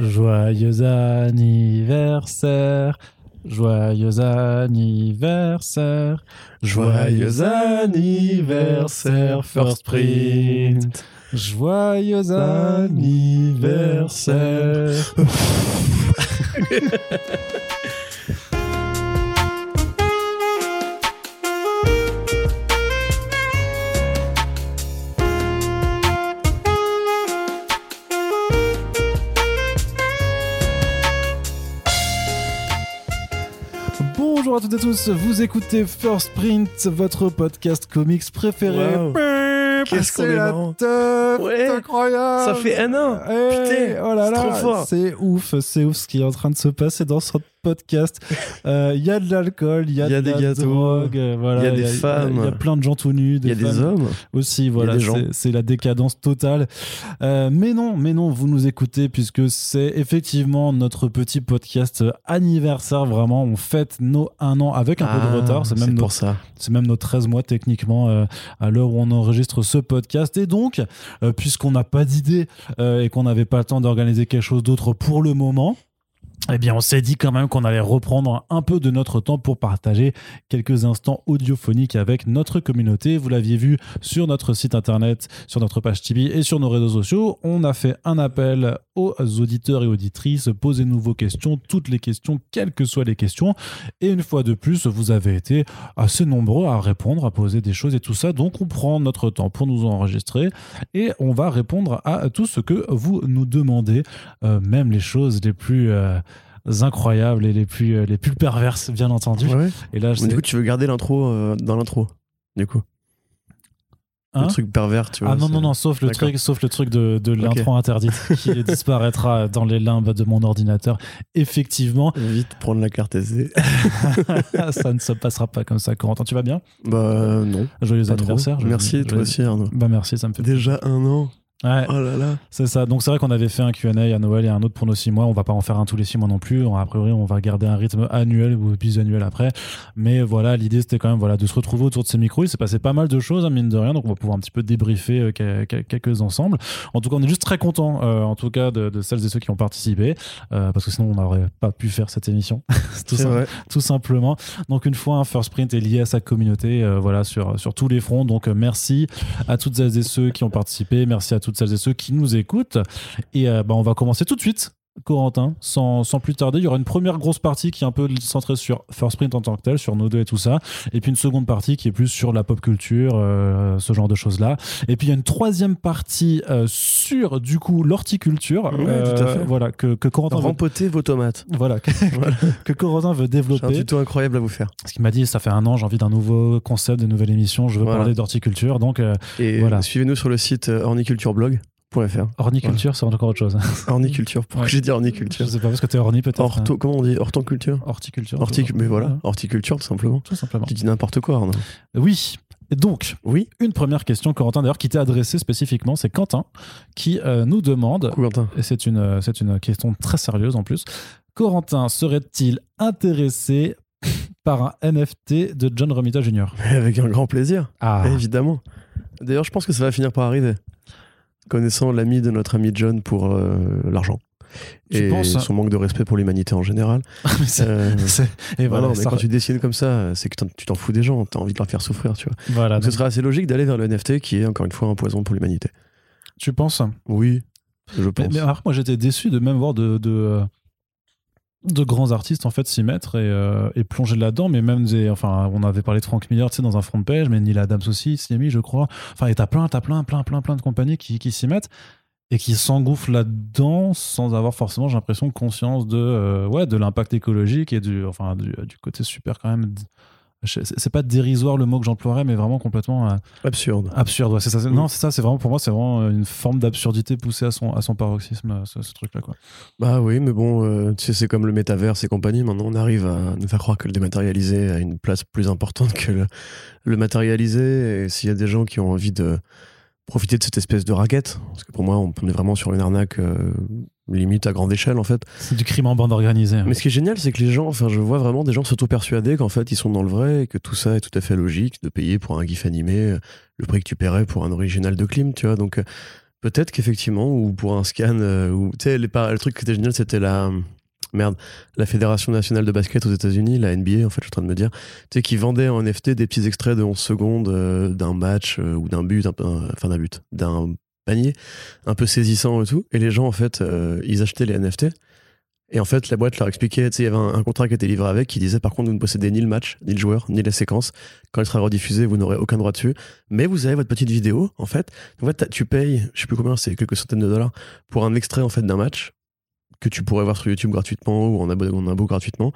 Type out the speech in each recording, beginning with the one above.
Joyeux anniversaire. Joyeux anniversaire. Joyeux anniversaire, First Print. Joyeux anniversaire. toutes et tous, vous écoutez First Print, votre podcast comics préféré. Wow. Qu'est-ce qu'on est la teuf, Ouais. incroyable. Ça fait un an. Eh, Putain, oh là c'est là, trop fort. C'est ouf, c'est ouf ce qui est en train de se passer dans ce podcast. Euh, Il y a de l'alcool, il y a, Il y a de des la gâteaux, drogue, euh, voilà, il y a des femmes. il y a plein de gens tout nus, Il y a des hommes. aussi. Voilà, c'est- la décadence totale. Euh, mais non, mais non, vous nous écoutez puisque c'est effectivement notre petit podcast anniversaire. Vraiment, on fête nos un an avec un peu de Ah, retard. C'est même, nos- pour ça. c'est même nos 13 mois techniquement euh, à l'heure où on enregistre ce podcast. Et donc, euh, puisqu'on n'a pas d'idée euh, et qu'on n'avait pas le temps d'organiser quelque chose d'autre pour le moment, eh bien, on s'est dit quand même qu'on allait reprendre un peu de notre temps pour partager quelques instants audiophoniques avec notre communauté. Vous l'aviez vu sur notre site internet, sur notre page Tipeee et sur nos réseaux sociaux. On a fait un appel aux auditeurs et auditrices. Posez-nous vos questions, toutes les questions, quelles que soient les questions. Et une fois de plus, vous avez été assez nombreux à répondre, à poser des choses et tout ça. Donc, on prend notre temps pour nous enregistrer et on va répondre à tout ce que vous nous demandez, euh, même les choses les plus euh, incroyables et les plus, euh, les plus perverses, bien entendu. Ouais. Et là, je Mais sais- du coup, tu veux garder l'intro euh, dans l'intro. Du coup? Hein? le truc pervers, tu vois. Ah non, non, non, sauf le truc, sauf le truc de, de l'intro interdite qui disparaîtra dans les limbes de mon ordinateur. Effectivement, Vite prendre la carte SD. ça ne se passera pas comme ça. Corentin, tu vas bien? Bah non. Joyeux anniversaire. joyeux- Merci, toi joyeux- aussi, Arnaud. Bah merci, ça me fait Déjà un an. Ouais, Oh là là. c'est ça. Donc c'est vrai qu'on avait fait un Q&A à Noël et un autre pour nos six mois. On va pas en faire un tous les six mois non plus. On, a priori, on va garder un rythme annuel ou bisannuel après. Mais voilà, l'idée c'était quand même voilà de se retrouver autour de ces micros. Il s'est passé pas mal de choses, hein, mine de rien. Donc on va pouvoir un petit peu débriefer euh, que- que- quelques ensemble. En tout cas, on est juste très content, en tout cas, de, de celles et ceux qui ont participé, euh, parce que sinon on n'aurait pas pu faire cette émission. tout, tout simplement. Donc une fois un First Print est lié à sa communauté, euh, voilà sur sur tous les fronts. Donc euh, merci à toutes celles et ceux qui ont participé, merci à toutes celles et ceux qui nous écoutent. Et euh, bah, on va commencer tout de suite. Corentin, sans, sans plus tarder, il y aura une première grosse partie qui est un peu centrée sur First Print en tant que tel, sur nos deux et tout ça, et puis une seconde partie qui est plus sur la pop culture, euh, ce genre de choses-là. Et puis il y a une troisième partie euh, sur du coup l'horticulture, Ouais, tout à fait. voilà que, que Corentin veut, Rempoter vos tomates. voilà que, Voilà. que Corentin veut J'ai un développer. tuto incroyable à vous faire. Ce qu'il m'a dit, ça fait un an, j'ai envie d'un nouveau concept, de nouvelle émission, je veux Voilà. parler d'horticulture. Donc, euh, Et Voilà. suivez-nous sur le site euh, ornicultureblog.fr. horniculture, c'est encore autre chose. Orniculture. Pourquoi Ouais. j'ai dit je orniculture sais pas, parce que t'es orni peut-être. Ortho, comment on dit Hortenculture hein. Horticulture. Hortic, mais voilà, Ouais, horticulture tout simplement. Tout simplement. Tu dis n'importe quoi, Arnaud. Oui. Et donc, Oui, une première question, Corentin, d'ailleurs, qui t'est adressée spécifiquement, c'est Quentin, qui euh, nous demande, Quentin. et c'est une, euh, c'est une question très sérieuse en plus, Corentin serait-il intéressé par un NFT de John Romita Jr. Avec un grand plaisir, Ah, évidemment. D'ailleurs, je pense que ça va finir par arriver. Connaissant l'ami de notre ami John pour euh, l'argent. Tu Et penses son manque de respect pour l'humanité en général. mais c'est- Euh, c'est- et voilà, voilà, mais ça- quand tu dessines comme ça, c'est que tu t'en fous des gens, t'as envie de leur faire souffrir, tu vois. voilà, Donc, ce serait assez logique d'aller vers le NFT qui est encore une fois un poison pour l'humanité. tu penses? Oui, je Mais, pense. mais alors, moi j'étais déçu de même voir de, de, euh, de grands artistes en fait s'y mettre et, euh, et plonger là-dedans. Mais même des, enfin, on avait parlé de Frank Miller, tu sais, dans un front page, mais Neil Adams aussi mis, je crois. Enfin, et t'as plein, t'as plein, plein, plein, plein de compagnies qui, qui s'y mettent et qui s'engouffrent là-dedans sans avoir forcément, j'ai l'impression, conscience de, euh, ouais, de l'impact écologique et du, enfin, du, du côté super quand même. C'est pas dérisoire le mot que j'emploierais, mais vraiment complètement euh, Absurde. absurde. ouais, c'est ça. Non, c'est ça. C'est vraiment pour moi, c'est vraiment une forme d'absurdité poussée à son à son paroxysme, euh, ce, ce truc-là, quoi. Bah oui, mais bon, euh, tu sais, c'est comme le métaverse et compagnie. Maintenant, on arrive à nous faire croire que le dématérialisé a une place plus importante que le, le matérialisé. Et s'il y a des gens qui ont envie de profiter de cette espèce de raquette, parce que pour moi, on est vraiment sur une arnaque euh, limite à grande échelle, en fait. C'est du crime en bande organisée. Mais ce qui est génial, c'est que les gens, enfin, je vois vraiment des gens s'auto-persuader qu'en fait, ils sont dans le vrai et que tout ça est tout à fait logique de payer pour un gif animé le prix que tu paierais pour un original de Klim, tu vois. Donc, euh, Peut-être qu'effectivement, ou pour un scan, euh, ou tu sais, le truc qui était génial, c'était la merde, la Fédération nationale de basket aux États-Unis, la NBA, en fait, je suis en train de me dire, tu sais, qui vendait en NFT des petits extraits de 11 secondes euh, d'un match ou d'un but, enfin d'un but, d'un panier, un peu saisissant et tout. Et les gens, en fait, euh, ils achetaient les NFT. Et en fait, la boîte leur expliquait, tu sais, il y avait un, contrat qui était livré avec qui disait par contre, vous ne possédez ni le match, ni le joueur, ni la séquence. Quand il sera rediffusé, vous n'aurez aucun droit dessus. Mais vous avez votre petite vidéo, en fait. En fait, tu payes, je sais plus combien, c'est quelques centaines de dollars pour un extrait, en fait, d'un match que tu pourrais voir sur YouTube gratuitement ou en abo, en abo gratuitement.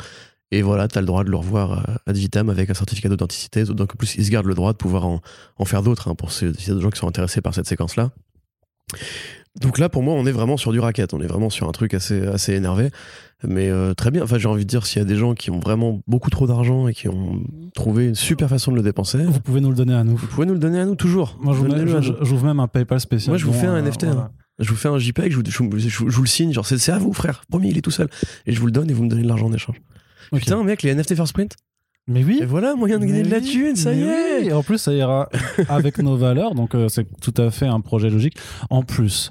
Et voilà, tu as le droit de le revoir euh, ad vitam avec un certificat d'authenticité. Donc, en plus, ils se gardent le droit de pouvoir en, en faire d'autres hein, pour des gens qui sont intéressés par cette séquence-là. Donc là, pour moi, on est vraiment sur du racket. On est vraiment sur un truc assez, assez énervé. Mais euh, très bien. Enfin, j'ai envie de dire, s'il y a des gens qui ont vraiment beaucoup trop d'argent et qui ont trouvé une super façon de le dépenser, Vous pouvez nous le donner à nous. vous pouvez nous le donner à nous toujours. Moi, j'ouvre même un PayPal spécial. Moi, je vous fais un euh, NFT, voilà. hein. Je vous fais un JPEG, je vous, je je je vous le signe, genre c'est à vous, frère. Promis, il est tout seul. Et je vous le donne et vous me donnez de l'argent en échange. Putain, mec, les NFT First Print. Mais oui. Et voilà, moyen de gagner de la oui, thune, ça y est. oui. Et en plus, ça ira avec nos valeurs, donc euh, c'est tout à fait un projet logique. En plus,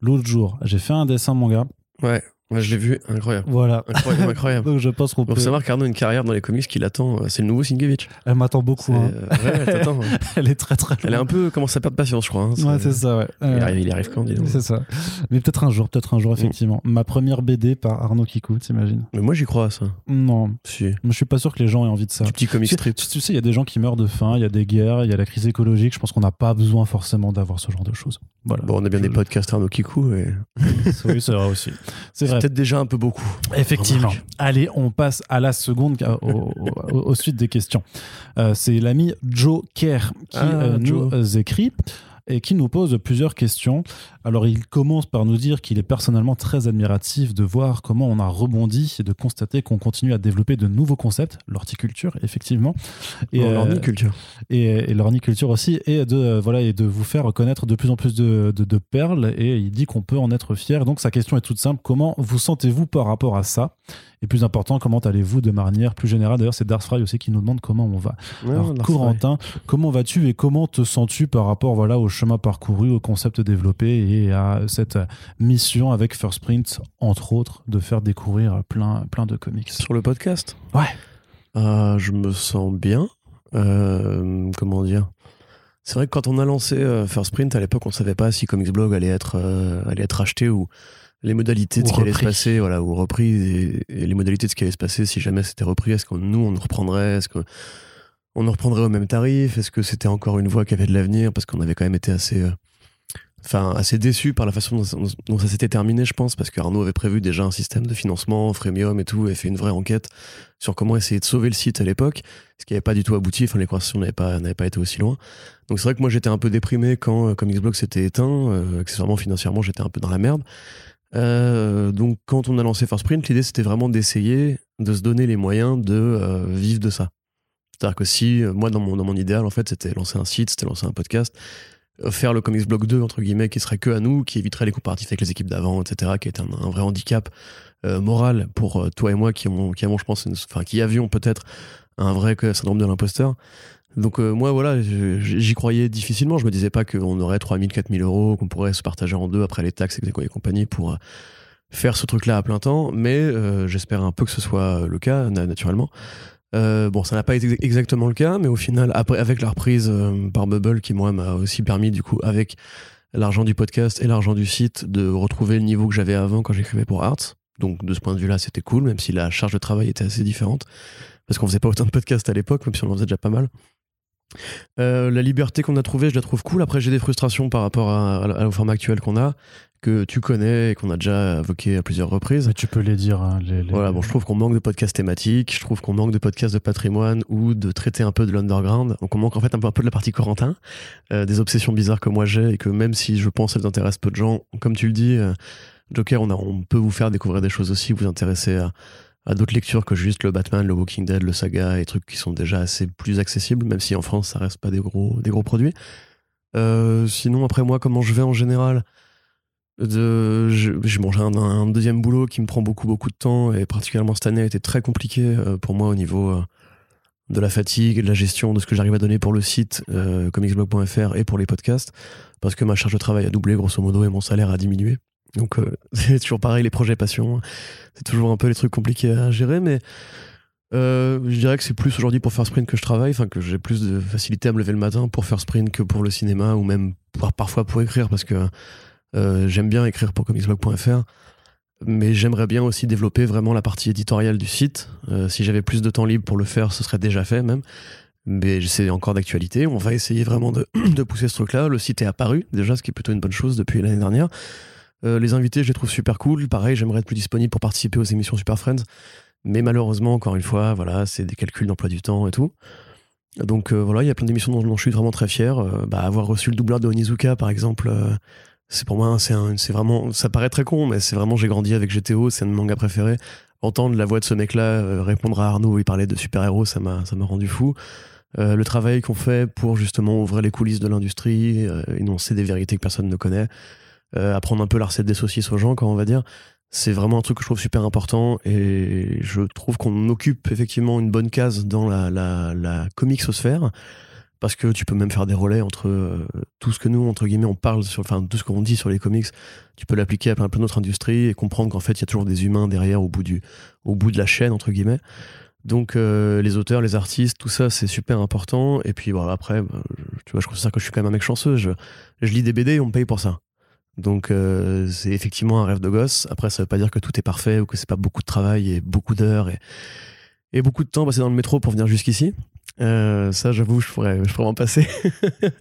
l'autre jour, j'ai fait un dessin, mon gars. Ouais, moi je l'ai vu, incroyable. Voilà. Incroyable, incroyable. Donc je pense qu'on Faut peut. savoir qu'Arnaud a une carrière dans les comics qui l'attend. euh, C'est le nouveau Sienkiewicz. Elle m'attend beaucoup. Hein. euh, ouais, elle t'attend, ouais. Elle est très très. Elle est un peu commence à perdre patience, je crois. hein. Ouais, c'est ça. Ouais. Il Euh, arrive, il arrive quand, dis donc. C'est ça. Mais peut-être un jour, peut-être un jour, Mm. effectivement. Ma première BD par Arnaud Kikou, t'imagines Mais moi j'y crois à ça. Non, Si. je suis pas sûr que les gens aient envie de ça. Du petit comic Tu, strip. tu- tu sais, il y a des gens qui meurent de faim, il y a des guerres, il y a la crise écologique. Je pense qu'on n'a pas besoin forcément d'avoir ce genre de choses. Voilà. Bon, on a bien Je- des podcasts Arnaud Kikou et Oui, c'est vrai aussi. C'est vrai. Peut-être déjà un peu beaucoup. Effectivement. Remarque. Allez, on passe à la seconde, euh, au, au- au suite des questions. Euh, c'est l'ami Joe Kerr qui Ah, euh, nous Joe. euh, écrit et qui nous pose plusieurs questions. Alors, il commence par nous dire qu'il est personnellement très admiratif de voir comment on a rebondi et de constater qu'on continue à développer de nouveaux concepts, l'horticulture, effectivement, et, euh, l'orniculture. et, aussi, et de, euh, voilà, et de vous faire connaître de plus en plus de, de- de perles. Et il dit qu'on peut en être fier. Donc sa question est toute simple comment vous sentez-vous par rapport à ça? Et plus important, comment allez-vous de manière plus générale? D'ailleurs, c'est Darth Fry aussi qui nous demande comment on va. Ouais, Alors, Corentin, comment vas-tu et comment te sens-tu par rapport voilà, au chemin parcouru, au concept développé et à cette mission avec First Print, entre autres, de faire découvrir plein, plein de comics? Sur le podcast? Ouais. Euh, je me sens bien. Euh, comment dire? C'est vrai que quand on a lancé euh, First Print, à l'époque, on savait pas si Comics Blog allait être, euh, allait être acheté ou les modalités de ce qui allait se passer, voilà, ou repris, et, et les modalités de ce qui allait se passer si jamais c'était repris. Est-ce que nous, on nous reprendrait? Est-ce que on nous reprendrait au même tarif? Est-ce que c'était encore une voie qui avait de l'avenir? Parce qu'on avait quand même été assez, euh, enfin, assez déçus par la façon dont, dont ça s'était terminé, je pense, parce qu'Arnaud avait prévu déjà un système de financement, freemium et tout, et fait une vraie enquête sur comment essayer de sauver le site à l'époque, ce qui n'avait pas du tout abouti, enfin les conversations n'avaient pas, n'avaient pas été aussi loin. Donc c'est vrai que moi j'étais un peu déprimé quand euh, Comicsblog s'était éteint, euh, accessoirement financièrement j'étais un peu dans la merde. Euh, donc quand on a lancé First Print, l'idée c'était vraiment d'essayer de se donner les moyens de euh, vivre de ça. C'est-à-dire que si, euh, moi dans mon, dans mon idéal en fait c'était lancer un site, c'était lancer un podcast, faire le Comics Blog 2 entre guillemets qui serait que à nous, qui éviterait les comparatifs avec les équipes d'avant, etc., qui est un, vrai handicap moral pour toi et moi qui avons, je pense, enfin qui avions peut-être un vrai syndrome de l'imposteur. Donc euh, moi voilà, j'y croyais difficilement. Je me disais pas qu'on aurait 3000, 4000 euros, qu'on pourrait se partager en deux après les taxes et les compagnies pour euh, faire ce truc-là à plein temps. Mais euh, j'espère un peu que ce soit le cas na- naturellement. Bon, ça n'a pas été exactement le cas, mais au final, après, avec la reprise par Bubble, qui moi m'a aussi permis du coup avec l'argent du podcast et l'argent du site de retrouver le niveau que j'avais avant quand j'écrivais pour Arts. Donc de ce point de vue-là, c'était cool, même si la charge de travail était assez différente, parce qu'on faisait pas autant de podcasts à l'époque, même si on en faisait déjà pas mal. Euh, la liberté qu'on a trouvée, je la trouve cool. Après, j'ai des frustrations par rapport à, à- au format actuel qu'on a, que tu connais et qu'on a déjà évoqué à plusieurs reprises. Mais tu peux les dire. hein, les- les- Voilà, bon, je trouve qu'on manque de podcasts thématiques, je trouve qu'on manque de podcasts de patrimoine ou de traiter un peu de l'underground. Donc on manque en fait un peu, un peu de la partie Corentin, euh, des obsessions bizarres que moi j'ai et que même si je pense elles intéressent peu de gens, comme tu le dis, euh, Joker, on, a, on peut vous faire découvrir des choses aussi, vous intéresser à, à d'autres lectures que juste le Batman, le Walking Dead, le Saga et trucs qui sont déjà assez plus accessibles, même si en France ça reste pas des gros, des gros produits. Euh, sinon, après moi, comment je vais en général? Je- J'ai mangé un, un deuxième boulot qui me prend beaucoup, beaucoup de temps et particulièrement cette année a été très compliqué euh, pour moi au niveau, euh, de la fatigue, de la gestion de ce que j'arrive à donner pour le site comicsblog.fr et pour les podcasts, parce que ma charge de travail a doublé grosso modo et mon salaire a diminué. Donc euh, c'est toujours pareil, les projets passion, c'est toujours un peu les trucs compliqués à gérer, mais euh, je dirais que c'est plus aujourd'hui pour faire sprint que je travaille, enfin que j'ai plus de facilité à me lever le matin pour faire sprint que pour le cinéma ou même parfois pour écrire parce que euh, j'aime bien écrire pour comicsblog.fr mais j'aimerais bien aussi développer vraiment la partie éditoriale du site. Si j'avais plus de temps libre pour le faire, ce serait déjà fait même. Mais c'est encore d'actualité. On va essayer vraiment de pousser ce truc-là. Le site est apparu déjà, ce qui est plutôt une bonne chose depuis l'année dernière. Euh, les invités, je les trouve super cool. Pareil, j'aimerais être plus disponible pour participer aux émissions Super Friends. Mais malheureusement, encore une fois, voilà, c'est des calculs d'emploi du temps et tout. Donc euh, voilà, il y a plein d'émissions dont, dont, je suis vraiment très fier. Euh, bah, avoir reçu le doubleur de Onizuka, par exemple, c'est pour moi, c'est vraiment, ça paraît très con, mais c'est vraiment, j'ai grandi avec GTO, c'est un de mes mangas préférés. Entendre la voix de ce mec-là répondre à Arnaud, il parlait de super-héros, ça m'a rendu fou. le travail qu'on fait pour justement ouvrir les coulisses de l'industrie, énoncer des vérités que personne ne connaît, apprendre un peu la recette des saucisses aux gens, quand on va dire c'est vraiment un truc que je trouve super important et je trouve qu'on occupe effectivement une bonne case dans la, la, la comicsosphère parce que tu peux même faire des relais entre euh, tout ce que nous, entre guillemets, on parle sur, enfin, tout ce qu'on dit sur les comics, tu peux l'appliquer à plein, plein d'autres industries et comprendre qu'en fait, il y a toujours des humains derrière au bout, du, au bout de la chaîne, entre guillemets. Donc, euh, les auteurs, les artistes, tout ça, c'est super important. Et puis, bon, après, tu vois, je considère que je suis quand même un mec chanceux. Je, je lis des BD et on me paye pour ça. Donc euh, c'est effectivement un rêve de gosse. Après, ça veut pas dire que tout est parfait ou que c'est pas beaucoup de travail et beaucoup d'heures et, et beaucoup de temps passé dans le métro pour venir jusqu'ici. Euh, ça, j'avoue, je pourrais, je pourrais en passer.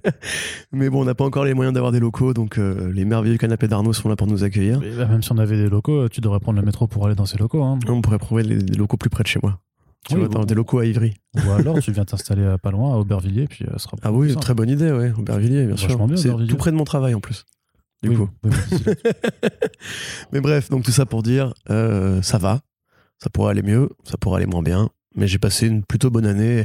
Mais bon, on n'a pas encore les moyens d'avoir des locaux, donc euh, les merveilleux canapés d'Arnaud sont là pour nous accueillir. Bah, même si on avait des locaux, tu devrais prendre le métro pour aller dans ces locaux. Hein. On pourrait trouver les, locaux plus près de chez moi. Tu vois, dans des locaux à Ivry. Ou alors tu viens t'installer pas loin à Aubervilliers, puis ce sera Ah oui, très bonne idée, ouais. Aubervilliers, bien sûr. C'est tout près de mon travail en plus du coup. mais bref, donc tout ça pour dire, euh, ça va. Ça pourrait aller mieux, ça pourrait aller moins bien. Mais j'ai passé une plutôt bonne année.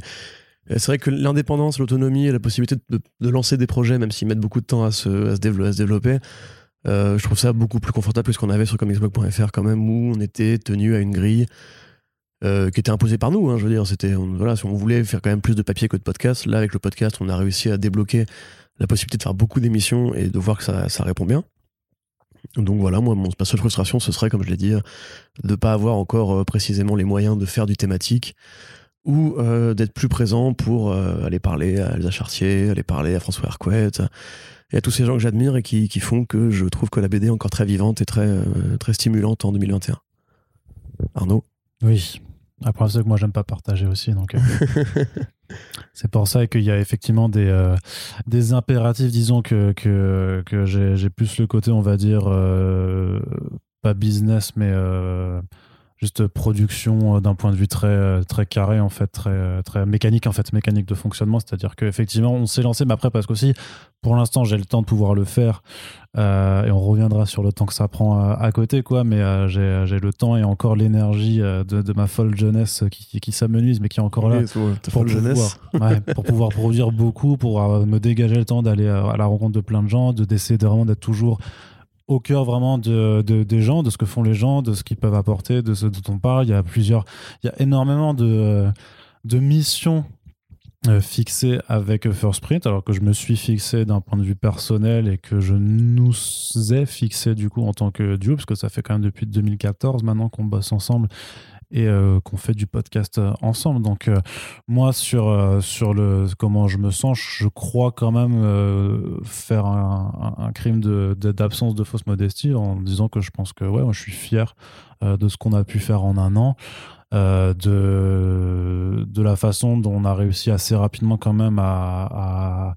C'est vrai que l'indépendance, l'autonomie et la possibilité de, lancer des projets, même s'ils mettent beaucoup de temps à se, à se, développer, euh, je trouve ça beaucoup plus confortable que ce qu'on avait sur comicsblog.fr quand même, où on était tenu à une grille euh, qui était imposée par nous. Hein, je veux dire, c'était voilà, si on voulait faire quand même plus de papier que de podcast, là avec le podcast, on a réussi à débloquer la possibilité de faire beaucoup d'émissions et de voir que ça, ça répond bien. Donc voilà, moi, mon, ma seule frustration, ce serait, comme je l'ai dit, de ne pas avoir encore euh, précisément les moyens de faire du thématique ou euh, d'être plus présent pour euh, aller parler à Elsa Chartier, aller parler à François Hercouet et à tous ces gens que j'admire et qui, qui, font que je trouve que la BD est encore très vivante et très, très stimulante en 2021. Arnaud? Oui. Après, c'est que moi, j'aime pas partager aussi. Donc, C'est pour ça qu'il y a effectivement des, euh, impératifs, disons, que, que, que j'ai plus le côté, on va dire, euh, pas business, mais euh, juste production d'un point de vue très, très carré, en fait, très, très mécanique, en fait, mécanique de fonctionnement. C'est-à-dire qu'effectivement, on s'est lancé, mais après, parce qu'aussi, pour l'instant, j'ai le temps de pouvoir le faire. Euh, et on reviendra sur le temps que ça prend à, côté, quoi. Mais euh, j'ai le temps et encore l'énergie euh, de, de, ma folle jeunesse qui, qui, s'amenuise, mais qui est encore là pour, pouvoir, ouais, pour pouvoir produire beaucoup, pour me dégager le temps d'aller à la rencontre de plein de gens, de d'essayer vraiment d'être toujours au cœur vraiment de, de, des gens, de ce que font les gens, de ce qu'ils peuvent apporter, de ce dont on parle. Il y a plusieurs, il y a énormément de, de missions euh, fixé avec First Print, alors que je me suis fixé d'un point de vue personnel et que je nous ai fixé du coup en tant que duo, parce que ça fait quand même depuis 2014 maintenant qu'on bosse ensemble et euh, qu'on fait du podcast euh, ensemble. Donc moi sur sur le comment je me sens, je crois quand même faire un, crime d'absence de, fausse modestie en disant que je pense que ouais, je suis fier de ce qu'on a pu faire en un an. Euh, de, de la façon dont on a réussi assez rapidement quand même à, à,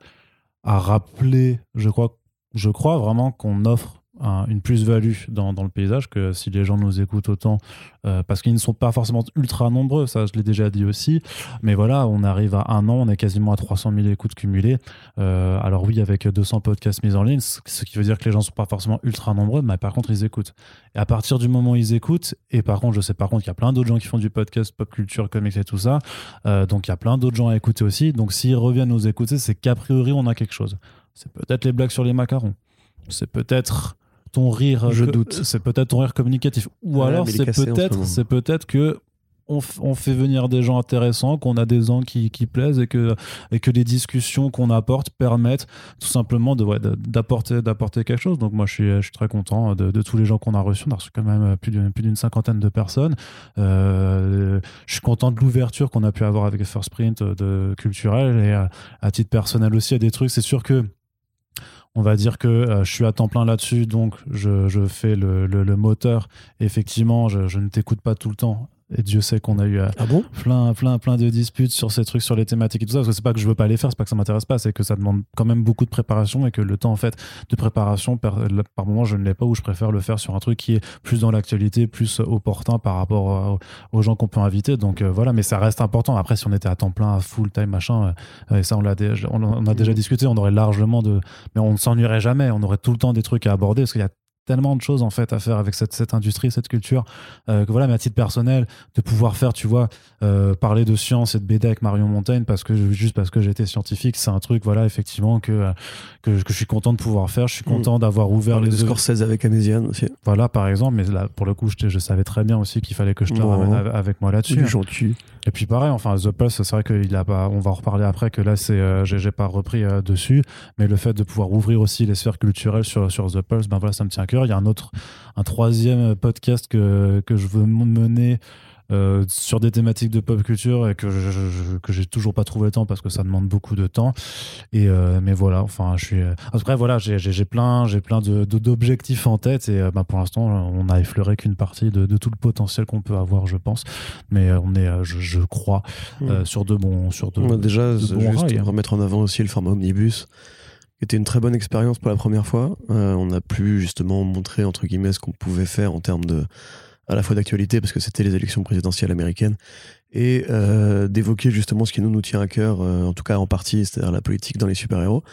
à rappeler, je crois, je crois vraiment qu'on offre une plus-value dans, dans, le paysage que si les gens nous écoutent autant, euh, parce qu'ils ne sont pas forcément ultra nombreux, ça je l'ai déjà dit aussi, mais voilà, on arrive à un an, on est quasiment à 300 000 écoutes cumulées. Euh, alors oui, avec 200 podcasts mis en ligne, ce qui veut dire que les gens ne sont pas forcément ultra nombreux, mais par contre ils écoutent. Et à partir du moment où ils écoutent, et par contre je sais par contre qu'il y a plein d'autres gens qui font du podcast, pop culture, comics et tout ça, euh, donc il y a plein d'autres gens à écouter aussi, donc s'ils reviennent nous écouter, c'est qu'a priori on a quelque chose. C'est peut-être les blagues sur les macarons. C'est peut-être ton rire, je doute. C'est peut-être ton rire communicatif. Ou alors c'est peut-être, c'est peut-être que on, fait venir des gens intéressants, qu'on a des gens qui, plaisent et que, et que les discussions qu'on apporte permettent tout simplement de, d'apporter, d'apporter quelque chose. Donc moi, je suis, je suis très content de, tous les gens qu'on a reçus. On a reçu quand même plus d'une, plus d'une cinquantaine de personnes. Euh, je suis content de l'ouverture qu'on a pu avoir avec First Print de culturel et à, à titre personnel aussi, a des trucs. C'est sûr que on va dire que euh, je suis à temps plein là-dessus, donc je, fais le, moteur. effectivement, je, ne t'écoute pas tout le temps. Et Dieu sait qu'on a eu euh, ah bon? plein, plein, plein de disputes sur ces trucs, sur les thématiques et tout ça. Parce que c'est pas que je veux pas les faire, c'est pas que ça m'intéresse pas, c'est que ça demande quand même beaucoup de préparation et que le temps en fait de préparation, par, par moment, je ne l'ai pas ou je préfère le faire sur un truc qui est plus dans l'actualité, plus opportun par rapport aux gens qu'on peut inviter. Donc euh, voilà, mais ça reste important. Après, si on était à temps plein, à full time, machin, euh, et ça on l'a on, a déjà discuté, on aurait largement de, mais on ne s'ennuierait jamais. On aurait tout le temps des trucs à aborder parce qu'il y a tellement de choses en fait à faire avec cette, cette industrie, cette culture, euh, que voilà, mais à titre personnel, de pouvoir faire, tu vois, euh, parler de science et de BD avec Marion Montaigne parce que juste parce que j'étais scientifique, c'est un truc, voilà, effectivement que, euh, que, que je suis content de pouvoir faire. Je suis mm. content d'avoir ouvert les de Scorsese avec Améziane aussi. Voilà, par exemple, mais là, pour le coup, je, je savais très bien aussi qu'il fallait que je te ramène avec moi là-dessus. Gentil. Et puis pareil, enfin The Pulse, c'est vrai qu'il a pas, on va en reparler après que là c'est, euh, j'ai pas repris euh, dessus, mais le fait de pouvoir ouvrir aussi les sphères culturelles sur sur The Pulse, ben voilà, ça me tient à cœur. Il y a un autre, un troisième podcast que que je veux mener euh, sur des thématiques de pop culture et que je, que j'ai toujours pas trouvé le temps parce que ça demande beaucoup de temps. Et euh, mais voilà, enfin, je suis. Euh, après, voilà, j'ai, j'ai plein, j'ai plein de, d'objectifs en tête et bah, pour l'instant, on a effleuré qu'une partie de, de, tout le potentiel qu'on peut avoir, je pense. Mais on est, je, je crois, hmm. sur de bons, sur de. déjà, juste hein. remettre en avant aussi le format omnibus qui était une très bonne expérience pour la première fois. on a pu justement montrer entre guillemets ce qu'on pouvait faire en termes de à la fois d'actualité parce que c'était les élections présidentielles américaines et euh, d'évoquer justement ce qui nous, nous tient à cœur, euh, en tout cas en partie, c'est-à-dire la politique dans les super-héros.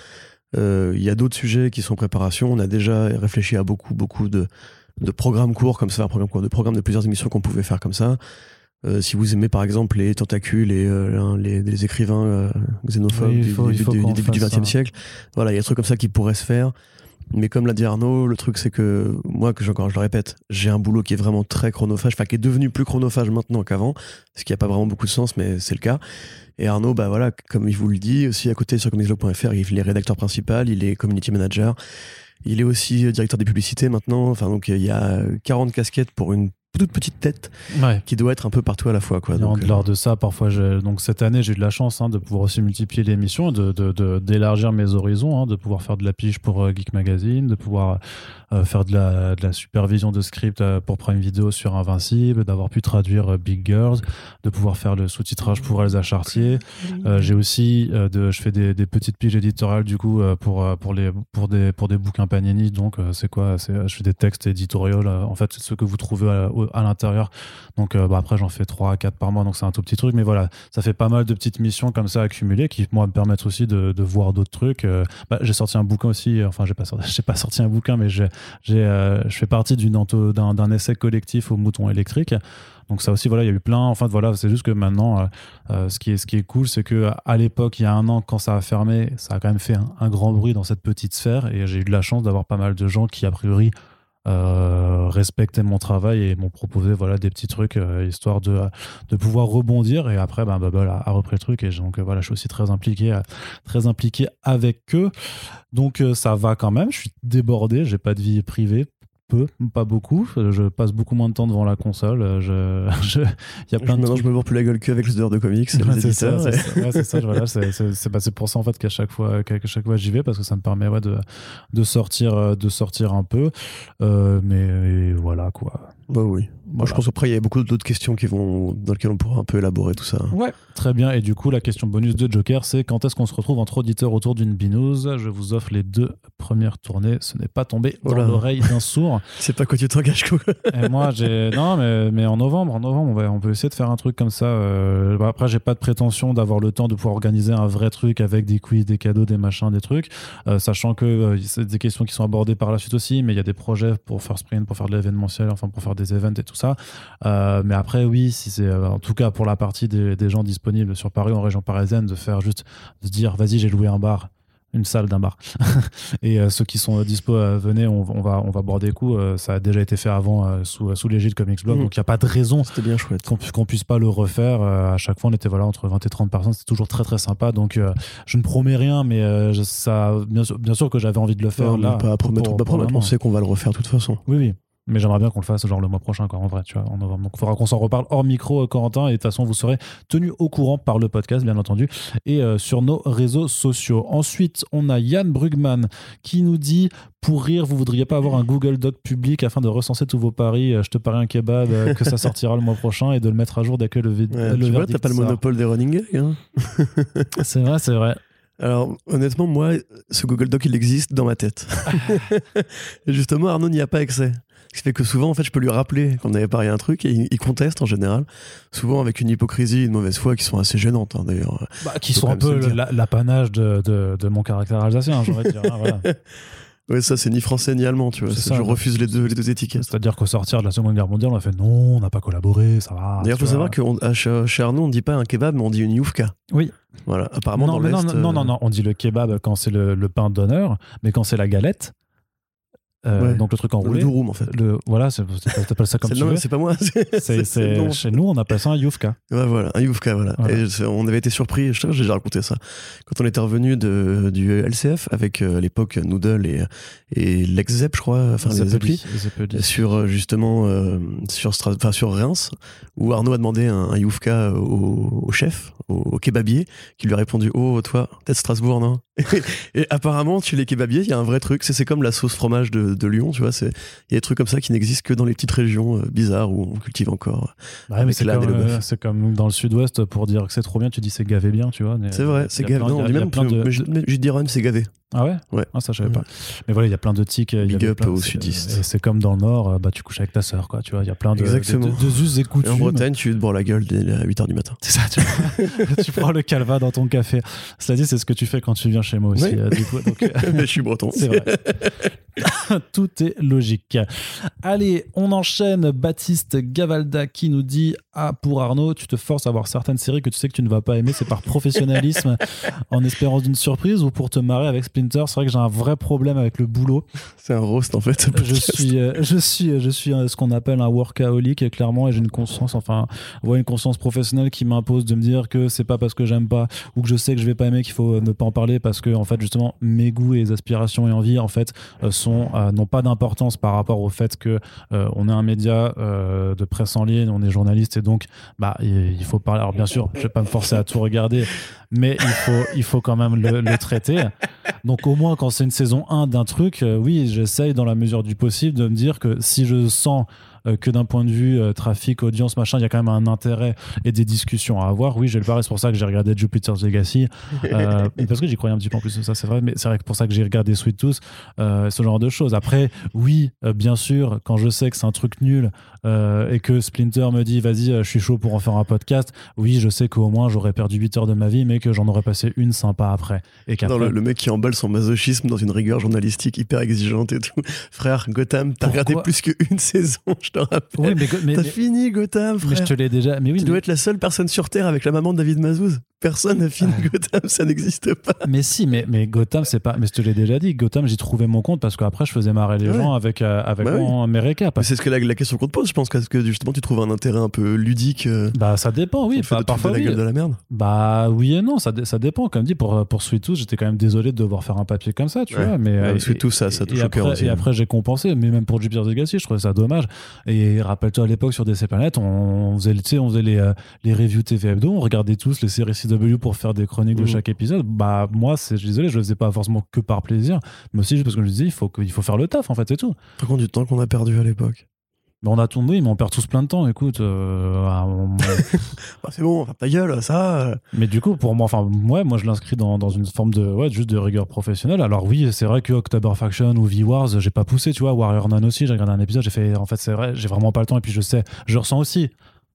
Euh, il y a d'autres sujets qui sont en préparation. On a déjà réfléchi à beaucoup, beaucoup de, de programmes courts comme ça, un programme court, de programmes de plusieurs émissions qu'on pouvait faire comme ça. si vous aimez par exemple les tentacules et les, les, écrivains xénophobes du, début du XXe siècle, voilà, il y a des trucs comme ça qui pourraient se faire. Mais comme l'a dit Arnaud, le truc c'est que moi, que je, je le répète, j'ai un boulot qui est vraiment très chronophage, enfin qui est devenu plus chronophage maintenant qu'avant, ce qui n'a pas vraiment beaucoup de sens, mais c'est le cas. Et Arnaud, bah voilà, comme il vous le dit, aussi à côté sur comicsblog.fr, il est rédacteur principal, il est community manager, il est aussi directeur des publicités maintenant. Enfin donc il y a 40 casquettes pour une toute petite tête qui doit être un peu partout à la fois. Quoi. Donc, lors de ça, parfois, donc cette année, j'ai eu de la chance hein, de pouvoir aussi multiplier les émissions, de, d'élargir mes horizons, hein, de pouvoir faire de la pige pour euh, Geek Magazine, de pouvoir euh, faire de la, de la, supervision de script euh, pour Prime Video sur Invincible, d'avoir pu traduire Big Girls, de pouvoir faire le sous-titrage pour Elsa Chartier. j'ai aussi, de, je fais des, des, petites piges éditoriales du coup pour, pour, les, pour, des, pour des bouquins Panini. Donc, c'est quoi c'est, Je fais des textes éditoriaux. En fait, c'est ce que vous trouvez à, à l'intérieur. Donc euh, bah, après, j'en fais 3 à 4 par mois, donc c'est un tout petit truc. Mais voilà, ça fait pas mal de petites missions comme ça accumulées qui, moi, me permettent aussi de, voir d'autres trucs. Euh, bah, j'ai sorti un bouquin aussi, enfin, j'ai pas, sorti, pas sorti un bouquin, mais euh, je fais partie d'un, essai collectif au mouton électrique. Donc ça aussi, voilà, il y a eu plein. Enfin voilà, c'est juste que maintenant, ce qui est ce qui est cool, c'est que à l'époque, il y a un an, quand ça a fermé, ça a quand même fait un grand bruit dans cette petite sphère. Et j'ai eu de la chance d'avoir pas mal de gens qui a priori euh, respecter mon travail et m'ont proposé voilà des petits trucs euh, histoire de, de pouvoir rebondir. Et après ben, Bubble a, repris le truc. Et donc euh, voilà je suis aussi très impliqué très impliqué avec eux. Donc ça va quand même. Je suis débordé. J'ai pas de vie privée peu, pas beaucoup. Je passe beaucoup moins de temps devant la console. Je, je, y a plein je, de je me vends plus la gueule qu'avec les heures de comics. c'est ça, c'est ça. voilà, c'est pour ça en fait qu'à chaque fois, qu'à chaque fois j'y vais parce que ça me permet ouais, de, de sortir, de sortir un peu. Euh, mais voilà quoi. Bah oui. Moi, je pense qu'après, il y a beaucoup d'autres questions qui vont, dans lesquelles on pourra un peu élaborer tout ça. Ouais, très bien. Et du coup, la question bonus de Joker, c'est quand est-ce qu'on se retrouve entre auditeurs autour d'une binouze? Je vous offre les deux premières tournées. Ce n'est pas tombé dans l'oreille d'un sourd. c'est pas quoi tu t'engages, quoi. Et moi, j'ai. Non, mais, mais en novembre, en novembre, on, va, on peut essayer de faire un truc comme ça. Euh... Bah, après, j'ai pas de prétention d'avoir le temps de pouvoir organiser un vrai truc avec des quiz, des cadeaux, des machins, des trucs. Euh, sachant que euh, c'est des questions qui sont abordées par la suite aussi, mais il y a des projets pour faire sprint, pour faire de l'événementiel, enfin, pour faire des events et tout ça. Euh, mais après, oui, si c'est euh, en tout cas pour la partie des, gens disponibles sur Paris en région parisienne, de faire juste de dire vas-y, j'ai loué un bar. une salle d'un bar. et euh, ceux qui sont dispo, euh, venez, on, on va, on va boire des coups. Euh, ça a déjà été fait avant sous, sous l'égide Comics Blog, Mhm. donc il n'y a pas de raison bien chouette. qu'on pu- qu'on puisse pas le refaire. À chaque fois, on était voilà, entre 20 et 30 personnes. C'était toujours très très sympa. Donc, je ne promets rien, mais je- ça, bien, sûr, bien sûr que j'avais envie de le faire Non, là. pas à promettre, pour- pas promettre, on sait qu'on va le refaire de toute façon. Oui, oui. Mais j'aimerais bien qu'on le fasse genre le mois prochain, quoi, en vrai, tu vois, en novembre. Donc, il faudra qu'on s'en reparle hors micro, euh, Corentin. Et de toute façon, vous serez tenu au courant par le podcast, bien entendu, et euh, sur nos réseaux sociaux. Ensuite, on a Yann Brugman qui nous dit Pour rire, vous voudriez pas avoir un Google Doc public afin de recenser tous vos paris euh, Je te parie un kebab, euh, que ça sortira le mois prochain et de le mettre à jour dès que le, vid- Ouais, le tu vois, t'as pas le monopole des running gags. hein. C'est vrai, c'est vrai. Alors, honnêtement, moi, ce Google Doc, il existe dans ma tête. Justement, Arnaud n'y a pas accès. Ce qui fait que souvent, en fait, je peux lui rappeler qu'on avait parié un truc et il, il conteste en général. Souvent avec une hypocrisie une mauvaise foi qui sont assez gênantes, hein, d'ailleurs. Bah, qui sont un peu l'apanage de, de, de mon caractère alsacien, j'aurais dire. hein, voilà. Ouais, ça, c'est ni français ni allemand, tu vois. Ça, je refuse les deux, les deux étiquettes. C'est-à-dire qu'au sortir de la Seconde Guerre mondiale, on a fait non, on n'a pas collaboré, ça va. D'ailleurs, tu faut vois. savoir que chez, Arnaud, on dit pas un kebab, mais on dit une youfka. Oui. Voilà. Apparemment, non, dans l'Est, non, non, euh, non, non, on dit le kebab quand c'est le, le pain d'honneur, mais quand c'est la galette, euh, Ouais. donc le truc Le enroulé, durum, en fait. le, voilà, t'appelles ça comme tu non, veux. c'est pas moi. c'est- le chez nous, on appelle ça un youfka. Ouais, voilà, un Youfka, voilà. Voilà. Et c'est- on avait été surpris, je sais j'ai déjà raconté ça, quand on était revenu de, du LCF avec euh, à l'époque Noodle et, et l'ex-Zep, je crois, enfin les applis, sur euh, justement euh, sur, Stra- enfin, sur Reims, où Arnaud a demandé un, un Youfka au, au chef, au, au kebabier, qui lui a répondu Oh, toi, peut-être Strasbourg, non? Et apparemment, chez les kebabiers, il y a un vrai truc, c'est comme la sauce fromage de, de Lyon, tu vois, c'est- il y a des trucs comme ça qui n'existent que dans les petites régions euh, bizarres où on cultive encore. Ouais, mais c'est comme, euh, c'est comme dans le sud-ouest, pour dire que c'est trop bien, tu dis c'est gavé bien, tu vois. C'est vrai, c'est plein- gavé. Non, a- même de- mais je, je dis même c'est gavé. Ah ouais? Ouais. Ah, ça, je savais Ouais. pas. Mais voilà, il y a plein de tics. y Big avait up plein- aux sudistes. Et c'est comme dans le Nord, euh, bah, tu couches avec ta sœur, quoi. Tu vois, il y a plein de, Exactement. de, de- de us et en Bretagne, tu te bourres la gueule dès 8h du matin. C'est ça, tu, tu prends le calva dans ton café. Cela dit, c'est ce que tu fais quand tu viens chez moi aussi. Oui. euh, du coup, donc, euh, Mais je suis breton. c'est vrai. Tout est logique. Allez, on enchaîne. Baptiste Gavalda qui nous dit Ah, pour Arnaud, tu te forces à voir certaines séries que tu sais que tu ne vas pas aimer. C'est par professionnalisme, en espérance d'une surprise ou pour te marrer avec Splinter. C'est vrai que j'ai un vrai problème avec le boulot. C'est un roast en fait. ce Je suis, euh, je suis, je suis euh, ce qu'on appelle un workaholic et clairement, et j'ai une conscience, enfin, ouais, une conscience professionnelle qui m'impose de me dire que c'est pas parce que j'aime pas ou que je sais que je vais pas aimer qu'il faut euh, ne pas en parler parce que en fait, justement, mes goûts et aspirations et envies, en fait, euh, sont euh, n'ont pas d'importance par rapport au fait que euh, on est un média euh, de presse en ligne, on est journaliste et donc, bah, il, il faut parler. Alors bien sûr, je vais pas me forcer à tout regarder, mais il faut, il faut quand même le, le traiter. Donc au moins quand c'est une saison 1 d'un truc, euh, oui, j'essaye dans la mesure du possible de me dire que si je sens que d'un point de vue euh, trafic, audience, machin, il y a quand même un intérêt et des discussions à avoir. Oui, je vais le et C'est pour ça que j'ai regardé Jupiter's Legacy. Euh, parce que j'y croyais un petit peu en plus, ça c'est vrai. Mais c'est vrai que pour ça que j'ai regardé Sweet Tooth, euh, ce genre de choses. Après, oui, euh, bien sûr, quand je sais que c'est un truc nul euh, et que Splinter me dit vas-y, euh, je suis chaud pour en faire un podcast, oui, je sais qu'au moins j'aurais perdu 8 heures de ma vie, mais que j'en aurais passé une sympa après. Et qu'après, le, le mec qui emballe son masochisme dans une rigueur journalistique hyper exigeante et tout. Frère, Gotham, t'as Pourquoi regardé plus qu'une saison, je te rappelle. Oui, mais, mais, T'as mais- fini Gotham, mais frère. je te l'ai déjà. Mais oui, Tu mais- dois être la seule personne sur Terre avec la maman de David Mazouz. Personne n'a fini Ah. Gotham, ça n'existe pas. Mais si, mais, mais Gotham, c'est pas. Mais je te l'ai déjà dit, Gotham, j'y trouvais mon compte parce qu'après, je faisais marrer les Ouais. gens avec, euh, avec Bah oui. mon- mes récaps. Mais c'est ce que la, la question qu'on te pose, je pense, parce que justement tu trouves un intérêt un peu ludique. Euh, Bah, ça dépend, oui. Bah, de parfois, de la oui. gueule de la merde. Bah, oui et non, ça, ça dépend. Comme dit, pour, pour Sweet Tooth, j'étais quand même désolé de devoir faire un papier comme ça, tu Ouais. vois. Mais, Ouais, euh, Sweet et- Tooth, ça- ça touche au cœur aussi. Et après, j'ai compensé, mais même pour Jupiter's Legacy, je trouvais ça dommage. Et rappelle-toi, à l'époque, sur DC Planet, on faisait, tu sais, on faisait les, euh, les reviews TV Hebdo, on regardait tous les séries CW pour faire des chroniques de Mhm. chaque épisode. Bah, moi, c'est, je suis désolé, je le faisais pas forcément que par plaisir, mais aussi juste parce que je me disais, il faut, que- il faut faire le taf, en fait, c'est tout. Par contre, du temps qu'on a perdu à l'époque. Mais on a oui, mais on perd tous plein de temps, écoute. euh, moment- Bah, c'est bon, ferme ta gueule, ça. mais du coup, pour moi, enfin, ouais, moi, je l'inscris dans, dans une forme de, ouais, juste de rigueur professionnelle. Alors oui, c'est vrai que October Faction ou V-Wars, j'ai pas poussé, tu vois. Warrior Nun aussi, j'ai regardé un épisode, j'ai fait, en fait, c'est vrai, j'ai vraiment pas le temps. Et puis je sais, je ressens aussi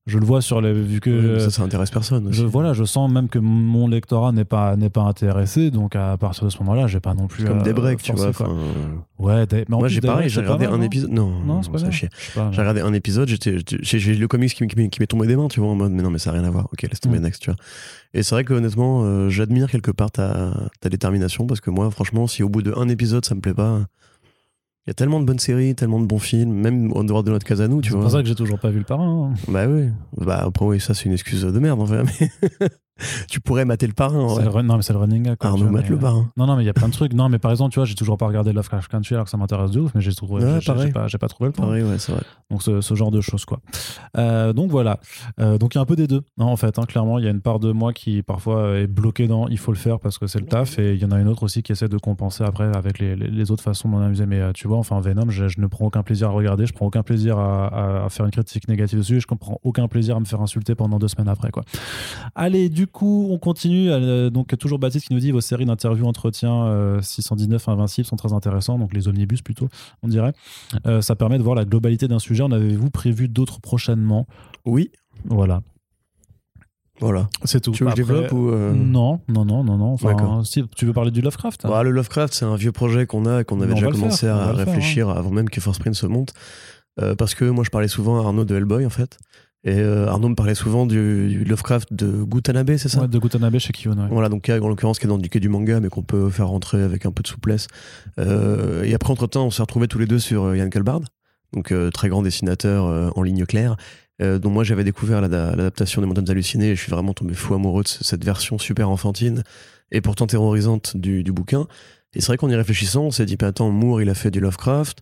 Je le vois sur les vu que ça, ça intéresse personne. Aussi. je voilà, je sens même que mon lectorat n'est pas n'est pas intéressé, donc à partir de ce moment-là, j'ai pas non plus. Comme des breaks, tu vois. quoi. enfin, Ouais, des- mais en Moi, j'ai pareil, breaks, j'ai regardé un non épisode. Non, Non, c'est pas ça J'ai regardé un épisode, j'étais, j'ai le comics qui, m'est- qui m'est tombé des mains, tu vois, en mode, mais non, mais ça n'a rien à voir. Ok, laisse tomber Mm. next, tu vois. Et c'est vrai que honnêtement, euh, j'admire quelque part ta, ta détermination parce que moi, franchement, si au bout de un épisode ça me plaît pas, il y a tellement de bonnes séries, tellement de bons films, même en dehors de notre casa nous, tu C'est vois. pour ça que j'ai toujours pas vu le parrain. hein. Bah oui. Bah après, oui, ça c'est une excuse de merde en fait. Mais tu pourrais mater le parrain. vrai. le Non, mais c'est le running gag. Arnaud mate le parrain. Non, non, mais il y a plein de trucs. Non, mais par exemple, tu vois, j'ai toujours pas regardé Lovecraft Country alors que ça m'intéresse de ouf, mais j'ai trouvé, Ouais, pas, trouvé le temps. Pareil, ouais, c'est vrai. Donc ce, ce genre de choses quoi. Euh, donc voilà. Euh, donc il y a un peu des deux hein, en fait. hein. clairement, il y a une part de moi qui parfois est bloquée dans il faut le faire parce que c'est le taf et il y en a une autre aussi qui essaie de compenser après avec les, les- les autres façons d'en amuser. Mais euh, tu vois, enfin Venom, je, je ne prends aucun plaisir à regarder, je prends aucun plaisir à, à- à faire une critique négative dessus et je comprends aucun plaisir à me faire insulter pendant deux semaines après quoi. Allez, du coup, on continue. Euh, donc toujours Baptiste qui nous dit vos séries d'interviews, entretiens euh, 619 Invincible sont très intéressants. Donc les omnibus plutôt, on dirait. Euh, ça permet de voir la globalité d'un sujet. En avez-vous prévu d'autres prochainement? Oui, Voilà, voilà. c'est tout. Tu veux que je Après- développe ou euh, Non, non, non, non, non. Enfin, D'accord. si, tu veux parler du Lovecraft? Hein Bah, le Lovecraft, c'est un vieux projet qu'on a et qu'on avait on déjà commencé à faire, hein. réfléchir avant même que Force Print se monte. Euh, parce que moi, je parlais souvent à Arnaud de Hellboy, en fait. Et euh, Arnaud me parlait souvent du, du Lovecraft de Gutanabe, c'est ça? Ouais, de Gutanabe chez Kiyun. ouais. Voilà, donc en l'occurrence qui est dans du, qui est du manga, mais qu'on peut faire rentrer avec un peu de souplesse. Euh, et après, entre-temps, on s'est retrouvés tous les deux sur euh, Yann Kalbard, donc euh, très grand dessinateur en ligne claire, dont moi j'avais découvert l'ada- l'adaptation des Montagnes Hallucinées, et je suis vraiment tombé fou amoureux de ce- cette version super enfantine, et pourtant terrorisante du, du bouquin. Et c'est vrai qu'en y réfléchissant, on s'est dit, bah, attends, Moore, il a fait du Lovecraft,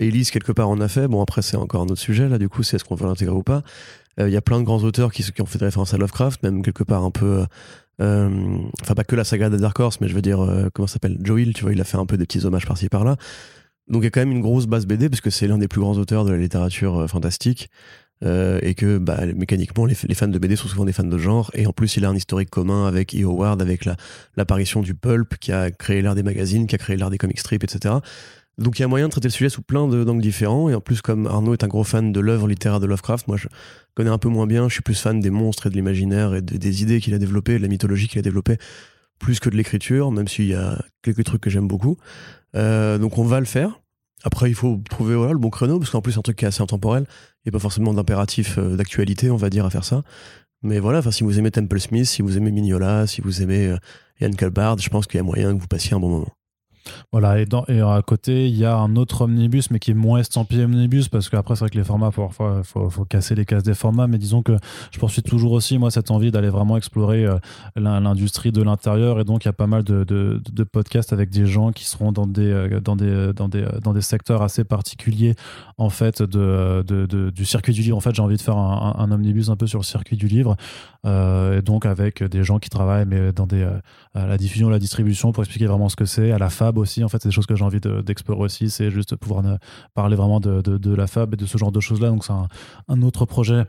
Elise, quelque part, en a fait. Bon, après, c'est encore un autre sujet, là, du coup, c'est est-ce qu'on veut l'intégrer ou pas. Euh, Il y a plein de grands auteurs qui, ont fait des références à Lovecraft, même quelque part un peu. euh, Enfin, pas que la saga de Dark Horse, mais je veux dire, euh, comment ça s'appelle? Joe Hill, tu vois, il a fait un peu des petits hommages par-ci par-là. Donc, il y a quand même une grosse base BD, parce que c'est l'un des plus grands auteurs de la littérature euh, fantastique. euh, et que bah, mécaniquement, les, fans de BD sont souvent des fans de genre. Et en plus, il a un historique commun avec E. Howard, avec la- l'apparition du pulp, qui a créé l'ère des magazines, qui a créé l'ère des comic strips, etc. Donc il y a moyen de traiter le sujet sous plein d'angles différents. Et en plus, comme Arnaud est un gros fan de l'œuvre littéraire de Lovecraft, moi je connais un peu moins bien. Je suis plus fan des monstres et de l'imaginaire et de- des idées qu'il a développées, de la mythologie qu'il a développée, plus que de l'écriture, même s'il y a quelques trucs que j'aime beaucoup. Euh, donc on va le faire. Après, il faut trouver voilà, le bon créneau, parce qu'en plus, c'est un truc qui est assez intemporel. Il n'y a pas forcément d'impératif euh, d'actualité, on va dire, à faire ça. Mais voilà, si vous aimez Temple Smith, si vous aimez Mignola, si vous aimez euh, Ian Calbard, je pense qu'il y a moyen que vous passiez un bon moment. Voilà, et, à côté, il y a un autre omnibus, mais qui est moins estampillé omnibus, parce qu'après, c'est vrai que les formats, parfois, il faut, casser les cases des formats, mais disons que je poursuis toujours aussi, moi, cette envie d'aller vraiment explorer euh, l'in- l'industrie de l'intérieur, et donc il y a pas mal de, podcasts avec des gens qui seront dans des, euh, dans des, dans des, dans des secteurs assez particuliers, en fait, de, du circuit du livre. En fait, j'ai envie de faire un, omnibus un peu sur le circuit du livre, euh, et donc avec des gens qui travaillent, mais dans des, euh, la diffusion, la distribution, pour expliquer vraiment ce que c'est, à la fab aussi. En fait, c'est des choses que j'ai envie de- d'explorer aussi. C'est juste pouvoir parler vraiment de, la fab et de ce genre de choses-là. Donc, c'est un, un autre projet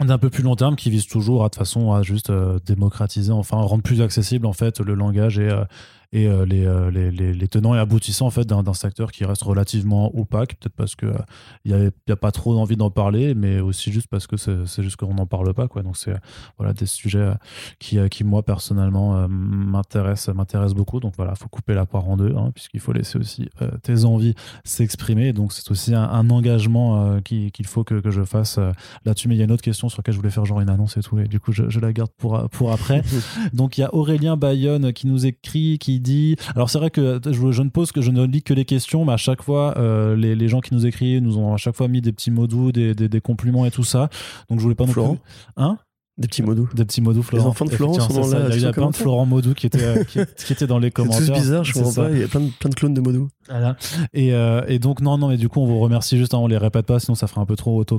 d'un peu plus long terme qui vise toujours à de façon à juste euh, démocratiser, enfin rendre plus accessible en fait le langage et, euh, et euh, les, euh, les, les- les tenants et aboutissants en fait d'un secteur qui reste relativement opaque, peut-être parce que euh, il n'y a, il y a pas trop envie d'en parler, mais aussi juste parce que c'est juste qu'on n'en parle pas quoi. Donc c'est euh, voilà des sujets euh, qui, euh, qui moi personnellement euh, m'intéressent beaucoup. Donc voilà, faut couper la part en deux hein, puisqu'il faut laisser aussi euh, tes envies s'exprimer. Donc c'est aussi un, un engagement euh, qui- qu'il faut que, que je fasse euh, là-dessus. Mais il y a une autre question sur laquelle je voulais faire genre une annonce et tout, et du coup je, je la garde pour, pour après. Donc il y a Aurélien Bayonne qui nous écrit, qui Alors c'est vrai que je, je ne pose que je ne lis que les questions, mais à chaque fois euh, les, les gens qui nous écrivent nous ont à chaque fois mis des petits mots doux, des, des, des compliments et tout ça. Donc je voulais pas non Florent. Hein? Des petits mots doux. des petits mots doux, Florent. enfants de Florent sont c'est dans ça. la Il y a plein de. Florent Maudou qui étaient, euh, qui, dans les C'est commentaires. tous bizarre, je C'est comprends pas. Il y a plein de, plein de clones de mots doux. Voilà. Et, euh, et donc, non, non, mais du coup, on vous remercie juste, hein, on les répète pas, sinon ça ferait un peu trop auto-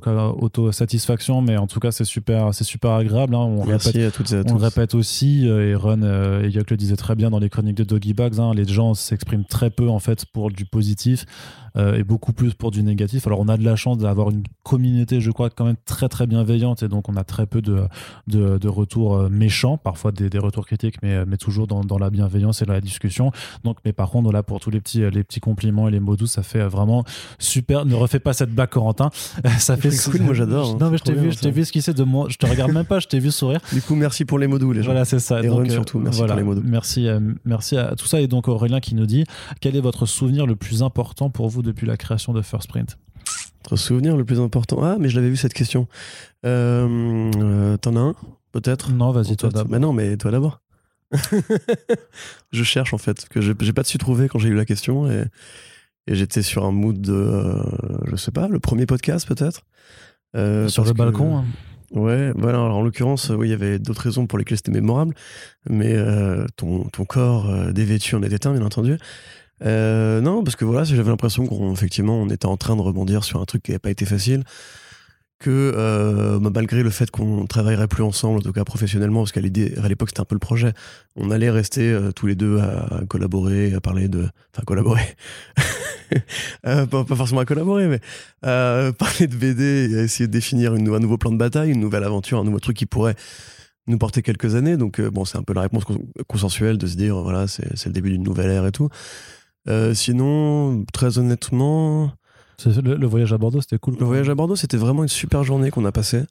auto-satisfaction, mais en tout cas, c'est super, c'est super agréable. hein. On, répète, à toutes et à tous. on le répète aussi, euh, et Ron euh, et Yoke le disait très bien dans les chroniques de Doggy Bags, hein, les gens s'expriment très peu en fait pour du positif euh, et beaucoup plus pour du négatif. Alors, on a de la chance d'avoir une communauté, je crois, quand même très très bienveillante, et donc on a très peu de, de, de retours méchants, parfois des, des retours critiques, mais, mais toujours dans, dans la bienveillance et dans la discussion. Donc, mais par contre, là, pour tous les petits, les petits compliments et les mots doux, ça fait vraiment super. Ne refais pas cette blague, Corentin. Ça fait C'est cool, moi, j'adore, hein. Non, mais je t'ai vu, je t'ai vu esquisser de moi. Je te regarde même pas, je t'ai vu sourire. Du coup, merci pour les mots doux, les gens. Voilà, c'est ça. Et Donc, Ron euh, surtout, merci voilà. pour les mots doux. Merci, euh, merci à tout ça. Et donc Aurélien qui nous dit quel est votre souvenir le plus important pour vous depuis la création de First Print? Votre souvenir le plus important. Ah, mais je l'avais vu cette question. Euh, euh, T'en as un, peut-être? Non, vas-y, toi d'abord. Mais non, mais toi d'abord. je cherche en fait, que j'ai pas su trouver quand j'ai eu la question et, et j'étais sur un mood de, euh, je sais pas, le premier podcast peut-être. Euh, Sur le que- balcon. hein. Ouais, voilà. Alors, en l'occurrence, oui, il y avait d'autres raisons pour lesquelles c'était mémorable, mais euh, ton, ton corps euh, dévêtu en était un, bien entendu. Non, parce que voilà, j'avais l'impression qu'on effectivement on était en train de rebondir sur un truc qui n'avait pas été facile, que euh, bah, malgré le fait qu'on travaillerait plus ensemble, en tout cas professionnellement, parce qu'à l'époque c'était un peu le projet, on allait rester euh, tous les deux à, collaborer, à parler de, enfin collaborer, Euh, pas, forcément à collaborer, mais à parler de BD et à essayer de définir un nouveau plan de bataille, une nouvelle aventure, un nouveau truc qui pourrait nous porter quelques années. Donc euh, bon, c'est un peu la réponse cons- consensuelle de se dire voilà, c'est le début d'une nouvelle ère et tout. Euh, sinon, très honnêtement, Le, le voyage à Bordeaux, c'était cool. le voyage à Bordeaux, c'était vraiment une super journée qu'on a passée.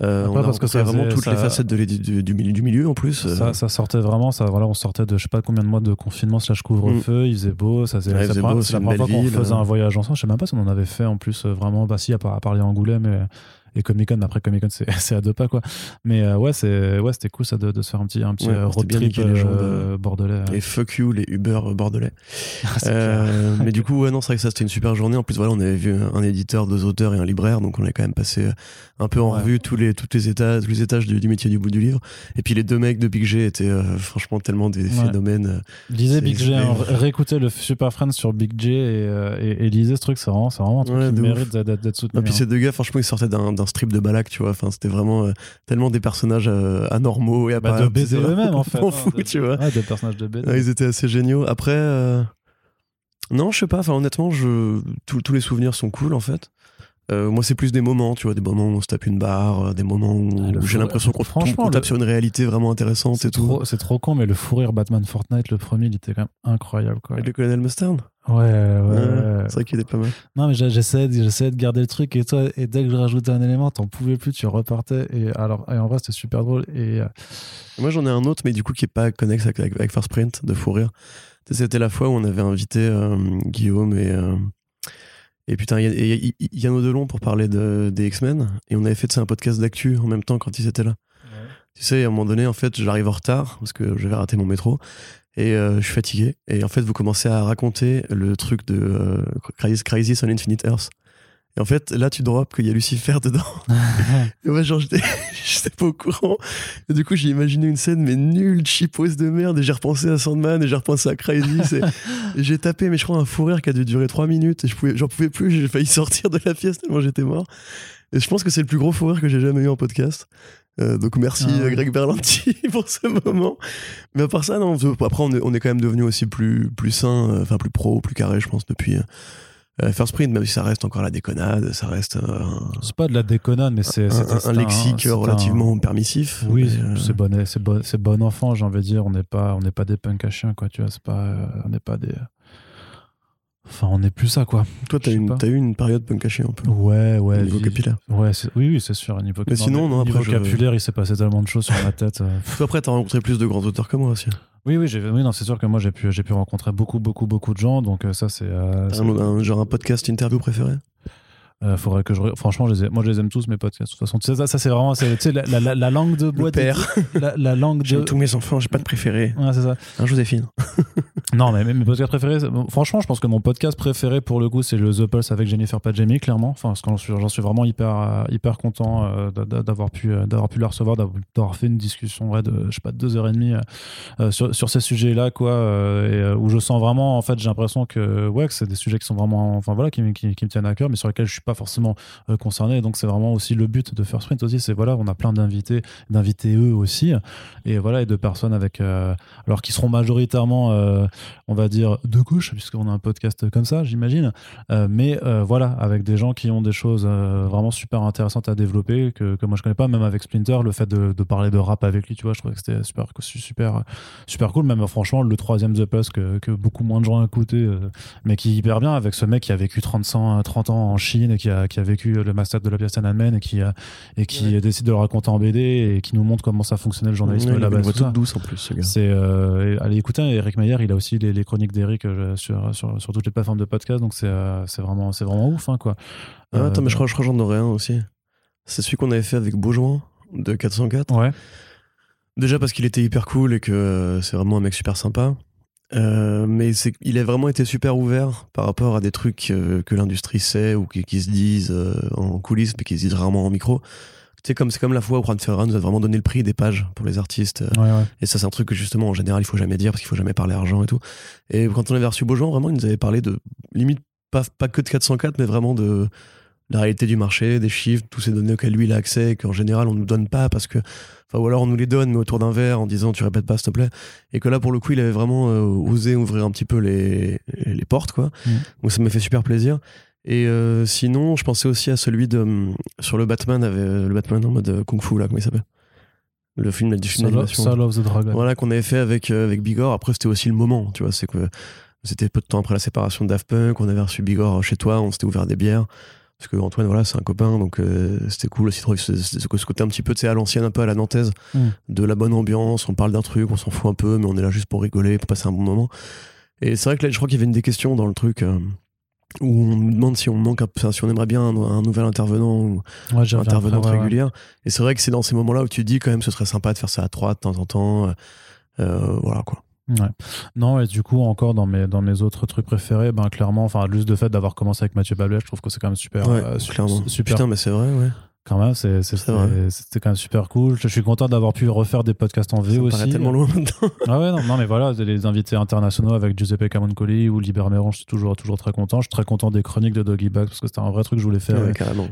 Euh, on a parce que ça vraiment faisait- toutes ça- les facettes de du, du milieu, du milieu en plus. Euh, Ça, ça sortait vraiment, ça, voilà, on sortait de je sais pas combien de mois de confinement slash couvre-feu, il faisait beau, ça c'est Mm. Ouais, la beau, première- fois qu'on faisait euh. un voyage ensemble, je sais même pas si on en avait fait en plus euh, vraiment, bah si à à part les Angoulême et, Comic Con, après Comic Con c'est à deux pas quoi. Mais euh, ouais, c'est ouais, c'était cool ça de, de se faire un petit, un petit Ouais, euh, road trip les jambes, euh, bordelais. Et fuck you, les Uber bordelais. Euh, mais du coup, ouais, non, c'est vrai que ça, c'était une super journée. En plus, voilà, on avait vu un éditeur, deux auteurs et un libraire, donc on a quand même passé un peu en Ouais. revue tous les, toutes les étages, tous les étages du, du métier du bout du livre. Et puis les deux mecs de Big G étaient euh, franchement tellement des Ouais. phénomènes. Lisez Big J, hein, réécoutez le Super Friends sur Big J et, et, et lisez ce truc, c'est vraiment, c'est vraiment un truc qui de mérite d'être d'être soutenu. Et puis hein. ces deux gars, franchement, ils sortaient d'un d'un strip de Balak, tu vois. Enfin, c'était vraiment euh, tellement des personnages euh, anormaux et Bah, de. BD eux-mêmes en fait. On hein, fout, de- tu vois. Ouais, des personnages de BD. Ouais, ils étaient assez géniaux. Après, euh, non, je sais pas. Enfin, honnêtement, je... tous- tous les souvenirs sont cool en fait. Euh, moi, c'est plus des moments, tu vois, des moments où on se tape une barre, des moments où, Ah, j'ai l'impression qu'on franchement, tape le- sur une réalité vraiment intéressante et tout. c'est trop con, mais le fou rire Batman Fortnite, le premier, il était quand même incroyable. Quoi. Avec le colonel Mustard? Ouais, ouais, C'est vrai qu'il était pas mal. Non, mais j'essayais, j'essayais de garder le truc et toi, et dès que je rajoutais un élément, t'en pouvais plus, tu repartais. Et, alors, et en vrai, c'était super drôle. Et, euh, Moi, j'en ai un autre, mais du coup, qui est pas connexe avec, avec, First Print de fou rire. C'était la fois où on avait invité euh, Guillaume et. euh, et putain, Yann- Odelon pour parler de, des X-Men. Et on avait fait un podcast d'actu en même temps quand ils étaient là. Tu sais, à un moment donné, en fait, j'arrive en retard parce que j'avais raté mon métro et euh, je suis fatigué. Et en fait, vous commencez à raconter le truc de euh, Crisis, Crisis on Infinite Earth. Et en fait, là, tu drops qu'il y a Lucifer dedans. Et moi, genre, j'étais j'étais pas au courant. Et du coup, j'ai imaginé une scène, mais nulle, cheapos de merde. Et j'ai repensé à Sandman et j'ai repensé à Crisis. et, et j'ai tapé, mais je crois, un fou rire qui a dû durer 3 minutes. Et je pouvais, j'en pouvais plus. J'ai failli sortir de la pièce tellement j'étais mort. Et je pense que c'est le plus gros fou rire que j'ai jamais eu en podcast. Euh, donc merci Ah ouais. Greg Berlanti pour ce moment. Mais à part ça, non. Après, on est, on est quand même devenu aussi plus, plus sain, euh, enfin plus pro, plus carré, je pense, depuis euh, First Print, même si ça reste encore la déconnade, ça reste un, c'est pas de la déconnade, mais c'est un- lexique relativement permissif. Oui, c'est bon, bon, bon enfant, j'ai envie de dire. On n'est pas, on n'est pas des punks à chiens, quoi. Tu vois, c'est pas, on n'est pas des. Enfin, on n'est plus ça, quoi. Toi, t'as une- eu une période punk caché un peu. Ouais, ouais. au niveau capillaire. Ouais, oui, oui, c'est sûr. Niveau, Mais sinon, non, niveau après, je- vocabulaire, il s'est passé tellement de choses sur ma tête. euh. Après, t'as rencontré plus de grands auteurs que moi aussi. Oui, oui, non, c'est sûr que moi, j'ai pu, j'ai pu rencontrer beaucoup, beaucoup, beaucoup de gens. Donc, euh, ça, c'est. euh, c'est- Un, un- genre un podcast interview préféré? Euh, faudrait que je. Franchement, je les ai- moi, je les aime tous, mes podcasts. De toute façon, tu sais, ça, ça c'est vraiment. la, la- la- la langue de père. La, la langue de. Tous mes enfants, j'ai pas de préféré. Ouais, c'est ça. Un Joséphine. Non, mais mes mes podcasts préférés, franchement, je pense que mon podcast préféré pour le coup, c'est le The Pulse avec Jennifer Padjemi, clairement. Enfin, j'en suis, vraiment hyper, euh, hyper content euh, d'a- d'a- d'avoir pu, d'avoir pu la recevoir, d'avoir fait une discussion ouais, de, je sais pas, de deux heures et demie euh, sur, sur ces sujets-là, quoi, euh, et, euh, où je sens vraiment, en fait, j'ai l'impression que, ouais, que c'est des sujets qui sont vraiment, enfin voilà, qui, qui, qui me tiennent à cœur, mais sur lesquels je suis pas forcément euh, concerné. Donc, c'est vraiment aussi le but de First Print aussi, c'est voilà, on a plein d'invités, d'invités eux aussi, et voilà, et de personnes avec, euh, alors qui seront majoritairement euh, on va dire, de gauche, puisqu'on a un podcast comme ça, j'imagine. mais voilà, avec des gens qui ont des choses vraiment super intéressantes à développer, que, que, moi je connais pas, même avec Splinter, le fait de, parler de rap avec lui, tu vois, je trouvais que c'était super, super, super cool. Même franchement, le troisième The Plus que, beaucoup moins de gens écouté, mais qui est hyper bien avec ce mec qui a vécu 30, 30 ans en Chine qui a, qui a vécu le massacre de la pièce Tiananmen et qui, et qui décide de le raconter en BD et qui nous montre comment ça fonctionnait le journalisme là-bas. Une voix douce en plus, ce gars. C'est, euh, allez écouter, Eric Meyer, il a aussi les, les chroniques d'Eric euh, sur, sur, sur, toutes les plateformes de podcast, donc c'est, euh, c'est, vraiment, c'est vraiment ouf, hein, quoi. Ah, attends, mais je crois, je crois que j'en aurais un aussi. C'est celui qu'on avait fait avec Beaujoin de 404. Ouais. Déjà parce qu'il était hyper cool et que c'est vraiment un mec super sympa. Euh, mais c'est, il a vraiment été super ouvert par rapport à des trucs que l'industrie sait ou qui, se disent en coulisses mais qui se disent rarement en micro c'est comme, c'est comme la fois où Juan Ferran nous a vraiment donné le prix des pages pour les artistes. Et ça, c'est un truc que justement, en général, il faut jamais dire parce qu'il faut jamais parler argent et tout. Et quand on avait reçu Beaujean, vraiment, il nous avait parlé de limite pas, pas que de 404, mais vraiment de la réalité du marché, des chiffres, tous ces données auxquelles lui il a accès et qu'en général on nous donne pas parce que, enfin, ou alors on nous les donne mais autour d'un verre en disant tu répètes pas s'il te plaît. Et que là pour le coup il avait vraiment euh, osé ouvrir un petit peu les, les portes quoi. Mmh. Donc ça m'a fait super plaisir. Et euh, sinon, je pensais aussi à celui de sur le Batman, avec le Batman en mode euh, kung fu là, comment il s'appelle? Le film, du film d'animation. Soul of the Dragon. Voilà qu'on avait fait avec euh, avec Bigor. Après, c'était aussi le moment, tu vois, c'est que c'était peu de temps après la séparation de Daft Punk, on avait reçu Bigor chez toi, on s'était ouvert des bières. Parce que Antoine, voilà, c'est un copain, donc c'était cool aussi de ce, ce, côté un petit peu, tu sais, à l'ancienne, un peu à la nantaise, mm. de la bonne ambiance, on parle d'un truc, on s'en fout un peu, mais on est là juste pour rigoler, pour passer un bon moment. Et c'est vrai que là, je crois qu'il y avait une des questions dans le truc où on nous demande si on manque un, si on aimerait bien un, nouvel intervenant ou ouais, intervenante régulière et c'est vrai que c'est dans ces moments là où tu dis quand même ce serait sympa de faire ça à trois de temps en temps euh, voilà quoi Ouais. Non, et du coup, encore dans mes, dans mes autres trucs préférés, ben clairement, enfin, juste le fait d'avoir commencé avec Mathieu Bablet, je trouve que c'est quand même super. Euh, super, super. Putain, mais c'est vrai, ouais quand même, c'était quand même super cool. Je suis content d'avoir pu refaire des podcasts en V aussi. Ça tellement loin maintenant. ah ouais, non, non, mais voilà, les invités internationaux avec Giuseppe Camoncoli ou Liber Méron, je suis toujours, toujours très content. Je suis très content des chroniques de Doggy Bag parce que c'était un vrai truc que je voulais faire.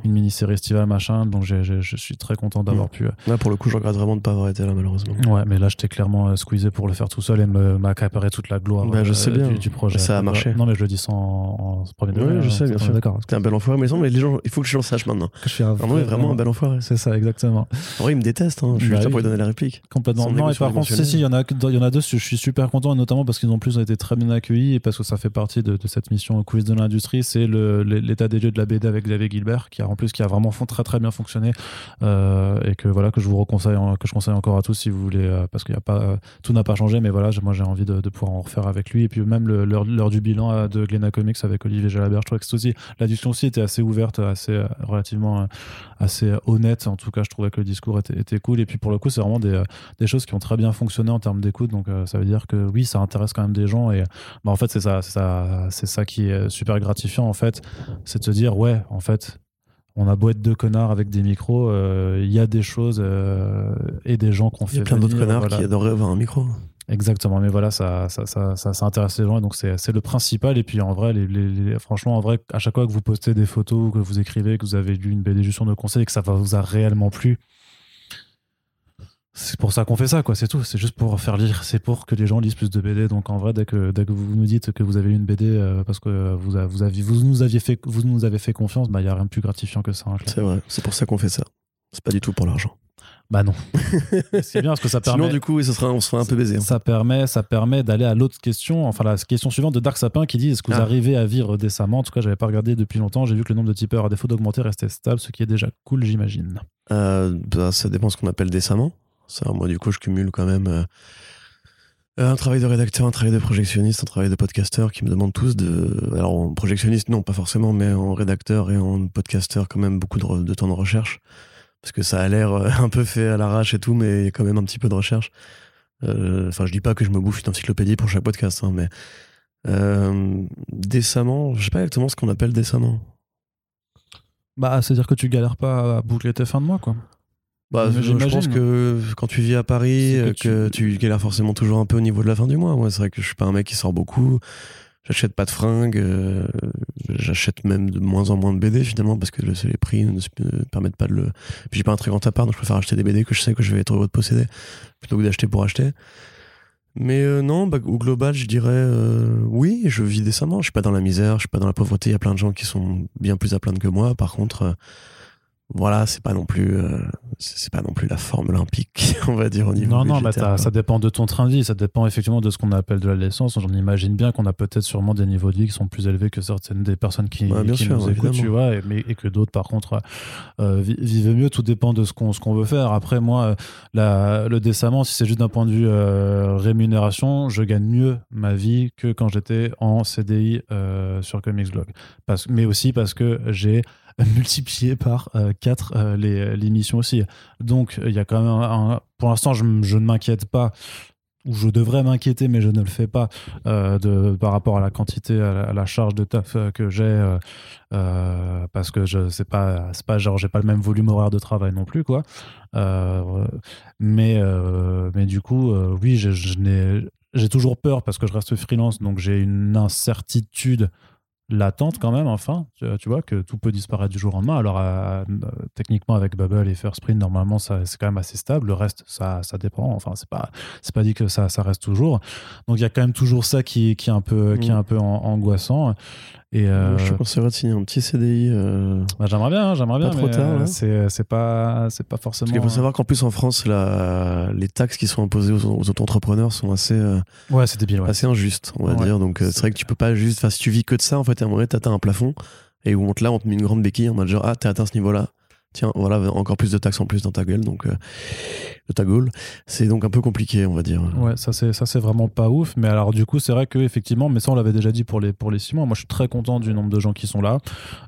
une mini-série estivale, machin. Donc je suis très content d'avoir pu. Euh, là, pour le coup, je regrette vraiment de ne pas avoir été là, malheureusement. Ouais, mais là, j'étais clairement euh, squeezé pour le faire tout seul et m'accaparer toute la gloire bah, je sais euh, bien. Du, projet. Ça a marché. Non, mais je le dis sans en premier degré. Oui, je hein, sais, bien sûr. D'accord. C'était un bel enfoiré, mais les gens, il faut que je le sache maintenant. Que je suis vraiment un bel enfoiré. C'est exactement. En vrai, il me déteste, hein. je suis bah juste pour lui donner la réplique. Complètement. Non, et par contre, si, si, il y, en a, il y en a deux, je suis super content, et notamment parce qu'ils ont plus été très bien accueillis, et parce que ça fait partie de, cette mission quiz de l'industrie, c'est l'état des jeux de la BD avec Xavier Gilbert, qui a en plus qui a vraiment très très bien fonctionné, euh, et que voilà, que je vous reconseille, que je conseille encore à tous si vous voulez, euh, parce qu'il y a pas, tout n'a pas changé, mais voilà, moi j'ai envie de, pouvoir en refaire avec lui, et puis même l'heure du bilan euh, de Glena Comics avec Olivier Jalabert, je trouvais que aussi, la discussion aussi était assez ouverte, assez, relativement, assez honnête, en tout cas, je trouvais que le discours était, cool. Et puis pour le coup, c'est vraiment des, des, choses qui ont très bien fonctionné en termes d'écoute. Donc euh, ça veut dire que oui, ça intéresse quand même des gens. Et bah, en fait, c'est ça, ça, c'est ça qui est super gratifiant en fait, c'est de se dire ouais, en fait, on a beau être deux connards avec des micros, euh, il y a des choses euh, et des gens qu'on fait. Il y a plein d'autres connards qui adoraient avoir un micro. Exactement, mais voilà, ça, ça, ça, ça, intéresse les gens, donc c'est le principal. Et puis en vrai, franchement, en vrai, à chaque fois que vous postez des photos, que vous écrivez, que vous avez lu une BD juste sur nos conseils que ça vous a réellement plu, c'est pour ça qu'on fait ça, quoi. C'est tout. C'est juste pour faire lire. C'est pour que les gens lisent plus de BD. Donc en vrai, dès que, dès que vous nous dites que vous avez une BD euh, parce que vous, vous, aviez, vous nous aviez fait, vous nous avez fait confiance, bah il y a rien de plus gratifiant que ça. Hein, c'est vrai. C'est pour ça qu'on fait ça. C'est pas du tout pour l'argent. Bah non. c'est bien parce que ça permet. Sinon, du coup, ce sera, on se fera un peu baiser. Hein. Ça permet, ça permet d'aller à l'autre question, enfin la question suivante de Dark Sapin qui dit est-ce que vous ah. arrivez à vivre décemment? En tout cas, j'avais pas regardé depuis longtemps. J'ai vu que le nombre de tipeurs, à défaut d'augmenter, restait stable, ce qui est déjà cool, j'imagine. Euh, bah, ça dépend ce qu'on appelle décemment. Ça, moi, du coup, je cumule quand même. Euh, un travail de rédacteur, un travail de projectionniste, un travail de podcasteur qui me demandent tous de. Alors, en projectionniste, non, pas forcément, mais en rédacteur et en podcasteur, quand même beaucoup de temps de recherche parce que ça a l'air euh, un peu fait à l'arrache et tout, mais il y a quand même un petit peu de recherche. Euh, enfin, je dis pas que je me bouffe une encyclopédie pour chaque podcast, hein, mais euh, décemment, je sais pas exactement ce qu'on appelle décemment. Bah, c'est-à-dire que tu galères pas à boucler tes fins de mois, quoi. Bah, je pense que quand tu vis à Paris, que, tu... galères forcément toujours un peu au niveau de la fin du mois. Ouais, c'est vrai que je suis pas un mec qui sort beaucoup. J'achète pas de fringues, euh, j'achète même de moins en moins de BD finalement parce que les prix ne permettent pas de le. Puis j'ai pas un très grand appart donc je préfère acheter des BD que je sais que je vais être heureux de posséder plutôt que d'acheter pour acheter. Mais euh, non, bah, au global, je dirais euh, oui, je vis décemment. Je suis pas dans la misère, je suis pas dans la pauvreté. Il y a plein de gens qui sont bien plus à plaindre que moi. Par contre, euh, voilà, c'est pas non plus, euh, c'est pas non plus la forme olympique, on va dire au niveau Non, non, bah, ça dépend de ton train de vie, ça dépend effectivement de ce qu'on appelle de la naissance. J'en imagine bien qu'on a peut-être sûrement des niveaux de vie qui sont plus élevés que certaines des personnes qui, Ouais, qui sûr, nous écoutent, tu vois, et, mais, et que d'autres, par contre, euh, vi- vivent mieux. Tout dépend de ce qu'on ce qu'on veut faire. Après, moi, euh, la- le décemment, si c'est juste d'un point de vue euh, rémunération, je gagne mieux ma vie que quand j'étais en CDI euh, sur Comics Blog. Parce, mais aussi parce que j'ai multiplié par 4 les, les missions aussi. Donc, il y a quand même un, pour l'instant, je, ne m'inquiète pas ou je devrais m'inquiéter, mais je ne le fais pas euh, de, par rapport à la quantité, à la, charge de taf euh, que j'ai, euh, euh, parce que je sais pas, c'est pas genre j'ai pas le même volume horaire de travail non plus, quoi. Euh, mais euh, mais du coup, euh, oui, je n'ai j'ai toujours peur parce que je reste freelance, donc j'ai une incertitude latente quand même, enfin, tu, vois, que tout peut disparaître du jour au lendemain. Alors, euh, techniquement, avec Bubble et First Print, normalement, ça, c'est quand même assez stable. Le reste, ça, ça dépend. Enfin, c'est pas, c'est pas dit que ça, ça reste toujours. Donc, il y a quand même toujours ça qui, qui est un peu, qui est Mm. un peu angoissant. Et euh, Je te conseillerais de signer un petit CDI. euh, bah, j'aimerais bien, hein, j'aimerais bien, Pas trop mais tard, euh, c'est, pas, c'est pas forcément. Parce qu'il faut savoir qu'en plus en France, la- les taxes qui sont imposées aux, aux auto-entrepreneurs sont assez, euh, Ouais, c'est débile. Ouais. assez injustes, on va Ouais. dire. Donc euh, c'est vrai que tu peux pas juste. Enfin, si tu vis que de ça, en fait, à un moment, t'atteins un plafond et où on te, là, on te met une grande béquille en mode genre, ah, t'as atteint ce niveau-là. Tiens, voilà, encore plus de taxes en plus dans ta gueule, donc euh, de ta gueule. C'est donc un peu compliqué, on va dire. Ouais, ça c'est ça c'est vraiment pas ouf. Mais alors du coup, c'est vrai que effectivement, mais ça on l'avait déjà dit pour les pour les six mois. Moi, je suis très content du nombre de gens qui sont là.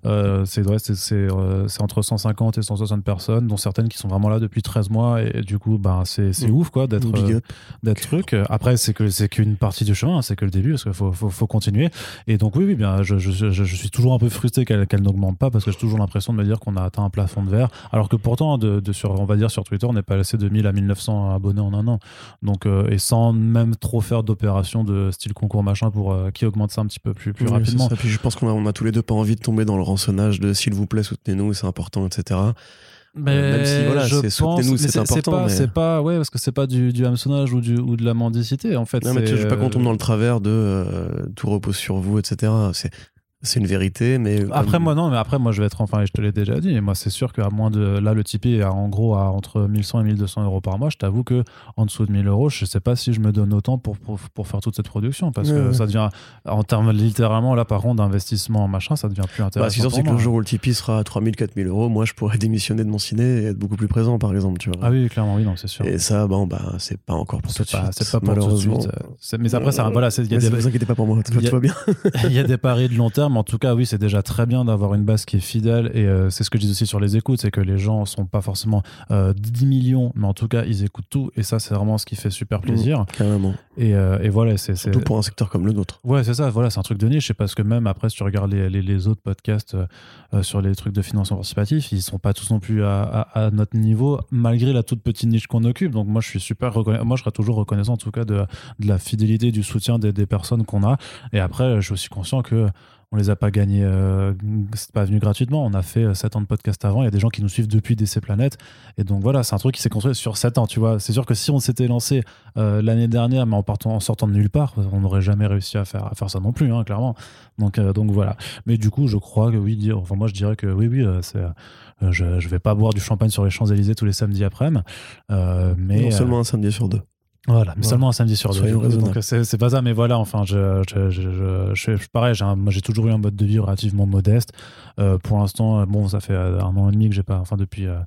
Euh, c'est vrai, c'est c'est euh, entre 150 et 160 personnes, dont certaines qui sont vraiment là depuis 13 mois. Et, du coup, ben c'est c'est Mm. ouf quoi d'être euh, d'être truc. Après, c'est que c'est qu'une partie du chemin, hein, c'est que le début, parce qu'il faut, faut, faut continuer. Et donc oui, oui, bien, je, je, je, je suis toujours un peu frustré qu'elle qu'elle n'augmente pas parce que j'ai toujours l'impression de me dire qu'on a atteint un plafond de verre, alors que pourtant, de, de sur, on va dire sur Twitter, on n'est pas passé de 1000 à 1900 abonnés en un an. Donc euh, et sans même trop faire d'opérations de style concours machin pour euh, qui augmente ça un petit peu plus plus Oui, rapidement. ça. Puis je pense qu'on a, on a tous les deux pas envie de tomber dans le rançonnage de s'il vous plaît, soutenez-nous, c'est important, etc. Mais même si, voilà, je c'est- pense, mais c'est important, pas, mais- c'est pas, ouais, parce que c'est pas du, du hameçonnage ou, du, ou de la mendicité en fait. Non, mais tu je veux pas qu'on tombe dans euh, le travers de euh, tout repose sur vous, etc. C'est, c'est une vérité, mais. Après comme- moi non mais après moi je vais être enfin je te l'ai déjà dit et moi c'est sûr qu'à moins de là le Tipeee est en gros à entre 1100 et 1200 euros par mois je t'avoue que en dessous de 1000 euros je sais pas si je me donne autant pour, pour, pour faire toute cette production parce Ouais, que ouais. ça devient en termes littéralement là par contre d'investissement machin ça devient plus Bah, intéressant ce qui est sûr, c'est que le jour où le Tipeee sera à 3000, 4000 euros, moi, je pourrais démissionner de mon ciné et être beaucoup plus présent, par exemple, tu vois. ah oui clairement oui non c'est sûr Et ça, bon, bah, c'est pas encore pour tout c'est de suite. c'est pas pour tout de suite malheureusement. euh, c'est- mais après ça voilà c'est- il y a Mais des vous inquiétez pas pour moi, tout va bien. il y a des paris de long terme, en tout cas, oui, c'est déjà très bien d'avoir une base qui est fidèle. Et euh, c'est ce que je dis aussi sur les écoutes, c'est que les gens sont pas forcément euh, 10 millions, mais en tout cas, ils écoutent tout. Et ça, c'est vraiment ce qui fait super plaisir. Carrément. Et, euh, et voilà, c'est. Surtout pour un secteur comme le nôtre. Ouais, c'est ça, voilà, c'est un truc de niche. Et parce que même après, si tu regardes les, les, les autres podcasts euh, sur les trucs de financement participatif, ils sont pas tous non plus à, à- à notre niveau, malgré la toute petite niche qu'on occupe. Donc moi, je suis super reconnaissant. Moi, je serai toujours reconnaissant, en tout cas, de, de la fidélité, du soutien des, des personnes qu'on a. Et après, je suis aussi conscient que on les a pas gagnés, euh, c'est pas venu gratuitement. On a fait 7 ans de podcast avant. Il y a des gens qui nous suivent depuis DC Planète. Et donc voilà, c'est un truc qui s'est construit sur 7 ans, tu vois. C'est sûr que si on s'était lancé euh, l'année dernière, mais en, partant, en sortant de nulle part, on n'aurait jamais réussi à faire, à faire ça non plus, hein, clairement. Donc, euh, donc voilà. Mais du coup, je crois que oui, dire, enfin, moi je dirais que oui, oui, euh, c'est, euh, je, je vais pas boire du champagne sur les Champs-Élysées tous les samedis après-midi. Euh, mais non euh, seulement un samedi sur deux. Voilà, mais Voilà. seulement un samedi sur deux. Donc c'est pas ça, mais voilà, enfin, je, je, je, je, pareil. J'ai toujours eu un mode de vie relativement modeste. Euh, pour l'instant, euh, bon, ça fait euh, un an et demi que j'ai pas, enfin depuis. euh,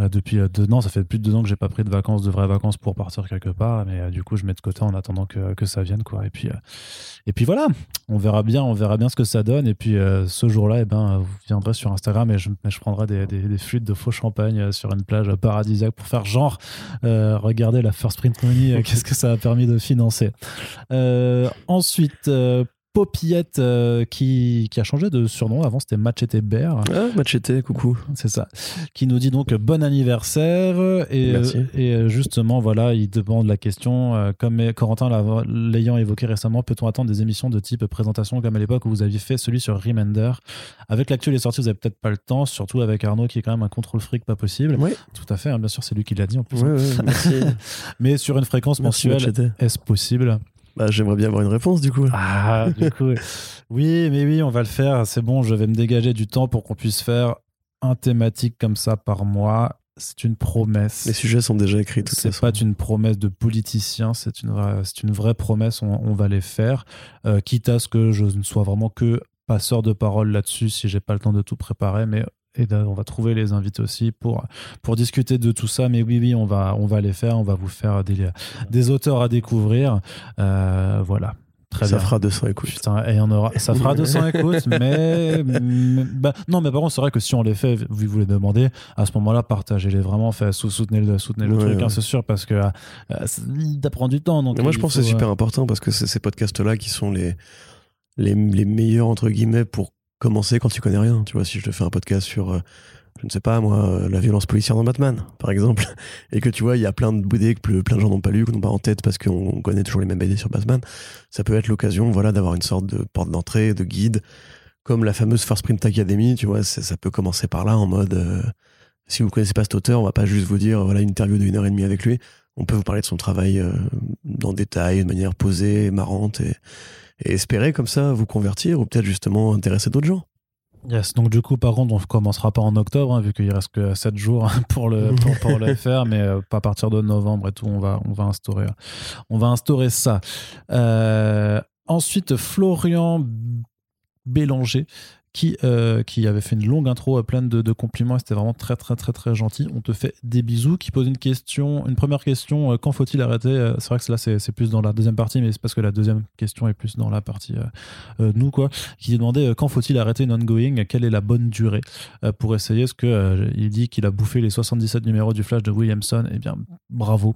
euh, depuis euh, deux ans, ça fait plus de deux ans que j'ai pas pris de vacances, de vraies vacances pour partir quelque part, mais euh, du coup je mets de côté en attendant que, que ça vienne quoi. Et puis euh, et puis voilà, on verra bien, on verra bien ce que ça donne. Et puis ce jour-là, eh ben vous viendrez sur Instagram et je, et je prendrai des, des, des flûtes de faux champagne sur une plage paradisiaque pour faire genre regardez la First Print Money, qu'est-ce que ça a permis de financer. Ensuite, Popillette euh, qui, qui a changé de surnom. Avant, c'était Machete Bear. Ah, Machete, coucou. C'est ça. Qui nous dit donc bon anniversaire. Et, Merci. euh, et euh, justement, voilà, il demande la question, euh, comme Corentin l'a- l'ayant évoqué récemment, peut-on attendre des émissions de type présentation comme à l'époque où vous aviez fait celui sur Remender? Avec l'actu et les sorties, vous avez peut-être pas le temps, surtout avec Arnaud qui est quand même un contrôle fric pas possible. Ouais, Tout à fait, hein, bien sûr, c'est lui qui l'a dit en plus. ouais, ouais, merci. Mais sur une fréquence Merci, mensuelle, est-ce possible? Bah, j'aimerais bien avoir une réponse, du coup. Ah, du coup, oui, mais oui, on va le faire. C'est bon, je vais me dégager du temps pour qu'on puisse faire un thématique comme ça par mois. C'est une promesse. Les sujets sont déjà écrits, C'est pas une promesse de politicien, c'est une vraie, une vraie promesse. On, on va les faire, euh, quitte à ce que je ne sois vraiment que passeur de parole là-dessus si j'ai pas le temps de tout préparer. Mais et là, on va trouver les invités aussi pour pour discuter de tout ça. Mais oui, oui, on va on va les faire. On va vous faire des des auteurs à découvrir. Euh, voilà. Très Ça bien. fera 200 écoutes. Putain, et on aura, ça fera 200 écoutes, mais, mais- bah, non, mais par contre, c'est vrai que si on les fait, que vous les demandez, à ce moment-là, partagez-les vraiment, fait, sou- soutenez le, soutenez le Ouais, truc, hein, ouais. c'est sûr, parce que euh, ça prend du temps. Donc moi, je pense faut, que c'est super euh, important parce que c'est ces podcasts-là qui sont les, les, les meilleurs, entre guillemets, pour commencer quand tu connais rien. Tu vois, si je te fais un podcast sur, euh, je ne sais pas, moi, euh, la violence policière dans Batman, par exemple, et que tu vois, il y a plein de BD que ple- plein de gens n'ont pas lu, qu'on n'ont pas en tête parce qu'on connaît toujours les mêmes BD sur Batman, ça peut être l'occasion, voilà, d'avoir une sorte de porte d'entrée, de guide, comme la fameuse First Print Academy, tu vois, ça peut commencer par là, en mode, euh, si vous connaissez pas cet auteur, on va pas juste vous dire, voilà, une interview d'une heure et demie avec lui, on peut vous parler de son travail dans détail, de manière posée, marrante, et espérer comme ça vous convertir ou peut-être justement intéresser d'autres gens. Yes, donc du coup, par contre, on ne commencera pas en octobre, hein, vu qu'il reste que 7 jours pour le, pour, pour le faire, mais euh, à partir de novembre et tout, on va, on va, instaurer, on va instaurer ça. Euh, ensuite, Florian Bélanger. Qui, euh, qui avait fait une longue intro euh, pleine de, de compliments, c'était vraiment très très très très gentil. On te fait des bisous. Qui pose une question, une première question euh, quand faut-il arrêter C'est vrai que là c'est plus dans la deuxième partie, mais c'est parce que la deuxième question est plus dans la partie euh, nous quoi. Qui demandait quand faut-il arrêter une ongoing? Quelle est la bonne durée pour essayer ce que il dit qu'il a bouffé les 77 numéros du Flash de Williamson? Eh bien, bravo.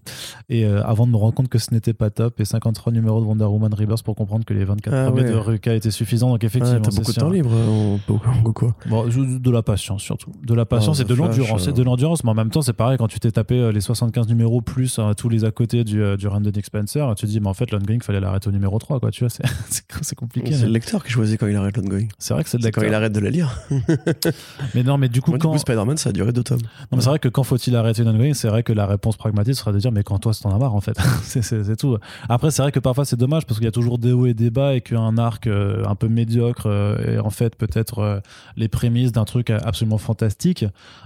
Et avant de me rendre compte que ce n'était pas top, et 53 numéros de Wonder Woman Rebirth pour comprendre que les 24 Ah premiers ouais. de Ruka étaient suffisants. Donc effectivement, T'as c'est beaucoup de temps libre en, en quoi Bon, je- de la patience surtout. De la patience Ah, et de l'endurance. euh. Et de l'endurance, mais en même temps, c'est pareil, quand tu t'es tapé euh, les 75 numéros plus euh, tous les à côté du, euh, du run de Nick Spencer, tu te dis, mais en fait, l'ongoing, fallait l'arrêter au numéro 3, quoi. Tu vois, c'est compliqué. C'est le mais lecteur qui choisit quand il arrête l'ongoing. C'est vrai que c'est de C'est quand il arrête de la lire. Mais non, mais du coup, Moi, quand. Spider-Man, ça a duré deux tomes. Non, mais c'est vrai que quand faut-il arrêter une ongoing, c'est vrai que la réponse pragmatique sera de dire, mais quand toi, t'en as marre, en fait. c'est tout. Après, c'est vrai que parfois, c'est dommage parce qu'il y a toujours des hauts et des bas et qu'un arc euh, un peu médiocre euh, est en fait peut-être euh, les prémices d'un truc absolument fantastique.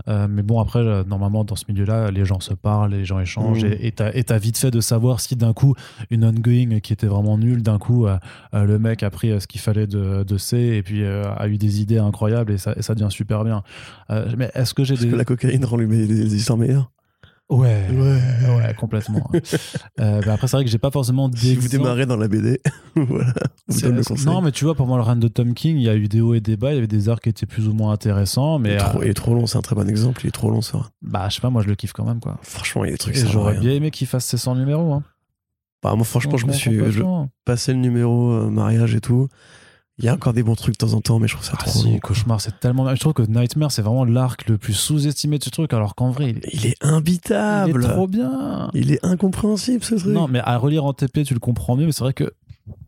Euh, mais bon, après, euh, normalement, dans ce milieu-là, les gens se parlent, les gens échangent Mhm. et- t'as vite fait de savoir si d'un coup, une ongoing qui était vraiment nulle, d'un coup, le mec a pris ce qu'il fallait de, de C et puis a eu des idées incroyables et ça, et ça devient super bien. Mais est-ce que j'ai des. que la cocaïne rend les histoires meilleures. Ouais, Ouais. ouais, complètement. Euh, bah après, c'est vrai que j'ai pas forcément Si vous démarrez dans la BD, voilà, vous donne le conseil. Non, mais tu vois, pour moi, le run de Tom King, il y a eu des hauts et des bas, il y avait des arcs qui étaient plus ou moins intéressants, il, mais est trop, euh, il est trop long, c'est un très bon exemple. Il est trop long, ça. bah, je sais pas, moi, je le kiffe quand même, quoi. Franchement, il y a des trucs j'aurais bien aimé qu'il fasse ses 100 numéros. Hein. Bah, moi, franchement, je me suis je, passé le numéro euh, mariage et tout. Il y a encore des bons trucs de temps en temps, mais je trouve ça Ah, trop si. Cauchemar, c'est tellement. Je trouve que Nightmare, c'est vraiment l'arc le plus sous-estimé de ce truc, alors qu'en vrai, il est, Il est il est imbitable. trop bien. Il est incompréhensible, ce truc. Non, mais à relire en TP, tu le comprends mieux, mais c'est vrai que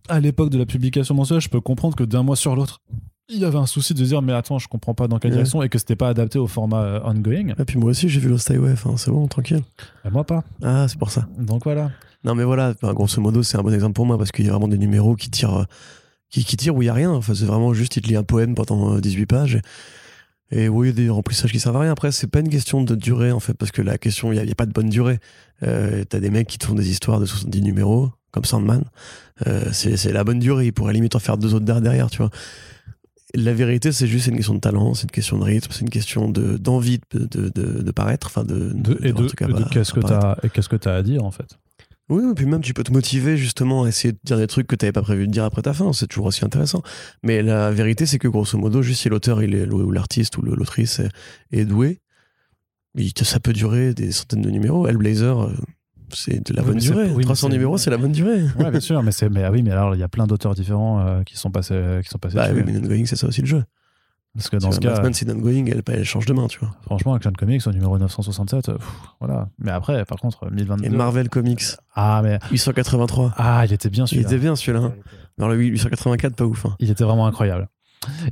à l'époque de la publication mensuelle, je peux comprendre que d'un mois sur l'autre, il y avait un souci de se dire, mais attends, je comprends pas dans quelle Ouais. direction, et que c'était pas adapté au format euh, ongoing. Et puis moi aussi, j'ai vu Lost Highway. Enfin, c'est bon, tranquille. Moi pas. Ah, c'est pour ça. Donc voilà. Non, mais voilà, grosso modo, c'est un bon exemple pour moi parce qu'il y a vraiment des numéros qui tirent, euh, qui, qui tirent où il y a rien. Enfin, c'est vraiment juste, il te lit un poème pendant euh, 18 pages. Et, et oui, il des remplissages qui servent à rien. Après, c'est pas une question de durée, en fait, parce que la question, il n'y a, il pas de bonne durée. Euh, T'as des mecs qui te font des histoires de 70 numéros, comme Sandman. Euh, c'est la bonne durée. Ils pourraient limite en faire deux autres derrière, tu vois. La vérité, c'est juste une question de talent, c'est une question de rythme, c'est une question de d'envie de, de, de, de paraître, enfin de, De- et de, pa- qu'est-ce que que t'as à dire en fait. Oui, et puis même tu peux te motiver justement à essayer de dire des trucs que tu n'avais pas prévu de dire après ta fin, c'est toujours aussi intéressant. Mais la vérité, c'est que grosso modo, juste si l'auteur il est ou l'artiste ou l'autrice est, est doué, il- ça peut durer des centaines de numéros. Hellblazer, euh, c'est de la Oui, bonne durée. oui, mais 300 c'est- numéros, c'est la bonne durée. Ouais, bien sûr, mais c'est mais ah oui, mais alors il y a plein d'auteurs différents euh, qui sont passés qui sont passés Bah dessus. oui, mais c'est ça aussi le jeu. Parce que dans ce cas Batman, c'est ongoing, elle, elle change de main, tu vois. franchement Action Comics au numéro 967 euh, pff, voilà. Mais après par contre 1022 Et Marvel Comics, Ah mais 883. ah, il était bien Il celui-là. était bien celui-là. hein. Alors le 884, pas ouf. hein. Il était vraiment incroyable.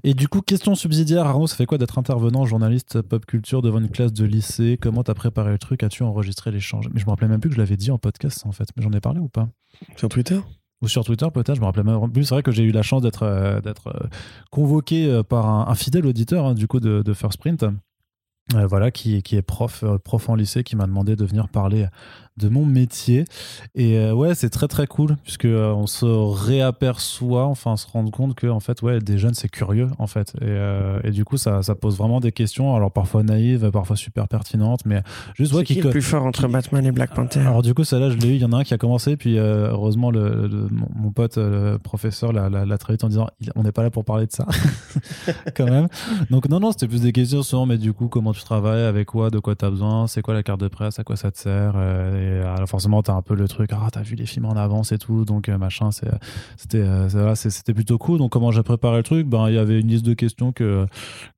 Et du coup, question subsidiaire, Arnaud, ça fait quoi d'être intervenant, journaliste pop culture devant une classe de lycée? Comment t'as préparé le truc? As-tu enregistré l'échange? Mais je me rappelais même plus que je l'avais dit en podcast, en fait. Mais j'en ai parlé ou pas? Sur Twitter? Ou sur Twitter, peut-être, je me rappelais même plus. C'est vrai que j'ai eu la chance d'être euh, euh, convoqué euh, par un, fidèle auditeur, hein, du coup, de, First Print. voilà, qui, est prof, prof en lycée, qui m'a demandé de venir parler de mon métier. Et euh, ouais, c'est très très cool, puisque euh, on se réaperçoit, enfin, on se rend compte que en fait, ouais, des jeunes, c'est curieux, en fait. Et, euh, et du coup, ça, ça pose vraiment des questions, alors parfois naïves, parfois super pertinentes, mais juste, ouais, qui qui le plus fort entre Batman et Black Panther? Alors du coup, celle-là, je l'ai eu. Il y en a un qui a commencé, puis heureusement, le, le- mon, pote, le professeur, l'a, très vite en disant, on n'est pas là pour parler de ça, quand même. Donc non, non, c'était plus des questions sur, mais du coup, comment tu travailles, avec quoi, de quoi tu as besoin, c'est quoi la carte de presse, à quoi ça te sert. Et alors, forcément, tu as un peu le truc, ah, t'as vu les films en avance et tout, donc euh, machin, c'était, euh, c'est- c'était plutôt cool. Donc comment j'ai préparé le truc? Ben, il y avait une liste de questions que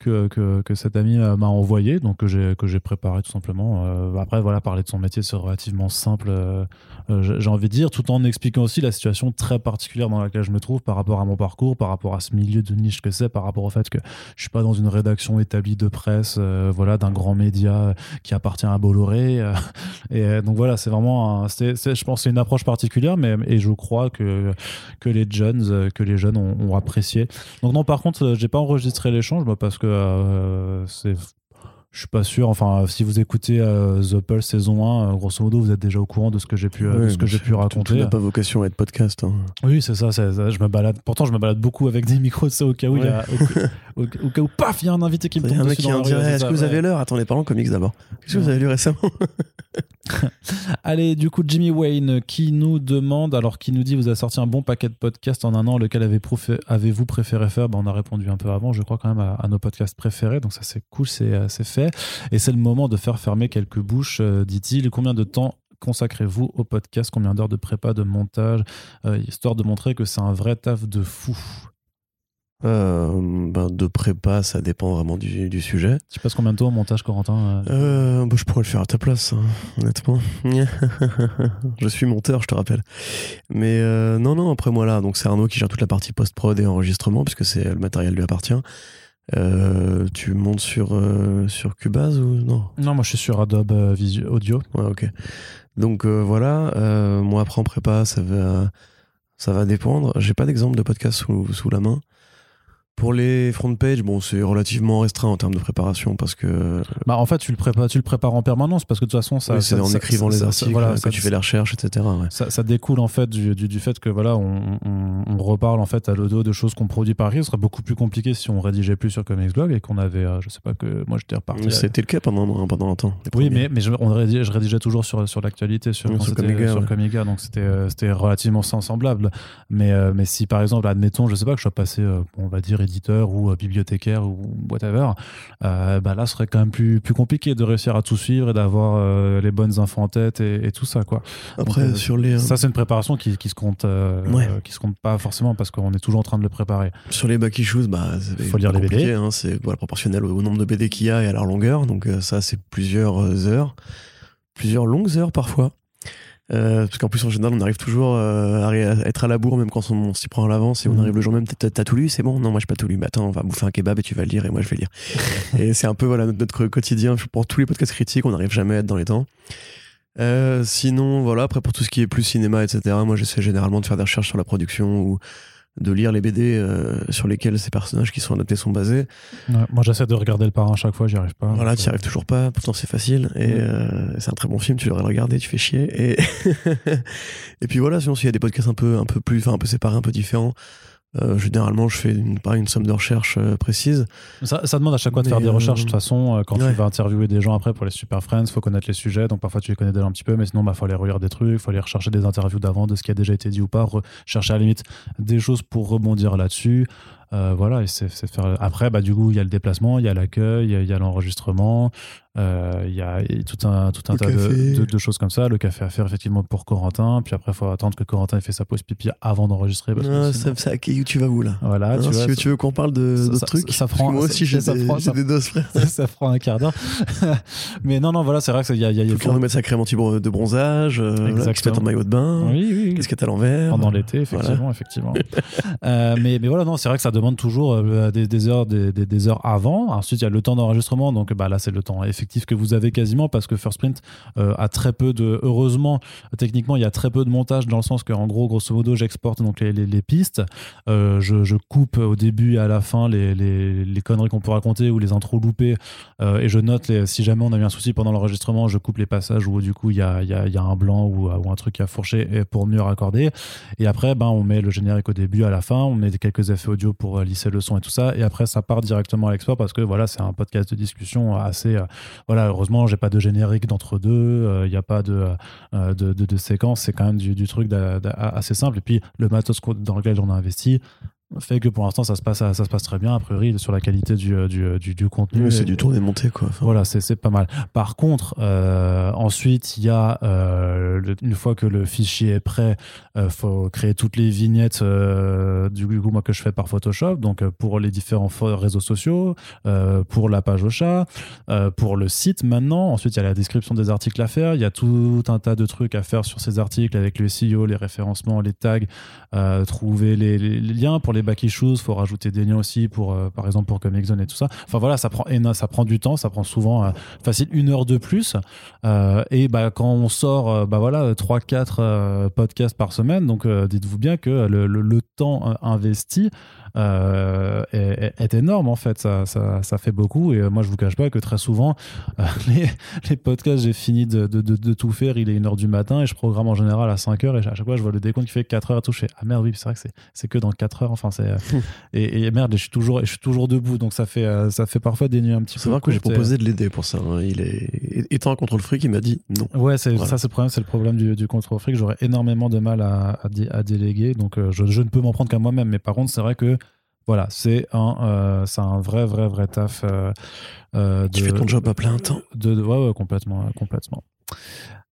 que, que, que cet ami euh, m'a envoyé, donc que j'ai que j'ai préparé tout simplement. Euh, après, voilà, parler de son métier, c'est relativement simple, euh, euh, j'ai envie de dire, tout en expliquant aussi la situation très particulière dans laquelle je me trouve par rapport à mon parcours, par rapport à ce milieu de niche que c'est, par rapport au fait que je suis pas dans une rédaction établie de presse, euh, voilà, d'un grand média euh, qui appartient à Bolloré. euh, et euh, donc voilà, c'est vraiment, un- je pense, c'est une approche particulière, mais et je crois que que les jeunes, euh, que les jeunes ont, apprécié. Donc non, par contre, euh, j'ai pas enregistré l'échange parce que euh, c'est je suis pas sûr. Enfin, si vous écoutez euh, The Pulse saison 1, euh, grosso modo, vous êtes déjà au courant de ce que j'ai pu, euh, de Ouais, ce que j'ai pu raconter. n'a pas vocation à être podcast. hein. Oui, c'est ça, Je me balade. Pourtant, je me balade beaucoup avec des micros, au cas où il y a, au, au- au cas où paf, il y a un invité qui me Il y a tombe un mec dessus qui en dirait Est-ce que vous avez l'heure? Attendez, parlons comics d'abord. Qu'est-ce que vous avez lu récemment? Allez, du coup, Jimmy Wayne qui nous demande, alors qui nous dit, vous avez sorti un bon paquet de podcasts en un an, lequel avez-vous préféré, faire? Ben, On a répondu un peu avant, je crois quand même à, à nos podcasts préférés, donc ça c'est cool, c'est, euh, c'est fait. Et c'est le moment de faire fermer quelques bouches, euh, dit-il. Combien de temps consacrez-vous au podcast? Combien d'heures de prépa, de montage, euh, histoire de montrer que c'est un vrai taf de fou? Euh, ben, De prépa, ça dépend vraiment du, du sujet. Tu passes combien de temps au montage, Corentin euh? Bah, je pourrais le faire à ta place, hein, honnêtement. je suis monteur, je te rappelle. Mais non, non, après moi là, donc c'est Arnaud qui gère toute la partie post-prod et enregistrement, puisque c'est le matériel lui appartient. Euh, tu montes sur, euh, sur Cubase ou non? Non, moi je suis sur Adobe euh, Visu- Audio. Ouais, ok. Donc euh, voilà, moi après en prépa, ça va, ça va dépendre. J'ai pas d'exemple de podcast sous, sous la main. Pour les front page, bon, c'est relativement restreint en termes de préparation parce que Bah, en fait, tu le, prépares, tu le prépares en permanence parce que de toute façon, ça. oui, c'est en ça- écrivant ça- les ça- articles, voilà, quand ça- tu fais la recherche, etc. ouais. ça, découle en fait du, du, du fait que voilà on, on, on reparle en fait à l'audio de choses qu'on produit par ici ce serait beaucoup plus compliqué si on rédigeait plus sur Comics Blog et qu'on avait euh, je sais pas que moi j'étais reparti à- C'était le cas pendant, pendant un temps. oui mais, mais je, on rédigeait, je rédigeais toujours sur, sur l'actualité sur, Oui, sur Comica, sur ouais. Comica, donc c'était euh, c'était relativement sem- semblable mais, euh, mais si par exemple admettons je sais pas que je sois passé euh, on va dire éditeur ou euh, bibliothécaire ou whatever euh, bah là ce serait quand même plus, plus compliqué de réussir à tout suivre et d'avoir euh, les bonnes infos en tête et, et tout ça quoi Après, Donc, sur, les, ça, c'est une préparation qui, qui se compte, Ouais. qui se compte pas forcément parce qu'on est toujours en train de le préparer. sur les back issues, bah, Faut lire les BD. hein, c'est voilà, proportionnel au nombre de BD qu'il y a et à leur longueur. Donc ça, c'est plusieurs heures, plusieurs longues heures parfois. Euh, parce qu'en plus, en général, on arrive toujours euh, à à être à la bourre, même quand on, s'y prend à l'avance et on Mhm. arrive le jour même. T'as tout lu, c'est bon Non, moi, j'ai pas tout lu. Mais attends, on va bouffer un kebab et tu vas le lire et moi, je vais lire. et c'est un peu voilà, notre, notre quotidien. Pour tous les podcasts critiques, on n'arrive jamais à être dans les temps. Euh, sinon, voilà, après, pour tout ce qui est plus cinéma, etc., moi, j'essaie généralement de faire des recherches sur la production ou de lire les BD euh, sur lesquels ces personnages qui sont adaptés sont basés. Ouais, moi, j'essaie de regarder le parrain à chaque fois, j'y arrive pas. Voilà, n'y arrives toujours pas, pourtant c'est facile. Et euh, c'est un très bon film, tu devrais le regarder, tu fais chier. Et, et puis voilà, sinon s'il y a des podcasts un peu, un peu plus, enfin un peu séparés, un peu différents, euh, généralement je fais une, pas une somme de recherche euh, précise. Ça, ça demande à chaque fois de faire des euh, recherches. De toute façon, euh, quand ouais. tu vas interviewer des gens après pour les Super Friends, faut connaître les sujets. Donc parfois tu les connais déjà un petit peu, mais sinon, bah, faut aller relire des trucs, faut aller rechercher des interviews d'avant, de ce qui a déjà été dit ou pas, chercher à la limite des choses pour rebondir là-dessus. Euh, voilà, et c'est faire. Après, bah, du coup, il y a le déplacement, il y a l'accueil, il il y a l'enregistrement. Il y a tout un, tout un tas de, de, choses comme ça. Le café à faire, effectivement, pour Corentin. Puis après, il faut attendre que Corentin ait fait sa pause pipi avant d'enregistrer. Ah, ça, ça, tu vas où là? Voilà, tu, vois, tu veux, qu'on parle de, de trucs ça, prend, Moi aussi, j'ai des, des doses, frère. ça prend un quart d'heure. mais non, non, voilà, c'est vrai qu'il y a. Il y a, faut remettre sa crème anti-de bronzage. Euh, Exactement. en maillot de bain. Oui, oui. Qu'est-ce que t'as à l'envers? Pendant l'été, effectivement. effectivement. euh, mais, mais voilà, non, c'est vrai que ça demande toujours euh, des, des, heures, des, des, heures avant. Ensuite, il y a le temps d'enregistrement. Donc bah, là, c'est le temps que vous avez quasiment parce que First Print euh, a très peu de. Heureusement, techniquement, il y a très peu de montage dans le sens qu'en gros, grosso modo, j'exporte donc les, les, pistes. Euh, je, coupe au début et à la fin les, les, conneries qu'on peut raconter ou les intros loupées. Euh, et je note si jamais on a eu un souci pendant l'enregistrement, je coupe les passages où du coup il y a, y, a, y a, un blanc ou, ou, un truc à fourcher pour mieux raccorder. Et après, ben, on met le générique au début, à la fin. On met quelques effets audio pour lisser le son et tout ça. Et après, ça part directement à l'export parce que voilà, c'est un podcast de discussion assez. Voilà, heureusement, j'ai pas de générique d'entre deux. Il n'y a pas de, de, de, séquence. C'est quand même du, du truc assez simple. Et puis, le matos dans lequel on a investi, fait que pour l'instant ça se passe ça se passe très bien a priori sur la qualité du, euh, du, du, du contenu. C'est du tourné monté quoi voilà c'est pas mal. Par contre euh, ensuite il y a euh, une fois que le fichier est prêt euh, faut créer toutes les vignettes euh, du coup moi que je fais par Photoshop. Donc euh, pour les différents réseaux sociaux pour la page au chat pour le site maintenant. Ensuite il y a la description des articles à faire. Il y a tout un tas de trucs à faire sur ces articles avec le SEO les référencements les tags trouver les, les liens pour les back issues, faut rajouter des liens aussi pour, euh, par exemple, pour Comic Zone et tout ça. Enfin voilà, ça prend, ça prend du temps, ça prend souvent euh, facile une heure de plus. Euh, et bah, quand on sort, bah voilà, 3-4 podcasts par semaine, donc dites-vous bien que le, le temps investi euh, est, énorme en fait. Ça, ça, ça, fait beaucoup. Et euh, moi, je vous cache pas que très souvent, euh, les, les, podcasts, j'ai fini de, de, de, tout faire. Il est 1h du matin et je programme en général à 5h. Et à chaque fois, je vois le décompte qui fait 4 heures à toucher. Ah merde, oui, c'est vrai que c'est que dans 4 heures. Enfin, c'est. et, et, merde, je suis toujours, je suis toujours debout. Donc ça fait, ça fait parfois des nuits un petit peu. C'est vrai que j'ai proposé de l'aider pour ça. Hein. Il est étant un contrôle fric, il m'a dit non. Ouais, c'est ça, c'est le problème, c'est le problème du, du contrôle fric. J'aurais énormément de mal à, à, déléguer. Donc je, je ne peux m'en prendre qu'à moi-même. Mais par contre, c'est vrai que voilà, c'est un, euh, c'est un vrai, vrai, vrai taf. Euh, euh, tu fais ton job à plein temps. De, ouais, ouais, complètement, complètement.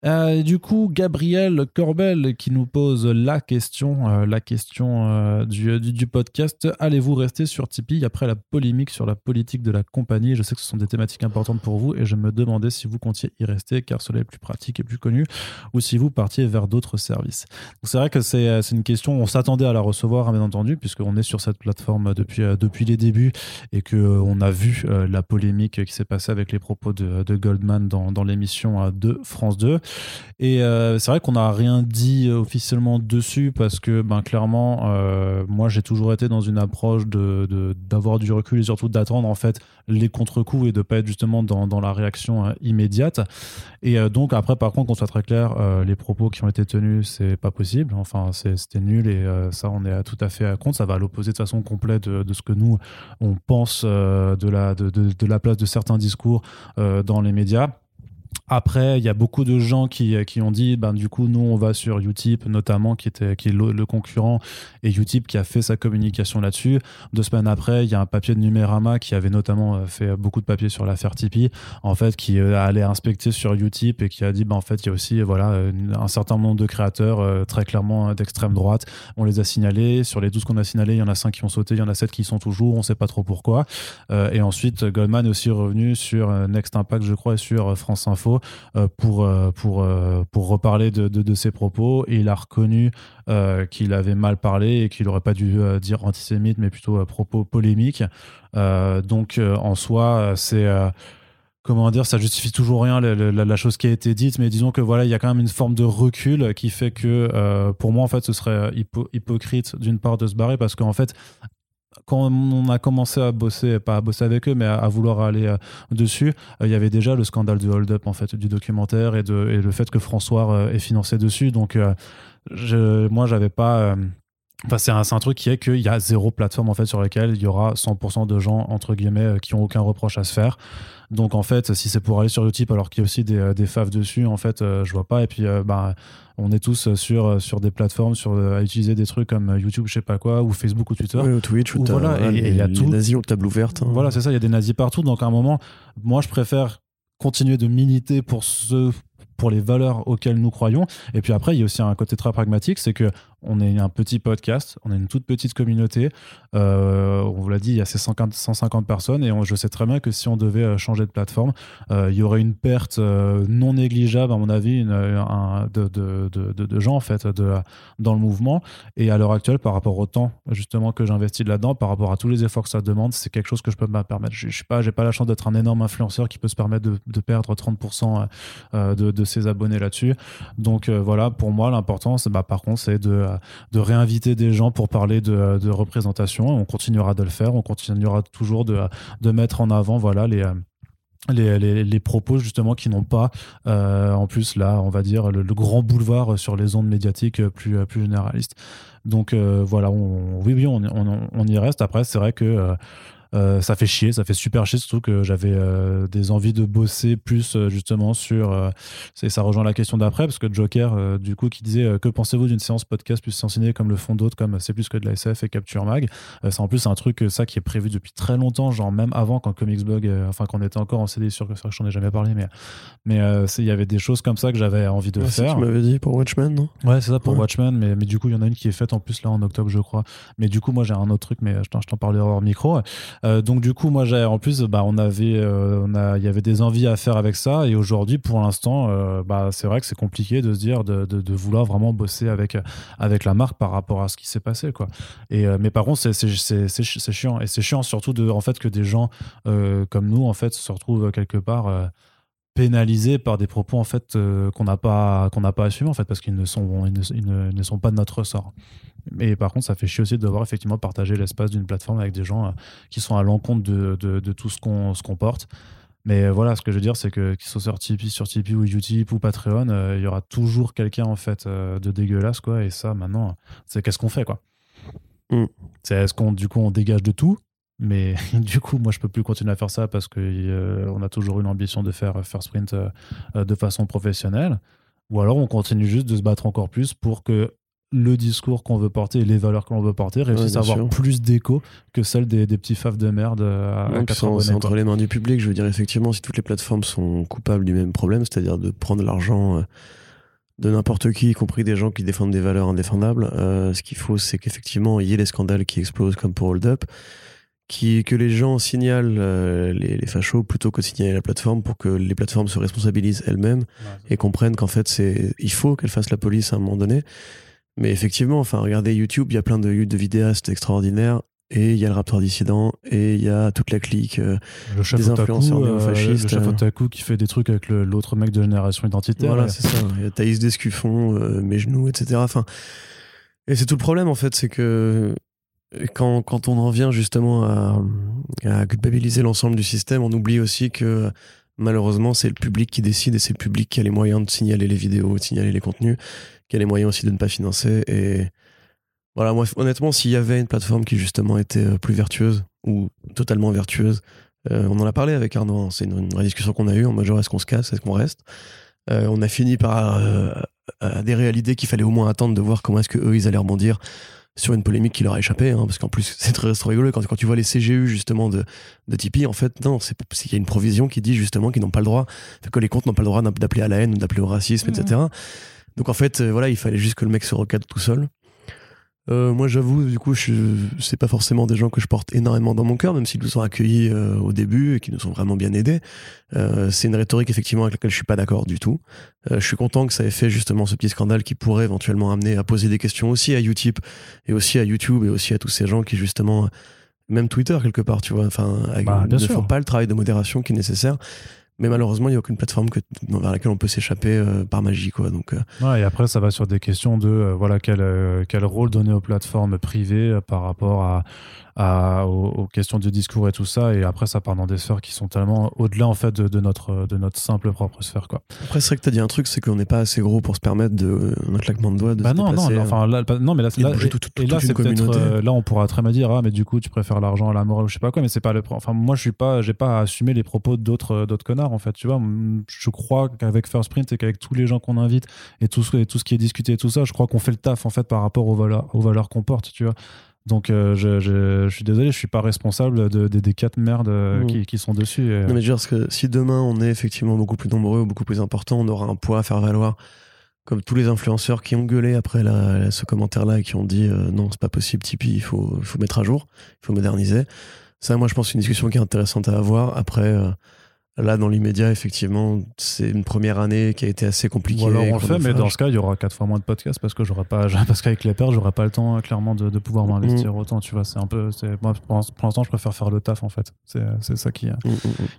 Euh, du coup, Gabriel Corbel qui nous pose la question, euh, la question euh, du, du, podcast. Allez-vous rester sur Tipeee après la polémique sur la politique de la compagnie? Je sais que ce sont des thématiques importantes pour vous et je me demandais si vous comptiez y rester car cela est plus pratique et plus connu ou si vous partiez vers d'autres services. C'est vrai que c'est une question, on s'attendait à la recevoir bien entendu puisqu'on est sur cette plateforme depuis, depuis les débuts et qu'on a vu la polémique qui s'est passée avec les propos de, de Goldman dans, dans l'émission de France 2. Et euh, c'est vrai qu'on n'a rien dit officiellement dessus parce que, ben, clairement, euh, moi, j'ai toujours été dans une approche de, d'avoir du recul et surtout d'attendre en fait les contre-coups et de pas être justement dans, la réaction euh, immédiate. Et donc après, par contre, qu'on soit très clair, les propos qui ont été tenus, c'est pas possible. Enfin, c'était nul et ça, on est tout à fait à compte. Ça va à l'opposé de façon complète de, ce que nous on pense de la de, la place de certains discours dans les médias. Après, il y a beaucoup de gens qui, qui ont dit, ben, du coup, nous, on va sur Utip, notamment, qui, était, qui est le, concurrent, et Utip qui a fait sa communication là-dessus. Deux semaines après, il y a un papier de Numérama qui avait notamment euh, fait beaucoup de papiers sur l'affaire Tipeee, en fait, qui euh, allait inspecter sur Utip et qui a dit, ben, en fait, il y a aussi voilà, un certain nombre de créateurs, euh, très clairement d'extrême droite. On les a signalés. Sur les 12 qu'on a signalés, il y en a 5 qui ont sauté, il y en a 7 qui sont toujours, on ne sait pas trop pourquoi. et ensuite, Goldman est aussi revenu sur Next Impact, je crois, et sur France Info euh, pour, euh, pour, euh, pour reparler de, de, ses propos il a reconnu qu'il avait mal parlé et qu'il n'aurait pas dû dire antisémite mais plutôt propos polémiques. donc en soi, c'est comment dire, ça justifie toujours rien la, chose qui a été dite, mais disons que voilà, il y a quand même une forme de recul qui fait que pour moi en fait, ce serait hypocrite d'une part de se barrer parce qu'en fait, quand on a commencé à bosser, pas à bosser avec eux, mais à, vouloir aller euh, dessus, euh, il y avait déjà le scandale du hold-up en fait du documentaire et, le fait que François euh, est financé dessus. Donc, je, moi, j'avais pas. Enfin, c'est un, truc qui est qu'il y a zéro plateforme en fait sur laquelle il y aura 100% de gens entre guillemets qui ont aucun reproche à se faire. Donc en fait, si c'est pour aller sur Utip alors qu'il y a aussi des, des faves dessus, en fait, je vois pas. Et puis, bah, on est tous sur, sur des plateformes sur, à utiliser des trucs comme YouTube, je sais pas quoi, ou Facebook ou Twitter. ou Twitch, ou voilà, et il y a tout. nazis aux table ouverte. Hein. Voilà, c'est ça, il y a des nazis partout. Donc à un moment, moi je préfère continuer de militer pour ce pour les valeurs auxquelles nous croyons. Et puis après, il y a aussi un côté très pragmatique, c'est que on est un petit podcast, on est une toute petite communauté. Euh, on vous l'a dit, il y a ces 150, 150 personnes et je sais très bien que si on devait euh, changer de plateforme, euh, il y aurait une perte non négligeable, à mon avis, de, gens en fait dans le mouvement. Et à l'heure actuelle, par rapport au temps justement que j'investis là-dedans, par rapport à tous les efforts que ça demande, c'est quelque chose que je peux me permettre. Je n'ai pas, j'ai pas la chance d'être un énorme influenceur qui peut se permettre de, perdre 30% de, ses abonnés là-dessus. Donc voilà, pour moi, l'important, bah, par contre, c'est de de réinviter des gens pour parler de, représentation. On continuera de le faire, on continuera toujours de, mettre en avant voilà, les, les, les, propos justement qui n'ont pas euh, en plus là on va dire le, grand boulevard sur les ondes médiatiques plus, plus généralistes. Donc euh, voilà on, oui oui on, on, y reste. Après c'est vrai que euh, ça fait chier, ça fait super chier, surtout que j'avais euh, des envies de bosser plus euh, justement sur. ça rejoint la question d'après, parce que Joker, du coup, qui disait Que pensez-vous d'une séance podcast plus ciné comme le fond d'autres, comme C'est plus que de la SF et Capture Mag? C'est en plus un truc, ça qui est prévu depuis très longtemps, genre même avant quand Comics Blog, enfin, qu'on était encore en CD sur que j'en ai jamais parlé, mais mais il y avait des choses comme ça que j'avais envie de faire. Tu m'avais dit pour Watchmen, non? Ouais, c'est ça pour Watchmen, mais, mais du coup, il y en a une qui est faite en plus là en octobre, je crois. Mais du coup, moi, j'ai un autre truc, mais je t'en parlerai hors micro. Euh, donc du coup, moi, en plus, bah, on avait, euh, on a, il y avait des envies à faire avec ça, et aujourd'hui, pour l'instant, euh, bah, c'est vrai que c'est compliqué de se dire de, de, vouloir vraiment bosser avec avec la marque par rapport à ce qui s'est passé, quoi. Et mais par contre, c'est c'est chiant, et c'est chiant surtout de, en fait, que des gens comme nous, en fait, se retrouvent quelque part pénalisés par des propos en fait qu'on n'a pas qu'on n'a pas en fait parce qu'ils ne sont ils ne, ne, sont pas de notre ressort mais par contre, ça fait chier aussi de devoir effectivement partager l'espace d'une plateforme avec des gens euh, qui sont à l'encontre de, de, tout ce qu'on ce qu'on porte. Mais voilà, ce que je veux dire, c'est que qu'ils soient sur Tipeee, sur Tipeee ou Utip ou Patreon, euh, il y aura toujours quelqu'un en fait euh, de dégueulasse quoi. Et ça, maintenant, c'est qu'est-ce qu'on fait quoi mm. C'est est-ce qu'on du coup on dégage de tout mais du coup, moi, je peux plus continuer à faire ça parce que on a toujours eu l'ambition de faire First Sprint de façon professionnelle. Ou alors, on continue juste de se battre encore plus pour que le discours qu'on veut porter et les valeurs qu'on veut porter réussissent à avoir plus d'écho que celles des, petits faves de merde à, C'est entre les mains du public. Je veux dire, effectivement, si toutes les plateformes sont coupables du même problème, c'est-à-dire de prendre l'argent euh, de n'importe qui, y compris des gens qui défendent des valeurs indéfendables, euh, ce qu'il faut, c'est qu'effectivement, il y ait les scandales qui explosent comme pour Hold Up, qui, que les gens signalent euh, les, les, fachos plutôt que de signaler la plateforme pour que les plateformes se responsabilisent elles-mêmes et comprennent qu'en fait, c'est il faut qu'elles fassent la police à un moment donné. Mais effectivement, enfin, regardez YouTube, il y a plein de, de vidéastes extraordinaires. Et il y a le Raptor dissident, et il y a toute la clique euh, le des influenceurs euh, néofascistes. Le chef euh. Otaku qui fait des trucs avec l'autre mec de génération identitaire. Voilà, c'est ça. Il y a Thaïs Descuffon, Mes Genoux, etc. Enfin, et c'est tout le problème, en fait, c'est que quand, on en vient justement à, culpabiliser l'ensemble du système, on oublie aussi que malheureusement, c'est le public qui décide et c'est le public qui a les moyens de signaler les vidéos, de signaler les contenus y a les moyens aussi de ne pas financer. Et voilà, honnêtement, s'il y avait une plateforme qui justement était euh, plus vertueuse ou totalement vertueuse, euh, on en a parlé avec Arnaud, hein. c'est une, vraie discussion qu'on a eue en major est-ce qu'on se casse, est-ce qu'on reste? Euh, On a fini par adhérer à l'idée qu'il fallait au moins attendre de voir comment est-ce que eux ils allaient rebondir sur une polémique qui leur a échappé, hein, parce qu'en plus c'est très, très rigolo quand, quand tu vois les CGU justement de, de Tipeee, en fait non, c'est qu'il y a une provision qui dit justement qu'ils n'ont pas le droit, que les comptes n'ont pas le droit d'appeler à la haine ou d'appeler au racisme, etc. Mmh. Donc en fait, euh, voilà, il fallait juste que le mec se recadre tout seul. Euh, moi, j'avoue, du coup, je, c'est pas forcément des gens que je porte énormément dans mon cœur, même s'ils nous ont accueillis euh, au début et qui nous ont vraiment bien aidés. c'est une rhétorique effectivement avec laquelle je suis pas d'accord du tout. je suis content que ça ait fait justement ce petit scandale qui pourrait éventuellement amener à poser des questions aussi à Utip et aussi à YouTube et aussi à tous ces gens qui justement, même Twitter quelque part, tu vois, enfin, bah, ne font pas le travail de modération qui est nécessaire mais malheureusement il n'y a aucune plateforme que, vers laquelle on peut s'échapper euh, par magie quoi donc euh. et après ça va sur des questions de euh, voilà quel, quel rôle donner aux plateformes privées par rapport à aux, questions de discours et tout ça. Et après, ça part dans des sphères qui sont tellement au-delà en fait de, notre, de notre simple propre sphère. Quoi. Après, c'est vrai que tu as dit un truc, c'est qu'on n'est pas assez gros pour se permettre de, un claquement de doigts de bah non, non, enfin, là, non, mais là, là, et, là c'est peut-être là on pourra très bien dire ah mais du coup tu préfères l'argent à la morale ou je sais pas quoi mais c'est pas le enfin moi je suis pas j'ai pas à assumer les propos d'autres connards en fait tu vois je crois qu'avec First Print et qu'avec tous les gens qu'on invite et tout ce et tout ce qui est discuté et tout ça je crois qu'on fait le taf en fait par rapport aux valeurs aux valeurs qu'on porte tu vois Donc je, je, je, suis désolé, je suis pas responsable de, des quatre merdes Mmh. qui, qui, sont dessus. Et... Non mais je veux dire, que si demain on est effectivement beaucoup plus nombreux ou beaucoup plus important, on aura un poids à faire valoir. Comme tous les influenceurs qui ont gueulé après la, ce commentaire-là et qui ont dit euh, non, c'est pas possible, Tipeee, il faut, mettre à jour, il faut moderniser. Ça, moi, je pense que c'est une discussion qui est intéressante à avoir. Après, euh, Là, dans l'immédiat, effectivement, c'est une première année qui a été assez compliquée. Ou alors on le fait, mais dans ce cas, il y aura quatre fois moins de podcasts parce que j'aurai pas, parce qu'avec les pertes, j'aurai pas le temps clairement de, de pouvoir m'investir autant. Tu vois, c'est un peu, c'est moi pour, l'instant, je préfère faire le taf en fait. C'est, c'est ça qui, mm.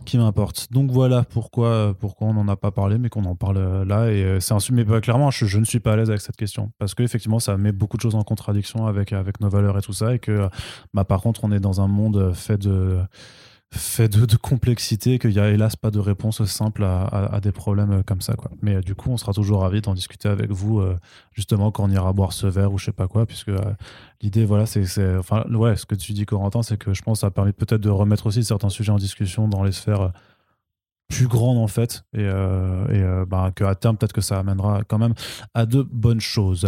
qui m'importe. Donc voilà pourquoi, pourquoi on n'en a pas parlé, mais qu'on en parle euh, là. Et euh, c'est mais bah, clairement, je, je ne suis pas à l'aise avec cette question parce que effectivement, ça met beaucoup de choses en contradiction avec avec nos valeurs et tout ça, et que bah par contre, on est dans un monde fait de fait de, complexité qu'il y a hélas pas de réponse simple à, des problèmes comme ça. Mais euh, du coup on sera toujours ravi d'en discuter avec vous euh, justement quand on ira boire ce verre ou je sais pas quoi puisque euh, l'idée voilà c'est enfin ouais ce que tu dis Corentin c'est que je pense que ça permet peut-être de remettre aussi certains sujets en discussion dans les sphères plus grande en fait. Et, euh, et euh, bah, qu'à terme peut-être que ça amènera quand même à de bonnes choses.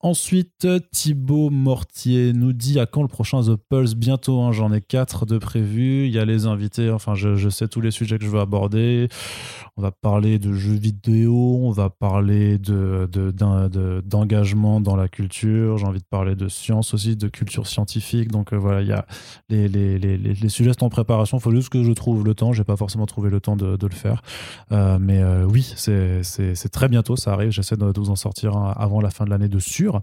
Ensuite Thibaut Mortier nous dit à quand le prochain The Pulse? Bientôt hein, j'en ai quatre de prévus. Il y a les invités enfin je, sais tous les sujets que je veux aborder. On va parler de jeux vidéo on va parler de, d'engagement de, de, dans la culture. J'ai envie de parler de science aussi de culture scientifique. Donc euh, voilà il y a les, les, les, les, sujets sont en préparation. Il faut juste que je trouve le temps. J'ai pas forcément trouvé le temps de de le faire. Euh, mais euh, oui, c'est très bientôt, ça arrive. J'essaie de, de, vous en sortir un avant la fin de l'année de sûr.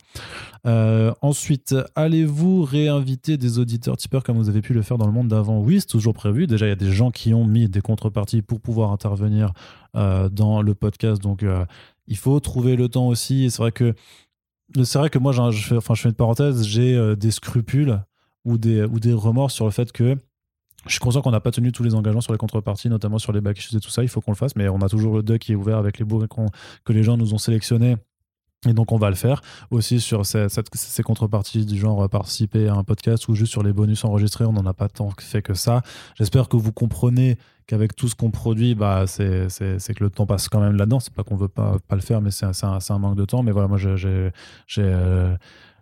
Euh, ensuite, allez-vous réinviter des auditeurs tipeurs comme vous avez pu le faire dans le monde d'avant? Oui, c'est toujours prévu. Déjà, il y a des gens qui ont mis des contreparties pour pouvoir intervenir dans le podcast. Donc, il faut trouver le temps aussi. C'est vrai que c'est vrai que moi, je fais, enfin, je fais une parenthèse, j'ai des scrupules ou des, ou des remords sur le fait que je suis conscient qu'on n'a pas tenu tous les engagements sur les contreparties, notamment sur les back et tout ça. Il faut qu'on le fasse, mais on a toujours le deck qui est ouvert avec les bourgs que les gens nous ont sélectionnés. Et donc on va le faire aussi sur ces, contreparties du genre participer à un podcast ou juste sur les bonus enregistrés, on n'en a pas tant fait que ça. J'espère que vous comprenez qu'avec tout ce qu'on produit, bah, c'est que le temps passe quand même là-dedans. C'est pas qu'on veut pas, le faire, mais c'est un, un, manque de temps. Mais voilà, moi j'ai...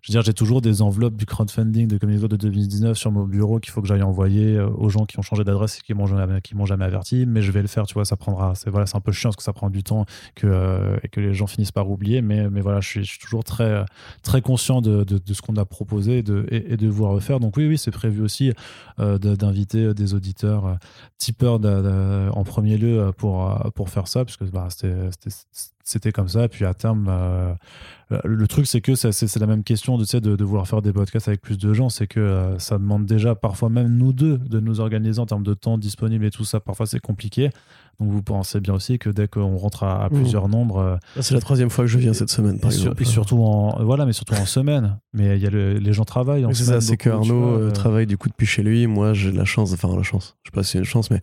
Je dire, j'ai toujours des enveloppes du crowdfunding de Community de 2019 sur mon bureau qu'il faut que j'aille envoyer euh, aux gens qui ont changé d'adresse et qui m'ont jamais, jamais averti. Mais je vais le faire, tu vois, ça prendra. C'est voilà, c'est un peu chiant parce que ça prend du temps que, euh, et que les gens finissent par oublier. Mais, mais voilà, je suis, toujours très, très conscient de, ce qu'on a proposé et de, et, et de vouloir le faire. Donc oui, oui, c'est prévu aussi euh, d'inviter des auditeurs tipeurs en premier lieu pour, pour faire ça, puisque bah, c'était comme ça. Et puis à terme, euh, le truc, c'est que c'est la même question de, de, de vouloir faire des podcasts avec plus de gens. C'est que euh, ça demande déjà, parfois même nous deux, de nous organiser en termes de temps disponible et tout ça. Parfois, c'est compliqué. Donc vous pensez bien aussi que dès qu'on rentre à, à plusieurs mmh. nombres, euh, c'est la troisième fois que je viens cette semaine, par et exemple. Et surtout en voilà, mais surtout en semaine. Mais il y a le, les gens travaillent. C'est ça, c'est que Arnaud euh, travaille du coup depuis chez lui. Moi, j'ai la chance, enfin la chance. Je sais pas si c'est une chance, mais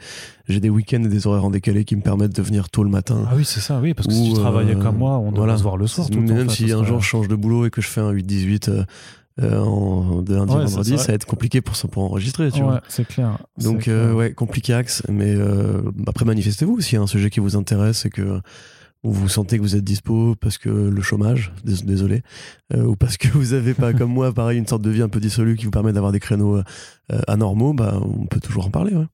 j'ai des week-ends et des horaires en décalé qui me permettent de venir tôt le matin. Ah oui, c'est ça, oui, parce que si tu travaillais comme moi, on doit voilà. se voir le soir. Tout même temps, si un jour je change de boulot et que je fais un 8-18. Euh, en, de lundi à vendredi, ça va être compliqué pour, pour enregistrer, tu vois. Ouais, c'est clair. Donc, euh, ouais, compliqué axe. Mais euh, après, manifestez-vous s'il y a un sujet qui vous intéresse et que ou vous sentez que vous êtes dispo parce que le chômage, dés- désolé, euh, ou parce que vous avez pas, comme moi, pareil, une sorte de vie un peu dissolue qui vous permet d'avoir des créneaux euh, anormaux, bah, on peut toujours en parler. Ouais.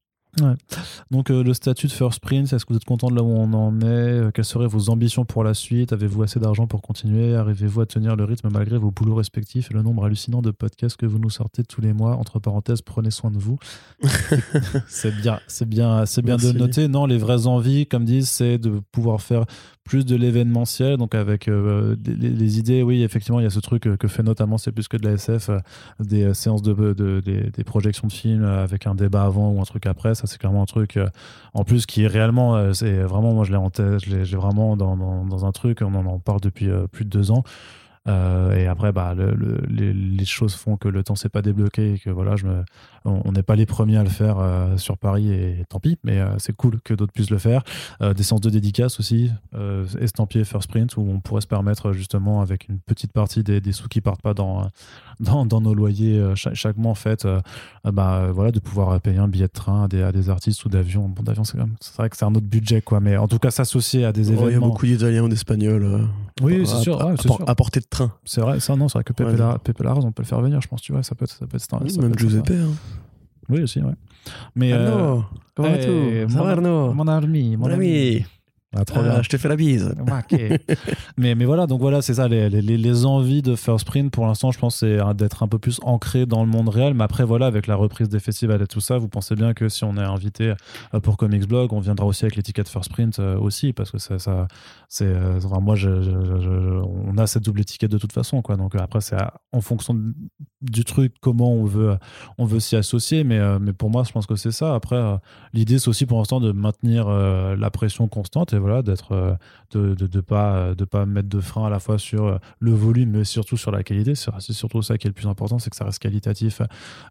Donc euh, le statut de First Prince, est-ce que vous êtes content de là où on en est? Euh, Quelles seraient vos ambitions pour la suite? Avez-vous assez d'argent pour continuer? Arrivez-vous à tenir le rythme malgré vos boulots respectifs et le nombre hallucinant de podcasts que vous nous sortez tous les mois? Entre parenthèses, prenez soin de vous. c'est bien, c'est bien, c'est bien de Merci. noter. Non, les vraies envies, comme disent, c'est de pouvoir faire plus de l'événementiel. Donc avec euh, des- les, idées, oui, effectivement, il y a ce truc que fait notamment C'est plus que de la SF, des séances de, de- des, des projections de films avec un débat avant ou un truc après. Ça, c'est clairement un truc euh, en plus qui est réellement, euh, c'est vraiment, moi je l'ai en tête, je l'ai vraiment dans, dans, un truc, on en, parle depuis euh, plus de deux ans. Et après, bah, le- le- les, les choses font que le temps s'est pas débloqué et que voilà, je me, on n'est pas les premiers à le faire euh, sur Paris et tant pis, mais euh, c'est cool que d'autres puissent le faire. Euh, des séances de dédicaces aussi, euh, estampillé First Print, où on pourrait se permettre justement avec une petite partie des, des sous qui partent pas dans, dans, dans nos loyers chaque, chaque mois en fait, bah, voilà, de pouvoir payer un billet de train à des, à des artistes ou d'avion. Bon, d'avion, c'est vrai que c'est un autre budget, quoi, mais en tout cas s'associer à des Oh, Il y a événements. beaucoup d'Italiens ou d'Espagnols. Oui, c'est sûr, à, ouais, c'est sûr. à portée de train. C'est vrai, ça, non, c'est vrai que Pepe, Ouais. la, Pepe Larraz, on peut le faire venir, je pense, tu vois, ça peut être, ça peut être, ça peut être. Giuseppe. Hein. Oui, aussi, ouais. Mais. euh, Arnaud, comment hey, vas-tu? Ça mon- mon ami, mon, Mon ami, Ah, trop bien. je te fais la bise. Mais, mais voilà, donc voilà, c'est ça, les, les, les envies de First Print, pour l'instant, je pense, c'est euh, d'être un peu plus ancré dans le monde réel. Mais après, voilà, avec la reprise des festivals et tout ça, vous pensez bien que si on est invité euh, pour Comics Blog, on viendra aussi avec l'étiquette First Print euh, aussi, parce que ça, ça c'est, euh, enfin, moi, je, je- je- je- on a cette double étiquette de toute façon, quoi. Donc euh, après, c'est en fonction du truc, comment on veut, on veut s'y associer. Mais, euh, mais pour moi, je pense que c'est ça. Après, euh, l'idée, c'est aussi pour l'instant de maintenir euh, la pression constante et voilà, d'être, euh, de de, pas de pas mettre de frein à la fois sur euh, le volume mais surtout sur la qualité. C'est surtout ça qui est le plus important c'est que ça reste qualitatif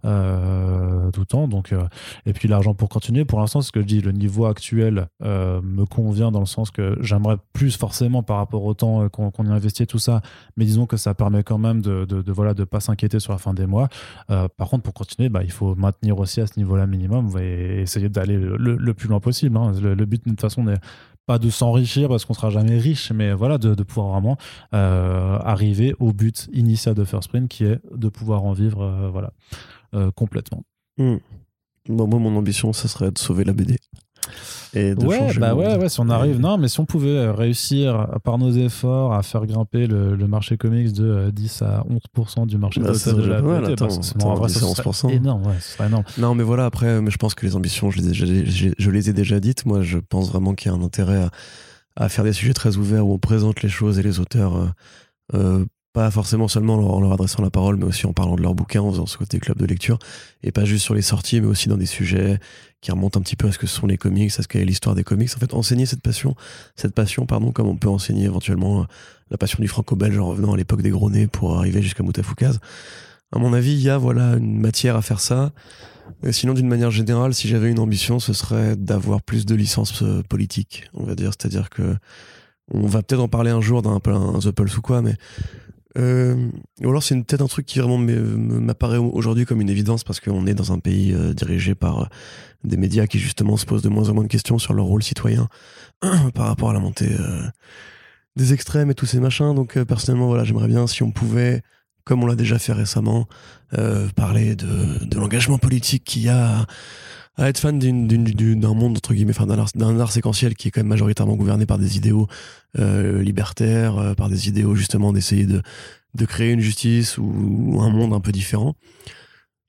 euh, tout le temps. Donc euh, et puis l'argent pour continuer. Pour l'instant ce que je dis le niveau actuel euh, me convient dans le sens que j'aimerais plus forcément par rapport au temps euh, qu'on qu'on y investit tout ça. Mais disons que ça permet quand même de, de, voilà de pas s'inquiéter sur la fin des mois. Euh, par contre pour continuer bah, il faut maintenir aussi à ce niveau là minimum et essayer d'aller le, plus loin possible hein. le, le but de toute façon pas de s'enrichir parce qu'on sera jamais riche, mais voilà, de, pouvoir vraiment euh, arriver au but initial de First Print qui est de pouvoir en vivre euh, voilà, euh, complètement. Hmm. Moi, mon ambition, ça serait de sauver la BD. Et de Ouais, changer bah le ouais, ouais, si on arrive, non, mais si on pouvait euh, réussir euh, par nos efforts à faire grimper le, le marché comics de euh, 10 à 11% du marché Bah, ça de la bah, attends, c'est- non, en attends, vrai, ça 10 à serait 11%. énorme, ouais, ce serait énorme. Non, mais voilà, après, mais je pense que les ambitions, je les ai, déjà- j'ai- je les ai déjà dites. Moi, je pense vraiment qu'il y a un intérêt à, à faire des sujets très ouverts où on présente les choses et les auteurs, euh, euh, pas forcément seulement en leur, leur adressant la parole, mais aussi en parlant de leurs bouquins, en faisant ce côté club de lecture, et pas juste sur les sorties, mais aussi dans des sujets qui remontent un petit peu à ce que sont les comics, à ce qu'est l'histoire des comics. En fait, enseigner cette passion, cette passion, pardon, comme on peut enseigner éventuellement euh, la passion du franco-belge en revenant à l'époque des gros nez pour arriver jusqu'à Moutafoukaz. À mon avis, il y a voilà une matière à faire ça. Euh, Sinon, d'une manière générale, si j'avais une ambition, ce serait d'avoir plus de licences euh, politiques, on va dire. C'est-à-dire que on va peut-être en parler un jour dans un, un The Pulse ou quoi, mais euh, ou alors c'est peut-être un truc qui vraiment m'apparaît aujourd'hui comme une évidence parce qu'on est dans un pays euh, dirigé par euh, des médias qui justement se posent de moins en moins de questions sur leur rôle citoyen par rapport à la montée euh, des extrêmes et tous ces machins. Donc personnellement, voilà, j'aimerais bien si on pouvait, comme on l'a déjà fait récemment, parler de, de l'engagement politique qu'il y a à, être fan d'un monde entre guillemets, enfin d'un art, d'un art séquentiel qui est quand même majoritairement gouverné par des idéaux euh, libertaires, euh, par des idéaux justement d'essayer de, de créer une justice ou, ou un monde un peu différent.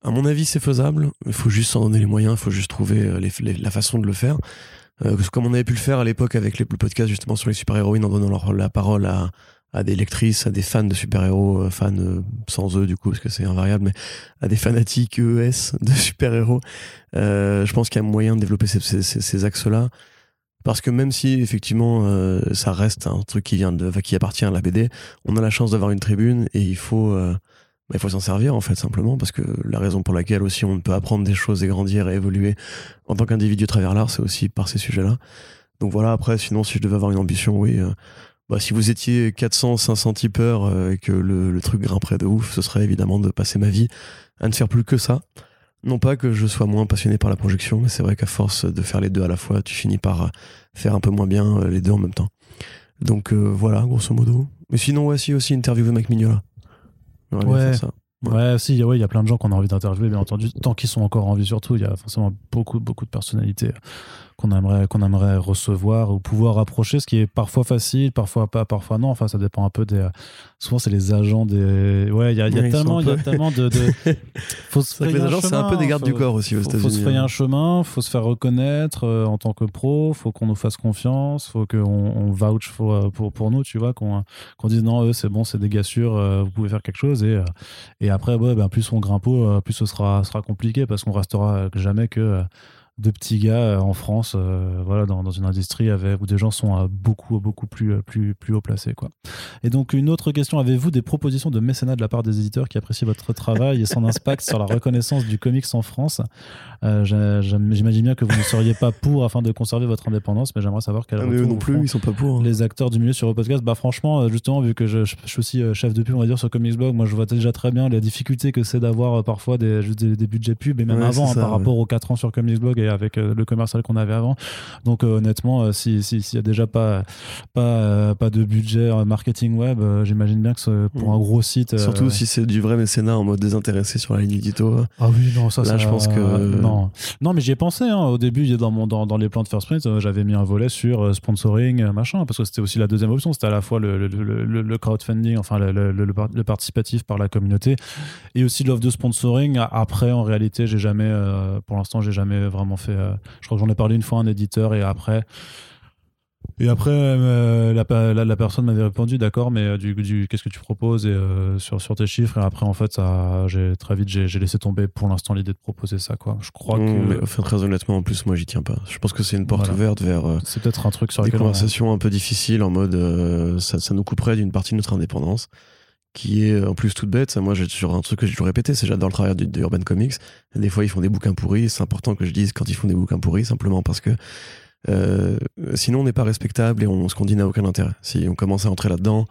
À mon avis, c'est faisable. Il faut juste s'en donner les moyens. Il faut juste trouver euh, les- les- la façon de le faire. Euh, comme on avait pu le faire à l'époque avec les, le podcast justement sur les super-héroïnes en donnant leur- la parole à, à des lectrices, à des fans de super-héros, euh, fans euh, sans eux du coup parce que c'est invariable, mais à des fanatiques ES de super-héros. Euh, je pense qu'il y a moyen de développer ces, ces- ces- axes-là. Parce que même si effectivement euh, ça reste un truc qui vient de, qui appartient à la BD, on a la chance d'avoir une tribune et il faut, euh, bah, il faut s'en servir en fait simplement parce que la raison pour laquelle aussi on peut apprendre des choses et grandir et évoluer en tant qu'individu à travers l'art, c'est aussi par ces sujets-là. Donc voilà. Après, sinon, si je devais avoir une ambition, oui. Bah, si vous étiez 400, 500 tipeurs euh, et que le, le truc grimperait de ouf, ce serait évidemment de passer ma vie à ne faire plus que ça. Non pas que je sois moins passionné par la projection, mais c'est vrai qu'à force de faire les deux à la fois, tu finis par euh, faire un peu moins bien euh, les deux en même temps. Donc euh, voilà, grosso modo. Mais sinon, ouais, si aussi interviewer Mac Mignola. Bien Ouais. faire ça. Ouais. Ouais, si, ouais, il y a plein de gens qu'on a envie d'interviewer, bien entendu. Tant qu'ils sont encore en vie, surtout, il y a forcément beaucoup, beaucoup de personnalités qu'on aimerait, qu'on aimerait recevoir ou pouvoir approcher, ce qui est parfois facile, parfois pas, parfois non. Enfin, ça dépend un peu des. Souvent, c'est les agents des. Ouais, il y a, y tellement, y a tellement de. de... Faut se frayer les agents, c'est un peu des gardes faut- du corps aussi aux faut, faut se États-Unis. frayer hein. un chemin, faut se faire reconnaître euh, en tant que pro, faut qu'on nous fasse confiance, faut qu'on on vouch pour, euh, pour, pour nous, tu vois, qu'on qu'on dise non, eux, c'est bon, c'est des gars sûrs, euh, vous pouvez faire quelque chose. Et, euh, et après, ouais, ben, plus on grimpe plus ce sera, sera compliqué parce qu'on restera jamais que deux petits gars euh, en France, euh, voilà, dans, une industrie avec, où des gens sont beaucoup, beaucoup plus, euh, plus, plus haut placés. Quoi. Et donc, une autre question avez-vous des propositions de mécénat de la part des éditeurs qui apprécient votre travail et son impact sur la reconnaissance du comics en France? Euh, J'imagine bien que vous ne seriez pas pour afin de conserver votre indépendance, mais j'aimerais savoir quel Ah, mais eux retour non vous plus, font ils sont pas pour. hein. les acteurs du milieu sur le podcast bah franchement euh, justement vu que je, je- je suis aussi euh, chef de pub on va dire sur Comics Blog moi je vois déjà très bien la difficulté que c'est d'avoir euh, parfois des, juste des, des budgets pub et même Ouais, avant hein, ça, par ouais. rapport aux 4 ans sur Comics Blog et, avec le commercial qu'on avait avant. Donc honnêtement, s'il si, s'il y a déjà pas, pas, pas de budget marketing web, j'imagine bien que pour un gros site. Surtout si c'est du vrai mécénat en mode désintéressé sur la ligne édito. Ah oui, non, ça, Là, je pense que. non. Non, mais j'y ai pensé. Hein. Au début, dans, les plans de First Print, j'avais mis un volet sur sponsoring, machin, parce que c'était aussi la deuxième option. C'était à la fois le, crowdfunding, enfin le, participatif par la communauté, et aussi l'offre de sponsoring. Après, en réalité, j'ai jamais, euh, pour l'instant, j'ai jamais vraiment fait. Euh, je crois que j'en ai parlé une fois à un éditeur, et après, et après, euh, la, la, personne m'avait répondu, d'accord, mais euh, du, du qu'est-ce que tu proposes et, euh, sur, sur tes chiffres? Et après, en fait, ça, très vite, j'ai, laissé tomber pour l'instant l'idée de proposer ça, quoi. Je crois mmh, que. Enfin, très honnêtement, en plus, moi, j'y tiens pas. Je pense que c'est une porte ouverte vers. c'est peut-être un truc sur des conversations un peu difficiles en mode, ça, ça, nous couperait d'une partie de notre indépendance qui est en plus toute bête. Ça, moi, j'ai toujours un truc que j'ai toujours répété, c'est j'adore le travail d'Urban Comics. Des fois, ils font des bouquins pourris. C'est important que je dise quand ils font des bouquins pourris, simplement parce que euh, sinon, on n'est pas respectable et on, ce qu'on dit n'a aucun intérêt. Si on commence à entrer là-dedans.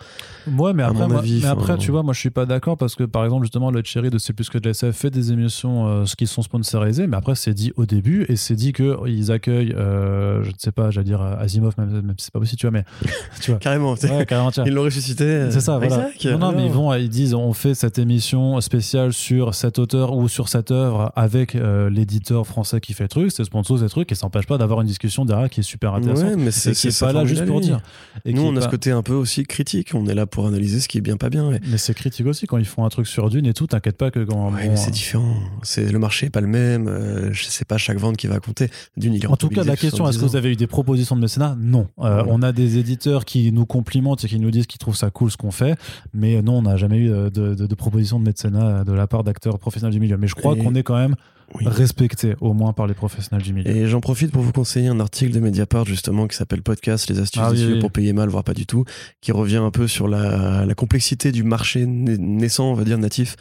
Ouais, mais après, mais après tu vois, moi je suis pas d'accord parce que par exemple, justement, le Cherry de C'est plus que de SF fait des émissions euh, qui sont sponsorisées, mais après, c'est dit au début et c'est dit qu'ils accueillent, euh, je ne sais pas, j'allais dire Asimov, même, même si c'est pas possible, tu vois, mais. Tu vois. carrément, ouais, carrément Ils l'ont ressuscité. C'est ça, voilà. non, non, mais ils vont, ils disent, on fait cette émission spéciale sur cet auteur ou sur cette œuvre avec l'éditeur français qui fait le truc, c'est sponsor, ces trucs, et ça n'empêche pas d'avoir une discussion derrière qui est super intéressant. Ouais, mais c'est pas là juste pour dire. Et Nous, on a ce côté un peu aussi critique. On est là pour analyser ce qui est bien, pas bien. Mais c'est critique aussi quand ils font un truc sur Dune et tout. T'inquiète pas que quand. Ouais, mais c'est différent. C'est le marché est pas le même. Euh, je sais pas chaque vente qui va compter. Dune, il est En tout cas, la question est-ce que vous avez eu des propositions de mécénat? Non. Euh, on a des éditeurs qui nous complimentent et qui nous disent qu'ils trouvent ça cool ce qu'on fait, mais non, on n'a jamais eu de, de, de, proposition de mécénat de la part d'acteurs professionnels du milieu. Mais je crois qu'on est quand même respecté au moins par les professionnels du milieu. Et j'en profite pour vous conseiller un article de Mediapart justement qui s'appelle Podcast, les astuces ah, pour payer mal, voire pas du tout, qui revient un peu sur la, la complexité du marché naissant, on va dire natif,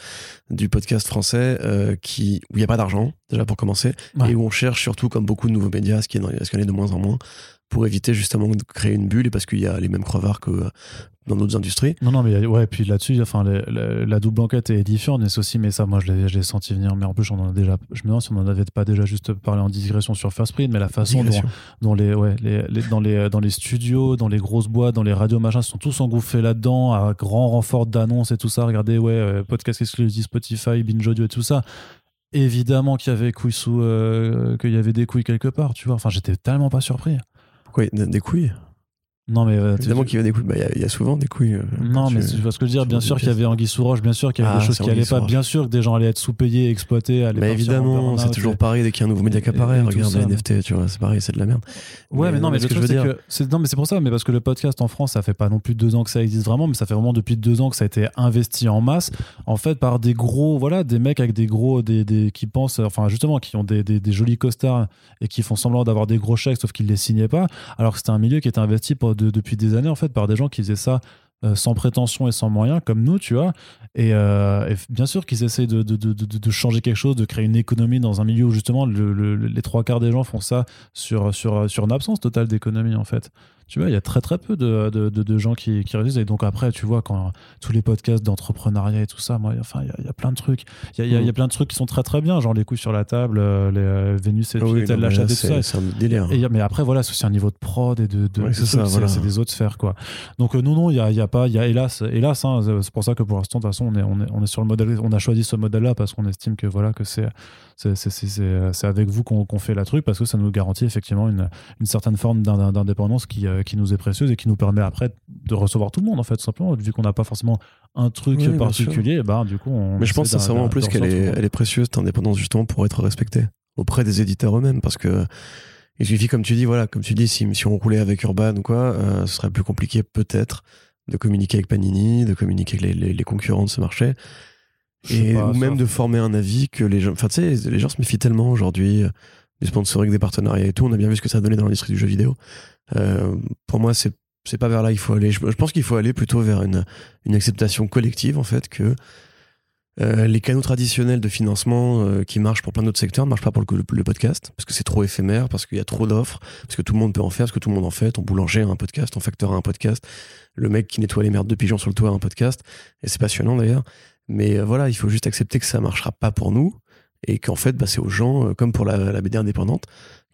du podcast français, euh, qui, où il n'y a pas d'argent, déjà pour commencer, et où on cherche surtout, comme beaucoup de nouveaux médias, ce qui est de moins en moins, pour éviter justement de créer une bulle et parce qu'il y a les mêmes crevards que dans d'autres industries. Non, non, mais ouais, puis là-dessus, enfin, la double enquête est édifiante, mais aussi, mais ça, moi, je l'ai senti venir. Mais en plus, on en a déjà, je me demande si on n'en avait pas déjà juste parlé en digression sur First Print, mais la façon dont, les, ouais, les, dans, les, dans les studios, dans les grosses boîtes, dans les radios, machin, sont tous engouffrés là-dedans, à grand renfort d'annonces et tout ça. Regardez, ouais, euh, podcast exclusif Spotify, Binge Audio et tout ça évidemment qu'il y avait couilles sous, euh, qu'il y avait des couilles quelque part, tu vois. Enfin, j'étais tellement pas surpris. Quoi, des couilles? Non, mais. Euh, Évidemment qu'il y a des couilles. Bah, il y, a souvent des couilles. Euh, non, mais tu vois ce que je veux dire. Bien sûr qu'il y avait Anguille sous roche, bien sûr qu'il y avait des ah, choses qui allaient pas, bien sûr que des gens allaient être sous-payés, exploités. Mais évidemment, c'est toujours pareil dès qu'il y a un nouveau média qui apparaît. Regarde les NFT, tu vois, c'est pareil, c'est de la merde. Ouais, mais, non, mais ce que je veux dire. Non, mais c'est pour ça, mais parce que le podcast en France, ça fait pas non plus deux ans que ça existe vraiment, mais ça fait vraiment depuis deux ans que ça a été investi en masse, en fait, par des gros, voilà, des mecs avec des gros, des, qui pensent, enfin, justement, qui ont des, des, jolis costards et qui font semblant d'avoir des gros chèques, sauf qu'ils les signaient pas, alors que c'était un milieu qui était investi depuis des années en fait par des gens qui faisaient ça euh, sans prétention et sans moyens, comme nous, tu vois. Et, euh, bien sûr qu'ils essayent de, changer quelque chose, de créer une économie dans un milieu où justement les trois quarts des gens font ça sur, sur, sur une absence totale d'économie, en fait tu vois, il y a très très peu de, de, de, gens qui, qui réalisent. Et donc après, tu vois, quand tous les podcasts d'entrepreneuriat et tout ça, moi, enfin, il y, a, y a plein de trucs. Il y a, y a, mm. plein de trucs qui sont très très bien, genre les couilles sur la table, euh, les euh, Vénus et oui, l'achat et tout ça. C'est un délire. Et, mais après, voilà, c'est aussi un niveau de prod et de. de c'est des autres sphères, quoi. Donc euh, non, non, il n'y a, y a pas, y a hélas, hélas, hein, c'est pour ça que pour l'instant, de toute façon, on est, on est, on est sur le modèle, on a choisi ce modèle-là parce qu'on estime que voilà, que c'est c'est avec vous qu'on fait la truc parce que ça nous garantit effectivement une, une certaine forme d'indépendance qui, qui nous est précieuse et qui nous permet après de recevoir tout le monde en fait simplement. Vu qu'on n'a pas forcément un truc particulier bah, du coup on mais je pense sincèrement en plus qu'elle est, elle est précieuse cette indépendance justement pour être respectée auprès des éditeurs eux-mêmes parce que il suffit comme tu dis voilà comme tu dis si, si on roulait avec Urban ou quoi euh, ce serait plus compliqué peut-être de communiquer avec Panini de communiquer avec les, les, concurrents de ce marché. Et ou même de former un avis que les gens enfin tu sais les gens se méfient tellement aujourd'hui euh, du sponsoring des partenariats et tout on a bien vu ce que ça a donné dans l'industrie du jeu vidéo euh, pour moi, c'est c'est pas vers là qu'il faut aller. Je, pense qu'il faut aller plutôt vers une, acceptation collective, en fait, que euh, les canaux traditionnels de financement euh, qui marchent pour plein d'autres secteurs ne marchent pas pour le, le, podcast, parce que c'est trop éphémère, parce qu'il y a trop d'offres, parce que tout le monde peut en faire, parce que tout le monde en fait. Ton boulanger a un podcast, ton facteur a un podcast, le mec qui nettoie les merdes de pigeons sur le toit a un podcast, et c'est passionnant d'ailleurs. Mais voilà, il faut juste accepter que ça marchera pas pour nous, et qu'en fait, bah, c'est aux gens, euh, comme pour la, la BD indépendante,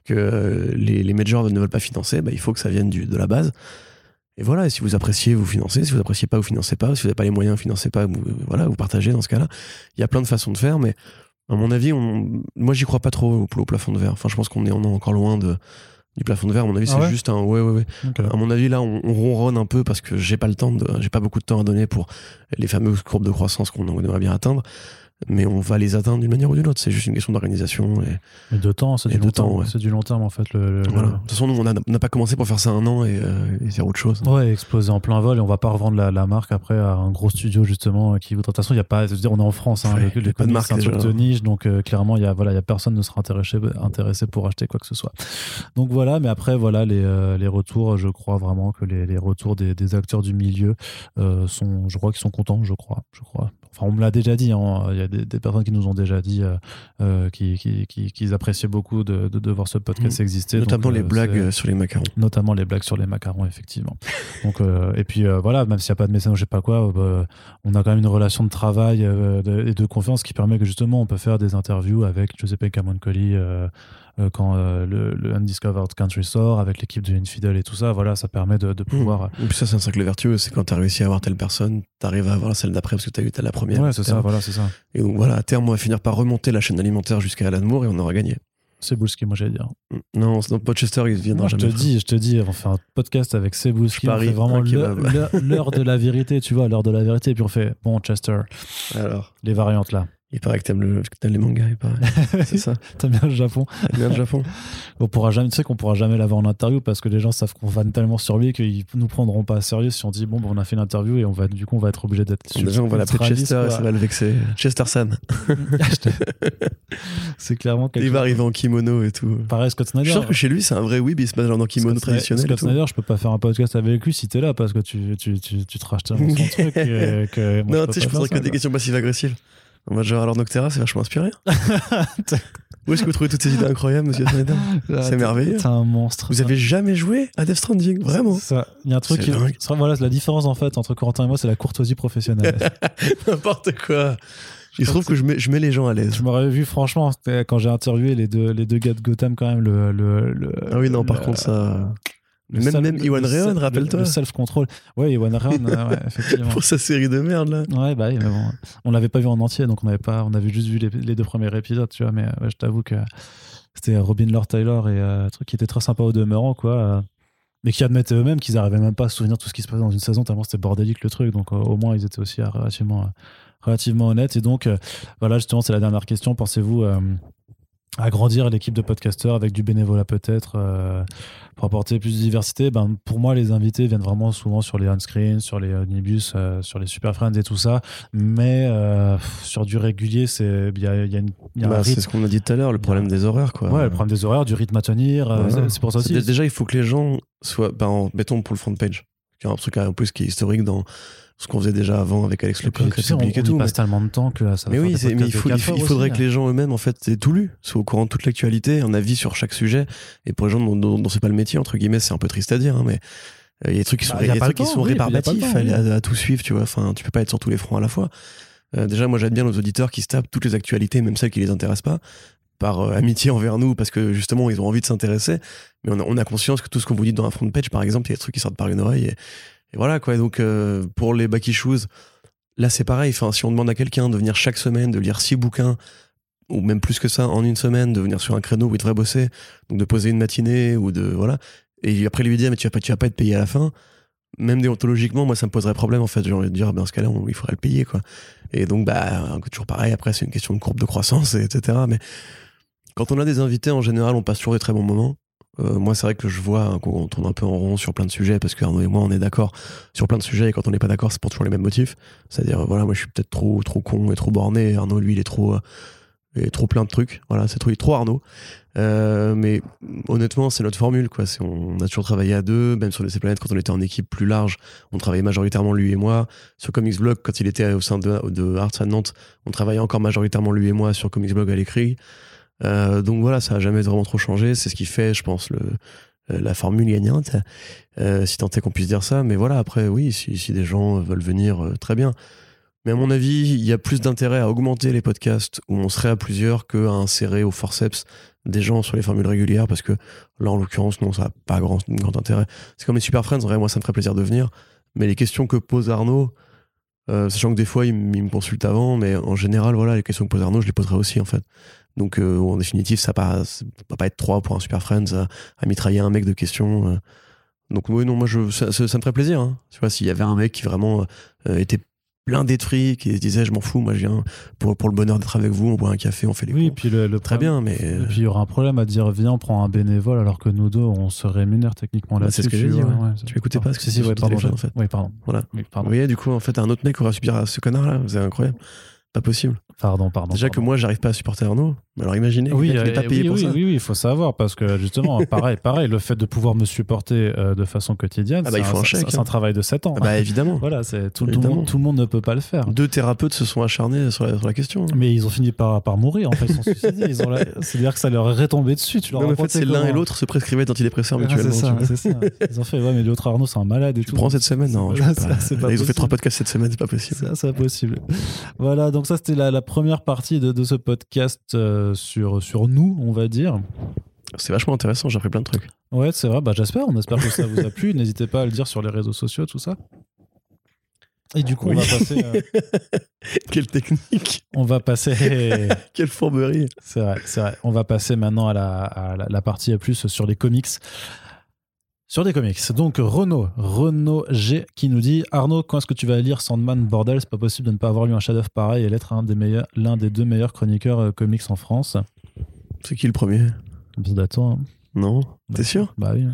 que euh, les, les majors ne veulent pas financer, bah, il faut que ça vienne du, de la base. Et voilà, et si vous appréciez, vous financez. Si vous appréciez pas, vous financez pas. Si vous n'avez pas les moyens, vous financez pas. Vous, voilà, vous partagez dans ce cas-là. Il y a plein de façons de faire, mais à mon avis, on, moi, j'y crois pas trop au, au plafond de verre. Enfin, je pense qu'on est, on est encore loin de, du plafond de verre. À mon avis, Ah c'est ouais? juste un. Ouais, ouais, ouais. À mon avis, là, on, on ronronne un peu parce que j'ai pas le temps, j'ai pas beaucoup de temps à donner pour les fameuses courbes de croissance qu'on aimerait bien atteindre. Mais on va les atteindre d'une manière ou d'une autre. C'est juste une question d'organisation. Et de temps, c'est du long temps, terme. ouais. C'est du long terme en fait. Le, le- voilà. le- De toute façon, nous, on n'a pas commencé pour faire ça un an et, euh, et faire autre chose. Ouais, exploser en plein vol et on va pas revendre la, la marque après à un gros studio justement qui. De toute façon, il y a pas. Je veux dire, on est en France. Hein, Ouais, pas de marque c'est un truc de niche, donc euh, clairement, il y a voilà, il y a personne ne sera intéressé intéressé pour acheter quoi que ce soit. Donc voilà, mais après voilà les, euh, les retours. Je crois vraiment que les, les retours des, des acteurs du milieu euh, sont, je crois qu'ils sont contents. Je crois, je crois. Enfin, on me l'a déjà dit. hein, Il y a des, des personnes qui nous ont déjà dit euh, euh, qui- qui- qui- qu'ils appréciaient beaucoup de, de, de voir ce podcast exister. Mm. Notamment Donc, les euh, blagues sur les macarons. notamment les blagues sur les macarons effectivement donc euh, et puis voilà même s'il n'y a pas de mécène je sais pas quoi bah, on a quand même une relation de travail de- et de confiance qui permet que justement on peut faire des interviews avec Giuseppe Camoncoli euh, euh, quand euh, le, le Undiscovered Country sort avec l'équipe de Infidel et tout ça voilà ça permet de, de pouvoir Et puis ça, c'est un cercle vertueux. C'est quand t'as réussi à avoir telle personne, t'arrives à avoir celle d'après parce que t'as eu telle la première. ouais c'est ça voilà c'est ça Et donc voilà, à terme, on va finir par remonter la chaîne alimentaire jusqu'à Alan Moore et on aura gagné. c'est Boulski moi j'allais dire Non, non Podchester, il viendra moi je te jamais. dis je te dis on fait un podcast avec Sebouski Je on fait vraiment l'heure de la vérité tu vois l'heure de la vérité et puis on fait bon Chester Alors, les variantes là il paraît que t'aimes, le, que t'aimes les mangas, il paraît. c'est ça. T'aimes bien le Japon T'aimes bien le Japon On pourra jamais, tu sais qu'on pourra jamais l'avoir en interview parce que les gens savent qu'on vanne tellement sur lui qu'ils nous prendront pas à sérieux si on dit bon, bah, on a fait l'interview et on va, du coup, on va être obligé d'être. Déjà, on va l'appeler Chester et quoi. ça va le vexer. Chester-san. C'est clairement quelque Il va arriver en kimono et tout. Pareil, Scott Je Snyder. suis sûr que chez lui, c'est un vrai weeb, il se met en kimono Scott traditionnel. et Scott. Snyder, je peux pas faire un podcast avec lui si t'es là parce que tu, tu, tu, tu trash tellement son truc que, que moi, Non, tu sais, je poserais que des questions passives-agressives. En mode genre, alors Noctera, c'est vachement inspiré. Où est-ce que vous trouvez toutes ces idées incroyables, monsieur Snyder c'est merveilleux. T'es un monstre. Vous avez jamais joué à Death Stranding, vraiment il y a un truc C'est qui. ça, Voilà, c'est la différence en fait entre Corentin et moi, c'est la courtoisie professionnelle. N'importe quoi. Il se trouve que je mets, je mets les gens à l'aise. Je m'aurais vu, franchement, quand j'ai interviewé les deux, les deux gars de Gotham, quand même, le. le, le- Ah oui, non, par contre, ça. Le Même, même Iwan Reon, rappelle-toi. Le, self-control. Ouais, Iwan Reon, euh, ouais, effectivement. Pour sa série de merde, là. Ouais, bah bon. On l'avait pas vu en entier, donc on avait pas, on avait juste vu les, les deux premiers épisodes, tu vois, mais euh, ouais, je t'avoue que c'était Robin Lord Taylor et euh, un truc qui était très sympa au demeurant, quoi. euh, mais qui admettaient eux-mêmes qu'ils arrivaient même pas à se souvenir de tout ce qui se passait dans une saison, tellement c'était bordélique le truc. Donc euh, au moins, ils étaient aussi euh, relativement, euh, relativement honnêtes. Et donc, euh, voilà, justement, c'est la dernière question. Pensez-vous euh, agrandir l'équipe de podcasteurs avec du bénévolat peut-être euh, pour apporter plus de diversité ben, Pour moi, les invités viennent vraiment souvent sur les on-screen, sur les omnibus, euh, sur les super friends et tout ça. Mais euh, sur du régulier, c'est il y a, il y a une- il y a un Bah, c'est rythme. ce qu'on a dit tout à l'heure, le problème des horaires, quoi. Ouais, le problème des horaires, du rythme à tenir. Voilà. c'est- C'est pour ça C'est aussi. Déjà, il faut que les gens soient. Ben, en- mettons pour le front page, qui est un truc en plus qui est historique dans ce qu'on faisait déjà avant avec Alex Lecoq, tu sais, on, et on tout. mais- passe tellement de temps que ça va Mais oui, mais il, faut, il, faut- faudrait aussi, que les gens eux-mêmes, en fait, aient tout lu, soient au courant de toute l'actualité, un avis sur chaque sujet. Et pour les gens dont, dont- dont c'est pas le métier, entre guillemets, c'est un peu triste à dire, hein, mais euh, il y a des trucs qui sont, Bah, y a a des trucs qui sont oui, rébarbatifs temps, à, oui. à- à tout suivre, tu vois. Enfin, tu peux pas être sur tous les fronts à la fois. Euh, déjà, moi, j'aime bien nos auditeurs qui se tapent toutes les actualités, même celles qui les intéressent pas, par euh, amitié envers nous, parce que justement, ils ont envie de s'intéresser. Mais on a, on a conscience que tout ce qu'on vous dit dans un front page, par exemple, il y a des trucs qui sortent par une oreille. Et, et voilà, quoi. Donc, euh, pour les backy shoes, là, c'est pareil. Enfin, si on demande à quelqu'un de venir chaque semaine, de lire six bouquins, ou même plus que ça, en une semaine, de venir sur un créneau où il devrait bosser, donc de poser une matinée, ou de. Voilà. Et après lui dire, mais tu vas pas, tu vas pas être payé à la fin. Même déontologiquement, moi, ça me poserait problème, en fait. J'ai envie de dire, ben, dans ce cas-là, on- il faudrait le payer, quoi. Et donc, bah, toujours pareil. Après, c'est une question de courbe de croissance, et etc. Mais quand on a des invités, en général, on passe toujours des très bons moments. Euh, moi, c'est vrai que je vois hein, qu'on tourne un peu en rond sur plein de sujets, parce qu'Arnaud et moi, on est d'accord sur plein de sujets, et quand on n'est pas d'accord, c'est pour toujours les mêmes motifs. C'est-à-dire, voilà, moi, je suis peut-être trop, trop con et trop borné. Arnaud, lui, il est trop, euh, il est trop plein de trucs. Voilà, c'est trop, trop Arnaud. Euh, mais honnêtement, c'est notre formule, quoi. On a toujours travaillé à deux, même sur les planètes quand on était en équipe plus large, on travaillait majoritairement lui et moi. Sur Comics Blog, quand il était au sein de, de Arts à Nantes, on travaillait encore majoritairement lui et moi sur Comics Blog à l'écrit. Euh, donc voilà, ça a jamais vraiment trop changé. C'est ce qui fait, je pense, le, euh, la formule gagnante, euh, si tant est qu'on puisse dire ça. Mais voilà, après, oui, si, des gens veulent venir, très bien. Mais à mon avis, il y a plus d'intérêt à augmenter les podcasts où on serait à plusieurs que à insérer au forceps des gens sur les formules régulières parce que là, en l'occurrence, non, ça n'a pas grand, grand intérêt. C'est comme les Super Friends, en vrai, moi, ça me ferait plaisir de venir. Mais les questions que pose Arnaud, sachant que des fois, il, il me consulte avant, mais en général, voilà, les questions que pose Arnaud, je les poserai aussi, en fait. Donc, euh, en définitive, ça ne va pas être trois pour un Super Friends à, à mitrailler un mec de questions. euh. Donc, oui, non, moi, je, ça, ça- ça me ferait plaisir. hein. Tu vois, s'il y avait un mec qui vraiment euh, était plein d'esprit, qui se disait, je m'en fous, moi, je viens pour, pour le bonheur d'être avec vous, on boit un café, on fait les Oui, puis le, le Très problème- bien, mais. Et puis il y aura un problème à dire viens, on prend un bénévole alors que nous deux on se rémunère techniquement Bah, là c'est ce que j'ai dit, ouais. Tu m'écoutais pas, parce que Si, si, ouais, pardon. en fait. Oui, pardon. Voilà. Oui, Vous voyez, du coup, en fait, un autre mec aurait subir à ce connard-là, c'est incroyable. Pas possible. Pardon, pardon. Déjà que moi, j'arrive pas à supporter Arnaud. Alors imaginez, Oui, le mec, il est euh, pas payé oui, pour oui, ça. oui, il faut savoir parce que justement, pareil, pareil, le fait de pouvoir me supporter euh, de façon quotidienne, Ah bah, c'est un hein. un travail de 7 ans. Ah bah évidemment. Voilà, c'est tout, tout le monde, tout le monde ne peut pas le faire. Deux thérapeutes se sont acharnés sur la, sur la question. Mais ils ont fini par, par mourir, en fait, ils sont suicidés. C'est-à-dire que ça leur est retombé dessus. Tu leur Non, en fait, c'est l'un et l'autre se prescrivaient d'antidépresseurs Ah, mutuellement. c'est ça, ça. Ils ont fait, ouais, mais l'autre Arnaud, c'est un malade et Tu tout. prends cette semaine Non, pas. pas Ils ont fait possible. trois podcasts cette semaine, c'est pas possible. C'est c'est impossible. voilà, donc ça c'était la, première partie de, de ce podcast euh, sur, sur nous, on va dire. C'est vachement intéressant, j'ai appris plein de trucs. Ouais, c'est vrai, bah, j'espère, on espère que ça vous a plu. N'hésitez pas à le dire sur les réseaux sociaux, tout ça. Et du coup, on va passer. euh, Quelle technique on va passer. Quelle fourberie c'est vrai, c'est vrai. On va passer maintenant à la, à la, la partie plus sur les comics. Sur des comics. Donc, Renaud, Renaud G qui nous dit Arnaud, quand est-ce que tu vas lire Sandman Bordel C'est pas possible de ne pas avoir lu un chef-d'œuvre pareil et l'être un des meilleurs, l'un des deux meilleurs chroniqueurs euh, comics en France. C'est qui le premier? Bien d'attendre. Non T'es sûr Bah oui.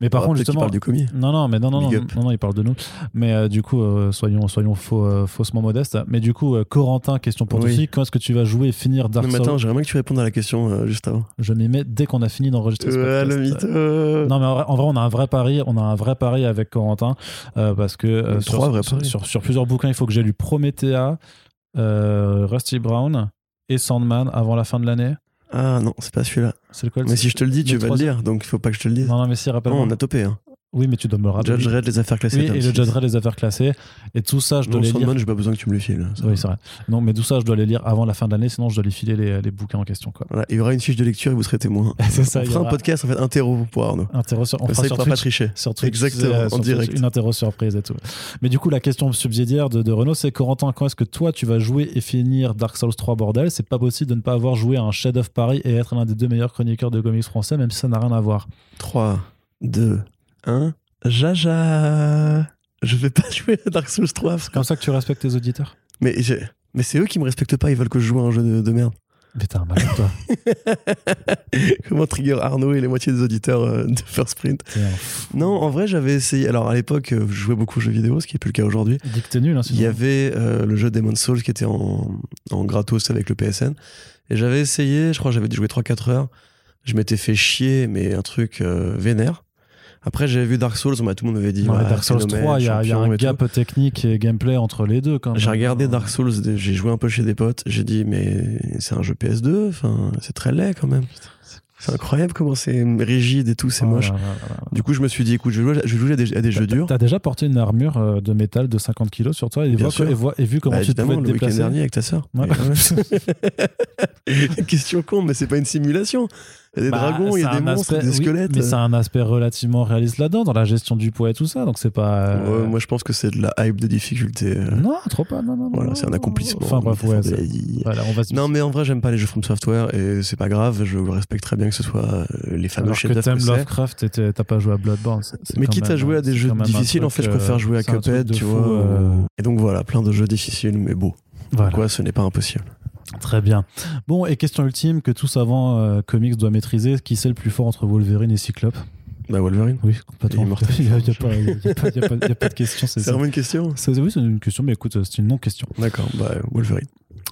Mais par Ah, contre, justement. parle du commis. Non, non, mais non, non, non, non, non, il parle de nous. Mais euh, du coup, euh, soyons, soyons faux, euh, faussement modestes. Mais du coup, Corentin, question pour toi aussi. Quand est-ce que tu vas jouer et finir Dark Mais Souls attends, j'aimerais que tu répondes à la question juste avant. Je m'y mets dès qu'on a fini d'enregistrer ce podcast. le mytho Non mais en vrai, on a un vrai pari, on a un vrai pari avec Corentin parce que sur, trois vrais sur, paris. sur- sur plusieurs bouquins, il faut que j'ai lu Promethea, Rusty Brown et Sandman avant la fin de l'année. Ah non, c'est pas celui-là. C'est lequel Mais si je te le dis, tu vas le lire, donc il faut pas que je te le dise. Non, non, mais si, Non, rappelle-moi. on a topé. Hein. Oui, mais tu dois me le rappeler. Judge Red, les affaires classées. Oui, et le. Judge Red, les affaires classées. Et tout ça, je dois Non, les lire. Sandman, j'ai pas besoin que tu me le files. va. Oui, c'est vrai. Non, mais tout ça, je dois les lire avant la fin de l'année, sinon je dois les filer les, les bouquins en question. Quoi. Voilà, il y aura une fiche de lecture et vous serez témoin. C'est ça, on fera aura- un podcast en fait interro pour Arnaud. Interro sur- on fera sur pourra pas Twitch. tricher. sur Twitch, Exactement, euh, en sur Twitch, direct. une interro surprise et tout. Mais du coup, la question subsidiaire de, de Renault, c'est Corentin, quand est-ce que toi tu vas jouer et finir Dark Souls 3 bordel? C'est pas possible de ne pas avoir joué à un chef-d'œuvre pareil et être l'un des deux meilleurs chroniqueurs de comics français, même si ça n'a rien à voir. 3, 2, 1. Jaja Je vais pas jouer à Dark Souls 3. C'est comme ça que tu respectes tes auditeurs Mais, mais c'est eux qui me respectent pas, ils veulent que je joue à un jeu de, de merde. Mais t'es un malade, toi. Comment trigger Arnaud et les moitiés des auditeurs euh, de First Sprint? Un. Non, en vrai, j'avais essayé. Alors à l'époque, euh, je jouais beaucoup aux jeux vidéo, ce qui est plus le cas aujourd'hui. Nul, hein, Il y avait euh, le jeu Demon's Souls qui était en, en gratos avec le PSN. Et j'avais essayé, je crois que j'avais dû jouer 3-4 heures. Je m'étais fait chier, mais un truc euh, vénère. Après, j'avais vu Dark Souls, bah, tout le monde m'avait dit. Dark Souls phénomène, 3, il y, a un tout. gap technique et gameplay entre les deux. J'ai regardé Dark Souls, j'ai joué un peu chez des potes, j'ai dit mais c'est un jeu PS2, enfin c'est très laid quand même. C'est incroyable comment c'est rigide et tout, c'est Oh moche. là là là là. Du coup je me suis dit écoute je vais jouer, je jouer à des, à des jeux durs. T'as déjà porté une armure euh, de métal de 50 kilos sur toi et, vois- et, vois- et vu comment Bah, tu te le week-end dernier avec ta sœur. Ouais. Question con mais c'est pas une simulation. Il y a des Bah, dragons, il y a des monstres, aspect- des oui, squelettes. mais c'est un aspect relativement réaliste là-dedans, dans la gestion du poids et tout ça, donc c'est pas. euh, Ouais, moi je pense que c'est de la hype de difficulté. euh, Non, trop pas, non, non. Voilà, c'est un accomplissement. Enfin bref, ouais. Voilà, on va se- Non mais en vrai j'aime pas les jeux From Software et c'est pas grave, je respecte très bien que ce soit euh, les fameux Alors que t'aimes. Lovecraft et t'as pas joué à Bloodborne. Mais quitte à jouer à des jeux difficiles, en fait, je préfère jouer à Cuphead, tu vois. Et donc voilà, plein de jeux difficiles, mais beaux. Voilà. Quoi, ce n'est pas impossible? Très bien. Bon, et question ultime que tout savant euh, comics doit maîtriser qui c'est le plus fort entre Wolverine et Cyclope? Bah Wolverine. Oui, complètement. Il n'y a, pas- a a de question. C'est vraiment une question? Oui, c'est une question, mais écoute, c'est une non-question. D'accord, bah Wolverine.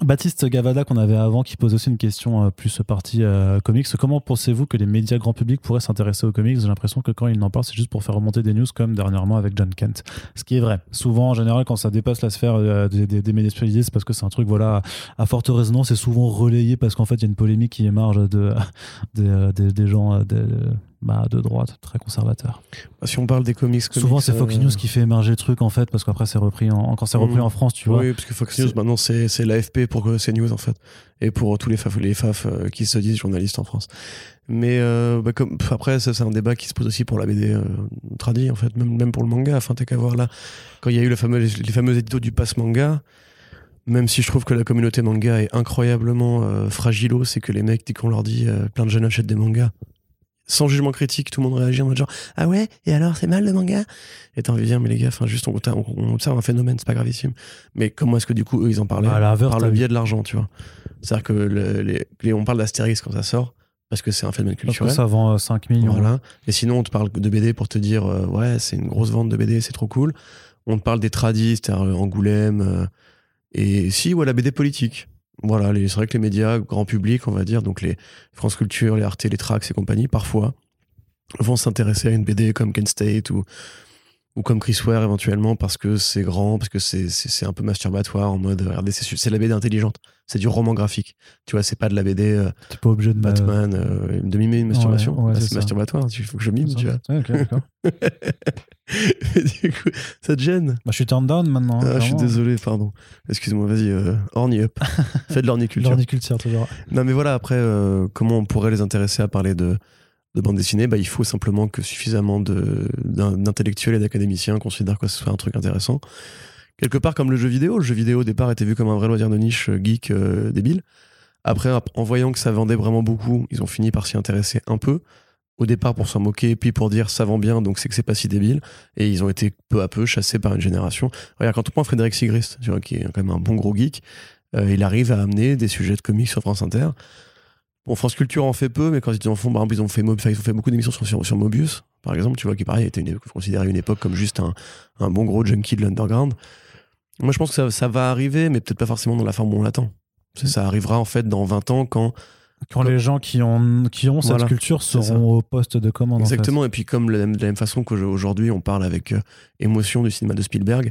Baptiste Gavada, qu'on avait avant, qui pose aussi une question euh, plus partie euh, comics. Comment pensez-vous que les médias grand public pourraient s'intéresser aux comics? J'ai l'impression que quand ils en parlent, c'est juste pour faire remonter des news, comme dernièrement avec John Kent. Ce qui est vrai. Souvent, en général, quand ça dépasse la sphère euh, des, des- des médias spécialisés, c'est parce que c'est un truc, voilà, à forte résonance, et souvent relayé parce qu'en fait, il y a une polémique qui émarge de, euh, des- gens, euh, des, bah, de droite, très conservateur. Bah, si on parle des comics, Souvent, comics, c'est Fox euh, News qui fait émerger le truc, en fait, parce qu'après, c'est repris en, quand c'est repris Mhm. en France, tu vois. Oui, parce que Fox News, C'est- maintenant, c'est c'est l'AFP pour que CNews, en fait. Et pour tous les faf, les faf euh, qui se disent journalistes en France. Mais euh, bah, comme, après, ça, c'est un débat qui se pose aussi pour la BD euh, tradie, en fait, même, même pour le manga. Enfin, t'as qu'à voir là, quand il y a eu le fameux, les fameux éditos du pass manga, même si je trouve que la communauté manga est incroyablement euh, fragilo, c'est que les mecs, dès qu'on leur dit euh, plein de jeunes achètent des mangas, sans jugement critique, tout le monde réagit en mode genre Ah ouais, et alors c'est mal le manga? Et t'as envie de dire, mais les gars, enfin, juste on, on- on observe un phénomène, c'est pas gravissime. Mais comment est-ce que du coup, eux, ils en parlaient Par le biais de l'argent, tu vois. C'est-à-dire que le- les, les- on parle d'Astérix quand ça sort, parce que c'est un phénomène Parce que culturel. ça vend euh, 5 millions. Voilà. Et sinon, on te parle de BD pour te dire, euh, ouais, c'est une grosse vente de BD, c'est trop cool. On te parle des tradis, c'est-à-dire euh, Angoulême. euh, et si, ouais, la BD politique. Voilà, c'est vrai que les médias, grand public, on va dire, donc les France Culture, les Arte, les Trax et compagnie, parfois, vont s'intéresser à une BD comme Kent State ou, ou comme Chris Ware éventuellement parce que c'est grand, parce que c'est- un peu masturbatoire en mode, regardez, c'est la BD intelligente, c'est du roman graphique. Tu vois, c'est pas de la BD euh, pas obligé de Batman, euh, de mimer une masturbation. ouais, Bah, c'est masturbatoire, il faut que je mime, tu vois. Ouais, du coup, ça te gêne? Bah, je suis turn down maintenant. hein, ah, Je suis désolé, pardon. Excuse-moi, vas-y, euh, horny up. Fais de l'orniculture. L'orniculture, toujours. Non, mais voilà, après, euh, comment on pourrait les intéresser à parler de, de bande dessinée bah, Il faut simplement que suffisamment d'intellectuels et d'académiciens considèrent que ce soit un truc intéressant. Quelque part comme le jeu vidéo. Le jeu vidéo, au départ, était vu comme un vrai loisir de niche euh, geek euh, débile. Après, en voyant que ça vendait vraiment beaucoup, ils ont fini par s'y intéresser un peu. Au départ pour s'en moquer, puis pour dire ça vend bien, donc c'est que c'est pas si débile. Et ils ont été peu à peu chassés par une génération. Regarde, quand on prend Frédéric Sigrist, qui est quand même un bon gros geek, euh, il arrive à amener des sujets de comics sur France Inter. Bon, France Culture en fait peu, mais quand ils en font, par exemple, ils ont fait, ils ont fait beaucoup d'émissions sur, Mobius, par exemple, tu vois, qui pareil était une, considéré à une époque comme juste un, un bon gros junkie de l'underground. Moi, je pense que ça, ça va arriver, mais peut-être pas forcément dans la forme où on l'attend. Ça, ça arrivera en fait dans 20 ans quand Quand les gens qui ont, qui ont cette Voilà, culture seront au poste de commande. en fait. Exactement, et puis comme la- de la même façon qu'aujourd'hui on parle avec euh, émotion du cinéma de Spielberg,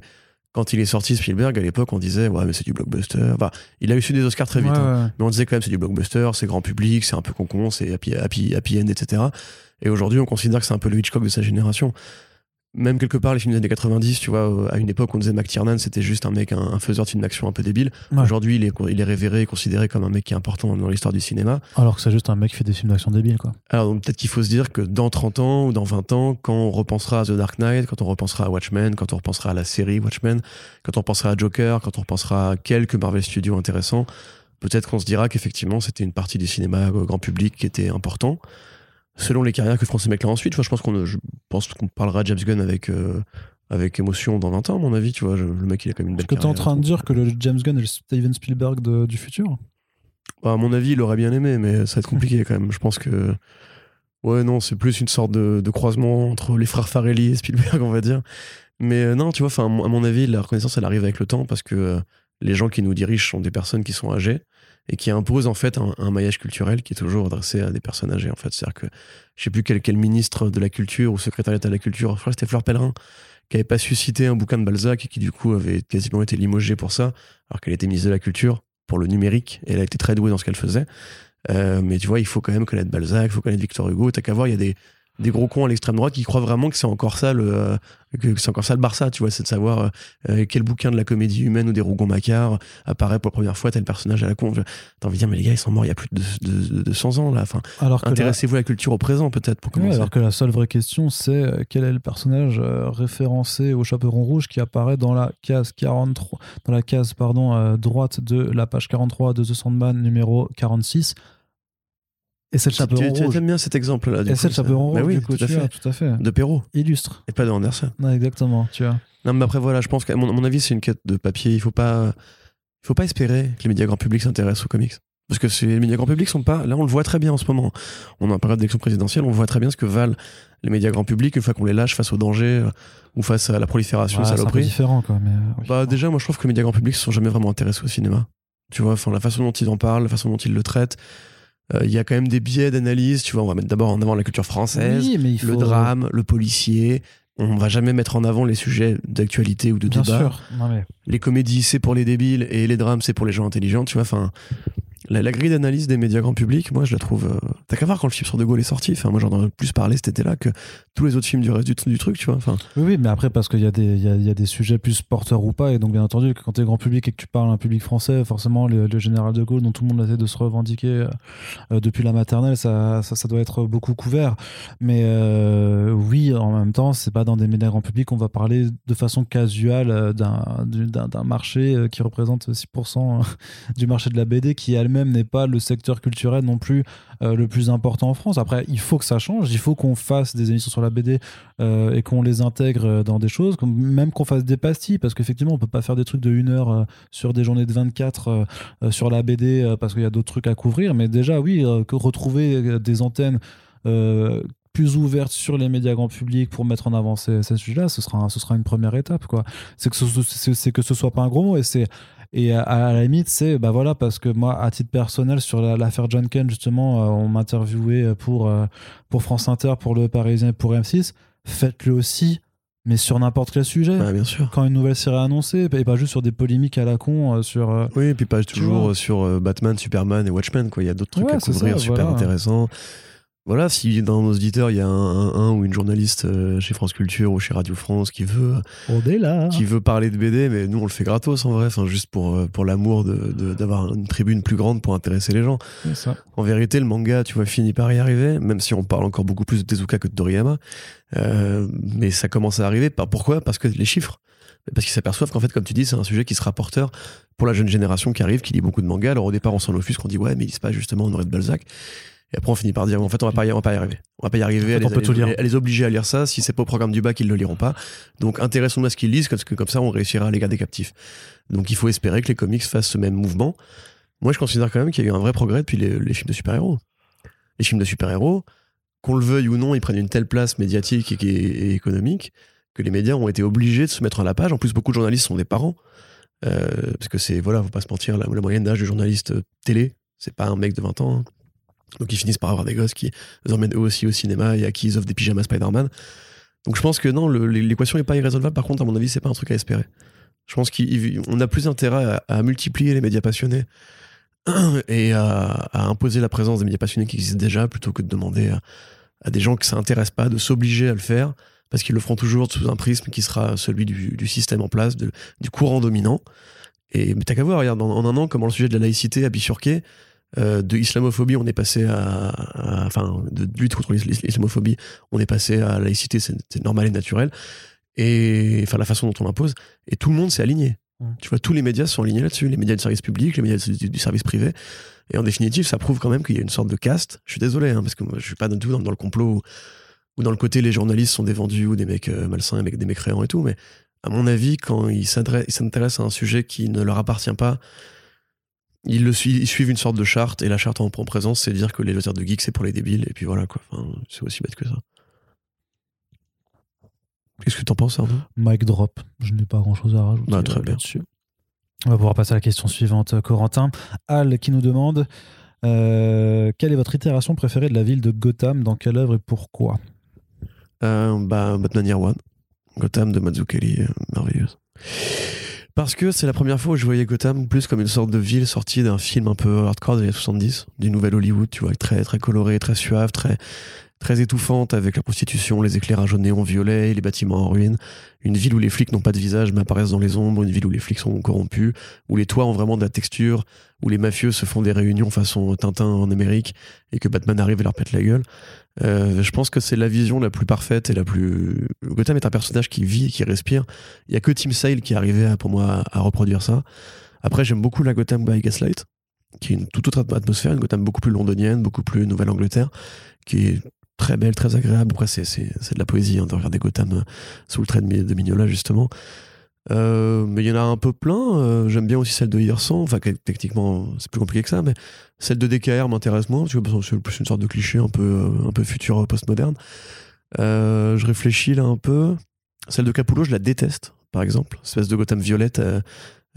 quand il est sorti Spielberg, à l'époque on disait ouais mais c'est du blockbuster. Enfin, il a eu des Oscars très vite, Ouais, hein. ouais. mais on disait quand même c'est du blockbuster, c'est grand public, c'est un peu concon, c'est happy, happy, happy end, etc. Et aujourd'hui on considère que c'est un peu le Hitchcock de sa génération. Même quelque part les films des années 90, tu vois, euh, à une époque on disait McTiernan c'était juste un mec, un, un faiseur de films d'action un peu débile. Ouais. Aujourd'hui il est, il est révéré et considéré comme un mec qui est important dans l'histoire du cinéma. Alors que c'est juste un mec qui fait des films d'action débiles, quoi. Alors peut-être qu'il faut se dire que dans 30 ans ou dans 20 ans, quand on repensera à The Dark Knight, quand on repensera à Watchmen, quand on repensera à la série Watchmen, quand on repensera à Joker, quand on repensera à quelques Marvel Studios intéressants, peut-être qu'on se dira qu'effectivement c'était une partie du cinéma grand public qui était important. Selon les carrières que feront ces mecs-là ensuite, vois, je pense qu'on je pense qu'on parlera de James Gunn avec, euh, avec émotion dans 20 ans, à mon avis, tu vois. je- le mec, il a quand même une belle Est-ce que t'es en train de dire que le James Gunn est le Steven Spielberg de- du futur? Bah, à mon avis, il aurait bien aimé, mais ça va être compliqué quand même. Je pense que. Ouais, non, c'est plus une sorte de, de croisement entre les frères Farelli et Spielberg, on va dire. Mais euh, non, tu vois, enfin, à mon avis, la reconnaissance, elle arrive avec le temps parce que euh, les gens qui nous dirigent sont des personnes qui sont âgées et qui imposent en fait un, maillage culturel qui est toujours adressé à des personnes âgées. En fait, c'est-à-dire que je sais plus quel, ministre de la culture ou secrétaire d'État de la culture, je crois que c'était Fleur Pellerin, qui avait pas su citer un bouquin de Balzac et qui du coup avait quasiment été limogée pour ça, alors qu'elle était ministre de la culture pour le numérique et elle a été très douée dans ce qu'elle faisait. Euh, mais tu vois, il faut quand même connaître Balzac, il faut connaître Victor Hugo. T'as qu'à voir, il y a des, des gros cons à l'extrême droite qui croient vraiment que c'est encore ça le, euh, que c'est encore ça le Barça, tu vois, c'est de savoir euh, euh, quel bouquin de la comédie humaine ou des Rougon-Macquart apparaît pour la première fois tel personnage à la con. T'as envie de dire, mais les gars, ils sont morts il y a plus de, de, de- de 100 ans là. Enfin, la... intéressez-vous à la culture au présent peut-être pour Ouais, commencer. alors que la seule vraie question, c'est quel est le personnage euh, référencé au chaperon rouge qui apparaît dans la case 43, dans la case pardon, euh, droite de la page 43 de The Sandman numéro 46. Et c'est le chaperon tu, tu rouge. aimes bien cet exemple-là. Et c'est le chaperon Bah rouge, oui, du coup, tout à fait. vois, tout à fait. De Perrault Illustre. et pas de Anderson. Ouais, exactement, tu vois. Non, mais après, voilà, je pense qu'à mon, avis, c'est une quête de papier. Il faut pas, faut pas espérer que les médias grand public s'intéressent aux comics. Parce que c'est- les médias grand public sont pas. Là, on le voit très bien en ce moment. On est en période d'élection présidentielle, on voit très bien ce que valent les médias grand public une fois qu'on les lâche face au danger euh, ou face à la prolifération Ouais, c'est un peu saloperies. différent, quoi. Mais, euh. Bah, déjà, moi, je trouve que les médias grand public se sont jamais vraiment intéressés au cinéma. Tu vois, enfin, la façon dont ils en parlent, la façon dont ils le traitent. Euh, Il y a quand même des biais d'analyse. Tu vois, on va mettre d'abord en avant la culture française Oui, mais il faut... le drame, le policier. On va jamais mettre en avant les sujets d'actualité ou de Bien débat. sûr. Non, mais... Les comédies, c'est pour les débiles et les drames, c'est pour les gens intelligents. Tu vois, enfin, la, grille d'analyse des médias grand public, moi, je la trouve, euh, T'as qu'à voir quand le film sur De Gaulle est sorti. Enfin, moi, j'en ai plus parlé cet été-là que tous les autres films du reste du, du truc, tu vois. Enfin, Oui, mais après, parce qu'il y, a des- y, a, y a des sujets plus porteurs ou pas, et donc bien entendu, quand tu es grand public et que tu parles à un public français, forcément, le, général de Gaulle, dont tout le monde essaie de se revendiquer euh, depuis la maternelle, ça, ça, ça doit être beaucoup couvert. Mais euh, oui, en même temps, c'est pas dans des médias grand public qu'on va parler de façon casuale euh, d'un du- d'un d'un marché qui représente 6% du marché de la BD, qui n'est pas le secteur culturel non plus euh, le plus important en France. Après, il faut que ça change, il faut qu'on fasse des émissions sur la BD euh, et qu'on les intègre euh, dans des choses, même qu'on fasse des pastilles, parce qu'effectivement, on peut pas faire des trucs de 1 heure sur des journées de 24 euh, euh, sur la BD parce qu'il y a d'autres trucs à couvrir. Mais déjà, oui, que retrouver des antennes plus ouvertes sur les médias grand public pour mettre en avant ces, ces sujets-là, ce sera, ce sera une première étape. C'est que ce, c'est que ce soit pas un gros mot et c'est et à, à la limite, c'est bah voilà parce que moi, à titre personnel, sur la- l'affaire John Ken, justement, euh, on m'interviewait pour euh, pour France Inter, pour Le Parisien, pour M6. Faites-le aussi, mais sur n'importe quel sujet. bien sûr. Quand une nouvelle série est annoncée, et pas juste sur des polémiques à la con, euh, sur. euh, Oui, et puis pas toujours euh, sur euh, Batman, Superman et Watchmen, quoi. Il y a d'autres trucs Ouais, à couvrir ça, super voilà. intéressants. Voilà, si dans nos auditeurs, il y a un, un- un ou une journaliste euh, chez France Culture ou chez Radio France qui veut, On est là. qui veut parler de BD, mais nous on le fait gratos en vrai, enfin, juste pour, euh, pour l'amour de- de- d'avoir une tribune plus grande pour intéresser les gens. Ça. En vérité, le manga, tu vois, finit par y arriver, même si on parle encore beaucoup plus de Tezuka que de Toriyama. Euh, mais ça commence à arriver. Pas pourquoi? Parce que les chiffres. Parce qu'ils s'aperçoivent qu'en fait, comme tu dis, c'est un sujet qui sera porteur pour la jeune génération qui arrive, qui lit beaucoup de mangas. Alors au départ, on s'en offusque, on dit ouais, mais il se passe justement Honoré de Balzac. Et après, on finit par dire en fait, on va pas y, on va pas y arriver. On va pas y arriver En fait, à, on peut les, tout lire. à les obliger à lire ça. Si c'est pas au programme du bac, ils le liront pas. Donc intéressons-nous à ce qu'ils lisent, parce que comme ça, on réussira à les garder captifs. Donc il faut espérer que les comics fassent ce même mouvement. Moi, je considère quand même qu'il y a eu un vrai progrès depuis les, les films de super-héros. Les films de super-héros, qu'on le veuille ou non, ils prennent une telle place médiatique et, et- et économique que les médias ont été obligés de se mettre à la page. En plus, beaucoup de journalistes sont des parents. Euh, parce que c'est, voilà, faut pas se mentir, la, la moyenne d'âge du journaliste euh, télé, c'est pas un mec de 20 ans. hein. Donc ils finissent par avoir des gosses qui les emmènent eux aussi au cinéma et à qui ils offrent des pyjamas Spider-Man. Donc je pense que non, l'équation est pas irrésolvable. Par contre, à mon avis, c'est pas un truc à espérer. Je pense qu'on a plus intérêt à, multiplier les médias passionnés et à, imposer la présence des médias passionnés qui existent déjà plutôt que de demander à, des gens qui s'intéressent pas de s'obliger à le faire parce qu'ils le feront toujours sous un prisme qui sera celui du, système en place, du courant dominant. Et mais t'as qu'à voir, regarde, en, en un an, comment le sujet de la laïcité a bifurqué. Euh, de islamophobie, on est passé à, à- enfin, de lutte contre l'is- l'islamophobie, on est passé à laïcité, c'est normal et naturel. Et enfin, la façon dont on l'impose. Et tout le monde s'est aligné. Mm. Tu vois, tous les médias sont alignés là-dessus, les médias du service public, les médias du, du service privé. Et en définitive, ça prouve quand même qu'il y a une sorte de caste. Je suis désolé, hein, parce que moi, je suis pas du tout dans, dans le complot ou, dans le côté les journalistes sont des vendus ou des mecs euh, malsains, des mecs, des mécréants et tout. Mais à mon avis, quand ils s'intéressent à un sujet qui ne leur appartient pas, ils, le suivent, ils suivent une sorte de charte. Et la charte en, en présence, c'est dire que les auteurs de geeks, c'est pour les débiles. Et puis voilà, quoi. Enfin, c'est aussi bête que ça. Qu'est-ce que t'en penses, Arnaud? Mic drop. Je n'ai pas grand chose à rajouter Bah, très euh, bien. là-dessus. On va pouvoir passer à la question suivante, euh, Corentin. Al qui nous demande euh, quelle est votre itération préférée de la ville de Gotham? Dans quelle œuvre et pourquoi? Euh, bah, Batman Year One. Gotham de Mazzucchelli, euh, merveilleuse. Parce que c'est la première fois où je voyais Gotham plus comme une sorte de ville sortie d'un film un peu hardcore des années 70, du nouvel Hollywood, tu vois, très, très coloré, très suave, très, très étouffante avec la prostitution, les éclairages au néon violet, les bâtiments en ruine. Une ville où les flics n'ont pas de visage mais apparaissent dans les ombres, une ville où les flics sont corrompus, où les toits ont vraiment de la texture, où les mafieux se font des réunions façon Tintin en Amérique et que Batman arrive et leur pète la gueule. Euh, je pense que c'est la vision la plus parfaite et la plus. Gotham est un personnage qui vit, qui respire. Il y a que Tim Sale qui est arrivé à- pour moi à, à reproduire ça. Après, j'aime beaucoup la Gotham by Gaslight, qui est une toute autre atmosphère, une Gotham beaucoup plus londonienne, beaucoup plus Nouvelle-Angleterre, qui est très belle, très agréable. Après, c'est, de la poésie hein, de regarder Gotham euh, sous le trait de, Mi- de Mignola, justement. Euh, mais il y en a un peu plein. Euh, j'aime bien aussi celle de Hirsan. Enfin, que- techniquement, c'est plus compliqué que ça, mais celle de DKR m'intéresse moins, parce que c'est plus une sorte de cliché un peu, un peu futur postmoderne. Euh, je réfléchis là un peu. Celle de Capullo, je la déteste, par exemple. Espèce de Gotham violette,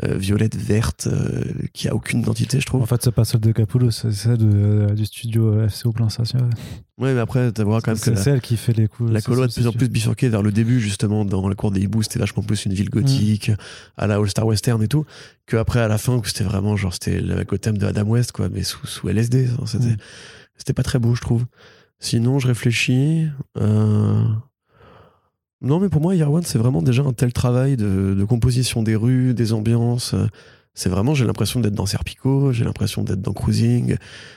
violette verte, euh, qui a aucune identité, je trouve. En fait, c'est pas celle de Capullo, c'est celle de, euh, du studio euh, FC au plein station. Ouais, mais après, tu vois quand même que C'est celle qui fait les coups. la colo de plus en plus bifurqué vers le début, justement, dans la cour des hiboux, c'était vachement plus une ville gothique, à la All-Star Western et tout, que après, à la fin, où c'était vraiment genre, c'était la Gotham de Adam West, quoi, mais sous, sous LSD. hein, c'était- Mm. C'était pas très beau, je trouve. Sinon, je réfléchis. euh, Non, mais pour moi, Year One, c'est vraiment déjà un tel travail de, de composition des rues, des ambiances. euh, C'est vraiment, j'ai l'impression d'être dans Serpico, j'ai l'impression d'être dans Cruising,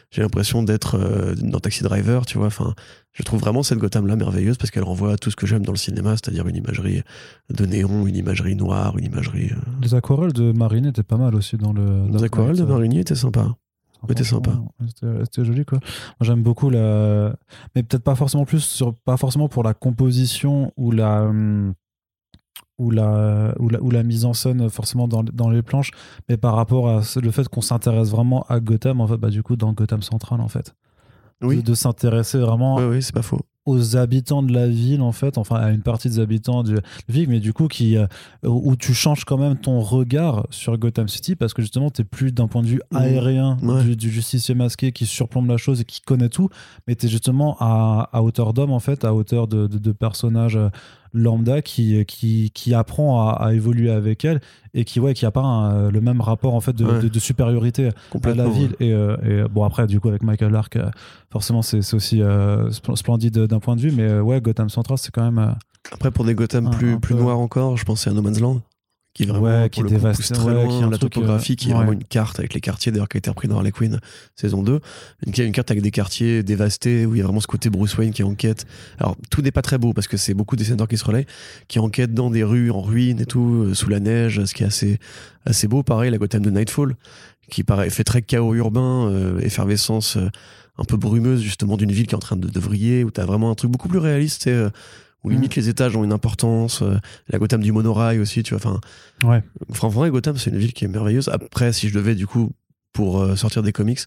j'ai l'impression d'être euh, dans Taxi Driver, tu vois. Enfin, je trouve vraiment cette Gotham-là merveilleuse parce qu'elle renvoie à tout ce que j'aime dans le cinéma, c'est-à-dire une imagerie de néon, une imagerie noire, une imagerie. euh, Les aquarelles de Marine étaient pas mal aussi dans le. Les aquarelles de Marigny étaient sympas. Était sympa. C'était c'était joli quoi. J'aime beaucoup la. Mais peut-être pas forcément plus sur. Pas forcément pour la composition ou la. hum, Ou la, ou, la, ou la mise en scène forcément dans, dans les planches, mais par rapport à le fait qu'on s'intéresse vraiment à Gotham, en fait, bah, du coup, dans Gotham Central, en fait. Oui, De, de s'intéresser vraiment oui, oui, c'est pas faux. Aux habitants de la ville en fait enfin à une partie des habitants de la ville mais du coup qui euh, où tu changes quand même ton regard sur Gotham City parce que justement t'es plus d'un point de vue Mhm. aérien Ouais. du, du justicier masqué qui surplombe la chose et qui connaît tout mais t'es justement à, à hauteur d'homme en fait à hauteur de, de, de personnages euh, lambda qui, qui, qui apprend à, à évoluer avec elle et qui ouais qui a pas un- le même rapport en fait de, Ouais. de- de supériorité à la ville et, euh, et, euh, bon après du coup avec Michael Lark euh, forcément c'est aussi euh, spl- splendide d'un point de vue mais euh, ouais Gotham Central c'est quand même euh, Après, pour des Gotham Un- plus, un plus peu. noirs encore, je pensais à No Man's Land, qui est vraiment Ouais, qui est dévasté, ouais, qui est la truc, topographie, euh, qui est vraiment une carte avec les quartiers, d'ailleurs, qui a été repris dans Harley Quinn saison 2. Une, une carte avec des quartiers dévastés, où il y a vraiment ce côté Bruce Wayne qui enquête. Alors, tout n'est pas très beau, parce que c'est beaucoup des dessinateurs qui se relaient, qui enquêtent dans des rues en ruine et tout, euh, sous la neige, ce qui est assez, assez beau. Pareil, la Gotham de Nightfall, qui paraît, fait très chaos urbain, euh, effervescence euh, un peu brumeuse, justement, d'une ville qui est en train de, de vriller, où tu as vraiment un truc beaucoup plus réaliste, et, où Mm. limite les étages ont une importance. euh, la Gotham du monorail aussi, tu vois. Enfin, ouais Franchement, Gotham, c'est une ville qui est merveilleuse. Après, si je devais, du coup, pour euh, sortir des comics,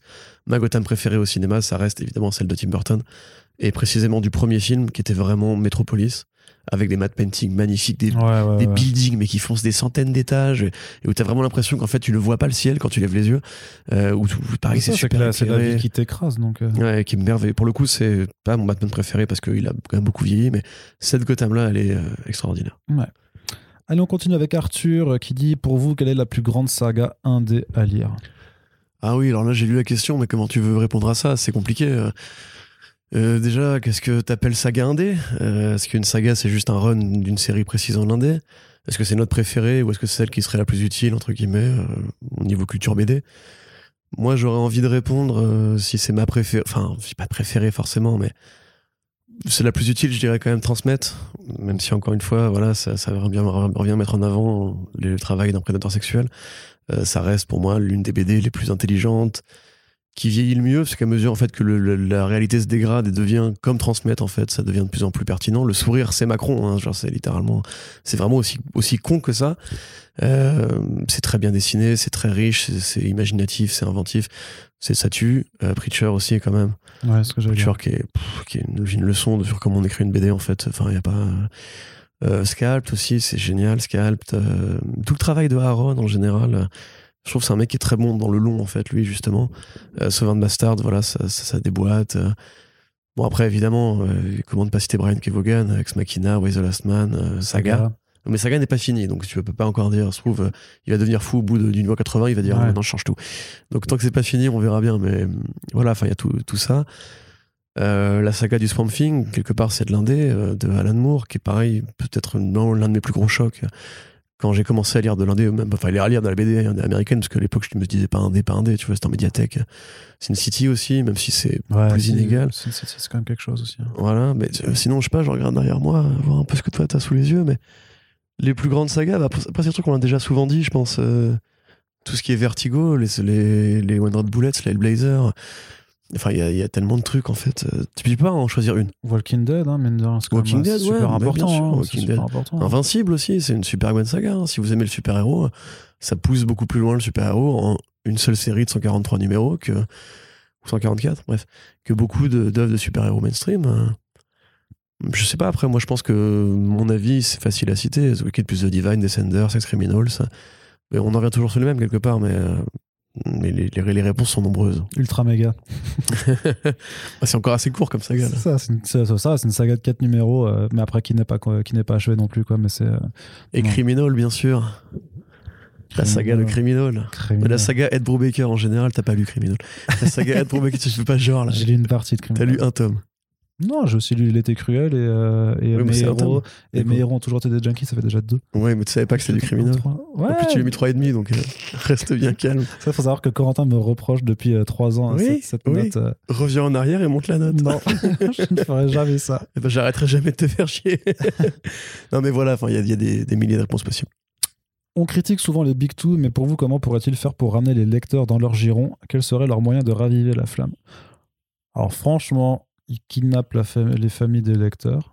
ma Gotham préférée au cinéma, ça reste évidemment celle de Tim Burton. Et précisément du premier film, qui était vraiment Metropolis, avec des matte paintings magnifiques, des, ouais, ouais, des ouais. buildings, mais qui foncent des centaines d'étages, et, où t'as vraiment l'impression qu'en fait, tu ne vois pas le ciel quand tu lèves les yeux. Euh, où, où pareil, C'est super la- c'est la vie qui t'écrase donc euh, Ouais, qui est merveilleux. Pour le coup, c'est pas mon Batman préféré parce qu'il a quand même beaucoup vieilli, mais cette Gotham-là, elle est euh, extraordinaire. Allez, on continue avec Arthur euh, qui dit pour vous quelle est la plus grande saga indé à lire? Ah oui, alors là j'ai lu la question, mais comment tu veux répondre à ça? C'est compliqué. Euh, déjà, qu'est-ce que t'appelles saga indé? Euh, Est-ce qu'une saga c'est juste un run d'une série précise en indé? Est-ce que c'est notre préférée ou est-ce que c'est celle qui serait la plus utile entre guillemets euh, au niveau culture BD Moi j'aurais envie de répondre euh, si c'est ma préférée, enfin pas préférée forcément, mais c'est la plus utile, je dirais quand même transmettre, même si encore une fois, voilà, ça, ça revient, revient mettre en avant le travail d'un prédateur sexuel. Ça reste pour moi l'une des BD les plus intelligentes, qui vieillit le mieux, parce qu'à mesure en fait que le- le- la réalité se dégrade et devient comme transmettre en fait, ça devient de plus en plus pertinent. Le sourire, c'est Macron, hein, genre c'est littéralement, c'est vraiment aussi aussi con que ça. Euh, c'est très bien dessiné, c'est très riche, c'est- c'est imaginatif, c'est inventif, c'est ça tue. Euh, Preacher aussi quand même. Ouais, ce que. Preacher qui est, pff, qui est une, une leçon de sur comment on écrit une BD en fait. Enfin, il y a pas. euh, Scalped aussi, c'est génial. Scalped, euh, tout le travail de Aaron en général. Euh, je trouve que c'est un mec qui est très bon dans le long en fait, lui justement. Euh, Sauvin de Bastard, voilà, ça, ça, ça déboîte. euh. Bon après évidemment, euh, comment ne pas citer Brian Kevogan, Ex Machina, Way the Last Man, euh, Saga. Mais Saga n'est pas fini, donc tu peux pas encore dire, se trouve, euh, il va devenir fou au bout d'une voix 80, il va dire, Ouais. ah, maintenant je change tout. Donc tant que c'est pas fini, on verra bien, mais euh, voilà, enfin il y a tout, tout ça. Euh, la saga du Swamp Thing, quelque part c'est de l'indé, euh, de Alan Moore, qui est pareil, peut-être l'un de mes plus gros chocs. Quand j'ai commencé à lire de l'indé, même, enfin à lire dans la BD américaine, parce qu'à l'époque je me disais pas indé, pas indé, tu vois, c'était en médiathèque. Sin City aussi, même si c'est Ouais, plus inégal. si, si, si, C'est quand même quelque chose aussi. hein. Voilà, mais euh, sinon, je sais pas, je regarde derrière moi, voir un peu ce que toi t'as sous les yeux, mais les plus grandes sagas, bah, après, c'est un truc qu'on a déjà souvent dit, je pense. euh, tout ce qui est Vertigo, les, les, les One Red Bullets, les Hellblazer. Enfin, il y, a- il y a tellement de trucs en fait. euh, Tu peux pas en choisir une. Walking Dead, hein, mine de rien, Walking Dead, super ouais, bien important. sûr, hein, Walking super Dead. important. Invincible aussi, c'est une super bonne saga. hein. Si vous aimez le super-héros, ça pousse beaucoup plus loin le super-héros en une seule série de 143 numéros que. Ou 144, bref. Que beaucoup de- d'œuvres de, super-héros mainstream. euh. Je sais pas, après, moi je pense que mon avis, c'est facile à citer. The Wicked plus The Divine, Descenders, Sex Criminals. Mais on en revient toujours sur le même quelque part, mais. Mais les, les- les réponses sont nombreuses. Ultra méga. Ah, c'est encore assez court comme saga. C'est ça, c'est une, c'est ça, c'est une saga de 4 numéros, euh, mais après qui n'est pas, qui n'est pas achevée non plus. Quoi, mais c'est, euh, Et. Criminal, bien sûr. La saga Le Criminal. Criminal. La saga Ed Brubaker en général, t'as pas lu Criminal. La saga Ed Brubaker, tu fais pas genre là. J'ai lu une partie de T'as Criminal. lu un tome. Non, j'ai aussi lu L'été cruel et, euh, et Oui, mes c'est héros. Et Et mes héros ont toujours été des junkies, ça fait déjà deux. Ouais, mais tu savais pas que c'était du Criminal. Ouais. En plus, tu lui as mis 3,5, donc euh, reste bien calme. Ça, faut savoir que Corentin me reproche depuis euh, trois ans hein, Oui, cette, cette oui. note. euh, Reviens en arrière et monte la note. Non, je ne ferai jamais ça. Eh ben, J'arrêterai jamais de te faire chier. non, mais voilà, il y a, il y a des, des milliers de réponses possibles. On critique souvent les Big Two, mais pour vous, comment pourraient-ils faire pour ramener les lecteurs dans leur giron? Quel serait leur moyen de raviver la flamme? Alors franchement, la fam- les familles des lecteurs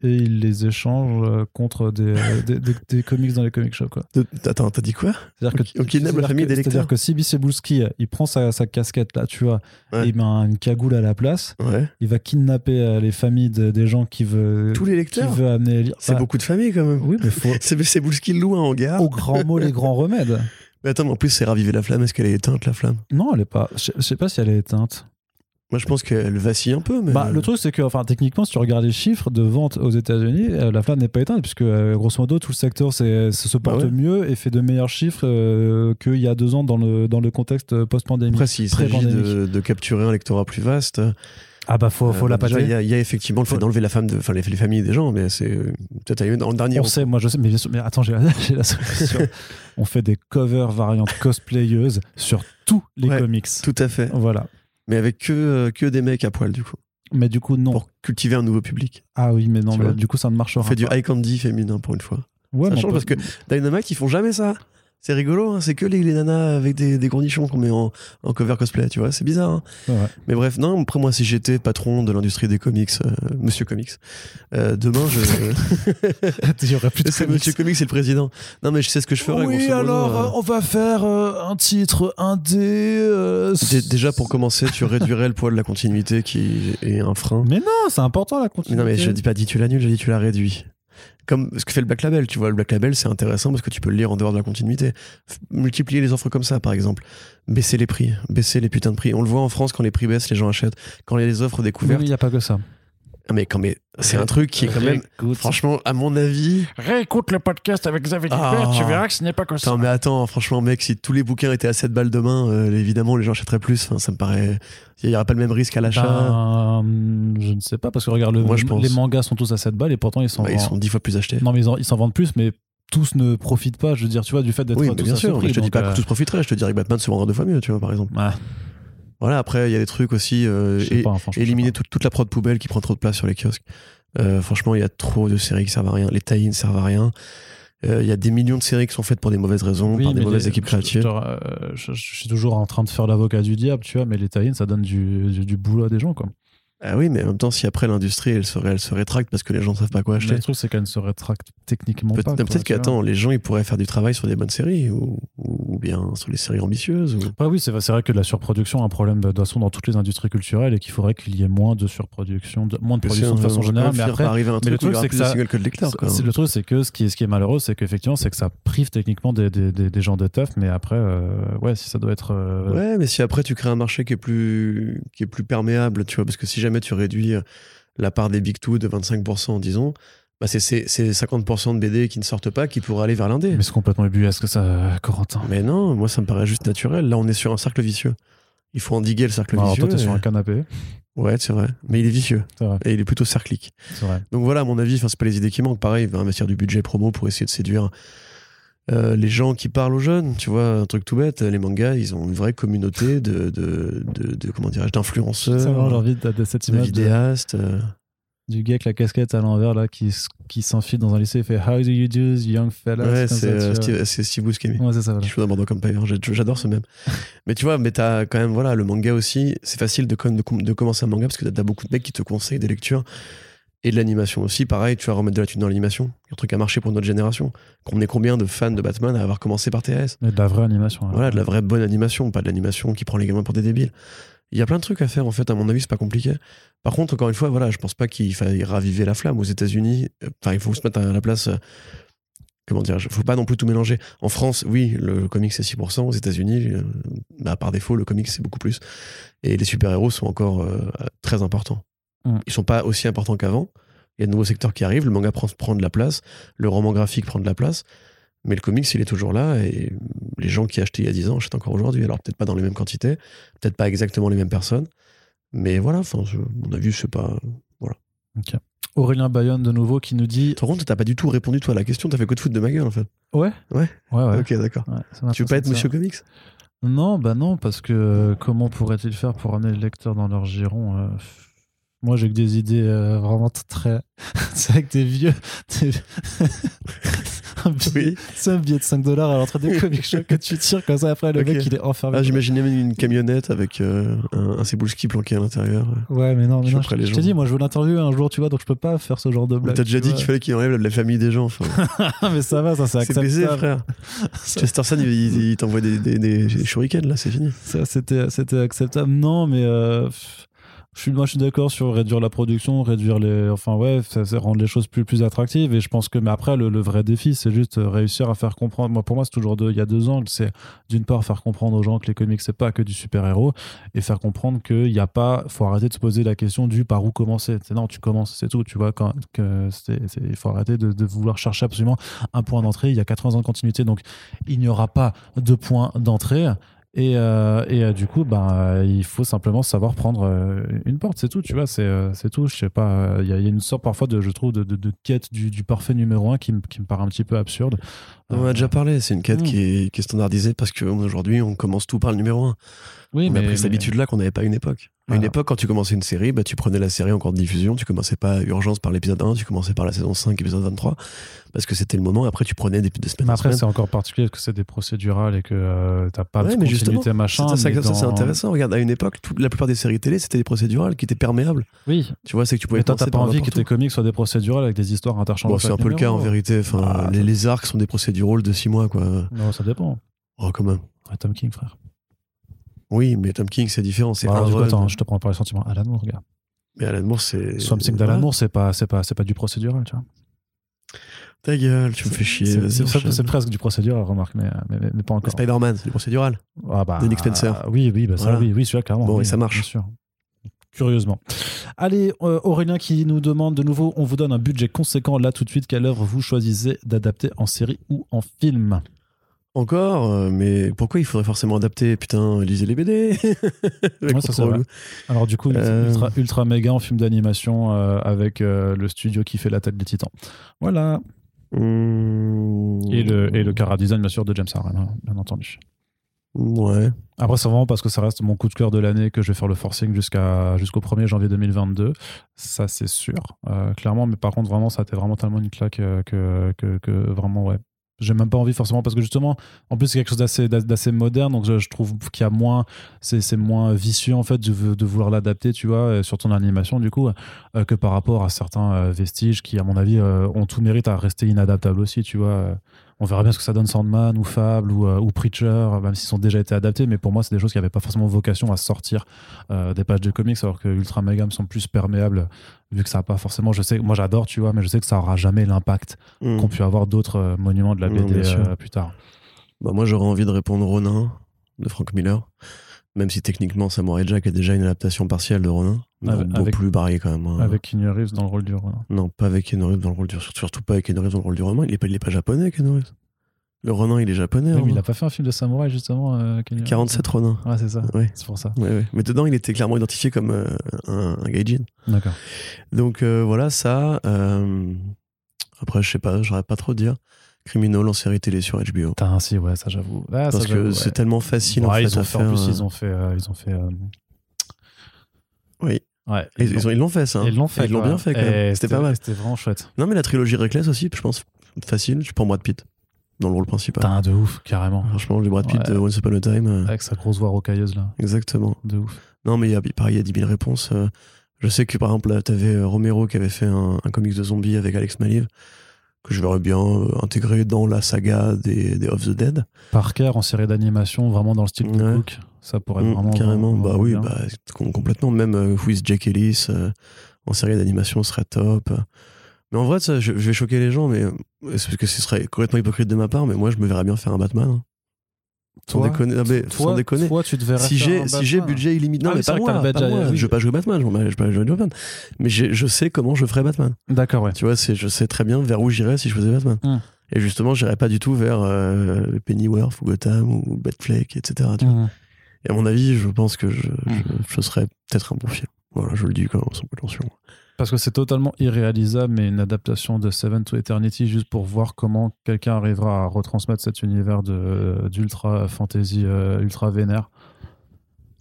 et ils les échangent euh, contre des, euh, des, des- des comics dans les comic shops. Quoi. Attends, t'as dit quoi? C'est-à-dire On- on kidnappe la famille que- des lecteurs C'est-à-dire que Sibi Cebulski, il prend sa, sa casquette là, tu vois, Ouais. il met un- une cagoule à la place, Ouais. il va kidnapper euh, les familles de- des gens qui veut, Tous les qui lecteurs veut amener à lire. C'est Bah, beaucoup de familles quand même. Oui, mais faut, C'est le loup un hangar. au grand mot les grands remèdes. Mais attends, mais en plus, c'est raviver la flamme. Est-ce qu'elle est éteinte, la flamme? Non, elle est pas. Je je sais pas si elle est éteinte. Moi, je pense qu'elle vacille un peu. Mais... Bah, le truc, c'est que, enfin, techniquement, si tu regardes les chiffres de vente aux États-Unis, euh, la flamme n'est pas éteinte, puisque, euh, grosso modo, tout le secteur se porte Bah ouais. mieux et fait de meilleurs chiffres euh, qu'il y a deux ans dans le, dans le contexte post-pandémie. Après, s'il s'agit de, de capturer un lectorat plus vaste, Ah, bah, faut, faut euh, la. Il y, a- il y a effectivement le fait Faut- d'enlever la femme, de, enfin les, les familles des gens, mais c'est euh, peut-être dans le dernier. On sait, moi je sais, mais bien sûr, mais attends, j'ai la, solution. On fait des covers variantes cosplayeuses sur tous les Ouais. comics. Tout à fait. Voilà. Mais avec que, euh, que des mecs à poil, du coup. Mais du coup, non. Pour cultiver un nouveau public. Ah oui, mais non, mais du coup, ça ne marchera On fait du pas. high candy féminin pour une fois. Ouais, ça change parce peut- que Dynamite, ils font jamais ça. C'est rigolo, hein, c'est que les, les nanas avec des, des gros nichons qu'on met en, en cover cosplay, tu vois, c'est bizarre. hein. Ouais. Mais bref, non, après moi, si j'étais patron de l'industrie des comics, euh, Monsieur Comics, euh, demain, je. Il y aurait plus de c'est. Monsieur Comics, c'est le président. Non, mais je sais ce que je ferais. Oui, modo, alors, euh. on va faire euh, un titre indé. Dé- Déjà, pour commencer, tu réduirais le poids de la continuité qui est un frein. Mais non, c'est important la Mais continuité. non, mais je dis pas dit tu l'annules, j'ai dit tu la réduis. Comme ce que fait le Black Label, tu vois, le Black Label c'est intéressant parce que tu peux le lire en dehors de la continuité. Multiplier les offres comme ça, par exemple. Baisser les prix, baisser les putains de prix. On le voit en France quand les prix baissent, les gens achètent. Quand les offres découvertes, il n'y a pas que ça. Ah, mais quand mais c'est un truc qui est quand même, franchement, à mon avis. Réécoute le podcast avec Xavier Ah. Dupert, tu verras que ce n'est pas que ça. Attends, mais attends, franchement, mec, si tous les bouquins étaient à 7 balles demain, euh, évidemment, les gens achèteraient plus. Enfin, ça me paraît. Il n'y aurait pas le même risque à l'achat. Ben, je ne sais pas, parce que regarde, le- Moi, je pense. les mangas sont tous à 7 balles et pourtant ils Bah, ils sont 10 fois plus achetés. Non, mais ils en, ils s'en vendent plus, mais tous ne profitent pas, je veux dire, tu vois, du fait d'être Oui, tous bien sûr. prix, je te dis pas euh, que tous profiteraient. Je te dirais que Batman se vendra deux fois mieux, tu vois, par exemple. ouais, Voilà, après, il y a des trucs aussi. euh, et- pas, hein, éliminer sais toute, la prod poubelle qui prend trop de place sur les kiosques. Euh, franchement, il y a trop de séries qui servent à rien. Les tie-ins servent à rien. Euh, Il y a des millions de séries qui sont faites pour des mauvaises raisons, Oui, par des mauvaises les- équipes créatives. genre, euh, je, je suis toujours en train de faire l'avocat du diable, tu vois, mais les tie ça donne du, du, du boulot à des gens, quoi. Ah oui, mais en même temps, si après l'industrie, elle se, elle se rétracte parce que les gens ne savent pas quoi acheter. le truc, c'est qu'elle ne se rétracte techniquement Peut- pas. Peut-être qu'attends, les gens ils pourraient faire du travail sur des bonnes séries ou, ou bien sur les séries ambitieuses. Ou... Ouais, oui, c'est c'est vrai que la surproduction est un problème de façon dans toutes les industries culturelles et qu'il faudrait qu'il y ait moins de surproduction, de, moins de production de façon générale. Mais après, arriver à un mais le truc c'est que ça- que de c'est- le truc, c'est que ce qui est, ce qui est malheureux, c'est qu'effectivement, c'est que ça prive techniquement des, des, des, des gens de teuf, mais après, euh, ouais, si ça doit être. euh, Ouais, mais si après tu crées un marché qui est plus, qui est plus perméable, tu vois, parce que si jamais tu réduis euh, la part des Big Two de 25%, disons, bah c'est c'est- c'est 50% de BD qui ne sortent pas qui pourraient aller vers l'indé. Mais c'est complètement ubuesque, ça, Corentin. Mais non, moi ça me paraît juste naturel. Là, on est sur un cercle vicieux. Il faut endiguer le cercle Alors, vicieux. toi, t'es sur un canapé, Ouais, c'est vrai. Mais il est vicieux. vrai. Et il est plutôt cerclique. Vrai. Donc voilà, à mon avis, enfin, c'est pas les idées qui manquent. Pareil, il va investir du budget promo pour essayer de séduire euh, les gens qui parlent aux jeunes. Tu vois, un truc tout bête, les mangas, ils ont une vraie communauté de, de, de, de- comment dirais-je, C'est vraiment, j'ai d'influenceurs, envie de, cette image de- vidéastes. euh. du gars avec la casquette à l'envers, là, qui, qui s'enfile dans un lycée et fait How do you do, young fella Ouais, c'est ça, euh. Steve, Steve Buscemi. Ouais, c'est ça, voilà. Qui joue dans Bordeaux Empire. J'adore ce même. mais tu vois, mais t'as quand même, voilà, le manga aussi, c'est facile de, de, com- de commencer un manga parce que t'as t'as beaucoup de mecs qui te conseillent des lectures et de l'animation aussi. Pareil, tu vas remettre de la thune dans l'animation. Un truc à marcher pour notre génération. On est combien de fans de Batman à avoir commencé par TS Mais de la vraie animation. là. Voilà, de la vraie bonne animation, pas de l'animation qui prend les gamins pour des débiles. Il y a plein de trucs à faire en fait, à mon avis, c'est pas compliqué. Par contre, encore une fois, voilà, je pense pas qu'il faille raviver la flamme aux États-Unis. euh, Enfin, il faut se mettre à la place. euh, Comment dire Faut pas non plus tout mélanger. En France, oui, le comics c'est 6%. Aux États-Unis, euh, bah, par défaut, le comics c'est beaucoup plus. Et les super-héros sont encore euh, très importants. Mm. Ils sont pas aussi importants qu'avant. Il y a de nouveaux secteurs qui arrivent. Le manga prend, prend de la place. Le roman graphique prend de la place. Mais le comics, il est toujours là et les gens qui achetaient il y a 10 ans achètent encore aujourd'hui. Alors peut-être pas dans les mêmes quantités, peut-être pas exactement les mêmes personnes. Mais voilà, enfin, mon avis, c'est pas. Aurélien Bayonne de nouveau qui nous dit contre, t'as pas du tout répondu toi à la question, t'as fait que de foutre de ma gueule en fait. Ouais Ouais? Ouais, ouais. Ok, d'accord. Ouais, Tu veux pas être ça. Monsieur Comics? Non, bah non, parce que comment pourrait-il faire pour amener le lecteur dans leur giron euh, Moi, j'ai que des idées euh, vraiment très. C'est avec des vieux. des- un billet- Oui. C'est un billet de 5 dollars à l'entrée des comic shops que tu tires comme ça. Après, le mec, il est enfermé. Ah, j'imaginais même une camionnette avec euh, un, un Cebulski planqué à l'intérieur. ouais, mais non, mais non, je, je t'ai dit, moi, je veux l'interviewer un jour, tu vois, donc je peux pas faire ce genre de blague. T'as déjà dit qu'il fallait qu'il enlève la famille des gens. Enfin, mais ça va, ça, c'est c'est baisé, acceptable. frère. Chesterson, il, il- il t'envoie des, des, des shurikens, là, c'est fini. Ça, c'était, acceptable. Non, mais euh, moi, je suis d'accord sur réduire la production, réduire les. Enfin, ouais, ça, ça rendre les choses plus, plus attractives. Et je pense que, mais après, le, vrai défi, c'est juste réussir à faire comprendre. Moi, pour moi, c'est toujours deux, il y a deux angles. C'est d'une part faire comprendre aux gens que les comics, c'est pas que du super-héros et faire comprendre qu'il n'y a pas. faut arrêter de se poser la question du par où commencer. C'est non, tu commences, c'est tout. Tu vois, il faut arrêter de, de vouloir chercher absolument un point d'entrée. Il y a 80 ans de continuité, donc il n'y aura pas de point d'entrée. Et, euh, et euh, du coup, ben, euh, il faut simplement savoir prendre une porte, c'est tout, tu vois, c'est c'est tout. Je sais pas, il y, a il y a une sorte parfois de, je trouve, de, de, de quête du, du parfait numéro un qui, me- qui me paraît un petit peu absurde. On en a déjà parlé, c'est une quête Mm. qui, est, qui est standardisée parce qu'aujourd'hui, on commence tout par le numéro 1. Oui, on mais, a pris cette mais- habitude-là qu'on n'avait pas à une époque. À une Voilà. époque, quand tu commençais une série, bah, tu prenais la série en cours de diffusion, tu commençais pas Urgence par l'épisode 1, tu commençais par la saison 5, épisode 23, parce que c'était le moment, après tu prenais des, des semaines mais après, c'est encore particulier parce que c'est des procédurales et que euh, t'as pas Ouais, de mais continuité machin. ça, ça, ça, c'est intéressant. Regarde, à une époque, toute- la plupart des séries télé, c'était des procédurales qui étaient perméables. Oui, Tu vois, c'est que tu pouvais mais toi, t'as pas envie que tes comics soient des procédurales avec des histoires Bon, interchangeables. c'est un peu le cas en vérité. Enfin, Ah, les, les arcs sont des procédurales de 6 mois, quoi. Non, ça dépend. Oh, quand même. Tom King, frère. Oui, mais Tom King, c'est différent. C'est Bah, attends, je te prends par les sentiments. Alan Moore, regarde. Mais Alan Moore, c'est. Swamp Thing Voilà. d'Alan Moore, c'est pas, c'est pas, c'est pas du procédural, tu vois. Ta gueule, tu me fais chier. C'est- presque du procédural, remarque, mais, mais, mais- pas encore. Spider-Man, c'est du procédural. Ah bah, de Nick Spencer. Oui, oui, bah ça, Voilà. oui, oui, celui-là, clairement. Bon, oui, et ça marche. Bien sûr. Curieusement. Allez, euh, Aurélien qui nous demande de nouveau, on vous donne un budget conséquent là tout de suite, quelle œuvre vous choisissez d'adapter en série ou en film? Encore, euh, mais pourquoi il faudrait forcément adapter Putain, lisez les BD Ouais, ça. Alors du coup, Euh. ultra, ultra méga en film d'animation euh, avec euh, le studio qui fait la tête des titans. Voilà. Mmh. Et le, et le cara design, bien sûr, de James Harren, hein, bien entendu. Ouais. Après, c'est vraiment parce que ça reste mon coup de cœur de l'année que je vais faire le forcing jusqu'à, jusqu'au 1er janvier 2022. Ça, c'est sûr. Euh, clairement, mais par contre, vraiment, ça a été vraiment tellement une claque que, que, que vraiment, ouais. J'ai même pas envie forcément parce que justement, en plus, c'est quelque chose d'assez, d'assez moderne. Donc, je, trouve qu'il y a moins, c'est, moins vicieux en fait de, vouloir l'adapter, tu vois, euh, sur ton animation du coup, euh, que par rapport à certains euh, vestiges qui, à mon avis, euh, ont tout mérite à rester inadaptables aussi, tu vois. On verra bien ce que ça donne Sandman ou Fable ou, euh, ou Preacher, même s'ils ont déjà été adaptés. Mais pour moi, c'est des choses qui n'avaient pas forcément vocation à sortir euh, des pages de comics, alors que Ultra Mega me sont plus perméables, vu que ça n'a pas forcément. Je sais, moi j'adore, tu vois, mais je sais que ça aura jamais l'impact Mmh. qu'ont pu avoir d'autres euh, monuments de la BD plus tard. Bah, moi, j'aurais envie de répondre Ronin de Frank Miller. Même si techniquement, Samurai Jack est déjà une adaptation partielle de Ronin. Mais Avec- beaucoup plus barré quand même. hein. Avec Keanu Reeves dans le rôle du Ronin. Non, pas avec Keanu Reeves dans le rôle du Surtout pas avec Keanu Reeves dans le rôle du Ronin. Il est pas, il est pas japonais, Keanu Reeves. Le Ronin, il est japonais. Oui, mais Ronin. il a pas fait un film de samouraï justement, euh, Keanu Reeves 47 Ronin. Ouais, c'est ça. Ouais. C'est pour ça. Ouais, ouais. Mais dedans, il était clairement identifié comme euh, un, un gaijin. D'accord. Donc euh, voilà, ça. euh, Après, je sais pas, j'aurais pas trop dire. Criminal en série télé sur HBO. Putain, si, ouais, ça j'avoue. Ah, ça, Parce que c'est ouais. tellement facile en fait ils ont à fait, faire. en plus, ils ont fait. euh, ils ont fait euh, Oui. Ouais. Ils ils ont- ils l'ont fait ça. hein. Ils l'ont fait. Ils l'ont bien fait quand même. C'était pas mal. C'était vraiment chouette. Non, mais la trilogie Reckless aussi, je pense, facile. Tu prends Brad Pitt dans le rôle principal. Putain, de ouf, carrément. Franchement, le Brad Pitt Ouais. de Once Upon a Time. euh, Avec sa grosse voix rocailleuse là. Exactement. De ouf. Non, mais il y a, pareil, il y a 10 000 réponses. je sais que par exemple, là, t'avais Romero qui avait fait un, un comics de zombies avec Alex Maliv, que je verrais bien euh, intégrer dans la saga des, des Of the Dead. Parker en série d'animation, vraiment dans le style de Ouais. book. Ça pourrait être Mm, vraiment. carrément. vraiment bah oui, bah, com- complètement. Même euh, is Jack Ellis euh, en série d'animation serait top. Mais en vrai, ça, je, je vais choquer les gens, mais euh, c'est parce que ce serait complètement hypocrite de ma part, mais moi, je me verrais bien faire un Batman. hein. Sans Toi, déconner. Ah, mais toi, sans déconner. toi, tu si j'ai si j'ai budget illimité non Ah mais pas moi, pas moi. oui. je veux pas jouer Batman je veux pas- je veux pas jouer Batman mais je sais comment je ferais Batman D'accord, ouais. tu vois c'est je sais très bien vers où j'irais si je faisais Batman Hmm. Et justement, j'irais pas du tout vers euh, Pennyworth ou Gotham ou Batfleck, etc. tu vois. Mhm. Et à mon avis, je pense que je, je, je serais peut-être un bon film. Voilà, je le dis quand même sans prétention. Parce que c'est totalement irréalisable, mais une adaptation de Seven to Eternity, juste pour voir comment quelqu'un arrivera à retransmettre cet univers d'ultra fantasy, euh, ultra vénère.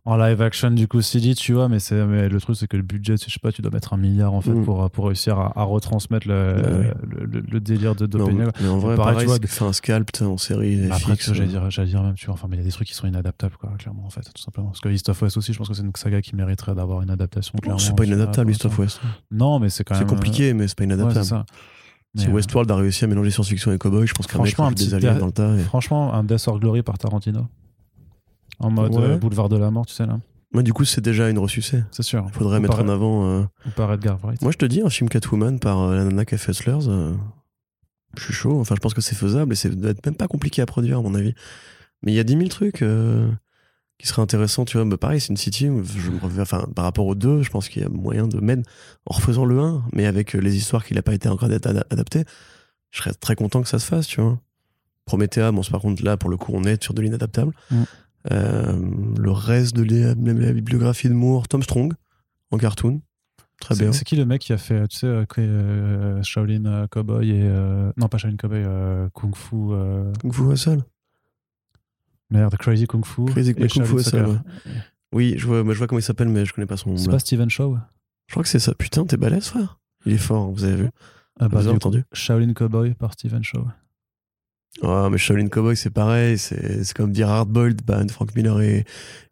En live action, du coup, CG, tu vois, mais, c'est- mais le truc, c'est que le budget, je sais pas, tu dois mettre un milliard en fait Mm. pour, pour réussir à, à retransmettre le, Bah le, le- le délire de Non, Doppelganger. mais en vrai, Pareil, pareil, tu vois, c'est fait un scalp en série Après, FX. tu vois, j'allais dire, même, tu vois, enfin, mais il y a des trucs qui sont inadaptables, quoi, clairement, en fait, tout simplement. Parce que East of West aussi, je pense que c'est une saga qui mériterait d'avoir une adaptation, clairement. C'est pas inadaptable, East of. West. Non, mais c'est quand C'est même. euh, compliqué, mais c'est pas ouais, c'est inadaptable. ça. si Mais, euh, Westworld a réussi à mélanger science-fiction et cowboy, je pense qu'un mec des aliens dans le tas. et- Franchement, un Death or Glory par Tarantino. En mode Ouais. euh, boulevard de la mort, tu sais, là. Moi, du coup, c'est déjà une ressucée. C'est sûr. Il faudrait Ou mettre par- en avant. euh, Ou par Edgar Wright. Moi, je te dis, un film Catwoman par euh, la nana qui a fait Hustlers, euh, je suis chaud. Enfin, je pense que c'est faisable et c'est même pas compliqué à produire, à mon avis. Mais il y a 10 000 trucs qui seraient intéressants, tu vois. Mais pareil, Sin City, je me reviens- enfin, par rapport aux deux, je pense qu'il y a moyen de mettre en refaisant le 1, mais avec les histoires qui n'a pas été encore ad- ad- adaptées, je serais très content que ça se fasse, tu vois. Promethea, bon, par contre, là, pour le coup, on est sur de l'inadaptable. Mm. Euh, le reste de la, la bibliographie de Moore, Tom Strong, en cartoon. Très bien. c'est qui le mec qui a fait, tu sais, euh, euh, Shaolin Cowboy et. euh, non, pas Shaolin Cowboy, euh, Kung Fu. Kung Fu Hustle merde, Crazy Kung Fu. Crazy et Kung Fu Hustle, ouais. Oui, je vois, je vois comment il s'appelle, mais je connais pas son nom. C'est pas Steven Shaw Je crois que c'est ça. Putain, t'es balèze, frère. Il est fort, vous avez vu. ah, bah, vous avez entendu Shaolin Cowboy par Steven Shaw. Ah, mais Shaolin Cowboy, c'est pareil. C'est comme dire Hardboiled, bah, Frank Miller et,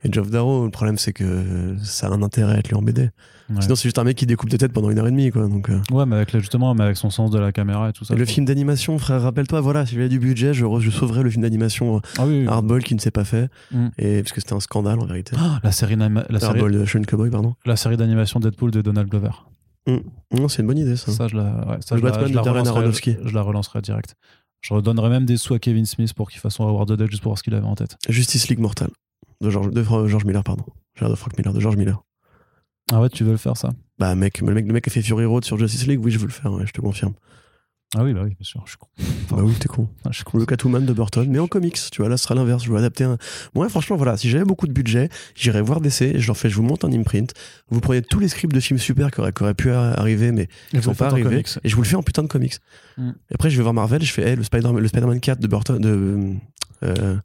et Geoff Darrow. Le problème, c'est que ça a un intérêt à être lu en BD. Ouais. Sinon, c'est juste un mec qui découpe des têtes pendant une heure et demie, quoi. Donc, euh. Ouais, mais avec, justement, mais avec son sens de la caméra et tout ça. Et le film d'animation, frère, rappelle-toi, voilà, si j'avais du budget, je, je sauverais le film d'animation euh. Ah oui, oui. Hardball qui ne s'est pas fait. Mm. Et, parce que c'était un scandale, en vérité. Ah, la série, la série, de Shaolin Cowboy, pardon. la série d'animation Deadpool de Donald Glover. Non, c'est une bonne idée, ça. Ça, je la, ouais, ça, je la- Batman. Je la relancerai direct. Je redonnerai même des sous à Kevin Smith pour qu'il fasse son Howard the Duck juste pour voir ce qu'il avait en tête. Justice League Mortal. De George, de George Miller, pardon. De Frank Miller, de George Miller. Ah ouais, tu veux le faire ça? Bah, mec, le mec, le mec a fait Fury Road sur Justice League, oui, je veux le faire, ouais, je te confirme. Ah oui, bah oui, bien sûr, je suis con. Bah oui, t'es con. Ah, je suis con. Le Catwoman de Burton, mais en comics, tu vois, là, ce sera l'inverse. Je veux adapter un. Moi, franchement, voilà, si j'avais beaucoup de budget, j'irais voir DC, je leur fais, je vous monte un imprint, vous prenez tous les scripts de films super qui auraient, qui auraient pu arriver, mais vous sont pas arrivés, comics. et je vous le fais en putain de comics. Mm. Et après, je vais voir Marvel, je fais, hey, le Spider-Man le Spider-Man 4 de Burton, de, euh,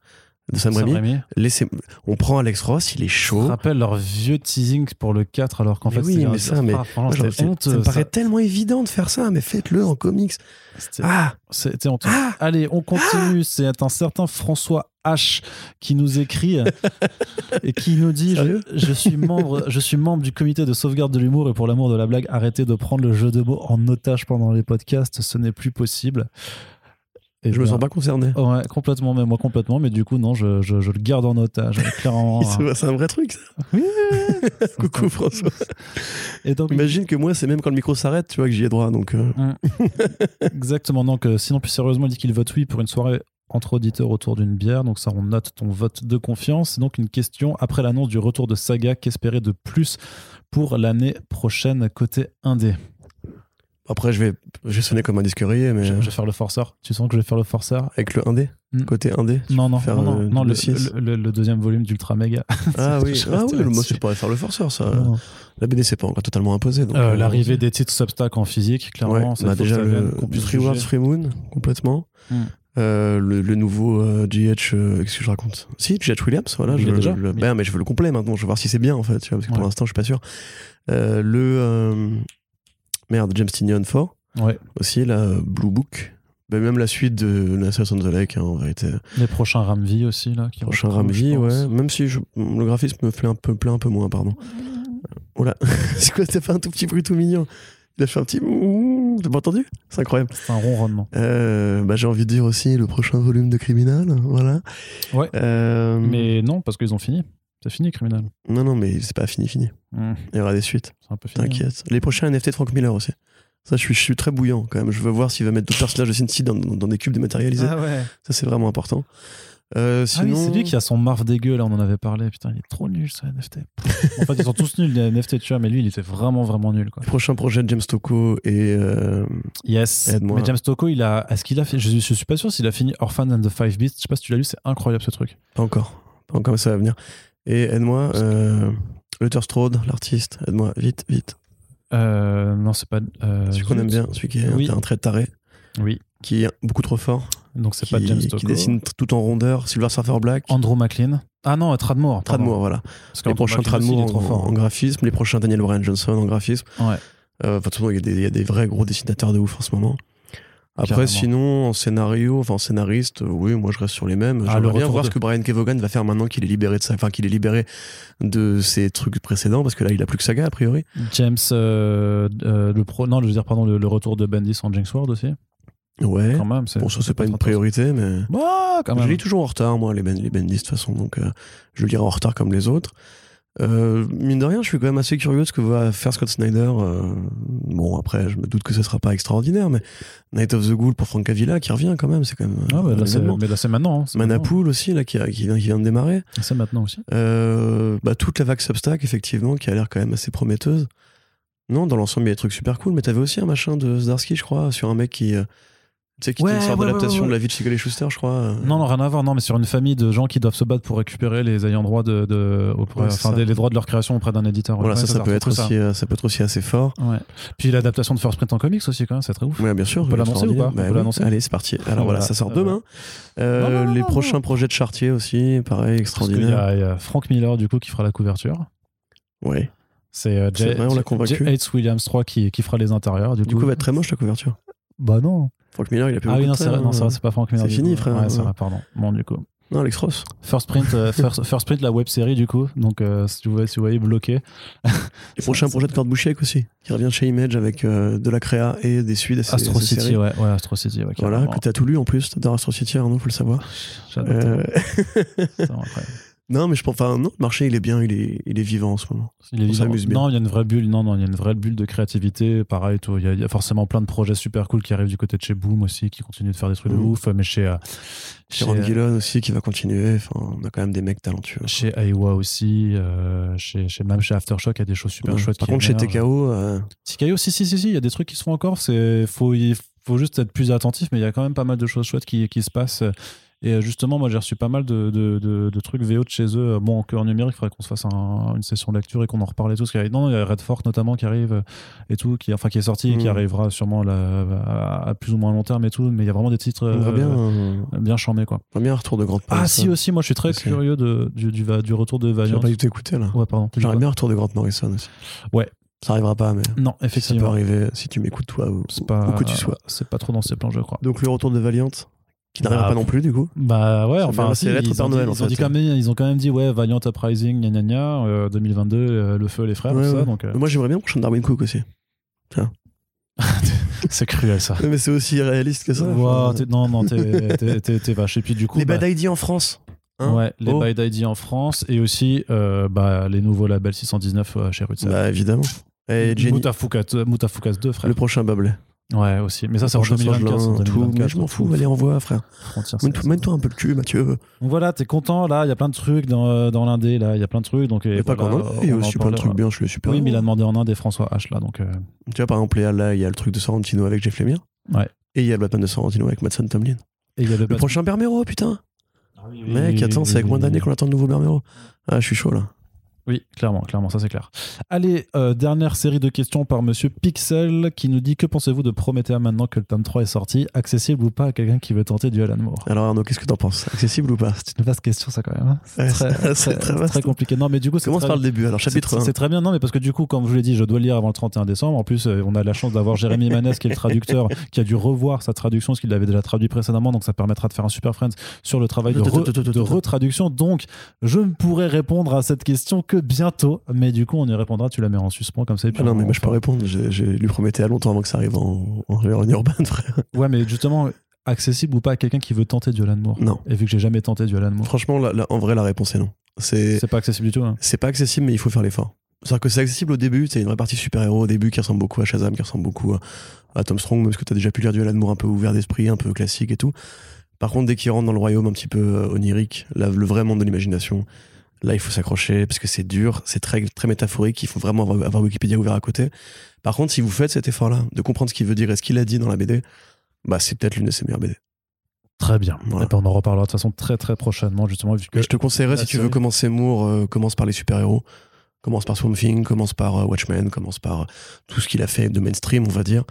de Sam Sam Raimi, laissez, on prend Alex Ross, il est Je chaud. me rappelle leur vieux teasing pour le 4 alors qu'en fait oui, mais ça, mais Ah, je- ça me ça. paraît tellement évident de faire ça, mais faites-le en comics. Ah, c'était honteux. ah, Allez, on continue. C'est un certain François H qui nous écrit et qui nous dit je, je suis membre, je suis membre du comité de sauvegarde de l'humour et pour l'amour de la blague, arrêtez de prendre le jeu de mots en otage pendant les podcasts. Ce n'est plus possible. Et je me sens pas concerné. Ouais, complètement, mais moi complètement, mais du coup, non, je, je, je le garde en otage, clairement. C'est c'est un vrai truc, ça. Oui, Coucou François. Et donc, Imagine que moi, c'est même quand le micro s'arrête, tu vois, que j'y ai droit. Donc, euh, Exactement. Donc, euh, sinon, plus sérieusement, il dit qu'il vote oui pour une soirée entre auditeurs autour d'une bière. Donc, ça, on note ton vote de confiance. Et donc, une question après l'annonce du retour de Saga, qu'espérer de plus pour l'année prochaine côté indé? Après, je vais, je vais sonner comme un disque rayé, mais je, euh, je vais faire le forceur. Tu sens que je vais faire le forceur? Avec le 1D, Mm. côté 1D. Non, non, faire, non, non, euh, non, le le, le- deuxième volume d'Ultra Mega. Ah oui, Je ah oui moi, je pourrais faire le forceur, ça. Non. La BD, c'est pas encore totalement imposé. Euh, euh, L'arrivée des titres Substack en physique, clairement. Ouais, bah déjà le, Free World. Free Moon, complètement. Mm. Euh, le, le nouveau euh, GH, euh, qu'est-ce que je raconte? Si, GH Williams, voilà. Il Je, déjà le- Oui. ben, mais je veux le complet maintenant, je veux voir si c'est bien en fait, tu vois, parce que pour l'instant, je suis pas sûr. Euh, le. Euh, merde, James Tynion 4, Ouais. aussi, la Blue Book. Ben, même la suite de Nassau on the Lake, hein, en vérité. Les prochains Ramvi aussi, là. Qui Prochain reprennent, je Ramvi, ouais. Même si je- le graphisme me plaît un peu, plaît un peu moins, pardon. Oh là, c'est quoi T'as fait un tout petit bruit tout mignon. Il a fait un petit. T'as pas entendu? C'est incroyable. C'est un ronronnement. Euh, bah, j'ai envie de dire aussi le prochain volume de Criminal, voilà. Ouais. Euh, Mais non, parce qu'ils ont fini. C'est fini, Criminal. Non, non, mais c'est pas fini, fini. Hmm, Il y aura des suites, c'est un peu fini. hein. t'inquiète. Les prochains NFT de Frank Miller aussi. Ça, je suis, je suis très bouillant quand même. Je veux voir s'il va mettre d'autres personnages de Sin City dans, dans- dans des cubes dématérialisés. Ah ouais. Ça, c'est vraiment important. Euh, Ah oui, c'est lui qui a son marf dégueu, là, on en avait parlé. Putain, il est trop nul, ce NFT. en fait, ils sont tous nuls, les NFT, tu vois, mais lui, il était vraiment, vraiment nul, quoi. prochain projet de James Tocco et euh, Yes. Mais James Tocco, il a. Est-ce qu'il a fait. Je, je suis pas sûr s'il a fini Orphan and the Five Beasts. Je sais pas si tu l'as lu, c'est incroyable ce truc. pas encore, pas encore, mais ça va venir. Et aide-moi, euh, Luther Strode, l'artiste, aide-moi, vite, vite. Euh, non, c'est pas. euh, celui qu'on aime bien, celui qui est Oui. un trait taré, Oui. qui est beaucoup trop fort, Donc c'est qui, pas James qui dessine tout en rondeur, Silver Surfer Black, Andrew McLean. Ah non, Tradmore. Tradmore, voilà. Parce que Les prochains Tradmore en, en graphisme, les prochains Daniel Bryan Johnson en graphisme. Ouais. Euh, enfin, de toute façon, il y, a des- il y a des vrais gros dessinateurs de ouf en ce moment. Après, Carrément. sinon, en scénario, enfin en scénariste, euh, oui, moi je reste sur les mêmes. Ah, J'aimerais bien voir de- ce que Brian Kevogan va faire maintenant qu'il est libéré de ça, enfin qu'il est libéré de ses trucs précédents, parce que là, il a plus que Saga a priori. James, euh, euh, le pro, non, je veux dire, pardon, le, le retour de Bendis en Jinx World aussi. Ouais. Quand même. Bon, ça c'est pas une priorité, mais Bah, quand je même. lis toujours en retard, moi, les, ben, les Bendis de toute façon, donc euh, je lirai en retard comme les autres. Euh, mine de rien, je suis quand même assez curieux de ce que va faire Scott Snyder. euh, bon, après, je me doute que ce sera pas extraordinaire, mais Night of the Ghoul pour Frank Avila qui revient quand même, c'est quand même. Ah, bah, un là, mais là, c'est maintenant. hein, maintenant. Manapool aussi, là, qui, a- qui vient, qui vient de démarrer. C'est maintenant aussi. Euh, bah, toute la vague Substack, effectivement, qui a l'air quand même assez prometteuse. Non, dans l'ensemble, il y a des trucs super cool, mais t'avais aussi un machin de Zdarsky, je crois, sur un mec qui. Tu sais, qui Ouais, était une sorte ouais, ouais, d'adaptation ouais, de la vie de Siegel et Schuster, je crois. euh. Non, non, rien à voir. Non, mais sur une famille de gens qui doivent se battre pour récupérer les ayants droit de, de auprès- Ouais, c'est enfin, des- les droits de leur création auprès d'un éditeur. Voilà, Ouais, ça, ça, peut être aussi, euh, ça peut être aussi assez fort. Puis l'adaptation de First Print en comics aussi, quand même, c'est très ouf. Ouais, bien sûr. On peut l'annoncer ou pas. On Bah peut oui. l'annoncer Allez, c'est parti. Alors voilà, Voilà. ça sort Euh, demain. Euh, Non, non, non, les non, prochains non. projets de Chartier aussi, pareil, extraordinaire. il y a Frank Miller, du coup, qui fera la couverture. Ouais. C'est euh, C'est J- vrai, on l'a J- convaincu. J. H. Williams 3 qui, qui fera les intérieurs. Du, Du coup, va être très moche la couverture. Bah non. Frank Miller, il a plus Ah oui, non, c'est non, hein. c'est pas Frank Miller. C'est fini, coup. frère. Ouais, c'est vrai, pardon. Bon, du coup. Non, Alex Ross. First Print, euh, First, First Print, la web série, du coup. Donc, euh, si, vous voyez, si vous voyez bloqué. Les prochains projets de Kurt Busiek aussi, qui revient chez Image avec euh, de la créa et des suites à Astro City, ouais, ouais, Astro City. Ouais, Voilà, que t'as tout lu en plus, t'adores Astro City, Arnaud, faut le savoir. J'adore. Euh, C'est vraiment incroyable. Non, mais je pense, enfin, non, le marché, il est bien, il est, il est vivant en ce moment. Il est On vivant. s'amuse bien. Non, il y a une vraie bulle. Non, non, il y a une vraie bulle de créativité. Pareil, tout. Il y, a, il y a forcément plein de projets super cool qui arrivent du côté de chez Boom aussi, qui continuent de faire des trucs de Mhm. ouf. Mais chez, euh, Chez chez, Ron Gillon aussi, qui va continuer. Enfin, on a quand même des mecs talentueux. chez Aiwa aussi, euh, chez, chez, même chez Aftershock, il y a des choses super Ouais. chouettes. Par qui contre, chez. TKO, euh, TKO, si, si, si, si, il y a des trucs qui se font encore. C'est, faut, il faut juste être plus attentif, mais il y a quand même pas mal de choses chouettes qui, qui se passent. Et euh, justement, moi, j'ai reçu pas mal de, de, de, de trucs VO de chez eux. Bon, en cœur numérique, il faudrait qu'on se fasse un- une session de lecture et qu'on en reparle et tout. Parce qu'il y a- non, il y a Red Fork notamment qui arrive euh, et tout, qui, enfin, qui est sorti et qui Mhm. arrivera sûrement là, à, à plus ou moins long terme et tout. Mais il y a vraiment des titres euh, bien, euh, bien charmés, quoi. voit bien un retour de Grande Ah, Morrison. si, aussi, moi, je suis très Aussi. curieux de, du, du, va- du retour de J'ai Valiant. pas du tout écouté là. Ouais, pardon. J'aimerais bien un retour de Grant Morrison aussi. Ouais. Ça arrivera pas, mais Non, ça peut effectivement. arriver si tu m'écoutes toi ou, C'est pas, où que tu sois. C'est pas trop dans ses plans, je crois. Donc le retour de Valiant, qui n'arrivera Bah, pas non plus du coup. Bah ouais, enfin, si, c'est lettre ils, ont dit, Noël, en ils, ont dit fait. quand même, ils ont quand même dit, ouais, Valiant Uprising, gna gna gna, euh, 2022, euh, le feu, les frères, Ouais, tout ça. Donc, euh, Moi j'aimerais bien le prochain Darwin Cook aussi. c'est cruel ça. Mais c'est aussi réaliste que ça. T'es- non, non, t'es- vache. Et puis du coup, Les bah, Bad ID en France. hein ouais, les Oh. Bad ID en France et aussi bah, les nouveaux labels 619 euh, chez Rutsa. Bah évidemment. Et Jenny, Moutafukas Moutafukas 2, frère. le prochain Bablet. Ouais, aussi. Mais ça, c'est en prochain 2024. Sorgelin, c'est en tout. 2024, Mais je m'en fous, allez, envoie, frère. Mène-toi un peu le cul, Mathieu. Donc voilà, t'es content là, il y a plein de trucs dans, euh, dans l'Indé, là, il y a plein de trucs. Donc, Il et n'y a pas qu'en Inde, il y a aussi plein de trucs bien, je le super. Oui, mais il a demandé en Inde et François H là, donc. euh, Tu vois, par exemple, là, là, il y a le truc de Sorrentino avec Jeff Lemire. Ouais. Et il y a le Batman de Sorrentino avec Madsen Tomlin. Et il y a le, Le prochain Bermero, putain. Ah oui, oui, Mec, attends, oui, c'est avec moins d'années qu'on attend le nouveau Bermero. Ah, je suis chaud là. Oui, clairement, clairement, ça c'est clair. Allez, euh, dernière série de questions par Monsieur Pixel qui nous dit que pensez-vous de Promethea maintenant que le tome 3 est sorti? Accessible ou pas à quelqu'un qui veut tenter du Alan Moore Alors Arnaud, qu'est-ce que t'en penses? Accessible ou pas? C'est une vaste question ça quand même. hein. C'est Ouais, très, très, très vaste. très compliqué. Non, mais du coup, Commence par le début. Alors, chapitre C'est 1. c'est très bien, non, mais parce que du coup, comme je vous l'ai dit, je dois le lire avant le 31 décembre. En plus, euh, on a la chance d'avoir Jérémy Manès, qui est le traducteur, qui a dû revoir sa traduction, parce qu'il l'avait déjà traduit précédemment, donc ça permettra de faire un super friend sur le travail de, re- de retraduction. Donc, je ne pourrai répondre à cette question que bientôt, mais du coup, on y répondra. Tu la mets en suspens comme ça. Et puis Ah non, on- mais moi je peux on- répondre. J'ai lui promettais à longtemps avant que ça arrive en, en, en urban, frère. Ouais, mais justement, accessible ou pas à quelqu'un qui veut tenter du Alan Moore. Non. Et vu que j'ai jamais tenté du Alan Moore, Franchement, là, là, en vrai, la réponse est non. C'est pas accessible du tout. hein. c'est pas accessible, mais il faut faire l'effort. C'est-à-dire que c'est accessible au début, c'est une vraie partie super-héros au début qui ressemble beaucoup à Shazam, qui ressemble beaucoup à, à Tom Strong, même parce que t'as déjà pu lire du Alan Moore un peu ouvert d'esprit, un peu classique et tout. Par contre, dès qu'il rentre dans le royaume un petit peu euh, onirique, là, le vrai monde de l'imagination, là, il faut s'accrocher parce que c'est dur, c'est très, très métaphorique, il faut vraiment avoir, avoir Wikipédia ouvert à côté. Par contre, si vous faites cet effort-là, de comprendre ce qu'il veut dire et ce qu'il a dit dans la BD, bah, c'est peut-être l'une de ses meilleures BD. Très bien. Voilà. Et on en reparlera de toute façon très très prochainement, justement, vu que Je te conseillerais, si tu veux commencer Moore, euh, commence par les super-héros. Commence par Swamp Thing, commence par euh, Watchmen, commence par euh, tout ce qu'il a fait de mainstream, on va dire.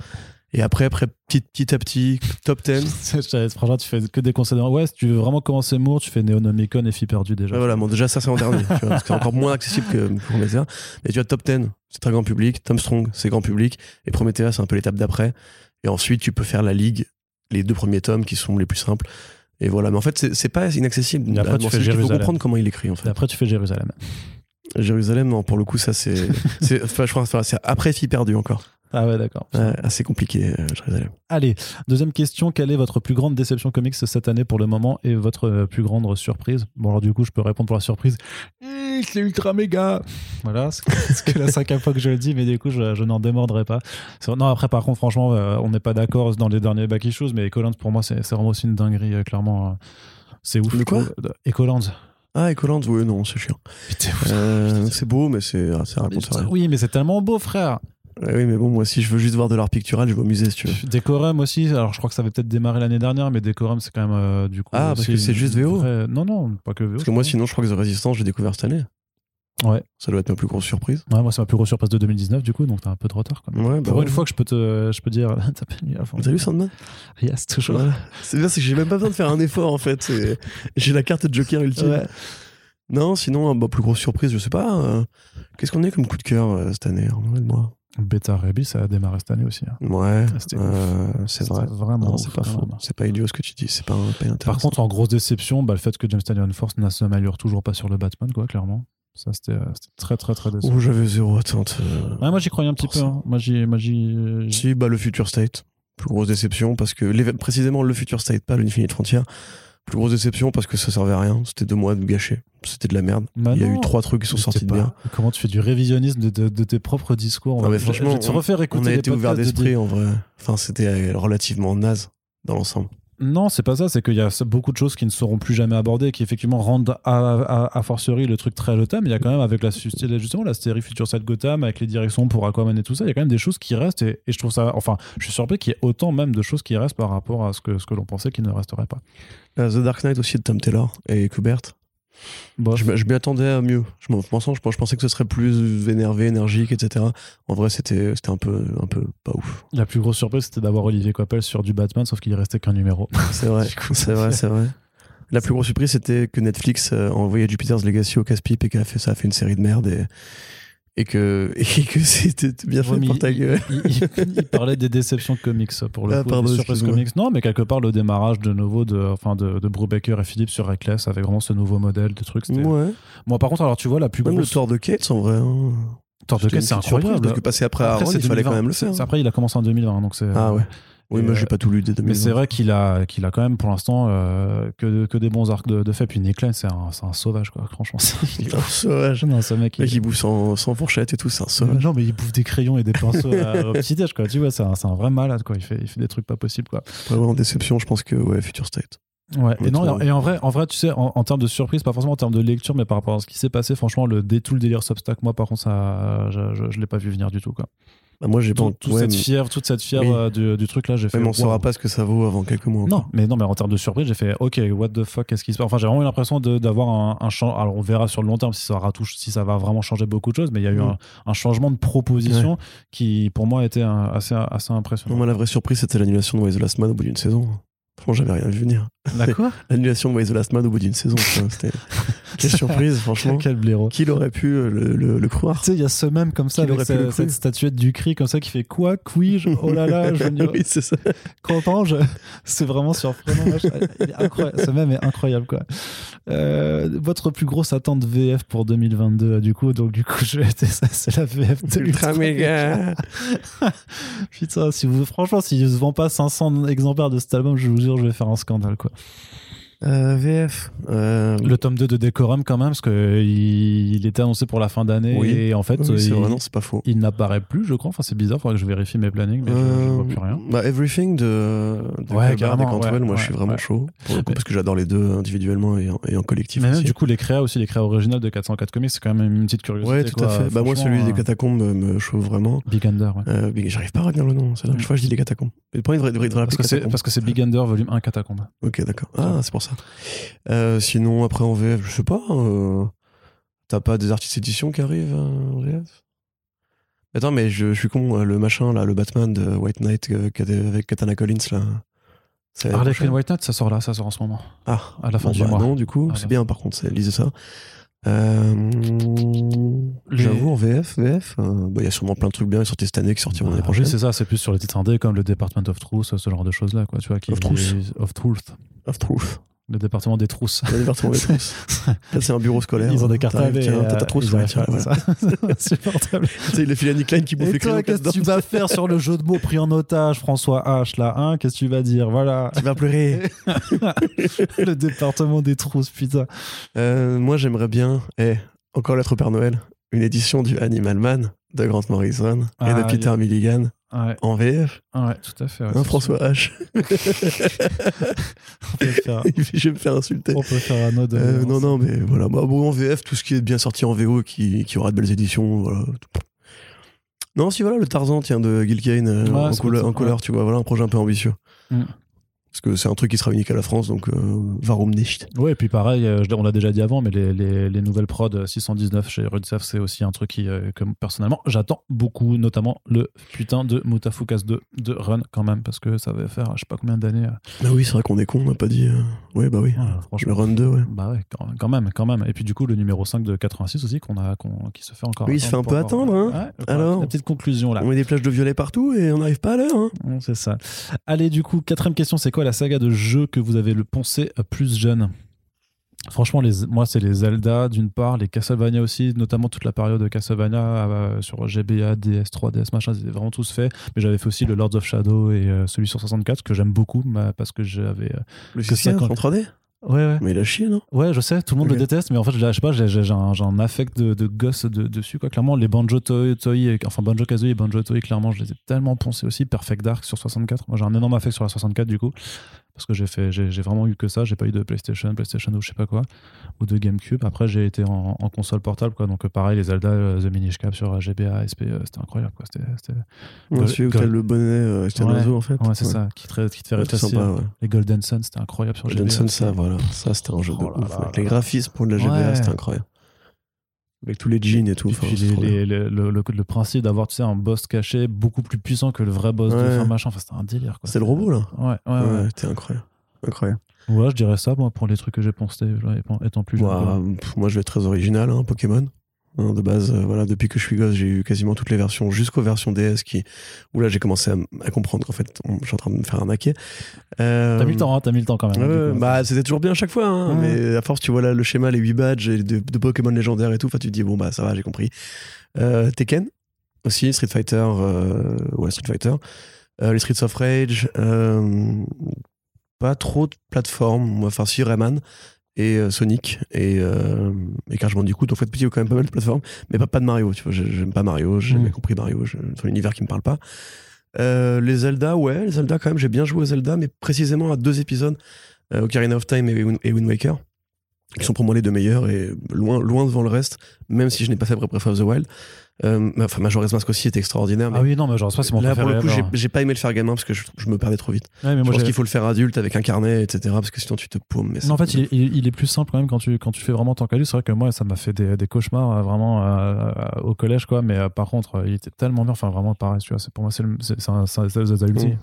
Et après, après petit, petit à petit, top 10. Je t'avais- Franchement, tu fais que des conseils. Ouais, si tu veux vraiment commencer Moore, tu fais Neonomicon et Fille perdue déjà. Ouais, voilà, bon, déjà, ça, c'est en dernier. tu vois, parce que c'est encore moins accessible que Prometheus. Mais tu as top 10, c'est très grand public. Tom Strong, c'est grand public. Et Prometheus, c'est un peu l'étape d'après. Et ensuite, tu peux faire la ligue, les deux premiers tomes qui sont les plus simples. Et voilà, mais en fait, c'est c'est pas inaccessible. Et après, tu Bon, fais faut Jérusalem. comprendre comment il écrit, en Et fait. après, tu fais Jérusalem. Jérusalem, non, pour le coup, ça, c'est. c'est- Enfin, je crois c'est après Fille perdue encore. Ah ouais, d'accord. Ouais, assez compliqué, euh, Jérusalem. Allez, deuxième question. Quelle est votre plus grande déception comics cette année pour le moment et votre euh, plus grande surprise? Bon, alors du coup, je peux répondre pour la surprise. Eh, C'est ultra méga Voilà, c'est que la cinquième fois que je le dis, mais du coup, je, je n'en démordrai pas. Non, après, par contre, franchement, euh, on n'est pas d'accord dans les derniers back issues, mais Ecoland, pour moi, c'est vraiment aussi une dinguerie, euh, clairement. C'est ouf. De quoi? Ecoland. Ah, Ecoland, oui, non, c'est chiant. C'est beau, mais c'est, raconte rien. Oui, mais c'est tellement beau, frère. Ouais, oui, mais bon, moi, si je veux juste voir de l'art pictural, je vais au musée, si tu veux. Decorum aussi, alors je crois que ça avait peut-être démarré l'année dernière, mais Decorum c'est quand même euh, du coup. Ah, parce que c'est juste VO? vraie- Non, non, pas que VO. Parce que moi, sinon, je crois que The Resistance, j'ai découvert cette année. Ouais. Ça doit être ma plus grosse surprise. Ouais, moi c'est ma plus grosse surprise de 2019 du coup, donc t'as un peu de retard quand même. Ouais, bah Pour ouais. une fois que je peux te, je peux dire, t'as pas mis à fond. T'as lu Sandman? Yes, toujours. Voilà. C'est bien, c'est que j'ai même pas besoin de faire un effort, en fait. J'ai la carte de Joker ultime. Ouais. Non, sinon, bah, plus grosse surprise, je sais pas. euh, Qu'est-ce qu'on a comme coup de cœur euh, cette année? Moi Beta Rebis, ça a démarré cette année aussi. hein. Ouais, euh, c'est vrai. Vraiment. C'est pas faux. C'est pas idiot ce que tu dis. C'est pas, pas intéressant. Par contre, en grosse déception, bah, le fait que James Tynion Force ne s'améliore toujours pas sur le Batman, quoi, clairement. Ça, c'était euh, très, très, très décevant. Oh, j'avais zéro attente. euh, moi, j'y croyais un petit pour peu. hein. Moi, j'y. j'y- Si, bah, le Future State. Plus grosse déception parce que, précisément, le Future State, pas l'Infinite Frontier. Plus grosse déception parce que ça servait à rien. C'était deux mois de gâché. C'était de la merde. Bah Il y a non. eu trois trucs qui sont Mais sortis de bien. Comment tu fais du révisionnisme de, de- de tes propres discours Non, mais franchement, je te refaire écouter On a été ouvert d'esprit en vrai. Enfin, c'était relativement naze dans l'ensemble. Non, c'est pas ça. C'est qu'il y a beaucoup de choses qui ne seront plus jamais abordées, qui effectivement rendent à, à, le truc très haletant. Mais il y a quand même avec la justement la série Future Side Gotham, avec les directions pour Aquaman et tout ça, il y a quand même des choses qui restent. Et, et je trouve ça, enfin, je suis surpris qu'il y ait autant même de choses qui restent par rapport à ce que ce que l'on pensait qu'il ne resterait pas. Euh, The Dark Knight aussi de Tom Taylor et Kubert. Je, je m'y attendais à mieux. Je, pensant, je, je pensais que ce serait plus énervé, énergique, etc. En vrai, c'était un peu, un peu pas ouf. la plus grosse surprise, c'était d'avoir Olivier Coppel sur du Batman, sauf qu'il restait qu'un numéro. C'est vrai, c'est vrai, c'est vrai. La plus grosse surprise, c'était que Netflix euh, a envoyé Jupiter's Legacy au casse-pipe et que ça a fait une série de merde et, et que, et que c'était bien fait Ouais, pour il- ta gueule. il, il- il parlait des déceptions comics pour le Ah, coup, pardon, des comics. Non, mais quelque part le démarrage de nouveau de, enfin de, de Brubaker et Philippe sur Reckless avec vraiment ce nouveau modèle de trucs. c'était- Ouais. Moi, par contre, alors tu vois la plus Même le grosse tour de Kate, en vrai. hein. De une c'est petite surprise, incroyable. Parce que passer après, Après, Aaron, il fallait 2020. quand même le faire. Après, il a commencé en 2020, donc c'est. Ah ouais. Oui, Et, moi, euh, j'ai pas tout lu dès 2020. Mais c'est vrai qu'il a, qu'il a quand même pour l'instant euh, que, que des bons arcs de, de fait. Puis Nick Lane, c'est un, un sauvage, quoi. Franchement, c'est Il est un sauvage. non, ce mec. Il- il bouffe sans, sans fourchette et tout, c'est un sauvage. Non, mais il bouffe des crayons et des pinceaux à- au petit déj, quoi. Tu vois, c'est un, un vrai malade, quoi. Il fait, il fait des trucs pas possibles, quoi. Vraiment en déception, je pense que, ouais, Future State. Ouais, et, non, et en vrai, en vrai, tu sais, en, en termes de surprise, pas forcément en termes de lecture, mais par rapport à ce qui s'est passé, franchement, le, tout le délire Substack, moi, par contre, ça, je, je, je l'ai pas vu venir du tout, quoi. Bah, moi, j'ai pas. Tout- toute ouais, cette mais- fièvre, toute cette fièvre Oui. euh, du, du truc là, j'ai fait. Même on wow. saura pas ce que ça vaut avant quelques mois. Non, mais non, mais en termes de surprise, j'ai fait OK, what the fuck, qu'est-ce qui se passe? Enfin, j'ai vraiment eu l'impression d'avoir un, un changement. Alors, on verra sur le long terme si ça ratouche, si ça va vraiment changer beaucoup de choses, mais il y a eu Mm. un, un changement de proposition qui, pour moi, était un- assez, assez Non, impressionnant. moi, la vraie surprise, c'était l'annulation de the Last Man au bout d'une saison. Franchement, j'avais rien vu venir. D'accord L'annulation de Why the Last Man au bout d'une saison, c'était. Quelle surprise, franchement. Quel blaireau. Qui l'aurait pu euh, le, le- le croire Tu sais, il y a ce même comme ça avec cette statuette du cri comme ça qui fait quoi, quij, oh là là, je Oui, c'est ça. content, je- c'est vraiment surprenant. incroyable. Ce même est incroyable, quoi. Euh, votre plus grosse attente VF pour 2022, du coup, donc du coup, je vais ça, c'est la VF de Ultra méga. Putain, si vous, franchement, s'il ne se vend pas 500 exemplaires de cet album, je vous je vais faire un scandale, quoi. Euh, VF. euh, Le tome 2 de Decorum, quand même, parce qu'il il était annoncé pour la fin d'année. Oui. Et en fait, oui, c'est il, vrai, non, pas faux. il n'apparaît plus, je crois. Enfin, c'est bizarre, il faudrait que je vérifie mes plannings, mais je, je Euh, vois plus rien. Bah, Everything de, de Ouais, carrément, et Cantwell, ouais, moi je suis vraiment chaud. Pour le coup, Mais- parce que j'adore les deux individuellement et en, et en collectif Mais même, aussi. du coup, les créas aussi, les créas originales de 404 Comics, c'est quand même une petite curiosité. ouais, tout quoi. à fait. Bah, moi, celui des catacombes me, chauffe vraiment. Big Under, ouais. J'arrive pas à retenir le nom. C'est la Mm. fois je dis les catacombes. Parce que c'est catacombes. parce que c'est Big Under volume 1 Catacombe. Ok, d'accord. Ah, c'est pour ça. Euh, sinon, après en VF, je sais pas. euh, T'as pas des artistes éditions qui arrivent euh, en VF Attends, mais je, je suis con. Le machin, là, le Batman de White Knight qui avec Katana Collins, là. L'année Harley Quinn White Knight, ça sort là, ça sort en ce moment. Ah, À la fin bon, du bah mois. Non, du coup, À c'est bien par contre, lisez ça. Euh, Les- J'avoue, en VF, VF, euh, bah, il y a sûrement plein de trucs bien sortis cette année qui sortiront l'année Bah, prochaine. oui, c'est ça, c'est plus sur les titres indés comme le Department of Truth, ce genre de choses-là, quoi, tu vois. Qui, Of Truth. Of Truth. Of Truth. Le département des trousses. Le département des trousses. C'est un bureau scolaire. Ils ont des cartes à T'arrives, tiens, T'as ta trousse, ouais, tiens, voilà. C'est insupportable. Tu sais, il a filé à Nick Klein qui bouffe les crayons qu'est-ce que tu vas faire sur le jeu de mots pris en otage, François H, là, hein Qu'est-ce que tu vas dire Voilà. Tu vas pleurer. le département des trousses, putain. Euh, moi, j'aimerais bien, eh, encore lettre au Père Noël, une édition du Animal Man de Grant Morrison et de Peter. Milligan Ouais, en VF. ouais, tout à fait. ouais, Hein, François H. faire, je vais me faire insulter. on peut faire un autre. Euh, non, non, mais voilà. Bah, bon, en VF, tout ce qui est bien sorti en VO, qui, qui aura de belles éditions, voilà. Non, si, voilà, le Tarzan, tiens, de Gil Kane, euh, Ouais, en, c'est couleur, cool, en couleur, tu vois, voilà, un projet un peu ambitieux. Mm. Parce que c'est un truc qui sera unique à la France, donc euh, warum nicht Ouais, et puis pareil, euh, on l'a déjà dit avant, mais les, les, les nouvelles prod euh, 619 chez Rudsef, c'est aussi un truc qui, euh, que personnellement, j'attends beaucoup, notamment le putain de Mutafukas 2 de Run quand même, parce que ça va faire je sais pas combien d'années. euh, Ah oui, c'est vrai qu'on est con, on n'a pas dit. Oui, bah oui. ouais, Le. Run 2, ouais. Bah ouais, quand, quand même, quand même. Et puis du coup, le numéro 5 de 86 aussi, qu'on a, qu'on- qui se fait encore. Oui, il se fait un peu avoir- attendre, hein. Ouais, Alors La petite conclusion là. On met des plages de violet partout et on n'arrive pas à l'heure. Hein. Mm, C'est ça. Allez, du coup, quatrième question, c'est quoi la saga de jeux que vous avez le pensé plus jeune? Franchement, les, moi, c'est les Zelda d'une part, les Castlevania aussi, notamment toute la période de Castlevania euh, sur GBA, DS, 3DS, machin, ils étaient vraiment tous faits. Mais j'avais fait aussi le Lords of Shadow et euh, celui sur 64 que j'aime beaucoup bah, parce que j'avais. euh, Le Que 6 en 50. 3D Ouais, ouais. Mais il a chié, non? Ouais, je sais, tout le monde le déteste, mais en fait, je je sais pas, j'ai un, affect de, de gosse de- dessus, quoi. Clairement, les Banjo Toy, Toy- enfin Banjo Kazooie et Banjo Toy, clairement, je les ai tellement poncés aussi. Perfect Dark sur 64. Moi, j'ai un énorme affect sur la 64, du coup, parce que j'ai fait, j'ai vraiment eu que ça. J'ai pas eu de PlayStation, PlayStation ou je sais pas quoi, ou de GameCube. Après, j'ai été en, en console portable, quoi. Donc, euh, pareil, les Zelda, euh, The Minish Cap sur euh, GBA, SP, c'était incroyable, quoi. C'était, c'était- Ouais, Celui où le bonnet, euh, c'était un Ouais. en fait. Ouais, c'est ça, qui te, qui te fait rétrécir. Les Golden Sun, c'était incroyable sur GBA. Johnson, aussi. ça, voilà. Ça, c'était un jeu de Oh ouf. là Avec là les graphismes pour de la GBA, c'était incroyable. Avec tous les jeans et tout. Et enfin, c'est les- les- le, le- le- le principe d'avoir tu sais, un boss caché beaucoup plus puissant que le vrai boss de fin machin, enfin, c'était un délire. quoi. C'était le robot, là Ouais, ouais, ouais. Ouais, c'était incroyable. Incroyable. Ouais, je dirais ça moi, pour les trucs que j'ai pensé étant plus jeune. Moi, je vais être très original, hein, Pokémon. Hein, de base, euh, voilà, depuis que je suis gosse, j'ai eu quasiment toutes les versions jusqu'aux versions DS qui, où là, j'ai commencé à, comprendre qu'en fait, on- je suis en train de me faire arnaquer. Euh, T'as mis le temps, hein, t'as mis le temps quand même. Du coup. bah c'était toujours bien à chaque fois, hein, Ouais. mais à force tu vois là le schéma, les 8 badges et de, de Pokémon légendaires et tout, tu te dis bon bah ça va, j'ai compris. Euh, Tekken aussi, Street Fighter, euh, ouais Street Fighter, les Streets of Rage, pas trop de plateformes, enfin si Rayman et euh, Sonic et, euh, et Crash Bandicoot, en fait petit il y a quand même pas mal de plateformes, mais pas, pas de Mario, tu vois, j'ai- j'aime pas Mario, j'ai jamais compris Mario, c'est un univers qui me parle pas. Euh, les Zelda, ouais, les Zelda quand même, j'ai bien joué aux Zelda, mais précisément à deux épisodes, euh, Ocarina of Time et, Wind- et Wind Waker, qui sont pour moi les deux meilleurs et loin, loin devant le reste, même si je n'ai pas fait Breath of the Wild. Euh, enfin, Majora's Mask aussi était extraordinaire. Ah mais oui, non, genre, ça, c'est mon là, pour le coup, j'ai j'ai pas aimé le faire gamin parce que je, je me perdais trop vite. Ouais, mais je moi, pense j'ai- qu'il faut le faire adulte avec un carnet, etc. Parce que sinon, tu te paumes. Mais Non, en fait, il est, il- est plus simple quand même quand tu, quand tu fais vraiment ton calu. C'est vrai que moi, ça m'a fait des, des cauchemars euh, vraiment euh, euh, au collège, quoi. Mais euh, par contre, il était tellement bien. Enfin, vraiment pareil, tu vois. C'est pour moi, c'est le- c'est c'est un ultime.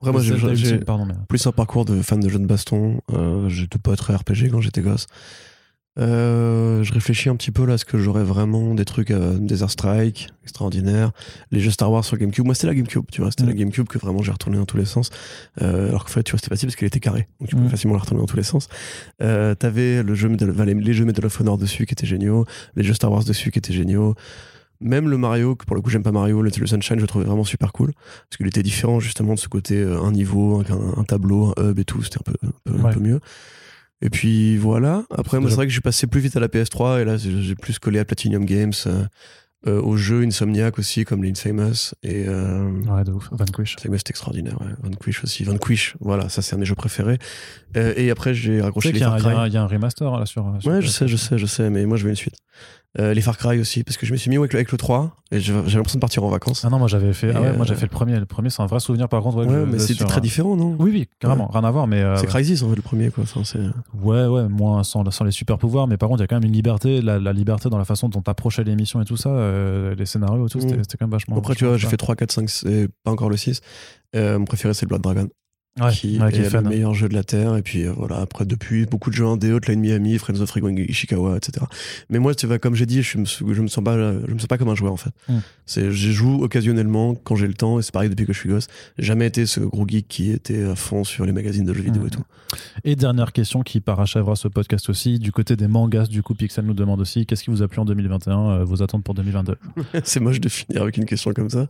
Après, moi, j'ai- j'ai pardon, mais. plus un parcours de fan de jeux de baston. J'étais pas très RPG quand j'étais gosse. Euh, je réfléchis un petit peu là, est-ce que j'aurais vraiment des trucs, euh, des Air Strike, extraordinaires, les jeux Star Wars sur GameCube. Moi, c'était la GameCube, tu vois, c'était Mm. la GameCube que vraiment j'ai retourné dans tous les sens. Euh, alors qu'en fait, tu vois, c'était facile parce qu'elle était carrée, donc tu Mm. pouvais facilement la retourner dans tous les sens. Euh, T'avais le jeu Medal- enfin, les, les jeux Medal of Honor dessus qui étaient géniaux, les jeux Star Wars dessus qui étaient géniaux. Même le Mario, que pour le coup j'aime pas Mario, le, le Sunshine, je le trouvais vraiment super cool. Parce qu'il était différent justement de ce côté, un niveau, un, un tableau, un hub et tout, c'était un peu, un peu, un Ouais. peu mieux. Et puis voilà. Après, moi, c'est vrai que j'ai passé plus vite à la PS3 et là, j'ai plus collé à Platinum Games, euh, euh, aux jeux Insomniac aussi, comme les Infamous. Et euh, Ouais, de ouf. Vanquish. Infamous, c'est extraordinaire. Ouais. Vanquish aussi. Vanquish, voilà, ça, c'est un de mes jeux préférés. Euh, et après, j'ai raccroché sais les qu'il y, a Far il y Cry. il y a un remaster là sur. sur Ouais, je PS4. sais, je sais, je sais, mais moi, je veux une suite. Euh, les Far Cry aussi, parce que je me suis mis avec le, avec le 3 et j'avais l'impression de partir en vacances. Ah non, moi j'avais fait. Ah moi euh, fait le premier. Le premier, c'est un vrai souvenir par contre. Ouais, mais c'était sur très différent, non? Oui, oui, carrément, rien à voir, mais. euh, C'est Crysis, en fait, le premier, quoi. Enfin, Ouais, ouais, moins sans, sans les super pouvoirs, mais par contre, il y a quand même une liberté, la, la liberté dans la façon dont t'approchais l'émission et tout ça, euh, les scénarios et tout, c'était Mm. c'était quand même vachement. Après, tu vois, j'ai vachement fait 3, 4, 5, et pas encore le 6. Euh, mon préféré, c'est le Blood Dragon. Ouais, qui ouais, est, est fun. le meilleur jeu de la Terre. Et puis, euh, voilà, après, depuis, beaucoup de jeux indés, Hotline Miami, Friends of Freedom, Ishikawa, etc. Mais moi, tu vois, comme j'ai dit, je me, je me sens pas, je me sens pas comme un joueur, en fait. Mm. C'est, je joue occasionnellement quand j'ai le temps, et c'est pareil depuis que je suis gosse. Jamais été ce gros geek qui était à fond sur les magazines de jeux vidéo Mm. et tout. Et dernière question qui parachèvera ce podcast aussi, du côté des mangas, du coup, Pixel nous demande aussi, qu'est-ce qui vous a plu en 2021, euh, vos attentes pour 2022 c'est moche de finir avec une question comme ça.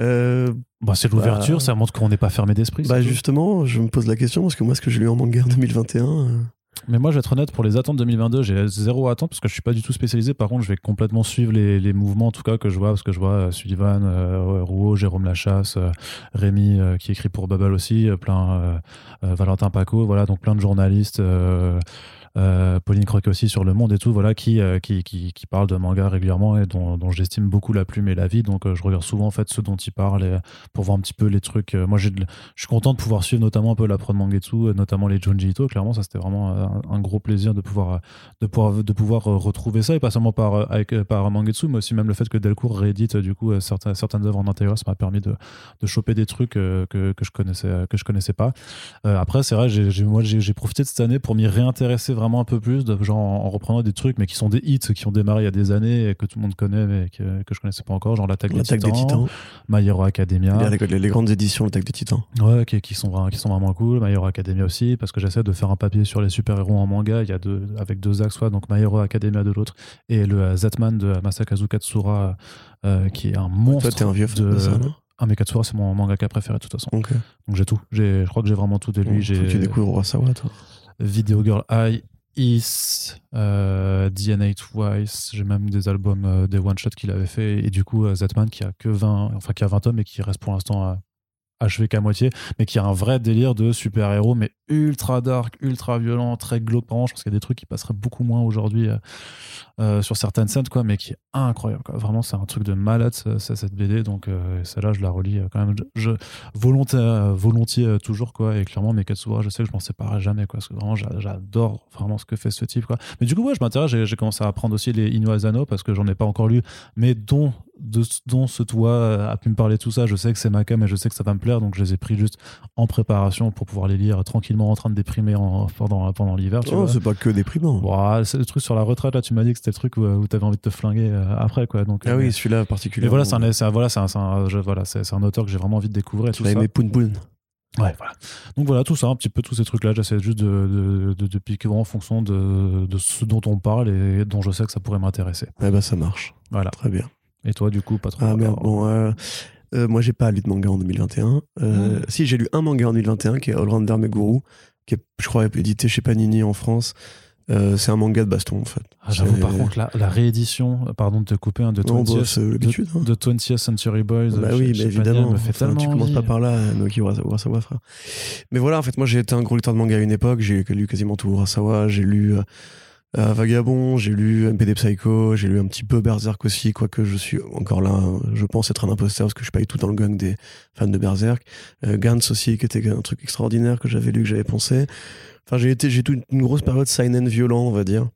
Euh, bah, C'est l'ouverture, Bah- ça montre qu'on n'est pas fermé d'esprit. bah, justement, je me pose la question, parce que moi, ce que j'ai lu en manga en 2021, euh, Mais moi, je vais être honnête, pour les attentes 2022, j'ai zéro attente parce que je suis pas du tout spécialisé. Par contre, je vais complètement suivre les, les mouvements, en tout cas, que je vois, parce que je vois euh, Sullivan, euh, Rouault, Jérôme Lachasse, euh, Rémi, qui écrit pour Bubble aussi, plein, Valentin Paco, voilà, donc plein de journalistes. Euh, Pauline Croquet aussi sur Le Monde et tout, voilà, qui, euh, qui, qui, qui parlent de manga régulièrement et dont, j'estime beaucoup la plume et la vie. Donc, euh, je regarde souvent en fait ceux dont ils parlent et, pour voir un petit peu les trucs. Moi, je suis content de pouvoir suivre notamment un peu la prod Mangetsu, notamment les Junji Ito. Clairement, ça c'était vraiment un, gros plaisir de pouvoir, de pouvoir, de pouvoir retrouver ça et pas seulement par, avec, par Mangetsu, mais aussi même le fait que Delcourt réédite du coup certaines, œuvres en intérieur. Ça m'a permis de, de choper des trucs que, que je connaissais, que je connaissais pas. Après, c'est vrai, j'ai, moi j'ai profité de cette année pour m'y réintéresser vraiment un peu plus, de, genre en, en reprenant des trucs, mais qui sont des hits, qui ont démarré il y a des années et que tout le monde connaît, mais que, que je connaissais pas encore, genre l'attaque, des des Titans, My Hero Academia. les, les- les grandes éditions, l'attaque des titans. Ouais, qui, qui sont, vra- qui sont vraiment cool. My Hero Academia aussi, parce que j'essaie de faire un papier sur les super-héros en manga. Il y a deux, avec deux axes, soit donc My Hero Academia de l'autre, et le euh, Zetman de Masakazu Katsura, euh, qui est un monstre. Toi, t'es un vieux fan de, de ça, non? Ah, mais Katsura, c'est mon mangaka préféré de toute façon. Donc j'ai tout. J'ai, je crois que j'ai vraiment tout de lui. J'ai tu découvres Urasawa, toi. Video Girl Eye, Is, euh, DNA Twice. J'ai même des albums, euh, des one-shots qu'il avait fait. Et du coup, euh, Zetman qui a que 20, enfin qui a 20 tomes et qui reste pour l'instant à achevé qu'à moitié, mais qui a un vrai délire de super-héros, mais ultra dark, ultra violent, très glauque. Je pense qu'il y a des trucs qui passeraient beaucoup moins aujourd'hui euh, euh, sur certaines scènes, quoi, mais qui est incroyable. Vraiment, c'est un truc de malade, ce- ce- cette BD. Donc, euh, celle-là, je la relis euh, quand même. Volontiers, toujours, quoi. Et clairement, mes Katsura, je sais que je m'en séparerai jamais, quoi. Parce que vraiment, j'a- j'adore vraiment ce que fait ce type, quoi. Mais du coup, ouais, je m'intéresse. J'ai, commencé à apprendre aussi les Inu Asano parce que j'en ai pas encore lu, mais dont, dont ce toi a pu me parler tout ça. Je sais que c'est ma cam et je sais que ça va me plaire, donc je les ai pris juste en préparation pour pouvoir les lire tranquillement en train de déprimer en- pendant, pendant l'hiver. Tu Oh, c'est pas que déprimant. Ouah, c'est le truc sur la retraite là tu m'as dit que c'était le truc où, où t'avais envie de te flinguer euh, après quoi donc Ah euh, oui, celui-là mais particulièrement. voilà c'est un, voilà c'est un, un- voilà, un auteur que j'ai vraiment envie de découvrir Tu ça aimé Poun Poun. ouais voilà donc voilà tout ça un petit peu tous ces trucs là j'essaie juste de, de, de, de piquer en fonction de, de ce dont on parle et dont je sais que ça pourrait m'intéresser Eh ben, ça marche. voilà Très bien. et toi du coup pas trop Ah merde, alors, bon. euh, euh, moi, j'ai pas lu de manga en 2021. Euh, Si, j'ai lu un manga en 2021 qui est Allrounder Meguru, qui est, je crois, édité chez Panini en France. Euh, c'est un manga de baston, en fait. ah, j'avoue par contre la, la réédition euh, pardon de te couper hein, de Non, bah, 20th l'habitude. hein. de 20th Century Boys Bah euh, oui, mais évidemment. Enfin, tu commences pas par là, Urasa- Urasawa, frère. Mais voilà, en fait, moi, j'ai été un gros lecteur de manga à une époque. J'ai lu quasiment tout Urasawa. J'ai lu euh, Vagabond, j'ai lu MPD Psycho, j'ai lu un petit peu Berserk aussi, quoique je suis encore là, je pense être un imposteur parce que je suis pas du tout dans le gang des fans de Berserk. Euh, Gantz aussi, qui était un truc extraordinaire que j'avais lu, que j'avais pensé. Enfin, j'ai été, j'ai toute une grosse période seinen violent, on va dire.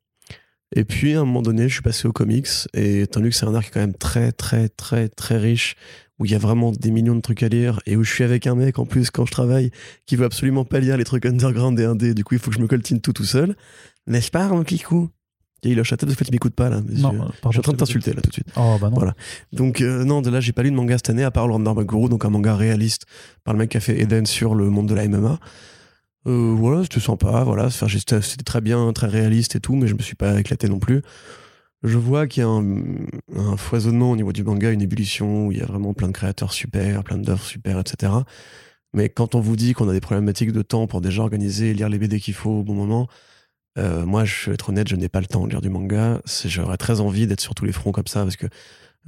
Et puis, à un moment donné, je suis passé aux comics, et étant donné que c'est un art qui est quand même très, très, très, très riche, où il y a vraiment des millions de trucs à lire, et où je suis avec un mec, en plus, quand je travaille, qui veut absolument pas lire les trucs underground et indé, du coup, il faut que je me coltine tout tout seul. N'est-ce pas, mon Kikou Et il la tête parce que tu m'écoutes pas, là. non euh, je suis en train de t'insulter, là, tout de suite. oh bah non Voilà. Donc, euh, non, de là, j'ai pas lu de manga cette année, à part le Runner Guru, donc un manga réaliste par le mec qui a fait Eden sur le monde de la MMA. Euh, voilà, c'était sympa, voilà. Enfin, c'était très bien, très réaliste et tout, mais je me suis pas éclaté non plus. Je vois qu'il y a un, un foisonnement au niveau du manga, une ébullition, où il y a vraiment plein de créateurs super, plein d'œuvres super, etc. Mais quand on vous dit qu'on a des problématiques de temps pour déjà organiser lire les BD qu'il faut au bon moment, Euh, moi, je vais être honnête, je n'ai pas le temps de lire du manga. J'aurais très envie d'être sur tous les fronts comme ça parce que,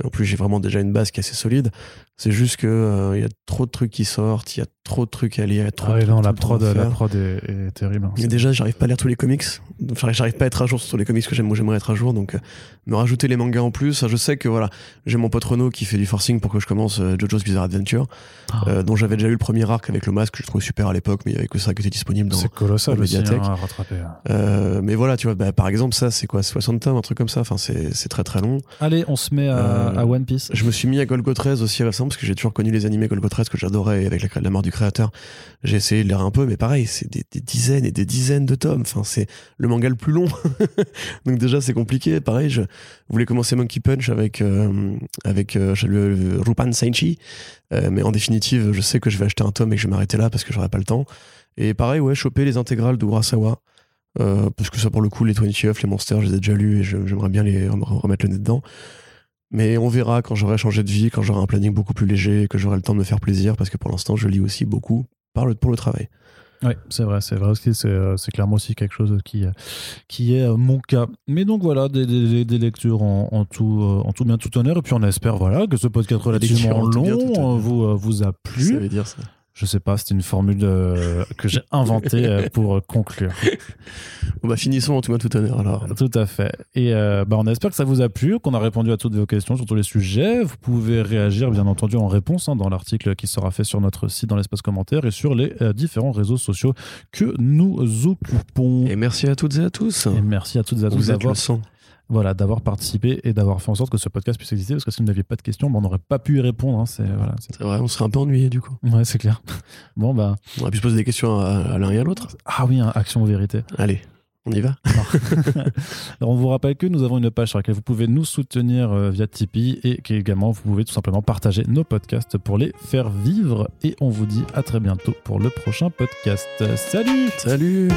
en plus, j'ai vraiment déjà une base qui est assez solide. C'est juste que euh, il y a trop de trucs qui sortent, il y a trop de trucs à lire, il y a trop Ah trucs non, la prod, la faire. prod est, est terrible. hein. Et déjà, j'arrive pas à lire tous les comics. J'arrive pas à être à jour sur les comics que j'aime, j'aimerais être à jour. Donc, euh, me rajouter les mangas en plus. Je sais que voilà, j'ai mon pote Renaud qui fait du forcing pour que je commence euh, JoJo's Bizarre Adventure, Ah. euh, dont j'avais déjà eu le premier arc avec le masque que je trouvais super à l'époque, mais il y avait que ça qui était disponible dans. C'est colossal dans la aussi hein, à rattraper. Euh, mais voilà, tu vois, bah, par exemple, ça, c'est quoi 60 tomes, un truc comme ça. Enfin, c'est c'est très très long. Allez, on se met à, Euh, à One Piece. Je me suis mis à Golgo 13 aussi récemment parce que j'ai toujours connu les animés Golgo 13 que j'adorais avec la, mort du créateur. J'ai essayé de lire un peu, mais pareil, c'est des, des dizaines et des dizaines de tomes. Enfin, c'est le manga le plus long. Donc déjà, c'est compliqué. Pareil, je voulais commencer Monkey Punch avec, euh, avec euh, le, le Rupan Senshi. Euh, mais en définitive, je sais que je vais acheter un tome et que je vais m'arrêter là parce que j'aurai pas le temps. Et pareil, ouais, choper les intégrales de Urasawa. Euh, parce que ça, pour le coup, les 20 les Monsters, je les ai déjà lus et j'aimerais bien les rem- remettre le nez dedans. Mais on verra quand j'aurai changé de vie, quand j'aurai un planning beaucoup plus léger, que j'aurai le temps de me faire plaisir, parce que pour l'instant, je lis aussi beaucoup par le, pour le travail. Oui, c'est vrai, c'est vrai aussi, c'est, euh, clairement aussi quelque chose qui, euh, qui est euh, mon cas. Mais donc voilà, des, des, des lectures en, en tout, en tout bien, tout honneur. Et puis on espère voilà, que ce podcast relativement long vous, vous a Ça plu. veut dire ça. Je sais pas, c'est une formule euh, que j'ai inventée euh, pour euh, conclure. Bon, bah, finissons en tout cas tout honneur alors. Tout à fait. Et euh, bah, on espère que ça vous a plu, qu'on a répondu à toutes vos questions sur tous les sujets. Vous pouvez réagir, bien entendu, en réponse hein, dans l'article qui sera fait sur notre site, dans l'espace commentaire et sur les différents réseaux sociaux que nous occupons. Et merci à toutes et à tous. Et merci à toutes et à tous d'avoir. Voilà, d'avoir participé et d'avoir fait en sorte que ce podcast puisse exister. Parce que si vous n'aviez pas de questions, bah, on n'aurait pas pu y répondre. hein. C'est, voilà, vrai, on serait un peu ennuyé du coup. Ouais, c'est clair. Bon, bah. On aurait pu se poser des questions à, à l'un et à l'autre. Ah oui, hein, action ou vérité. Allez, on y va. Alors, on vous rappelle que nous avons une page sur laquelle vous pouvez nous soutenir euh, via Tipeee et qu'également vous pouvez tout simplement partager nos podcasts pour les faire vivre. Et on vous dit à très bientôt pour le prochain podcast. Salut Salut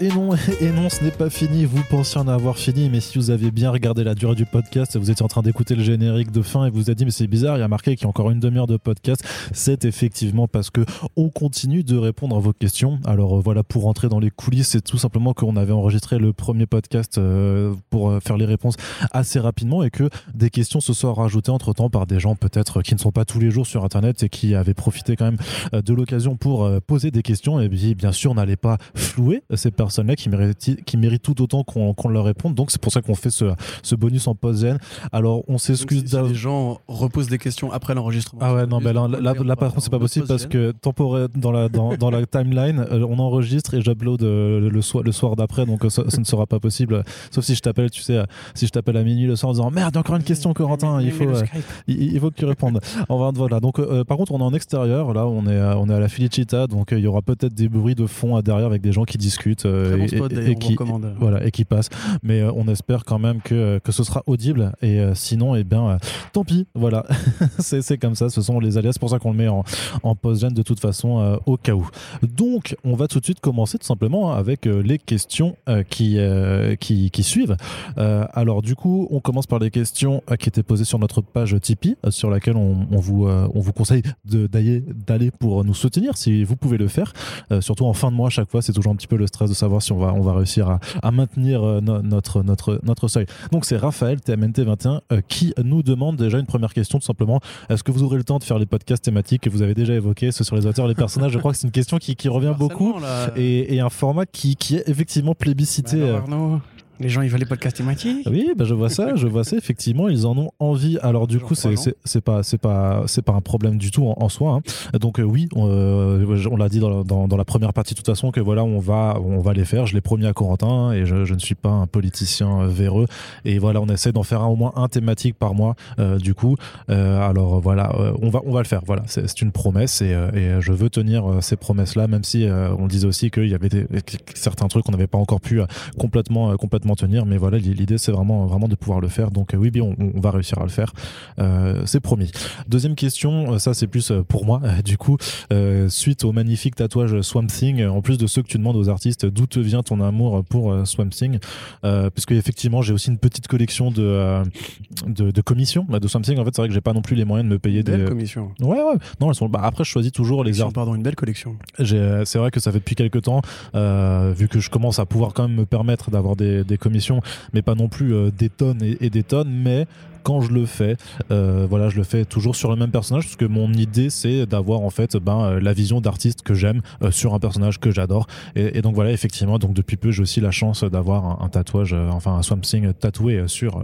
Et non, et non, ce n'est pas fini. Vous pensiez en avoir fini, mais si vous aviez bien regardé la durée du podcast, vous étiez en train d'écouter le générique de fin et vous vous êtes dit, mais c'est bizarre, il y a marqué qu'il y a encore une demi-heure de podcast. C'est effectivement parce que on continue de répondre à vos questions. Alors euh, voilà, pour rentrer dans les coulisses, c'est tout simplement qu'on avait enregistré le premier podcast euh, pour euh, faire les réponses assez rapidement et que des questions se sont rajoutées entre temps par des gens peut-être qui ne sont pas tous les jours sur Internet et qui avaient profité quand même de l'occasion pour poser des questions. Et bien sûr, n'allait pas flouer ces personnes-là qui méritent, qui méritent tout autant qu'on qu'on leur réponde. Donc, c'est pour ça qu'on fait ce, ce bonus en post-gen. Alors, on s'excuse si, les gens reposent des questions après l'enregistrement. ah ouais, non, mais là, là, par contre, c'est pas possible parce que temporaire dans la, dans, dans la timeline, euh, on enregistre et j'upload euh, le soir, le soir d'après, donc euh, ça, ça ne sera pas possible. Sauf si je t'appelle, tu sais, si je t'appelle à minuit le soir en disant merde, encore une question, Corentin, il faut, euh, il, il faut que tu répondes. On va, voilà. Donc, euh, par contre, on est en extérieur. Là, on est, on est à la Felicita, donc euh, il y aura peut-être des bruits de fond à derrière avec des gens qui discutent euh, bon et, spot, et- et qui, voilà, et qui passent. Mais euh, on espère quand même que, que ce sera audible. Et euh, sinon, eh bien, euh, tant pis. Voilà, c'est comme ça. Ce sont les alias. C'est pour ça qu'on le met en, en post-gen de toute façon euh, au cas où. Donc, on va tout de suite commencer tout simplement avec euh, les questions euh, qui, euh, qui, qui suivent. Euh, alors, du coup, on commence par les questions euh, qui étaient posées sur notre page Tipeee, euh, sur laquelle on, on vous, euh, on vous conseille d'aller d'aller pour nous soutenir si vous pouvez le faire. Euh, surtout en fin de mois, à chaque fois, c'est toujours un petit peu le stress de savoir si on va, on va réussir à, à maintenir euh, no- notre, notre, notre seuil. Donc, c'est Raphaël, TMNT21, euh, qui nous demande déjà une première question, tout simplement. Est-ce que vous aurez le temps de faire les podcasts thématiques que vous avez déjà évoqués, ceux sur les auteurs les personnages? Je crois que c'est une question qui, qui revient beaucoup et, et un format qui, qui est effectivement plébiscité. euh, les gens ils veulent les podcasts thématiques. oui, bah je vois ça, je vois ça. Effectivement, ils en ont envie. Alors du coup, c'est c'est pas c'est pas c'est pas un problème du tout en, en soi. hein. Donc euh, oui, on, euh, on l'a dit dans, la- dans, dans la première partie de toute façon que voilà, on va on va les faire. Je l'ai promis à Corentin et je, je ne suis pas un politicien euh, véreux. Et voilà, on essaie d'en faire un, au moins un thématique par mois. euh, du coup, Euh, alors voilà, euh, on va on va le faire. Voilà, c'est c'est une promesse et, euh, et je veux tenir euh, ces promesses là, même si euh, on disait aussi qu'il y avait des- certains trucs qu'on n'avait pas encore pu euh, complètement euh, complètement parfaitement tenir. Mais voilà, l'idée c'est vraiment vraiment de pouvoir le faire. Donc euh, oui, bien, on, on va réussir à le faire. Euh, c'est promis. Deuxième question, euh, ça c'est plus pour moi. Du coup, euh, suite au magnifique tatouage Swamp Thing, en plus de ceux que tu demandes aux artistes, d'où te vient ton amour pour Swamp Thing? Euh, Parce que effectivement, j'ai aussi une petite collection de de, de commissions bah, de Swamp Thing. En fait, c'est vrai que j'ai pas non plus les moyens de me payer Belle des. commission. Ouais, ouais. Non, elles sont. Bah, après, je choisis toujours les arts. Pardon, une belle collection. C'est vrai que ça fait depuis quelques temps, vu que je commence à pouvoir quand même me permettre d'avoir des, des commissions, mais pas non plus euh, des tonnes et, et des tonnes, mais quand je le fais, euh, voilà, je le fais toujours sur le même personnage, parce que mon idée c'est d'avoir en fait ben, euh, la vision d'artiste que j'aime euh, sur un personnage que j'adore. Et, donc voilà, effectivement, donc depuis peu j'ai aussi la chance d'avoir un, un tatouage, enfin un Swamp Thing tatoué sur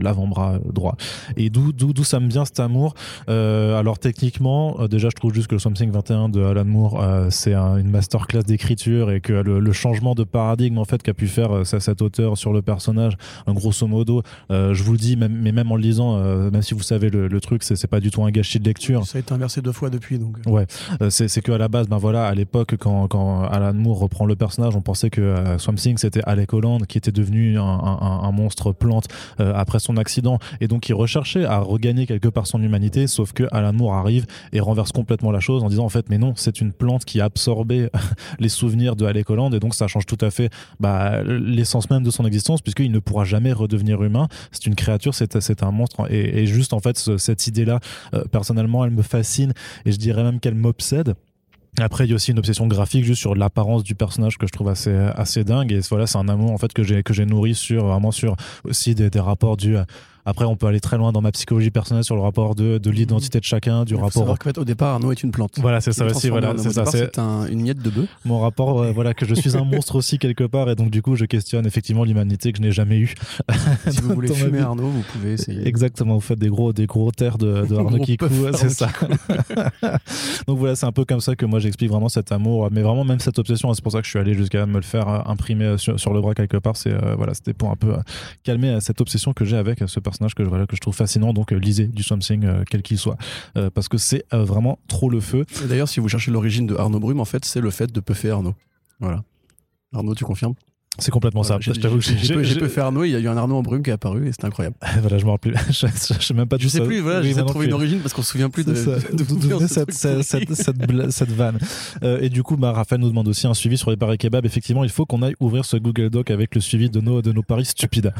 l'avant-bras droit. Et d'où ça me vient cet amour alors techniquement, déjà je trouve juste que le Something 21 de Alan Moore, c'est un- une masterclass d'écriture et que le, changement de paradigme en fait qu'a pu faire cet auteur sur le personnage, grosso modo, je vous le dis, mais même en le lisant, euh, même si vous savez le, le truc, c'est pas du tout un gâchis de lecture. Ça a été inversé deux fois depuis, donc. euh, Ouais, euh, c'est que à la base, ben voilà, à l'époque, quand, quand Alan Moore reprend le personnage, on pensait que euh, Swamp Thing c'était Alec Holland qui était devenu un, un- un monstre plante euh, après son accident et donc il recherchait à regagner quelque part son humanité, sauf que Alan Moore arrive et renverse complètement la chose en disant en fait, mais non, c'est une plante qui a absorbé les souvenirs de Alec Holland et donc ça change tout à fait bah, l'essence même de son existence puisqu'il ne pourra jamais redevenir humain. C'est une créature, c'est c'est un monstre et, et juste en fait ce- cette idée-là, euh, personnellement, elle me fascine et je dirais même qu'elle m'obsède. Après, il y a aussi une obsession graphique juste sur l'apparence du personnage que je trouve assez assez dingue. Et voilà, c'est un amour en fait que j'ai que j'ai nourri sur vraiment sur aussi des, des rapports du. Après, on peut aller très loin dans ma psychologie personnelle sur le rapport de, de l'identité de chacun, du rapport. qu'en fait, au départ, Arnaud est une plante. Voilà, c'est ça aussi. Voilà, c'est Au ça. C'est un- une miette de bœuf. mon rapport. euh, voilà, que je suis un monstre aussi quelque part, et donc du coup, je questionne effectivement l'humanité que je n'ai jamais eue. Si vous voulez fumer. Arnaud, vous pouvez essayer. Exactement, vous faites des gros, des gros terres de, de Arnaud Kikou, puffs c'est ça. Donc voilà, c'est un peu comme ça que moi j'explique vraiment cet amour, mais vraiment même cette obsession. C'est pour ça que je suis allé jusqu'à me le faire euh, imprimer euh, sur, sur le bras quelque part. C'est euh, voilà, c'était pour un peu calmer cette obsession que j'ai avec ce personnage que voilà que je trouve fascinant. Donc euh, lisez du something euh, quel qu'il soit, euh, parce que c'est vraiment trop le feu. Et D'ailleurs, si vous cherchez l'origine de Arnaud Brume, en fait, c'est le fait de puffer Arnaud. Voilà. Arnaud, tu confirmes? C'est complètement Voilà, ça. j'ai- J'ai j'ai- j'ai- j'ai j'ai- puffé Arnaud, il y a eu un Arnaud en brume qui est apparu et c'était incroyable. voilà, je me rappelle plus. je, je- je sais même pas. Je sais ça- plus, voilà, oui, trouver plus. une origine parce qu'on se souvient plus de, cette, vanne. Euh, et du coup, bah, Raphaël nous demande aussi un suivi sur les paris kebab. Effectivement, il faut qu'on aille ouvrir ce Google Doc avec le suivi de nos, de nos paris stupides.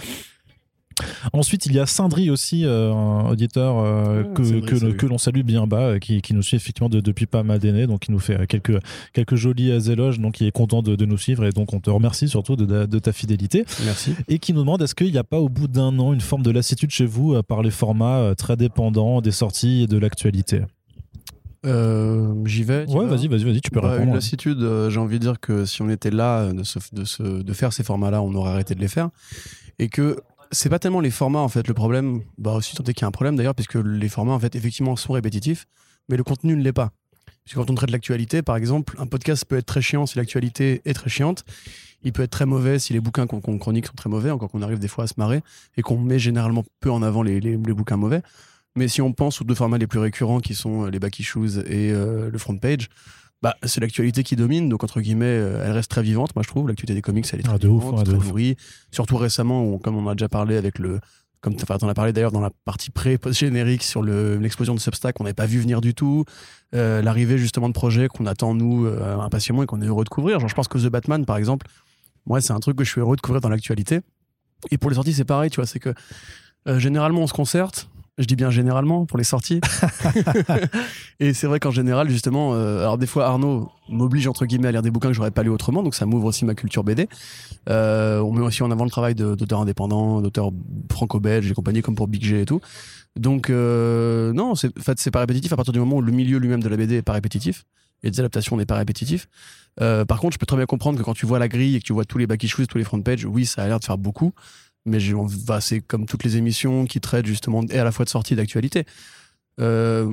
Ensuite, il y a Sindri aussi, euh, un auditeur euh, Ah, que, l'on salue bien bas, euh, qui, qui nous suit effectivement de- depuis pas mal d'années. Donc, il nous fait quelques, quelques jolis éloges. Donc, il est content de, de nous suivre. Et donc, on te remercie surtout de, de ta fidélité Merci. et qui nous demande est-ce qu'il n'y a pas au bout d'un an une forme de lassitude chez vous euh, par les formats euh, très dépendants des sorties et de l'actualité? Euh, J'y vais. Ouais, vas vas-y, vas-y, vas-y, tu peux Bah, répondre. Une lassitude, euh, j'ai envie de dire que si on était là de, se- de, se- de faire ces formats-là, on aurait arrêté de les faire. Et que c'est pas tellement les formats, en fait, le problème, bah aussi tant qu'il y a un problème d'ailleurs, puisque les formats, en fait, effectivement, sont répétitifs, mais le contenu ne l'est pas. Parce que quand on traite l'actualité, par exemple, un podcast peut être très chiant si l'actualité est très chiante. Il peut être très mauvais si les bouquins qu'on chronique sont très mauvais, encore qu'on arrive des fois à se marrer, et qu'on met généralement peu en avant les, les- les bouquins mauvais. Mais si on pense aux deux formats les plus récurrents qui sont euh, les back issues et euh, le front page, bah, c'est l'actualité qui domine, donc entre guillemets, euh, elle reste très vivante, moi je trouve. L'actualité des comics, elle est très Ah, de ouf, vivante, de très ouf. nourrie. Surtout récemment, où, comme on a déjà parlé avec le. Comme enfin, t'en as parlé d'ailleurs dans la partie pré-post-générique sur le- l'explosion de Substack, on n'avait pas vu venir du tout. Euh, L'arrivée justement de projets qu'on attend, nous, euh, impatiemment et qu'on est heureux de couvrir. Genre, je pense que The Batman, par exemple, moi, c'est un truc que je suis heureux de couvrir dans l'actualité. Et pour les sorties, c'est pareil, tu vois, c'est que euh, généralement, on se concerte. Je dis bien généralement pour les sorties. et c'est vrai qu'en général, justement, euh, alors des fois Arnaud m'oblige entre guillemets à lire des bouquins que j'aurais pas lu autrement, donc ça m'ouvre aussi ma culture BD. Euh, on met aussi en avant le travail d'auteurs indépendants, d'auteurs franco-belges et compagnie, comme pour Big G et tout. Donc euh, non, c'est en fait c'est pas répétitif à partir du moment où le milieu lui-même de la BD est pas répétitif. Et des adaptations n'est pas répétitif. Euh, par contre, je peux très bien comprendre que quand tu vois la grille et que tu vois tous les back issues, tous les front pages, oui, ça a l'air de faire beaucoup. Mais va- c'est comme toutes les émissions qui traitent justement et à la fois de sortie d'actualité. Euh,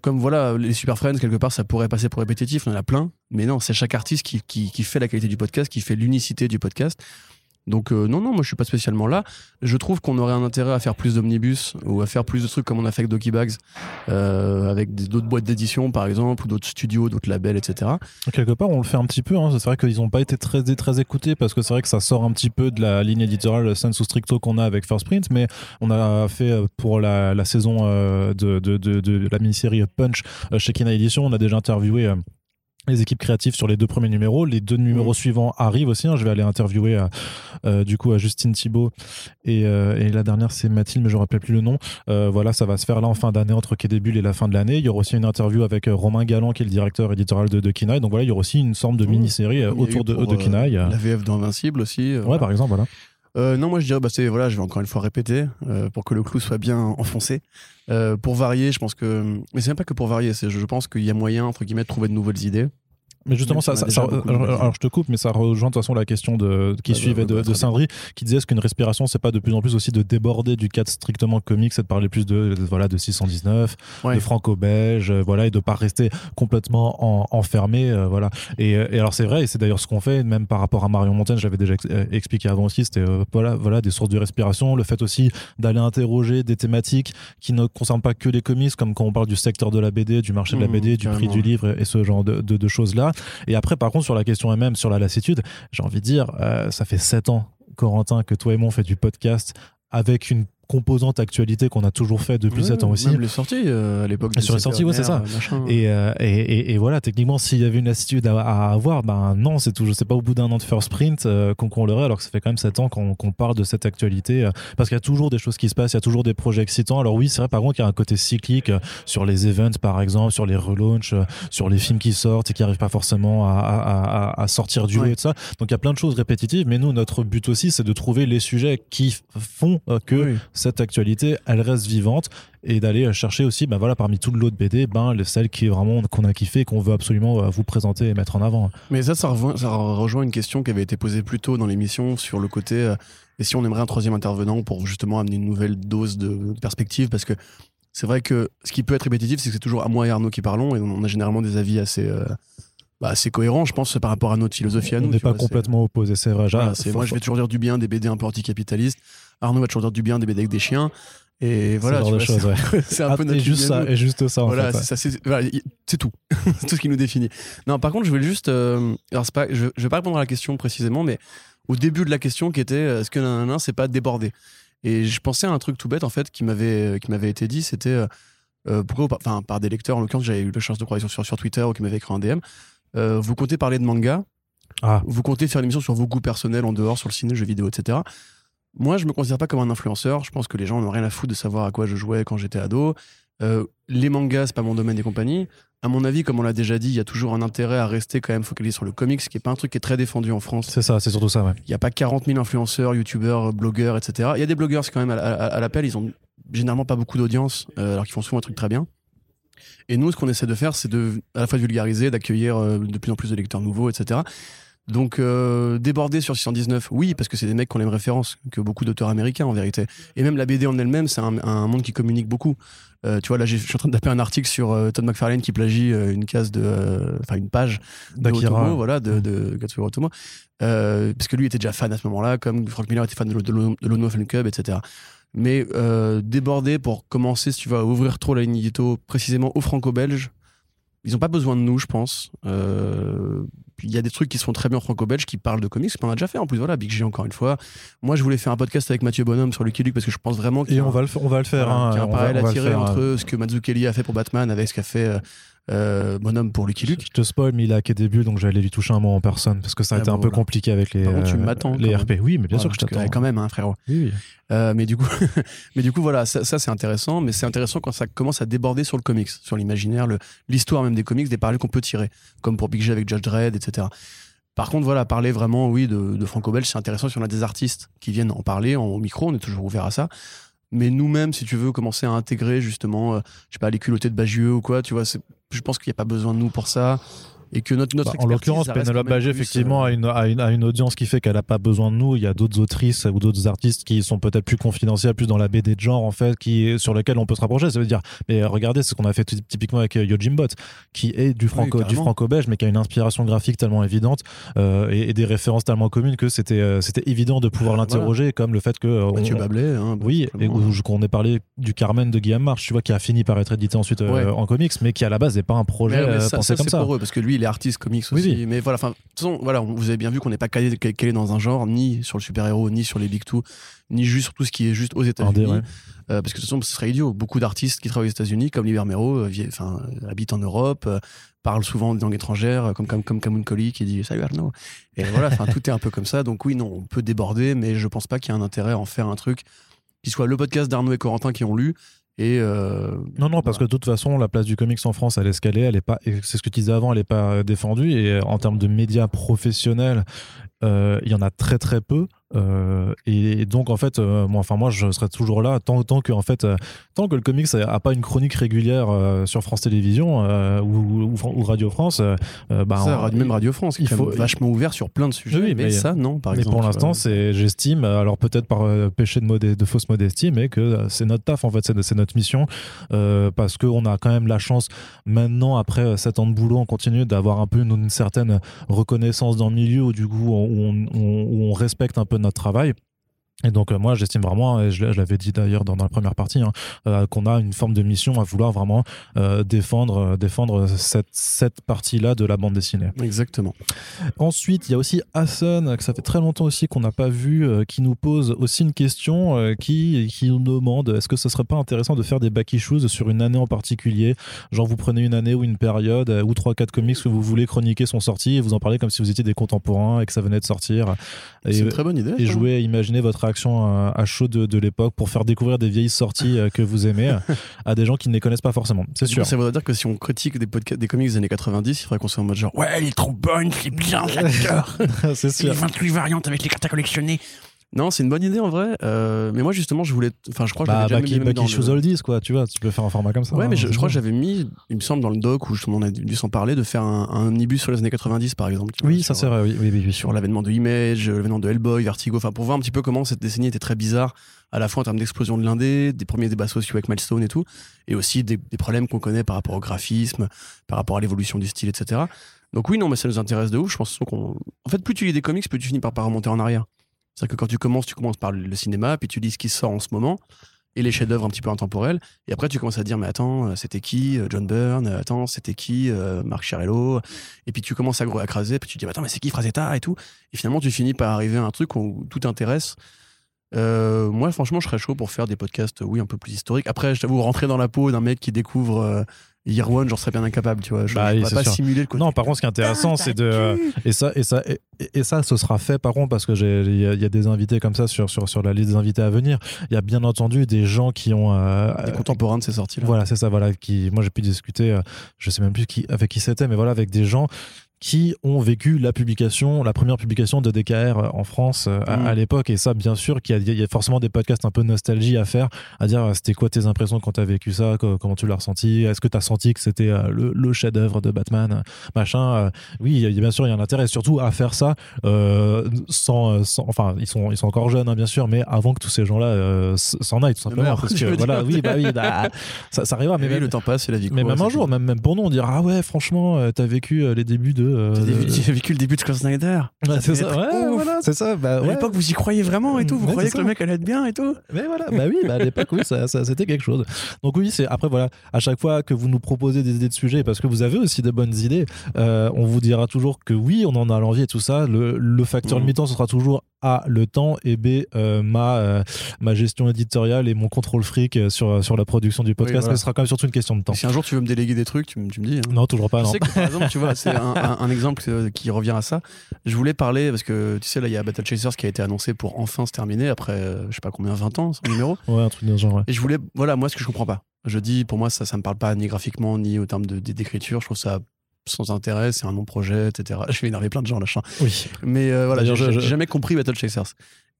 comme voilà, les Super Friends, quelque part, ça pourrait passer pour répétitif, on en a plein. Mais non, c'est chaque artiste qui, qui, qui fait la qualité du podcast, qui fait l'unicité du podcast. Donc euh, non, non, moi je suis pas spécialement là. Je trouve qu'on aurait un intérêt à faire plus d'omnibus ou à faire plus de trucs comme on a fait avec Doki Bags, euh, avec d'autres boîtes d'édition par exemple, ou d'autres studios, d'autres labels, etc. Quelque part, on le fait un petit peu. hein. C'est vrai qu'ils n'ont pas été très, très écoutés parce que c'est vrai que ça sort un petit peu de la ligne éditoriale sensu stricto qu'on a avec First Print, mais on a fait euh, pour la, saison de, de, de- de la mini-série Punch chez Kina Edition, on a déjà interviewé. Les équipes créatives sur les deux premiers numéros. Les deux numéros suivants arrivent aussi. hein. Je vais aller interviewer euh, euh, du coup à Justine Thibault et, euh, et la dernière c'est Mathilde, mais je ne me rappelle plus le nom. Euh, voilà, ça va se faire là en fin d'année entre Quai des Bulles et la fin de l'année. Il y aura aussi une interview avec Romain Galland qui est le directeur éditorial de, de Kinaï. Donc voilà, il y aura aussi une sorte de Mmh. mini-série autour de, de Kinaï. La VF d'Invincible aussi. Ouais, par exemple, voilà. Euh, non, moi je dirais, bah, c'est voilà, je vais encore une fois répéter euh, pour que le clou soit bien enfoncé. Euh, pour varier, je pense que, mais c'est même pas que pour varier, c'est je, pense qu'il y a moyen entre guillemets de trouver de nouvelles idées. Mais justement, ça, alors, je te coupe, mais ça rejoint de toute façon la question de, qui Ah suivait de, de. Sindri, qui disait est-ce qu'une respiration, c'est pas de plus en plus aussi de déborder du cadre strictement comique, c'est de parler plus de, de- voilà, de 619, Ouais. de franco-belge, euh, voilà, et de pas rester complètement en- enfermé, euh, voilà. Et, euh, et alors c'est vrai, et c'est d'ailleurs ce qu'on fait, même par rapport à Marion Montaigne, j'avais déjà ex- expliqué avant aussi, c'était euh, voilà, voilà, des sources de respiration, le fait aussi d'aller interroger des thématiques qui ne concernent pas que les comics, comme quand on parle du secteur de la BD, du marché de la Mmh, BD, du prix du livre et ce genre de, de- de choses-là. Et après, par contre, sur la question elle-même, sur la lassitude, j'ai envie de dire, euh, ça fait sept ans, Corentin, que toi et moi on fait du podcast avec une composante actualité qu'on a toujours fait depuis Ouais, sept ans aussi. Même les sorties euh, à l'époque. Sur les sorties, ouais, c'est ça. Et, euh, et, et- et voilà, techniquement, s'il y avait une lassitude à, à avoir, ben non, c'est toujours, c'est pas au bout d'un an de first sprint euh, qu'on qu'on l'aurait, alors que ça fait quand même 7 ans qu'on qu'on parle de cette actualité, euh, parce qu'il y a toujours des choses qui se passent, il y a toujours des projets excitants. Alors oui, c'est vrai, par contre, il y a un côté cyclique euh, sur les events, par exemple, sur les relaunchs, euh, sur les films qui sortent et qui arrivent pas forcément à, à- à- à sortir du lot Ouais. et tout ça. Donc il y a plein de choses répétitives, mais nous, notre but aussi, c'est de trouver les sujets qui font que Oui. Cette actualité, elle reste vivante et d'aller chercher aussi, ben voilà, parmi tout le lot de BD, ben le- celle qui est vraiment qu'on a kiffé et qu'on veut absolument euh, vous présenter et mettre en avant. Mais ça, ça rejoint, ça rejoint une question qui avait été posée plus tôt dans l'émission sur le côté euh, et si on aimerait un troisième intervenant pour justement amener une nouvelle dose de perspective parce que c'est vrai que ce qui peut être répétitif, c'est que c'est toujours à moi et Arnaud qui parlons et on a généralement des avis assez, euh, bah, assez je pense, par rapport à notre philosophie à on nous. n'est tu pas vois, complètement opposés, c'est vrai. voilà, moi, je vais toujours dire du bien des BD un peu anticapitalistes. Arnaud va toujours dire du bien des BD avec des chiens. Et voilà, c'est- ouais. un Ah, peu notre juste ça, et juste ça, en Voilà, fait. ouais. c'est ça, c'est voilà, y- c'est tout. c'est tout ce qui nous définit. Non, par contre, je voulais juste. euh, alors, c'est pas, je, je vais pas répondre à la question précisément, mais au début de la question qui était euh, est-ce que nanana, c'est pas débordé? Et je pensais à un truc tout bête, en fait, qui m'avait, qui m'avait été dit c'était euh, euh, pourquoi, par- enfin, par des lecteurs, en l'occurrence, j'avais eu la chance de croire sur, sur Twitter ou qui m'avaient écrit un DM. euh, vous comptez parler de manga, Ah, vous comptez faire une émission sur vos goûts personnels en dehors, sur le ciné, le jeu vidéo, etc. Moi, je me considère pas comme un influenceur. Je pense que les gens n'ont rien à foutre de savoir à quoi je jouais quand j'étais ado. Euh, les mangas, c'est pas mon domaine et compagnie. À mon avis, comme on l'a déjà dit, il y a toujours un intérêt à rester quand même focalisé sur le comics, qui est pas un truc qui est très défendu en France. c'est ça, c'est surtout ça, ouais. Il n'y a pas 40 000 influenceurs, youtubeurs, blogueurs, etc. Il y a des blogueurs, quand même à, à- à l'appel. Ils ont généralement pas beaucoup d'audience, euh, alors qu'ils font souvent un truc très bien. Et nous, ce qu'on essaie de faire, c'est de à la fois de vulgariser, d'accueillir euh, de plus en plus de lecteurs nouveaux, etc. Donc, euh, déborder sur 619, oui, parce que c'est des mecs qui ont les mêmes références que beaucoup d'auteurs américains, en vérité. Et même la BD en elle-même, c'est un, un monde qui communique beaucoup. Euh, tu vois, là, je suis en train de taper un article sur euh, Todd McFarlane qui plagie euh, une case de. Enfin, une page de D'Akira. Voilà, de, de Otomo. Parce que lui était déjà fan à ce moment-là, comme Frank Miller était fan de, de, Lono Fan Club, etc. Mais déborder pour commencer, si tu vas à ouvrir trop la ligne édito, précisément aux franco-belges, ils n'ont pas besoin de nous, je pense. Euh, Il y a des trucs qui se font très bien en franco-belge qui parlent de comics, qu'on a déjà fait en plus. Voilà, Big G encore une fois. Moi, je voulais faire un podcast avec Mathieu Bonhomme sur Lucky Luke parce que je pense vraiment qu'il y Et a on un- va le, faire- on va le faire. voilà, hein, qu'il y a un on va- parallèle à tirer entre euh, ce que Mazzucchelli a fait pour Batman avec ce qu'a fait euh, Bonhomme pour Lucky Luke. Je te spoil, mais il a quai début, donc j'allais lui toucher un mot en personne parce que ça a Ah été un peu voilà. compliqué avec les, Par contre, tu euh, m'attends les RP. Oui, mais bien sûr que je t'attends. quand même, hein, frérot. Oui, oui. Euh, mais du coup, mais du coup, voilà, ça, ça, c'est intéressant. Mais c'est intéressant quand ça commence à déborder sur le comics, sur l'imaginaire, le- l'histoire même des comics, des parallèles qu'on peut tirer, comme pour Big G avec Judge Dredd, etc. Par contre, voilà, parler vraiment, oui, de, de franco-belge, c'est intéressant si on a des artistes qui viennent en parler en, au micro, on est toujours ouvert à ça. Mais nous-mêmes, si tu veux commencer à intégrer justement, euh, je sais pas, les culottés de Bagieux ou quoi, tu vois, c'est- je pense qu'il n'y a pas besoin de nous pour ça. Et que notre, notre Bah, en l'occurrence, même Bagé, effectivement, euh, a, une, a, une, a une audience qui fait qu'elle n'a pas besoin de nous. Il y a d'autres autrices ou d'autres artistes qui sont peut-être plus confidentiels, plus dans la BD de genre, en fait, qui, sur lesquels on peut se rapprocher. Ça veut dire, mais regardez ce qu'on a fait ty- typiquement avec euh, Yojimbot, qui est du franco-belge, mais qui a une inspiration graphique tellement évidente euh, et, et des références tellement communes que c'était euh, c'était évident de pouvoir Voilà. l'interroger, comme le fait que. Mathieu on- Bablé. hein, bah, oui, et je- qu'on ait parlé du Carmen de Guillaume March, tu vois, qui a fini par être édité ensuite Ouais. en comics, mais qui à la base n'est pas un projet pensé comme c'est ça. pour eux parce que lui il est artiste comics aussi oui. mais voilà enfin de toute façon voilà vous avez bien vu qu'on n'est pas calé, calé dans un genre ni sur le super héros ni sur les big two ni juste sur tout ce qui est juste aux États-Unis ouais. Euh, parce que de toute façon ce serait idiot beaucoup d'artistes qui travaillent aux États-Unis comme Liber Mero euh, enfin euh, habitent en Europe euh, parlent souvent des langues étrangères comme comme comme Camoun Colli qui dit salut Arnaud et voilà enfin tout est un peu comme ça donc oui non on peut déborder mais je pense pas qu'il y a un intérêt à en faire un truc qui soit le podcast d'Arnaud et Corentin qui ont lu et euh, Non, non, parce voilà. que de toute façon, la place du comics en France, elle est escalée, elle est pas, c'est ce que tu disais avant, elle est pas défendue. Et en termes de médias professionnels, euh, il y en a très très peu. Euh, et donc en fait, euh, moi, enfin moi, je serai toujours là tant, tant que en fait, euh, tant que le comics a, a pas une chronique régulière sur France Télévisions ou, ou, ou Radio France, bah, ça, on- même Radio France il faut- vachement ouvert sur plein de sujets Oui, mais, mais- ça non par mais exemple pour l'instant, c'est, j'estime, alors peut-être par péché de, modé- de fausse modestie, mais que c'est notre taf, en fait, c'est, notre mission, parce qu'on a quand même la chance, maintenant, après euh, 7 ans de boulot, on continue d'avoir un peu une, une certaine reconnaissance dans le milieu, où du coup, on- où on respecte un peu notre travail. Et donc euh, moi j'estime vraiment, et je, l'avais dit d'ailleurs dans, dans la première partie, hein, euh, qu'on a une forme de mission à vouloir vraiment euh, défendre, défendre cette, cette partie-là de la bande dessinée. exactement Ensuite, il y a aussi Hassan, que ça fait très longtemps aussi qu'on n'a pas vu, qui nous pose aussi une question, qui, qui nous demande est-ce que ce serait pas intéressant de faire des back issues sur une année en particulier? Genre, vous prenez une année ou une période, ou 3-4 comics que vous voulez chroniquer sont sortis, et vous en parlez comme si vous étiez des contemporains et que ça venait de sortir. c'est une très bonne idée et jouer à imaginer votre réaction à, à chaud de, de l'époque pour faire découvrir des vieilles sorties euh, que vous aimez euh, à des gens qui ne les connaissent pas forcément. C'est sûr. ça voudrait dire que si on critique des, podcasts, des comics des années 90 il faudrait qu'on soit en mode genre Ouais, elle est trop bonne, c'est bien, j'adore. C'est C'est les sûr. 28 variantes avec les cartes à collectionner. Non c'est une bonne idée en vrai euh, mais moi justement je voulais enfin je crois que Bah, l'avais back, déjà mis dans le- oldies, quoi, tu vois, tu peux faire un format comme ça. Ouais, hein, mais je, c'est je crois que j'avais mis, il me semble, dans le doc où justement on a dû s'en parler, de faire un, un ibus sur les années 90, par exemple. vois, Oui, ça c'est vrai, oui, oui, oui, oui. sur l'avènement de Image, l'avènement de Hellboy, Vertigo, enfin pour voir un petit peu comment cette décennie était très bizarre, à la fois en termes d'explosion de l'indé, des premiers débats sociaux avec Milestone et tout, et aussi des, des problèmes qu'on connaît par rapport au graphisme, par rapport à l'évolution du style, etc. Donc oui, non, mais ça nous intéresse de ouf. Je pense qu'on, en fait, plus tu lis des comics, plus tu finis par pas remonter en arrière. C'est-à-dire que quand tu commences, tu commences par le cinéma, puis tu lis ce qui sort en ce moment et les chefs-d'œuvre un petit peu intemporels. Et après, tu commences à dire, mais attends, euh, c'était qui euh, John Byrne Euh, Attends, c'était qui Marc Chiarello Et puis tu commences à, à craser, puis tu dis, mais attends, mais c'est qui Frazetta et tout Et finalement, tu finis par arriver à un truc où tout intéresse. Euh, moi, franchement, je serais chaud pour faire des podcasts, oui, un peu plus historiques. Après, je t'avoue, rentrer dans la peau d'un mec qui découvre Year One, j'en serais bien incapable, tu vois. Je Bah c'est pas simuler le côté. Non, par contre, ce qui est intéressant, c'est de euh, et ça et ça et, et ça, ce sera fait par contre parce que il y, a- il y a des invités comme ça sur sur sur la liste des invités à venir. Il y a bien entendu des gens qui ont euh, Des contemporains de ces sorties-là. Voilà, c'est ça. Voilà, qui, moi j'ai pu discuter, euh, je sais même plus qui, avec qui c'était, mais voilà, avec des gens qui ont vécu la publication, la première publication de DKR en France euh, à, Mm. à l'époque. Et ça, bien sûr, qu'il y, a- il y a forcément des podcasts un peu nostalgie à faire, à dire euh, c'était quoi tes impressions quand tu as vécu ça, co- comment tu l'as ressenti, est-ce que tu as senti que c'était euh, le, le chef-d'œuvre de Batman, euh, machin. euh, oui, bien sûr, il y a un intérêt, surtout à faire ça euh, sans, euh, sans- Enfin, ils sont, ils sont encore jeunes, hein, bien sûr, mais avant que tous ces gens-là euh, s'en aillent, tout simplement. parce que, voilà, oui, bah oui, bah, ça, ça arrivera, mais oui, même- le temps passe et la vie mais court, même un jour, même, même pour nous, on dira Ah ouais, franchement, euh, t'as vécu euh, les débuts de. Euh, T'as de- vécu- J'ai vécu le début de Scott Snyder. Ouais, c'est ça, être ouais, voilà, c'est ça. Bah, À l'époque, vous y croyez vraiment et tout. Vous croyez que le mec allait être bien et tout. Mais voilà, bah oui, bah à l'époque, oui, ça, ça- c'était quelque chose. Donc oui, c'est après voilà, à chaque fois que vous nous proposez des idées de sujets, parce que vous avez aussi de bonnes idées, euh, on vous dira toujours que oui, on en a l'envie et tout ça. Le, le facteur Mhm. limitant, ce sera toujours A, le temps, et B, euh, ma, euh, ma gestion éditoriale et mon contrôle fric euh, sur, sur la production du podcast. voilà. Mais ce sera quand même surtout une question de temps. Si un jour tu veux me déléguer des trucs, tu, me- tu me dis. hein. Non, toujours pas, Je non. sais que par exemple, tu vois, c'est un, un- un exemple euh, qui revient à ça. Je voulais parler parce que tu sais, là, il y a Battle Chasers qui a été annoncé pour enfin se terminer après, euh, je sais pas combien, 20 ans, son numéro. Ouais, un truc ce genre, ouais. Et je voulais, voilà, moi, ce que je comprends pas. Je dis, pour moi, ça, ça me parle pas ni graphiquement, ni au terme d'écriture. Je trouve ça sans intérêt, c'est un non-projet, etc. Je vais énerver plein de gens, là. Oui. Mais euh, voilà, j'ai jamais compris Battle Chasers.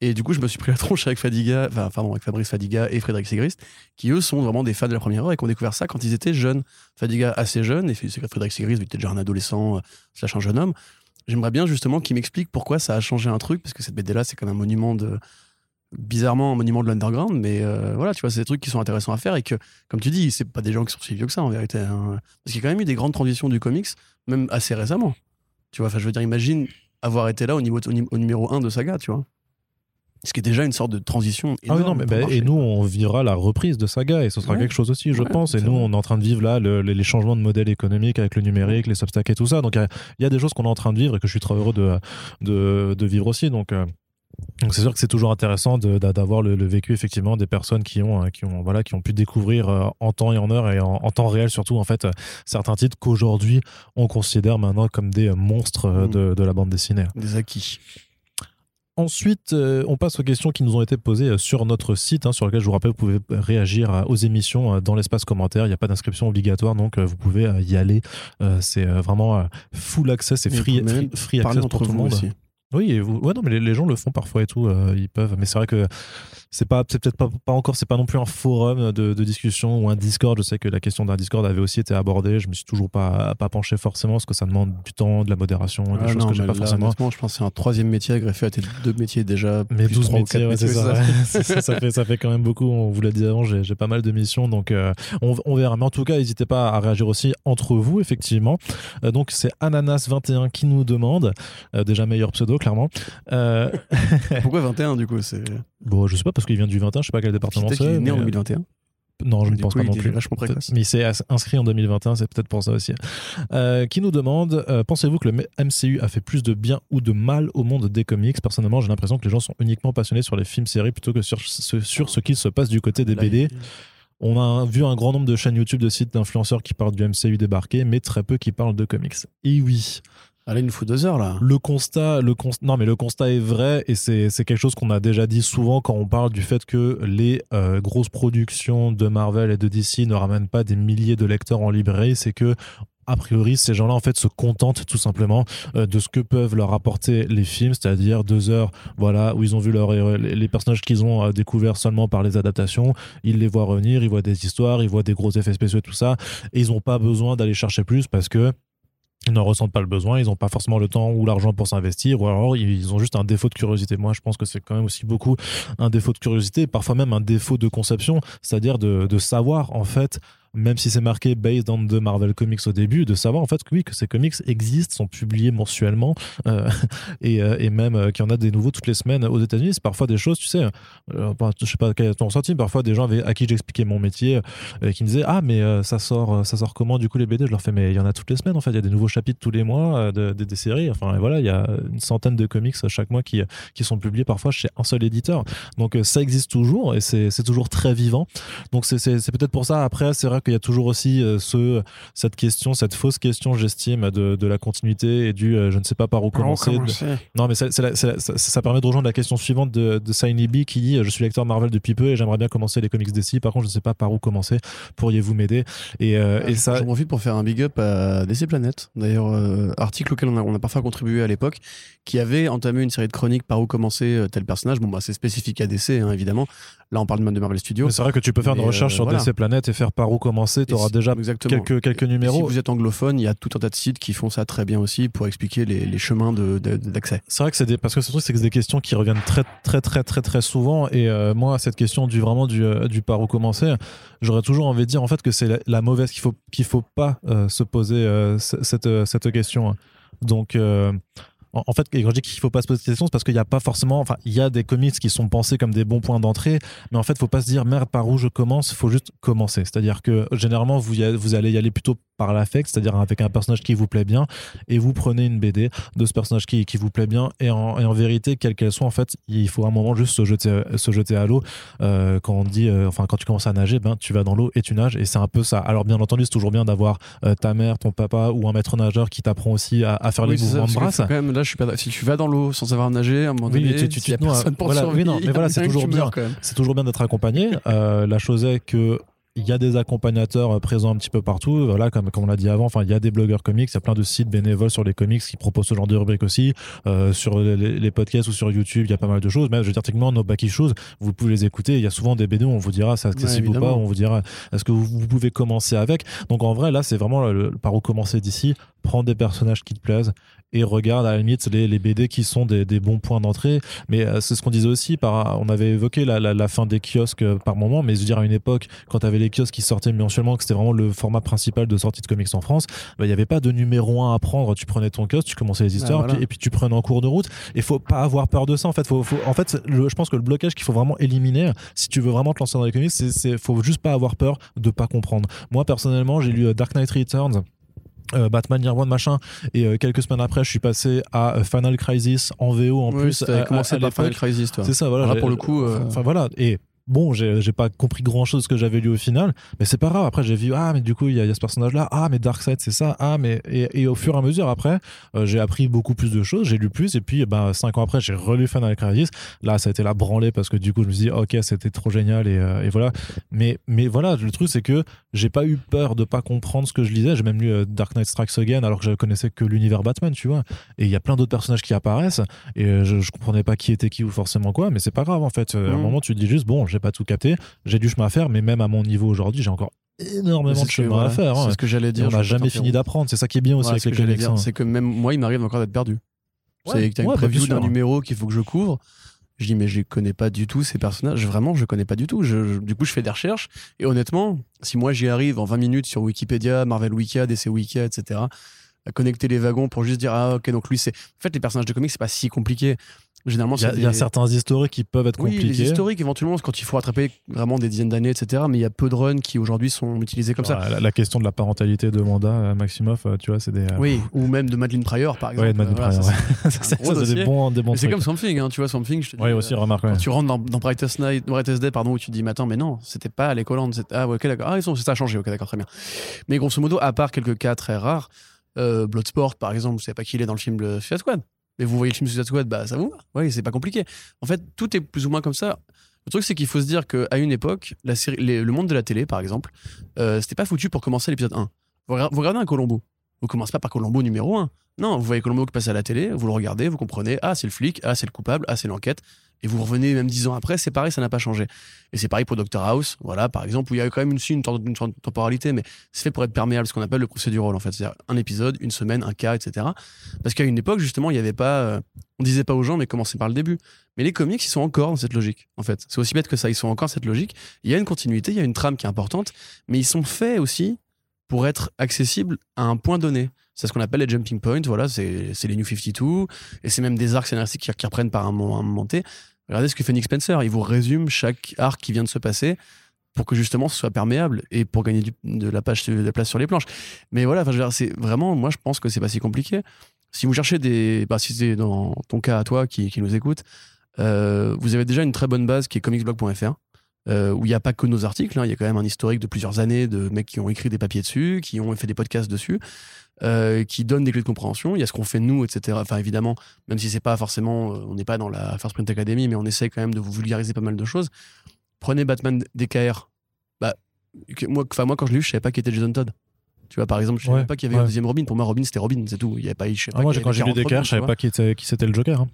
Et du coup, je me suis pris la tronche avec Fadiga, enfin, pardon, avec Fabrice Fadiga et Frédéric Segrist, qui eux sont vraiment des fans de la première heure et qui ont découvert ça quand ils étaient jeunes. Fadiga assez jeune, et Frédéric Segrist, était déjà un adolescent, euh, slash un jeune homme. J'aimerais bien justement qu'il m'explique pourquoi ça a changé un truc, parce que cette BD-là, c'est comme un monument de. Bizarrement, un monument de l'underground, mais euh, voilà, tu vois, c'est des trucs qui sont intéressants à faire et que, comme tu dis, c'est pas des gens qui sont si vieux que ça en vérité. hein. Parce qu'il y a quand même eu des grandes transitions du comics, même assez récemment. Tu vois, enfin, je veux dire, imagine avoir été là au, niveau, au, ni- au numéro 1 de Saga, tu vois. Ce qui est déjà une sorte de transition. Ah non, mais bah, et nous, on vivra la reprise de Saga et ce sera Ouais. quelque chose aussi, je Ouais, pense. Et nous, vrai. on est en train de vivre là le- les changements de modèle économique avec le numérique, les substacks et tout ça. Donc, il y a- il y, a des choses qu'on est en train de vivre et que je suis très heureux de, de, de vivre aussi. Donc, euh, donc c'est sûr que c'est toujours intéressant d'avoir le, le vécu effectivement des personnes qui ont, euh, qui ont, voilà, qui ont pu découvrir euh, en temps et en heure et en, en temps réel surtout en fait certains titres qu'aujourd'hui on considère maintenant comme des monstres Mm. de, de la bande dessinée. Des acquis. Ensuite, euh, on passe aux questions qui nous ont été posées euh, sur notre site, hein, sur lequel je vous rappelle, vous pouvez réagir euh, aux émissions dans l'espace commentaire. Il n'y a pas d'inscription obligatoire, donc vous pouvez y aller. Euh, c'est vraiment full access, c'est Et free, free, free access pour tout le monde. aussi. Oui, et vous... ouais, non, mais les, les gens le font parfois et tout, ils peuvent. Mais c'est vrai que c'est pas, c'est peut-être pas, pas encore, c'est pas non plus un forum de, de discussion ou un Discord. Je sais que la question d'un Discord avait aussi été abordée. Je me suis toujours pas, pas penché forcément parce que ça demande du temps, de la modération, des Ah choses non, que j'ai pas là, forcément. je pense c'est un troisième métier à greffer à tes deux métiers déjà. Mais plus 12 trois ou métiers, ouais, c'est ça. ça. C'est ça, ça fait, ça fait quand même beaucoup. On vous l'a dit avant, j'ai pas mal de missions. Donc, euh, on, on verra. Mais en tout cas, n'hésitez pas à réagir aussi entre vous, effectivement. Euh, donc, c'est Ananas21 qui nous demande. euh, déjà meilleur pseudo, clairement. Pourquoi 21 du coup c'est... bon, je sais pas, parce qu'il vient du 21, je sais pas quel département Peut-être qu'il c'est. est né en mais, euh, 2021. Non, je ne pense coup, pas non plus. vachement précoce. Mais il s'est inscrit en 2021, c'est peut-être pour ça aussi. Euh, qui nous demande euh, Pensez-vous que le MCU a fait plus de bien ou de mal au monde des comics? Personnellement, j'ai l'impression que les gens sont uniquement passionnés sur les films-séries plutôt que sur ce, sur ce qui se passe du côté des BD. On a vu un grand nombre de chaînes YouTube, de sites d'influenceurs qui parlent du MCU débarqué, mais très peu qui parlent de comics. Et oui, Là, il nous faut deux heures là. le constat, le cons- non mais le constat est vrai et c'est quelque chose qu'on a déjà dit souvent quand on parle du fait que les euh, grosses productions de Marvel et de DC ne ramènent pas des milliers de lecteurs en librairie, c'est que a priori, ces gens-là en fait se contentent tout simplement euh, de ce que peuvent leur apporter les films, c'est-à-dire deux heures, voilà, où ils ont vu leur, les personnages qu'ils ont euh, découverts seulement par les adaptations, ils les voient revenir, ils voient des histoires, ils voient des gros effets spéciaux et tout ça, et ils n'ont pas besoin d'aller chercher plus parce que n'en ressentent pas le besoin, ils n'ont pas forcément le temps ou l'argent pour s'investir, ou alors ils ont juste un défaut de curiosité. Moi, je pense que c'est quand même aussi beaucoup un défaut de curiosité, parfois même un défaut de conception, c'est-à-dire de savoir en fait même si c'est marqué based on the Marvel Comics au début, de savoir en fait que oui, que ces comics existent, sont publiés mensuellement, euh, et, euh, et même euh, qu'il y en a des nouveaux toutes les semaines aux États-Unis. C'est parfois des choses, tu sais, euh, je sais pas quel est ton ressenti, parfois des gens avaient- à qui j'expliquais mon métier, euh, qui me disaient ah mais ça sort, ça sort comment du coup les BD Je leur fais mais il y en a toutes les semaines en fait, il y a des nouveaux chapitres tous les mois de, de- des séries. Enfin voilà, il y a une centaine de comics chaque mois qui qui sont publiés parfois chez un seul éditeur. Donc ça existe toujours et c'est toujours très vivant. Donc c'est peut-être pour ça. Après, c'est vrai qu'il y a toujours aussi euh, ce, cette question, cette fausse question, j'estime, de, de la continuité et du euh, je ne sais pas par où commencer. de- Non, mais c'est- c'est la- c'est la- ça, ça permet de rejoindre la question suivante de, de Shiny B qui dit Je suis lecteur Marvel depuis peu et j'aimerais bien commencer les comics DC. Par contre, je ne sais pas par où commencer. Pourriez-vous m'aider? Et, euh, et ça. J'en profite pour faire un big up à DC Planet. D'ailleurs, euh, article auquel on a, on a parfois contribué à l'époque, qui avait entamé une série de chroniques par où commencer euh, tel personnage. Bon, bah, c'est spécifique à DC, hein, évidemment. Là, on parle de Marvel Studios. Mais C'est vrai que tu peux faire une recherche euh, sur voilà. DC Planet et faire par où commencer. Tu auras déjà exactement. quelques, quelques Et Si numéros. vous êtes anglophone, il y a tout un tas de sites qui font ça très bien aussi pour expliquer les, les chemins de- de- d'accès. C'est vrai que c'est des parce que ce truc c'est que c'est des questions qui reviennent très très très très très souvent et euh, moi cette question du vraiment du, euh, du par où commencer j'aurais toujours envie de dire en fait que c'est la, la mauvaise qu'il faut qu'il faut pas euh, se poser euh, cette cette question donc en en fait, quand je dis qu'il faut pas se poser cette question, c'est parce qu'il n'y a pas forcément. Enfin, il y a des comics qui sont pensés comme des bons points d'entrée, mais en fait, faut pas se dire merde par où je commence. Il faut juste commencer. C'est-à-dire que généralement, vous, y a- vous allez y aller plutôt par l'affect, c'est-à-dire avec un personnage qui vous plaît bien, et vous prenez une BD de ce personnage qui, qui vous plaît bien, et en, et en vérité, quelle qu'elle soit, en fait, il faut à un moment juste se jeter, se jeter à l'eau. Euh, quand on dit, euh, enfin, quand tu commences à nager, ben, tu vas dans l'eau et tu nages, et c'est un peu ça. Alors, bien entendu, c'est toujours bien d'avoir euh, ta mère, ton papa ou un maître nageur qui t'apprend aussi à, à faire Oui, les mouvements de quand même, là, je suis pas, si tu vas dans l'eau sans savoir nager, à un moment Oui, donné, tu- tu- s'il y a tu personne pour Voilà, oui, non, mais voilà, c'est toujours tu bien. c'est toujours bien d'être accompagné. Euh, la chose est que il y a des accompagnateurs euh, présents un petit peu partout. Voilà, comme, comme on l'a dit avant, enfin, il y a des blogueurs comics, il y a plein de sites bénévoles sur les comics qui proposent ce genre de rubrique aussi. Euh, sur les, les podcasts ou sur YouTube, il y a pas mal de choses. Mais je veux dire, techniquement, nos back issues, vous pouvez les écouter. Il y a souvent des BD où on vous dira c'est accessible ou pas, on vous dira est-ce que vous, vous pouvez commencer avec? Donc en vrai, là, c'est vraiment le- le- par où commencer d'ici. Prends des personnages qui te plaisent et regarde à la limite les, les BD qui sont des, des bons points d'entrée. Mais euh, c'est ce qu'on disait aussi. Par, on avait évoqué la, la, la fin des kiosques par moment, mais je veux dire à une époque, quand tu avais les kiosques qui sortaient mensuellement, que c'était vraiment le format principal de sortie de comics en France, bah, il n'y avait pas de numéro 1 à prendre. Tu prenais ton kiosque, tu commençais les histoires, voilà. puis- et puis tu prenais en cours de route. Et faut pas avoir peur de ça. En fait, faut, faut- en fait, le- je pense que le blocage qu'il faut vraiment éliminer, si tu veux vraiment te lancer dans les comics, c'est, faut juste pas avoir peur de pas comprendre. Moi personnellement, j'ai lu euh, Dark Knight Returns. euh, Batman Year One machin et euh, quelques semaines après je suis passé à Final Crisis en VO en Oui, plus à- commencé à par Final. Crisis, c'est ça voilà Là, j'ai- pour le coup, euh, voilà et bon j'ai pas compris grand chose que j'avais lu au final mais c'est pas grave. Après j'ai vu ah mais du coup il y, a il y a ce personnage là ah mais Darkseid c'est ça. Ah mais et, et au fur et à mesure après euh, j'ai appris beaucoup plus de choses. J'ai lu plus. Et puis ben cinq ans après j'ai relu Final Crisis. Là ça a été la branlée parce que du coup je me suis dit ok c'était trop génial et, euh, et voilà. Mais mais voilà le truc c'est que j'ai pas eu peur de pas comprendre ce que je lisais. J'ai même lu euh, Dark Knight Strikes Again alors que je connaissais que l'univers Batman tu vois. Et il y a plein d'autres personnages qui apparaissent. Et je, je comprenais pas qui était qui ou forcément quoi mais c'est pas grave en fait. À un Mhm. moment tu te dis juste bon j'ai pas tout capté j'ai du chemin à faire mais même à mon niveau aujourd'hui j'ai encore énormément de que- chemin voilà, à faire hein. C'est ce que j'allais dire. on n'a jamais fini d'apprendre c'est ça qui est bien aussi Ouais, avec ce les hein. c'est que même moi, il m'arrive encore d'être perdu. Ouais, c'est que t'as une ouais, bah, bien preview d'un numéro qu'il faut que je couvre. Je dis, mais je connais pas du tout ces personnages. Vraiment, je connais pas du tout. Je- je- du coup, je fais des recherches. Et honnêtement, si moi j'y arrive en 20 minutes sur Wikipédia, Marvel Wiki, DC Wiki, etc., à connecter les wagons pour juste dire, ah ok, donc lui, c'est. En fait, les personnages de comics, c'est pas si compliqué. Généralement, il y, a, y certains historiques qui peuvent être Oui, les compliqués historiques, éventuellement, quand il faut rattraper vraiment des dizaines d'années, etc. Mais il y a peu de runs qui aujourd'hui sont utilisés comme ça. La, la question de la parentalité de Wanda euh, Maximoff euh, tu vois c'est des euh, Oui, ou même de Madeleine Pryor, par exemple. ouais de Madeleine Voilà, Pryor, ouais. c'est des bons des bons c'est comme Swamp Thing, hein, tu vois, Swamp Thing, je te dis. ouais euh, aussi remarque ouais. Tu rentres dans, dans Brightest, Night, Brightest Day, pardon, où tu te dis, mais attends, mais non, c'était pas à c'était- Ah, ouais, ok, d'accord. Ah, ils sont, ça a changé, ok, d'accord, très bien. Mais grosso modo, à part quelques cas très rares, euh, Bloodsport, par exemple, vous savez pas qui il est dans le film de Suicide Squad. Mais vous voyez le film Suicide Squad, bah ça vous va. Oui, c'est pas compliqué. En fait, tout est plus ou moins comme ça. Le truc, c'est qu'il faut se dire qu'à une époque, le monde de la télé, par exemple, euh, c'était pas foutu pour commencer l'épisode 1. Vous, regardez- vous regardez un Colombo. Vous commencez pas par Colombo numéro 1. Non, vous voyez Colombo qui passe à la télé, vous le regardez, vous comprenez, ah, c'est le flic, ah, c'est le coupable, ah, c'est l'enquête. Et vous revenez même dix ans après, c'est pareil, ça n'a pas changé. Et c'est pareil pour Doctor House, voilà, par exemple, où il y a quand même une, une, une de temporalité, mais c'est fait pour être perméable, ce qu'on appelle le procédural, en fait. C'est-à-dire un épisode, une semaine, un cas, etc. Parce qu'à une époque, justement, il n'y avait pas. euh, on disait pas aux gens, mais commencez par le début. Mais les comics, ils sont encore dans cette logique, en fait. C'est aussi bête que ça, ils sont encore dans cette logique. Il y a une continuité, il y a une trame qui est importante, mais ils sont faits aussi pour être accessibles à un point donné. C'est ce qu'on appelle les jumping points, voilà, c'est les New 52, et c'est même des arcs scénaristiques qui, qui reprennent par un moment, un moment T. Regardez ce que fait Nick Spencer, il vous résume chaque arc qui vient de se passer pour que justement ce soit perméable et pour gagner de, la place sur les planches. Mais voilà, c'est vraiment, moi je pense que c'est pas si compliqué. Si vous cherchez des, bah, si c'est dans ton cas à toi qui, qui nous écoute, euh, vous avez déjà une très bonne base qui est comicsblog.fr. euh, où il n'y a pas que nos articles, hein, il y a quand même un historique de plusieurs années de mecs qui ont écrit des papiers dessus, qui ont fait des podcasts dessus, euh, qui donnent des clés de compréhension. Il y a ce qu'on fait nous, etc. Enfin, évidemment, même si c'est pas forcément, euh, on n'est pas dans la First Print Academy, mais on essaie quand même de vous vulgariser pas mal de choses. Prenez Batman DKR. Bah, moi, moi, quand je l'ai lu, je savais pas qui était Jason Todd. Tu vois, par exemple, je savais Ouais, pas qu'il y avait ouais. un deuxième Robin. Pour moi, Robin, c'était Robin, c'est tout. Il y avait pas, je sais Ah, pas moi qu'il y quand j'ai lu 40 des Robins, cartes je savais pas qui était, qui c'était le Joker hein.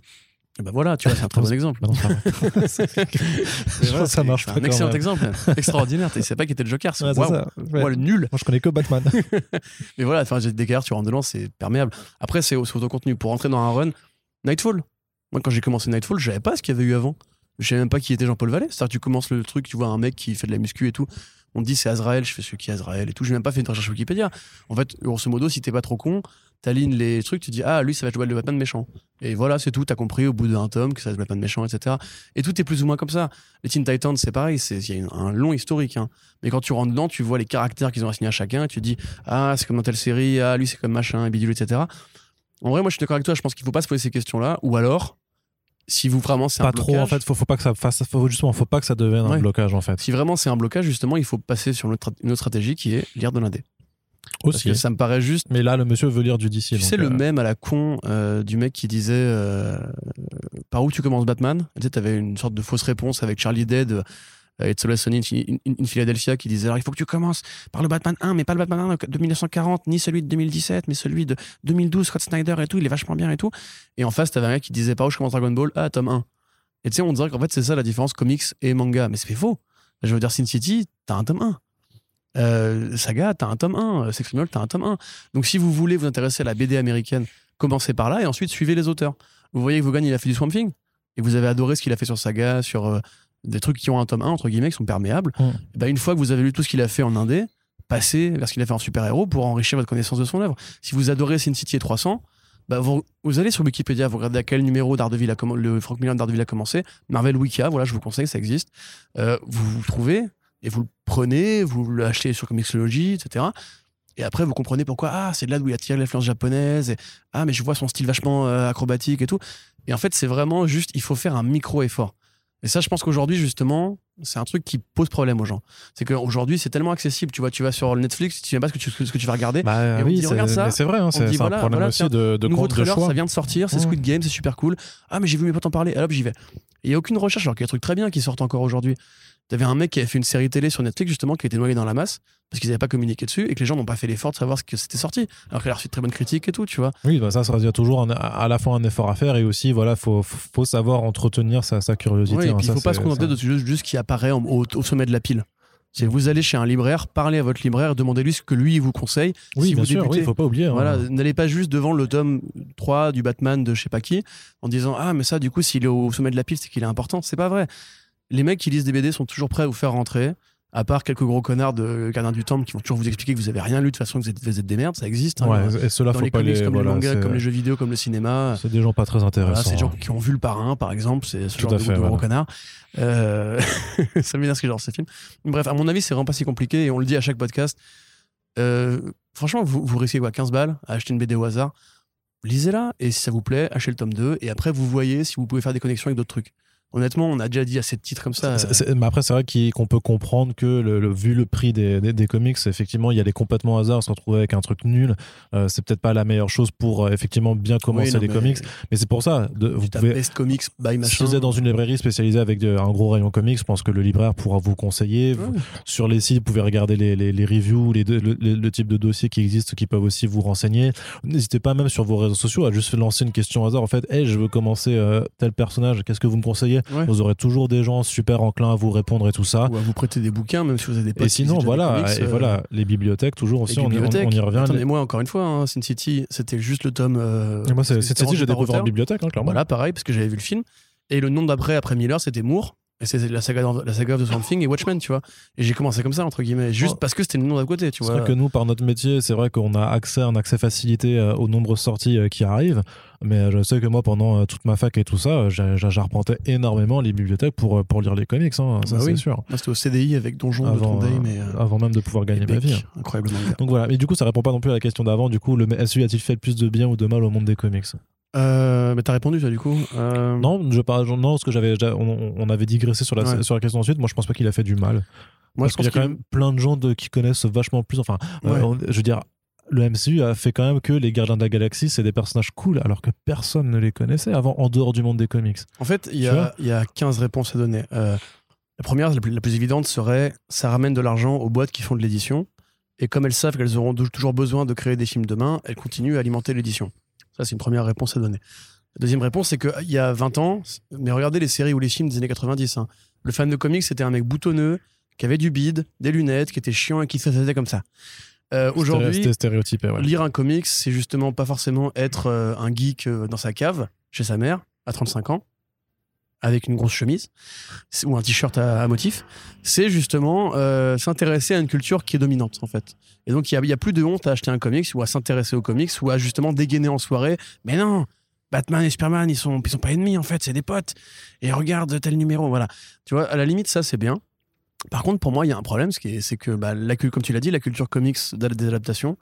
Vois. Bah voilà, tu vois, c'est un très bon exemple. Vrai. Mais voilà, ça marche un excellent même. exemple. Extraordinaire. Tu sais pas qui était le Joker. c'est Ouais, waouh. ça. Ouais. Le nul. Moi, je connais que Batman. Mais voilà, enfin, j'ai des tu rentres dedans, c'est perméable. Après, c'est au c'est au contenu. Pour rentrer dans un run, Nightfall. Moi, quand j'ai commencé Nightfall, je savais pas ce qu'il y avait eu avant. Je savais même pas qui était Jean-Paul Vallée. C'est-à-dire, tu commences le truc, tu vois un mec qui fait de la muscu et tout. On te dit c'est Azrael, je fais ce qui est Azrael et tout. J'ai même pas fait une recherche Wikipédia. En fait, grosso modo, si t'es pas trop con, t'alignes les trucs, tu dis ah, lui, ça va être le Batman méchant. Et voilà, c'est tout. T'as compris au bout d'un tome que ça va être le Batman méchant, etc. Et tout est plus ou moins comme ça. Les Teen Titans, c'est pareil. c'est- Il y a une- un long historique. hein. Mais quand tu rentres dedans, tu vois les caractères qu'ils ont assignés à chacun et tu dis ah, c'est comme dans telle série, ah, lui, c'est comme machin, et bidule, etc. En vrai, moi, je suis d'accord avec toi. Je pense qu'il faut pas se poser ces questions-là. Ou alors, si vous vraiment c'est un pas trop en blocage- fait faut, faut pas que ça fasse faut, justement faut pas que ça devienne un blocage en fait Si vraiment c'est un blocage, justement, il faut passer sur une autre stratégie qui est lire de l'indé. Aussi. ça me paraît juste. mais là le monsieur veut lire du DC Tu sais, le euh, même à la con euh, du mec qui disait euh, Par où tu commences Batman? Tu sais, t'avais une sorte de fausse réponse avec Charlie Dead. Sunny in, in- in Philadelphia qui disait alors il faut que tu commences par le Batman 1 mais pas le Batman 1 de 1940 ni celui de 2017 mais celui de 2012 Scott Snyder et tout il est vachement bien et tout. Et en face t'avais un mec qui disait par où je commence Dragon Ball ah tome 1 et tu sais on dirait qu'en fait c'est ça la différence comics et manga. Mais c'est faux. Je veux dire Sin City t'as un tome 1 euh, Saga t'as un tome 1 euh, Sex Criminal t'as un tome 1 donc si vous voulez vous intéresser à la BD américaine commencez par là et ensuite suivez les auteurs. Vous voyez que Vaughan il a fait du Swamp Thing et vous avez adoré ce qu'il a fait sur Saga sur euh, des trucs qui ont un tome 1 entre guillemets qui sont perméables. Mm. Et ben, une fois que vous avez lu tout ce qu'il a fait en indé passez vers ce qu'il a fait en super-héros pour enrichir votre connaissance de son œuvre. Si vous adorez Sin City et 300 bah, vous, vous allez sur Wikipédia, vous regardez à quel numéro Daredevil a le Frank Miller de Daredevil a commencé, Marvel Wika, voilà, je vous conseille, ça existe. Euh, vous trouvez et vous le prenez, vous l'achetez sur Comixology, etc. Et après, vous comprenez pourquoi, ah, c'est de là d'où il a tiré l'influence japonaise, et, ah, mais je vois son style vachement euh, acrobatique et tout. Et en fait, c'est vraiment juste, il faut faire un micro-effort. Et ça, je pense qu'aujourd'hui, justement, c'est un truc qui pose problème aux gens. C'est qu'aujourd'hui, c'est tellement accessible. Tu vois, tu vas sur Netflix, tu sais pas ce que tu, ce que tu vas regarder. Bah Et on oui, c'est regarde ça, mais c'est vrai, hein, c'est voilà, un problème voilà, aussi tiens, de, de Nouveau compte de trailer, choix. ça vient de sortir, c'est. Squid Game, c'est super cool. Ah, mais j'ai vu mes potes en parler, alors j'y vais. Il n'y a aucune recherche, alors qu'il y a des trucs très bien qui sortent encore aujourd'hui. T'avais un mec qui avait fait une série télé sur Netflix, justement, qui était noyé dans la masse, parce qu'ils n'avaient pas communiqué dessus, et que les gens n'ont pas fait l'effort de savoir ce que c'était sorti. Alors qu'elle a reçu de très bonnes critiques et tout, tu vois. Oui, bah ça, ça veut dire toujours un- à la fois un effort à faire et aussi, voilà, faut, faut savoir entretenir sa, sa curiosité. Et hein, puis il ça, faut pas se contenter de juste, juste qui apparaît en- au, au sommet de la pile. C'est vous allez chez un libraire, parlez à votre libraire, demandez-lui ce que lui il vous conseille. Oui, si bien vous sûr, débutez, oui, faut pas oublier. hein. Voilà, n'allez pas juste devant le tome 3 du Batman de je sais pas qui en disant Ah, mais ça, du coup, s'il est au sommet de la pile, c'est qu'il est important. C'est pas vrai. Les mecs qui lisent des BD sont toujours prêts à vous faire rentrer, à part quelques gros connards de Gardien du Temple qui vont toujours vous expliquer que vous avez rien lu de toute façon, que vous êtes, vous êtes des merdes. Ça existe. hein. Ouais, et cela, dans faut les pas comics les. comme voilà, les mangas, comme les jeux vidéo, comme le cinéma. C'est des gens pas très Voilà, intéressants. c'est des gens hein. qui ont vu le parrain, par exemple, c'est ce Tout genre à de, fait, de gros connards. Euh, ça m'énerve ce genre ces films. Bref, à mon avis, c'est vraiment pas si compliqué et on le dit à chaque podcast. Euh, franchement, vous, vous risquez quoi 15 balles à acheter une BD au hasard? Lisez-la et si ça vous plaît, achetez le tome 2 et après vous voyez si vous pouvez faire des connexions avec d'autres trucs. Honnêtement, on a déjà dit assez de titres comme ça. Mais après, c'est vrai qu'on peut comprendre que, le, le- vu le prix des, des, des comics, effectivement, il y a les complètement hasard, se retrouver avec un truc nul. euh, c'est peut-être pas la meilleure chose pour euh, effectivement bien commencer Oui, non, les mais comics. Mais c'est pour ça, de, vous pouvez. Best Comics by Si machin. vous êtes dans une librairie spécialisée avec de- un gros rayon comics, je pense que le libraire pourra vous conseiller. Vous-. Sur les sites, vous pouvez regarder les, les, les reviews, les, le type de dossiers qui existent, qui peuvent aussi vous renseigner. N'hésitez pas même sur vos réseaux sociaux à juste lancer une question hasard. En fait, hey, je veux commencer euh, tel personnage, qu'est-ce que vous me conseillez? Ouais. Vous aurez toujours des gens super enclins à vous répondre et tout ça. Ou à vous prêter des bouquins, même si vous avez des Et sinon, voilà, comics, et euh, voilà, les bibliothèques toujours aussi, on, y- on- bibliothèques. on y revient. Attendez, Les- moi, encore une fois, hein, Sin City, c'était juste le tome. euh, Et moi, cette rendu j'ai découvert en bibliothèque, hein, clairement. Voilà, pareil, parce que j'avais vu le film. Et le nom d'après, après Miller, c'était Moore. C'est la saga, la saga of the Swamp Thing et Watchmen, tu vois. Et j'ai commencé comme ça, entre guillemets, juste parce que c'était le nom d'à côté, tu C'est vois. vrai que nous, par notre métier, c'est vrai qu'on a accès, un accès facilité euh, aux nombreuses sorties euh, qui arrivent. Mais euh, je sais que moi, pendant toute ma fac et tout ça, j'arpentais énormément les bibliothèques pour, pour lire les comics, hein, ça Bah c'est oui. sûr. Moi, c'était au CDI avec Donjon de Avant, et. euh, Avant même de pouvoir gagner ma vie. Incroyable manga. Donc voilà, mais du coup, ça répond pas non plus à la question d'avant. Du coup, le SU a-t-il fait plus de bien ou de mal au monde des comics? Euh, mais t'as répondu, toi, du coup Euh, Non, je parle, non, parce que j'avais, j'a- on, on avait digressé sur la, Ouais. sur la question ensuite. Moi, je pense pas qu'il a fait du mal. Moi, parce je qu'il y a quand même plein de gens de, qui connaissent vachement plus. Enfin, euh, Ouais. je veux dire, le MCU a fait quand même que les Gardiens de la Galaxie, c'est des personnages cool, alors que personne ne les connaissait avant en dehors du monde des comics. En fait, il y, a- y a 15 réponses à donner. La première, la plus, la plus évidente, serait ça ramène de l'argent aux boîtes qui font de l'édition. Et comme elles savent qu'elles auront toujours besoin de créer des films demain, elles continuent à alimenter l'édition. Ça, c'est une première réponse à donner. La deuxième réponse, c'est qu'il y a 20 ans, mais regardez les séries ou les films des années 90. hein. Le fan de comics, c'était un mec boutonneux, qui avait du bide, des lunettes, qui était chiant et qui se faisait comme ça. Euh, Aujourd'hui, C'était stéréotypé, ouais. Lire un comics, c'est justement pas forcément être euh, un geek euh, dans sa cave, chez sa mère, à 35 ans, avec une grosse chemise, ou un t-shirt à, motif. C'est justement euh, s'intéresser à une culture qui est dominante, en fait. Et donc, il n'y a, plus de honte à acheter un comics, ou à s'intéresser aux comics, ou à justement dégainer en soirée. Mais non Batman et Superman, ils sont, ils sont pas ennemis, en fait, c'est des potes. Et regarde tel numéro, voilà. Tu vois, à la limite, ça, c'est bien. Par contre, pour moi, il y a un problème, c'est que, bah, la, comme tu l'as dit, la culture comics des adaptations,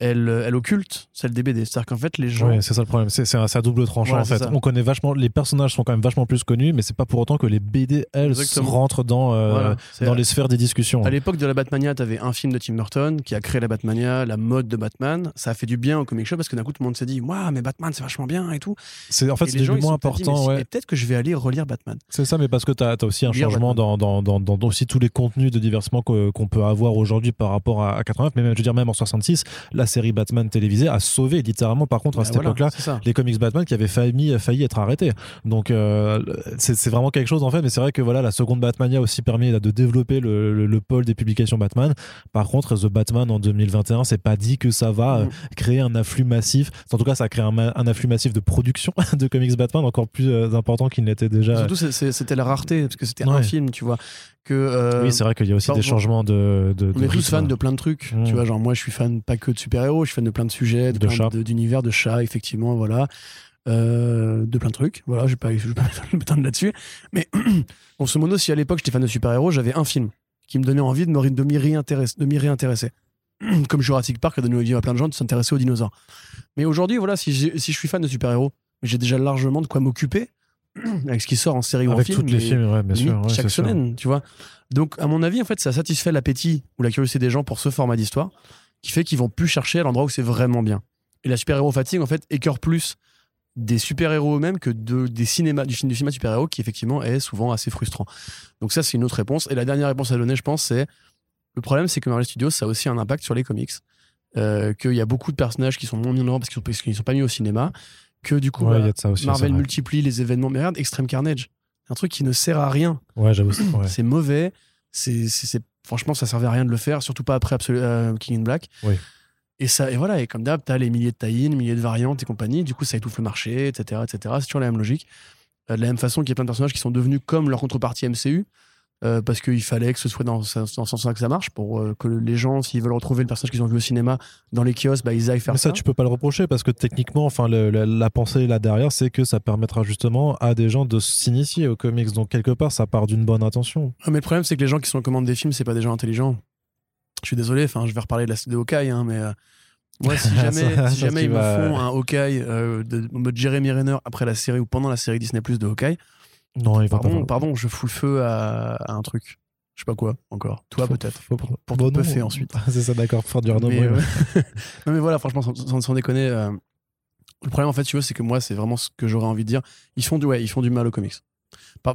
elle, elle occulte celle des BD. C'est-à-dire qu'en fait, les gens. Ouais, c'est ça le problème. C'est c'est un, c'est à double tranchant en fait. ça. On connaît vachement, les personnages sont quand même vachement plus connus, mais c'est pas pour autant que les BD elles rentrent dans euh, Voilà. Dans les sphères des discussions. À l'époque de la Batmania, t'avais un film de Tim Burton qui a créé la Batmania, la mode de Batman. Ça a fait du bien au comic shop parce que d'un coup tout le monde s'est dit, waouh, mais Batman c'est vachement bien et tout. C'est en fait c'est ils moins dit, important. ouais. et peut-être que je vais aller relire Batman. C'est ça, mais parce que tu as, aussi un Lire changement dans, dans, dans, aussi tous les contenus de divertissement que- qu'on peut avoir aujourd'hui par rapport à, à 89, mais même, je veux dire, même en 66, la série Batman télévisée a sauvé littéralement, par contre, à Bah, cette voilà, époque-là, les comics Batman qui avaient failli, failli être arrêtés. Donc, euh, c'est vraiment quelque chose en fait, mais c'est vrai que voilà, la seconde Batmania a aussi permis là, de développer le, le- le pôle des publications Batman. Par contre, The Batman en 2021, c'est pas dit que ça va euh, Mhm. créer un afflux massif. En tout cas, ça a créé un, afflux massif de production de comics Batman encore plus euh, important qu'il n'était déjà. Surtout, c'était la rareté parce que c'était Ouais. un film, tu vois. Que, euh, Oui, c'est vrai qu'il y a aussi des changements de. de on est tous fans de plein de trucs. Mm. Tu vois, genre moi je suis fan pas que de super-héros, je suis fan de plein de sujets, de, De plein chats. de- d'univers, de chats, effectivement, voilà. Euh, de plein de trucs. Voilà, je vais pas, je vais pas m'étendre là-dessus. Mais grosso modo, si à l'époque j'étais fan de super-héros, j'avais un film qui me donnait envie de m'y réintéresser. De m'y réintéresser. Comme Jurassic Park a donné envie à plein de gens de s'intéresser aux dinosaures. Mais aujourd'hui, voilà, si, si je suis fan de super-héros, j'ai déjà largement de quoi m'occuper avec ce qui sort en série ou en Avec film. toutes les films, ouais, bien sûr. ouais, chaque c'est sûr. semaine, tu vois. Donc, à mon avis, en fait, ça satisfait l'appétit ou la curiosité des gens pour ce format d'histoire, qui fait qu'ils vont plus chercher à l'endroit où c'est vraiment bien. Et la super-héros fatigue, en fait, écœure plus des super-héros eux-mêmes que de, des cinémas, du, du cinéma de super-héros qui, effectivement, est souvent assez frustrant. Donc, ça, c'est une autre réponse. Et la dernière réponse à donner, je pense, c'est le problème, c'est que Marvel Studios, ça a aussi un impact sur les comics. Euh, qu'il y a beaucoup de personnages qui sont moins mis en avant parce qu'ils qu'ils sont pas mis au cinéma. Que du coup, Ouais, bah, ça aussi. Marvel multiplie les événements. Mais regarde, Extreme Carnage, un truc qui ne sert à rien. Ouais, j'avoue. c'est- ouais. Mauvais. C'est- franchement, ça servait à rien de le faire, surtout pas après Absolu- euh, King in Black. Oui. Et ça, et voilà. Et comme d'hab, t'as les milliers de tie milliers de variantes et compagnie. Du coup, ça étouffe le marché, etc., etc. C'est toujours la même logique. Euh, de la même façon qu'il y a plein de personnages qui sont devenus comme leur contrepartie MCU. Euh, parce qu'il fallait que ce soit dans, ce- dans ce sens-là que ça marche pour euh, que les gens, s'ils veulent retrouver le personnage qu'ils ont vu au cinéma dans les kiosques, bah, ils aillent faire Mais ça, ça. tu peux pas le reprocher parce que techniquement, enfin, le- la, la pensée là derrière, c'est que ça permettra justement à des gens de s'initier aux comics. Donc quelque part, ça part d'une bonne intention. Ah, mais le problème, c'est que les gens qui sont en commande des films, c'est pas des gens intelligents. Je suis désolé, enfin, je vais reparler de la de Hawkeye, hein, mais euh, moi, si jamais, Ça, si ça, jamais tu ils me vas- font un Hawkeye de, mode Jeremy Renner après la série ou pendant la série Disney Plus de Hawkeye, Non, il va pardon, pas. pardon, je fous le feu à, à un truc. Je sais pas quoi encore. Toi, peut-être. faut- Pour, pour Bon, te non. puffer ensuite. c'est ça, d'accord. Pour faire du Mais, euh, non, mais voilà, franchement, sans, sans- déconner, euh, le problème, en fait, tu vois, c'est que moi, c'est vraiment ce que j'aurais envie de dire. Ils font du, ouais, ils font du mal aux comics.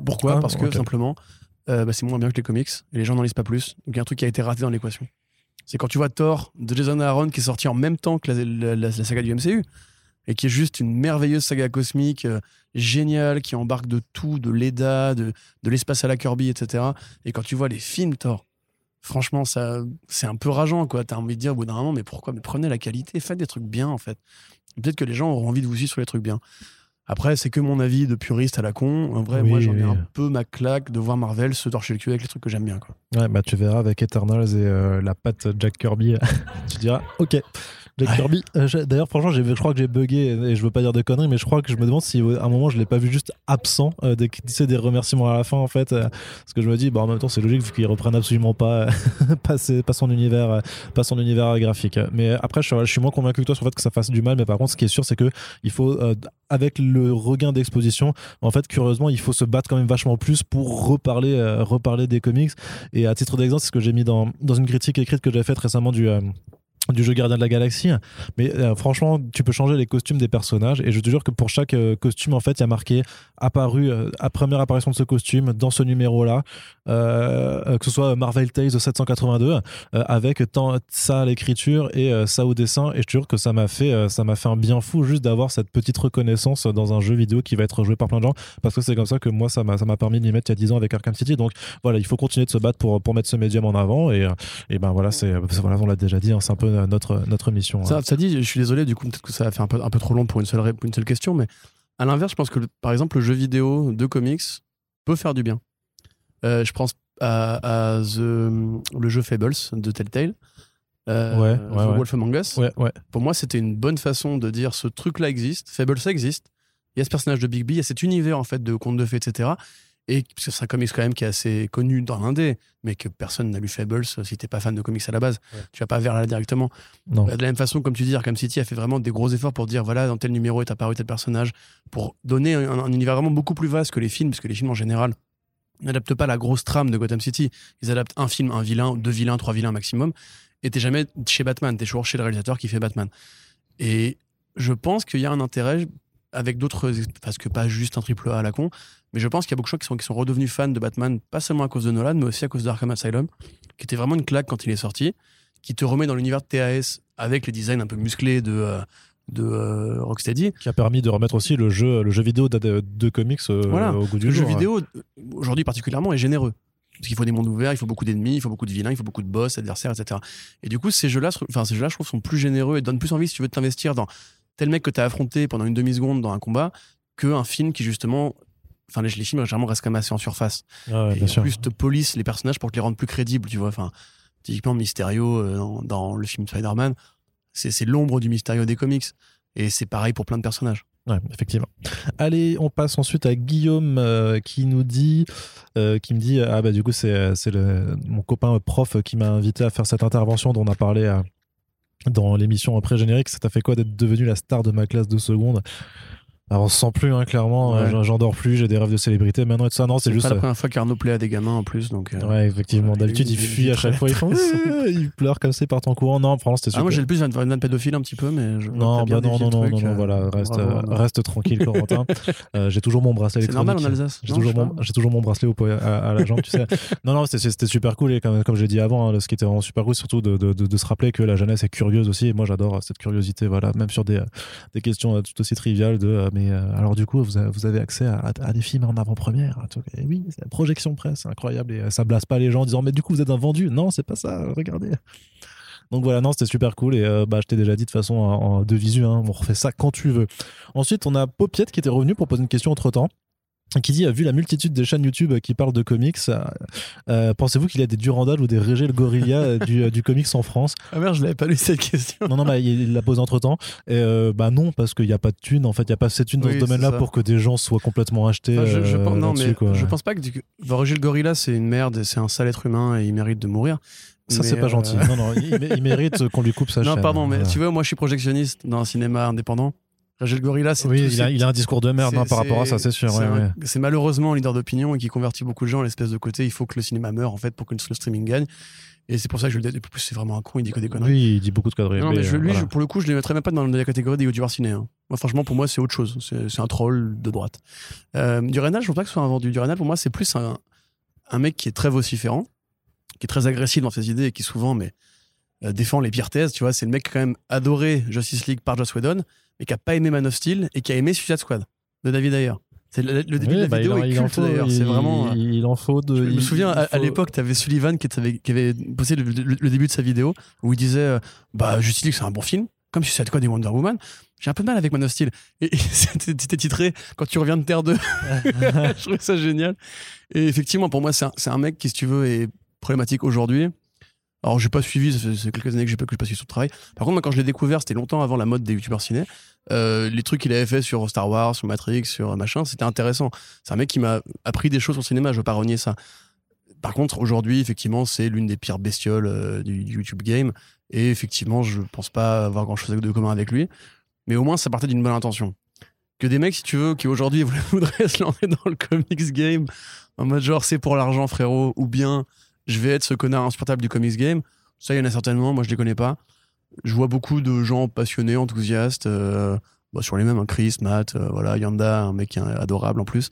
Pourquoi? Ah, Parce que ok. simplement, euh, bah, c'est moins bien que les comics et les gens n'en lisent pas plus. Donc il y a un truc qui a été raté dans l'équation. C'est quand tu vois Thor de Jason Aaron qui est sorti en même temps que la, la- la- la saga du MCU et qui est juste une merveilleuse saga cosmique euh, géniale qui embarque de tout, de l'EDA, de, de l'espace à la Kirby, etc. Et quand tu vois les films Thor, franchement, ça, c'est un peu rageant, quoi. T'as envie de dire au bout d'un moment, mais pourquoi? Mais prenez la qualité, faites des trucs bien, en fait. Peut-être que les gens auront envie de vous suivre sur les trucs bien. Après, c'est que mon avis de puriste à la con. En vrai, Oui, moi, j'en ai oui. un peu ma claque de voir Marvel se torcher le cul avec les trucs que j'aime bien, quoi. Ouais, bah tu verras avec Eternals et euh, la patte Jack Kirby, tu diras ok. Jack Ouais. Kirby. euh, D'ailleurs, franchement, je crois que j'ai bugué et je veux pas dire de conneries, mais je crois que je me demande si euh, à un moment je l'ai pas vu juste absent, euh, des, des remerciements à la fin en fait. euh, parce que je me dis, bah en même temps, c'est logique vu qu'ils reprennent absolument pas, pas, ses- pas son univers, pas son univers graphique. Mais après, je, suis- je suis moins convaincu que toi sur le fait que ça fasse du mal. Mais par contre, ce qui est sûr, c'est que il faut, avec le regain d'exposition, en fait, curieusement, il faut se battre quand même vachement plus pour reparler, reparler des comics. Et à titre d'exemple, c'est ce que j'ai mis dans, dans une critique écrite que j'ai faite récemment du. Euh, du jeu Gardien de la Galaxie. Mais euh, franchement tu peux changer les costumes des personnages. Et je te jure que pour chaque euh, costume en fait il y a marqué apparu euh, à première apparition de ce costume dans ce numéro là que ce soit Marvel Tales 782 euh, avec tant ça à l'écriture et euh, ça au dessin. Et je te jure que ça m'a fait euh, ça fait un bien fou juste d'avoir cette petite reconnaissance dans un jeu vidéo qui va être joué par plein de gens. Parce que c'est comme ça que moi ça m'a ça m'a permis d'y mettre il y a 10 ans avec Arkham City. Donc voilà il faut continuer de se battre pour pour mettre ce médium en avant. Et, euh, et ben voilà c'est voilà on l'a déjà dit hein, c'est un peu euh, notre notre mission hein. Ça, ça dit, je suis désolé, du coup, peut-être que ça va faire un peu, un peu trop long pour une seule, pour une seule question, mais à l'inverse, je pense que, par exemple, le jeu vidéo de comics peut faire du bien. Euh, je pense à, à The- le jeu Fables de Telltale. euh, Ouais, ouais. Wolf Among Us. Pour moi, c'était une bonne façon de dire ce truc-là existe, Fables ça existe. Il y a ce personnage de Big B, il y a cet univers en fait de contes de fées, etc. et parce que c'est un comics quand même qui est assez connu dans l'indé, mais que personne n'a lu Fables si t'es pas fan de comics à la base. Ouais. Tu vas pas vers là directement. Non. Bah, De la même façon, comme tu dis, Arkham City a fait vraiment des gros efforts pour dire voilà, dans tel numéro est apparu tel personnage, pour donner un, un univers vraiment beaucoup plus vaste que les films, parce que les films en général n'adaptent pas la grosse trame de Gotham City. Ils adaptent un film, un vilain, deux vilains, trois vilains maximum. Et t'es jamais chez Batman, t'es toujours chez le réalisateur qui fait Batman. Et je pense qu'il y a un intérêt avec d'autres, parce que pas juste un triple A à la con, mais je pense qu'il y a beaucoup de gens qui sont, qui sont redevenus fans de Batman, pas seulement à cause de Nolan, mais aussi à cause d'Arkham Asylum, qui était vraiment une claque quand il est sorti, qui te remet dans l'univers de TAS avec les designs un peu musclés de, euh, de euh, Rocksteady. Qui a permis de remettre aussi le jeu, le jeu vidéo de, de- de comics euh, Voilà. au goût du Le jeu jour. vidéo, aujourd'hui particulièrement, est généreux. Parce qu'il faut des mondes ouverts, il faut beaucoup d'ennemis, il faut beaucoup de vilains, il faut beaucoup de boss, adversaires, etc. Et du coup, ces jeux-là, enfin, ces jeux-là, je trouve, sont plus généreux et donnent plus envie si tu veux t'investir dans tel mec que tu as affronté pendant une demi-seconde dans un combat qu'un film qui, justement, enfin, les, les films, généralement, restent quand même assez en surface. Ah ouais, et bien en sûr. plus, te polissent les personnages pour te les rendre plus crédibles, tu vois. Enfin, typiquement, Mysterio, euh, dans, dans le film Spider-Man, c'est l'ombre du Mysterio des comics. Et c'est pareil pour plein de personnages. Ouais, effectivement. Allez, on passe ensuite à Guillaume euh, qui nous dit, euh, qui me dit, ah bah du coup c'est le- mon copain prof qui m'a invité à faire cette intervention dont on a parlé euh, dans l'émission pré-générique. Ça t'a fait quoi d'être devenu la star de ma classe de seconde? Alors on se sent plus, hein, clairement. Ouais. Euh, j'en- J'en dors plus, j'ai des rêves de célébrité maintenant et tout ça. Non, c'est C'est juste. pas la euh, première fois qu'Arnaud plaît à des gamins en plus. Donc, euh, Ouais, effectivement. Ouais, D'habitude, il- il il fuit à chaque fois. Il, très fait- il pleure comme il part en courant. Non, franchement, c'était Ah, super. moi j'ai le plus une vanne pédophile un petit peu, mais je Non, bah non, non, non, truc, non, non, voilà, reste, euh, reste tranquille, Corentin. Euh, j'ai toujours mon bracelet C'est normal en électronique. Alsace. J'ai toujours, mon, j'ai toujours mon bracelet au à, à la jambe, tu sais. Non, non, c'était, super cool. Et comme, comme je l'ai dit avant, hein, ce qui était vraiment super cool, surtout de, de, de, de se rappeler que la jeunesse est curieuse aussi. Et moi, j'adore cette curiosité, voilà, même sur des, des questions tout aussi triviales de, mais euh, alors du coup, vous avez, accès à, des films en avant-première. oui, c'est la projection presse, incroyable. Et euh, ça blase pas les gens en disant, mais du coup, vous êtes un vendu. Non, c'est pas ça, regardez. Donc voilà, non, c'était super cool. Et euh, bah, je t'ai déjà dit de façon en, en- de visu, hein, on refait ça quand tu veux. Ensuite, on a Popiette qui était revenu pour poser une question entre temps. Qui dit, vu la multitude de chaînes YouTube qui parlent de comics, euh, euh, pensez-vous qu'il y a des Durandal ou des Régel Gorilla euh, du, euh, du comics en France? Ah merde, je l'avais pas lu cette question. Non, non, bah, il l'a posé entre temps. Et euh, bah non, parce qu'il n'y a pas de thunes. En fait, il n'y a pas assez de thunes dans ce domaine-là pour que des gens soient complètement achetés. Enfin, je, je euh, pense, non, là-dessus, mais quoi. je pense pas que du- Virgil Gorilla c'est une merde c'est un sale être humain et il mérite de mourir. Ça, c'est pas euh, gentil. Non, non, il, il mérite qu'on lui coupe sa Non, chaîne. pardon, mais Voilà. tu vois, moi je suis projectionniste dans un cinéma indépendant. Virgil Gorilla, c'est Oui, il a, il a un discours de merde hein, par rapport à ça, c'est- sûr. c'est ouais, ouais. Malheureusement un leader d'opinion et qui convertit beaucoup de gens à l'espèce de côté. Il faut que le cinéma meure en fait pour que le streaming gagne. Et c'est pour ça que je le dis. Et plus, c'est vraiment un con, il dit que des conneries. Oui, il dit beaucoup de conneries. Non, mais je, lui, voilà. je- pour le coup, je ne le mettrais même pas dans la catégorie des youtubeurs ciné. hein. Moi, franchement, pour moi, c'est autre chose. C'est un troll de droite. Euh, Durenal, je ne pense pas que ce soit un vendu. Durenal, pour moi, c'est plus un, un mec qui est très vociférant, qui est très agressif dans ses idées et qui souvent mais, euh, défend les pires thèses. Tu vois, c'est le mec quand même adoré Justice League par Joss Whedon, mais qui a pas aimé Man of Steel et qui a aimé Suicide Squad de David Ayer. C'est le, le début Oui, de la bah, vidéo il en- est culte d'ailleurs. il- C'est vraiment. euh, Il, il en faut de. je me il- souviens, il à, l'époque, tu avais Sullivan qui, t'avait- qui avait posté le, le- le début de sa vidéo où il disait euh, Bah, Justice League, c'est un bon film, comme Suicide Squad et Wonder Woman. J'ai un peu de mal avec Man of Steel. Et, et c'était c'était titré Quand tu reviens de Terre 2. je trouvais ça génial. Et effectivement, pour moi, c'est un, c'est un mec qui, si tu veux, est problématique aujourd'hui. Alors, j'ai pas suivi, ça fait quelques années que j'ai pas, que j'ai pas suivi son travail. Par contre, moi, quand je l'ai découvert, c'était longtemps avant la mode des youtubeurs ciné. Euh, les trucs qu'il avait fait sur Star Wars, sur Matrix, sur machin, c'était intéressant. C'est un mec qui m'a appris des choses sur le cinéma, je veux pas renier ça. Par contre, aujourd'hui, effectivement, c'est l'une des pires bestioles euh, du YouTube game. Et effectivement, je pense pas avoir grand chose de commun avec lui. Mais au moins, ça partait d'une bonne intention. Que des mecs, si tu veux, qui aujourd'hui voudraient se lancer dans le comics game en mode genre c'est pour l'argent, frérot, ou bien je vais être ce connard insupportable du comics game, ça, il y en a certainement, moi je les connais pas. Je vois beaucoup de gens passionnés, enthousiastes, euh, bah, sur les mêmes, hein, Chris, Matt, euh, voilà, Yanda, un mec adorable en plus.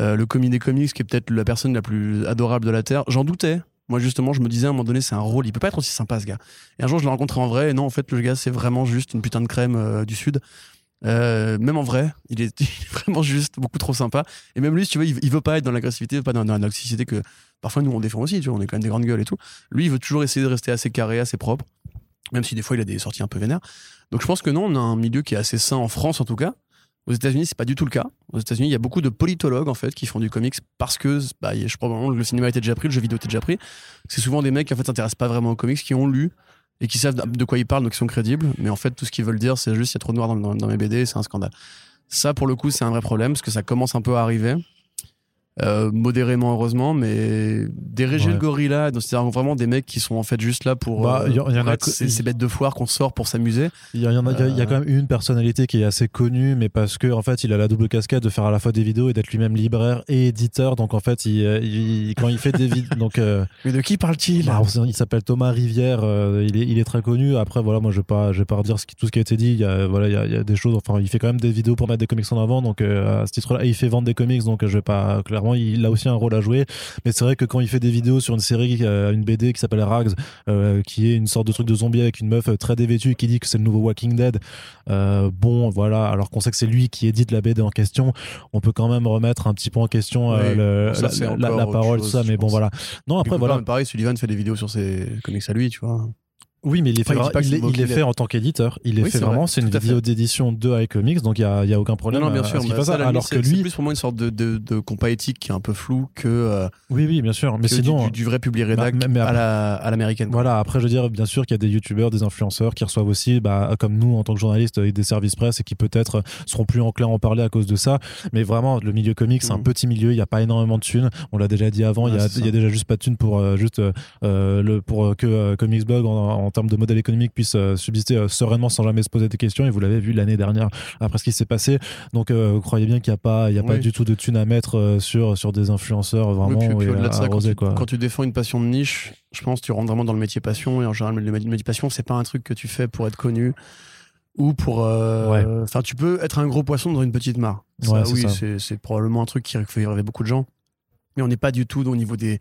Euh, le commis des comics, qui est peut-être la personne la plus adorable de la Terre. J'en doutais. Moi, justement, je me disais à un moment donné, c'est un rôle. Il peut pas être aussi sympa, ce gars. Et un jour, je l'ai rencontré en vrai. Et non, en fait, le gars, c'est vraiment juste une putain de crème du Sud. Euh, même en vrai, il est, vraiment juste beaucoup trop sympa. Et même lui, tu veux, il, veut pas être dans l'agressivité, pas dans, dans la toxicité que parfois nous on défend aussi. Tu vois, on est quand même des grandes gueules et tout. Lui, il veut toujours essayer de rester assez carré, assez propre. Même si des fois, il a des sorties un peu vénères. Donc, je pense que non, on a un milieu qui est assez sain en France, en tout cas. Aux États-Unis, c'est pas du tout le cas. Aux États-Unis, il y a beaucoup de politologues en fait qui font du comics parce que bah, je crois le cinéma était déjà pris, le jeu vidéo était déjà pris. C'est souvent des mecs qui en fait s'intéressent pas vraiment aux comics, qui ont lu et qui savent de quoi ils parlent, donc qui sont crédibles. Mais en fait, tout ce qu'ils veulent dire, c'est juste il y a trop de noir dans, dans- dans mes BD, c'est un scandale. Ça, pour le coup, c'est un vrai problème parce que ça commence un peu à arriver. Euh, modérément heureusement mais diriger Ouais. le gorilla donc c'est vraiment des mecs qui sont en fait juste là pour, Bah, euh, y en- il y en pour a ces, bêtes de foire qu'on sort pour s'amuser Il y, en a, il y a- Euh. quand même une personnalité qui est assez connue, mais parce que en fait, il a la double casquette de faire à la fois des vidéos et d'être lui-même libraire et éditeur. Donc en fait, il, euh, il- quand il fait des vidéos, donc euh, mais de qui parle-t-il? bah, il s'appelle Thomas Rivière. euh, il, est, il est très connu. Après, voilà, moi, je vais pas, je vais pas redire ce qui- tout ce qui a été dit. Il y a, voilà, il y a, des choses. Enfin, il fait quand même des vidéos pour mettre des comics en avant. Donc euh, à ce titre-là, et il fait vendre des comics. Donc je vais pas. Clairement, il a aussi un rôle à jouer. Mais c'est vrai que quand il fait des vidéos sur une série, euh, une BD qui s'appelle Rags, euh, qui est une sorte de truc de zombie avec une meuf euh, très dévêtue qui dit que c'est le nouveau Walking Dead. Euh, bon, voilà, alors qu'on sait que c'est lui qui édite la BD en question, on peut quand même remettre un petit peu en question euh, Oui, le- bon, ça, la, parole, chose, tout ça. Mais bon, pense. voilà. Non, Après, après, voilà. pareil Sullivan fait des vidéos sur ses comics à lui tu vois Oui, mais il est fait, il pas il il est en tant qu'éditeur. Il est Oui, fait vraiment, vrai, c'est une vidéo d'édition de iComics, donc il n'y a, aucun problème. non, non, bien sûr mais fasse ça, Alors que c'est- c'est lui, plus pour moi une sorte de, de, de compas éthique qui est un peu flou que, euh, oui, oui, bien sûr. Mais sinon, du, du vrai public rédac Bah, mais- mais à après- la- à l'américaine. Voilà, après, je veux dire, bien sûr qu'il y a des youtubeurs, des influenceurs qui reçoivent aussi, bah, comme nous, en tant que journalistes, et des services presse et qui peut-être seront plus enclins à en parler à cause de ça. Mais vraiment, le milieu comics, c'est un Mhm. petit milieu, il n'y a pas énormément de thunes. On l'a déjà dit avant, il Ouais, y, a, déjà juste pas de thunes pour, euh, juste, euh, euh, le, pour euh, que euh, Comics Blog, en termes de modèle économique, puisse euh, subsister euh, sereinement sans jamais se poser des questions. Et vous l'avez vu l'année dernière, après ce qui s'est passé. Donc, euh, croyez bien qu'il n'y a, pas, il y a pas du tout de thunes à mettre sur, sur des influenceurs Oui, vraiment puis- puis à quand tu, quoi. quand tu défends une passion de niche, je pense que tu rentres vraiment dans le métier passion. Et en général, le métier passion, c'est pas un truc que tu fais pour être connu ou pour. euh, Ouais. Tu peux être un gros poisson dans une petite mare. Ça, Ouais, c'est oui, c'est probablement un truc qui fait rêver beaucoup de gens. Mais on n'est pas du tout au niveau des.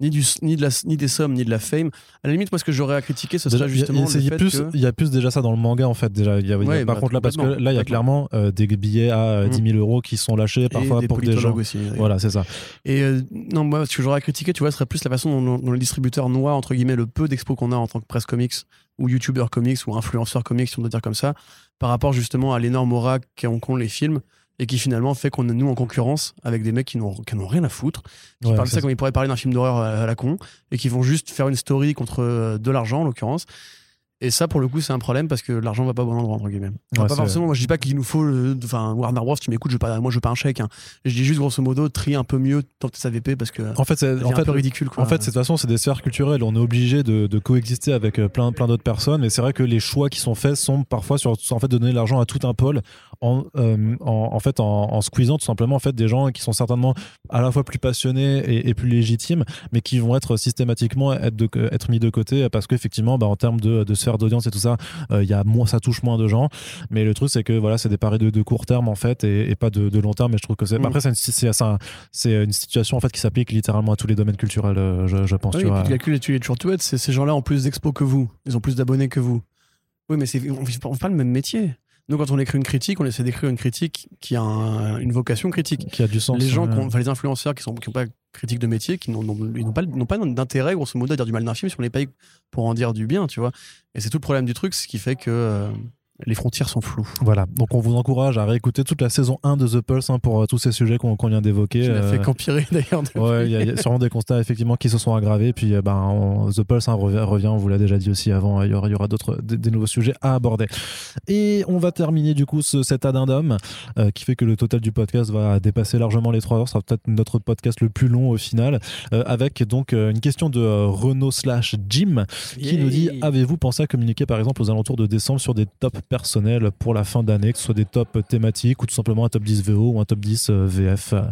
Ni, du, ni, de la, ni des sommes, ni de la fame. À la limite, moi, ce que j'aurais à critiquer, ce Déjà, serait justement il y a- plus, que. il y a plus déjà ça dans le manga en fait déjà. Y a, y a- par bah, contre là parce que là il y a clairement euh, des billets à euh, 10 000 euros qui sont lâchés parfois des pour des gens. aussi. Voilà c'est ça. Et euh, non, moi, ce que j'aurais à critiquer, tu vois, serait plus la façon dont, dont les distributeurs noient, entre guillemets, le peu d'expos qu'on a en tant que presse comics, ou youtubeur comics, ou influenceur comics, si on doit dire comme ça, par rapport justement à l'énorme aura qu'ont les films, et qui finalement fait qu'on est nous en concurrence avec des mecs qui n'ont rien à foutre, qui Ouais, parlent de ça comme ils pourraient parler d'un film d'horreur à, à la con, et qui vont juste faire une story contre euh, de l'argent, en l'occurrence. Et ça, pour le coup, c'est un problème parce que l'argent va pas au bon endroit, entre guillemets. Enfin, Ouais, pas forcément, moi je dis pas qu'il nous faut, euh, enfin, Warner Bros, tu m'écoutes, je veux pas, moi je veux pas un chèque. hein. Je dis juste grosso modo, trier un peu mieux ton SAVP parce que En fait c'est un peu ridicule. Quoi. En fait, de toute façon, c'est des sphères culturelles. On est obligé de, de coexister avec euh, plein, plein d'autres personnes. Mais c'est vrai que les choix qui sont faits sont parfois sur, en fait, de donner de l'argent à tout un pôle en, euh, en, en fait, en, en squeezant tout simplement en fait, des gens qui sont certainement à la fois plus passionnés et, et plus légitimes, mais qui vont être systématiquement être, de, être mis de côté parce qu'effectivement, bah, en termes de, de sphère d'audience et tout ça, euh, y a moins, ça touche moins de gens. Mais le truc, c'est que voilà, c'est des paris de, de court terme en fait et, et pas de, long terme. Et je trouve que c'est. Mm. Après, c'est une, c'est- c'est un- c'est une situation en fait qui s'applique littéralement à tous les domaines culturels, euh, je, je pense. Oui, tu vois. le calcul est toujours tout bête. C'est ces gens-là ont plus d'expos que vous. Ils ont plus d'abonnés que vous. Oui, mais c'est, on on fait pas le même métier. Nous, quand on écrit une critique, on essaie d'écrire une critique qui a un- une vocation critique. qui a du sens. les gens, enfin les influenceurs qui sont qui pas critique de métier, qui n'ont, n'ont- n'ont pas, n'ont pas d'intérêt, grosso modo, à dire du mal d'un film si on les paye pour en dire du bien, tu vois. Et c'est tout le problème du truc, ce qui fait que euh, les frontières sont floues. Voilà, donc on vous encourage à réécouter toute la saison 1 de The Pulse hein, pour euh, tous ces sujets qu'on vient d'évoquer. Qui n'a euh, fait qu'empirer d'ailleurs. Ouais, il y, a- il y a sûrement des constats effectivement qui se sont aggravés. Puis euh, ben, on- The Pulse hein, revient, revient, on vous l'a déjà dit aussi avant, il y aura, il y aura d'autres, des, des nouveaux sujets à aborder. Et on va terminer du coup ce, cet addendum euh, qui fait que le total du podcast va dépasser largement les 3 heures. Ce sera peut-être notre podcast le plus long au final. euh, avec donc euh, une question de euh, Renault slash Jim qui nous dit. Avez-vous pensé à communiquer par exemple aux alentours de décembre sur des tops personnels pour la fin d'année, que ce soit des tops thématiques ou tout simplement un top 10 VO ou un top 10 euh, VF euh,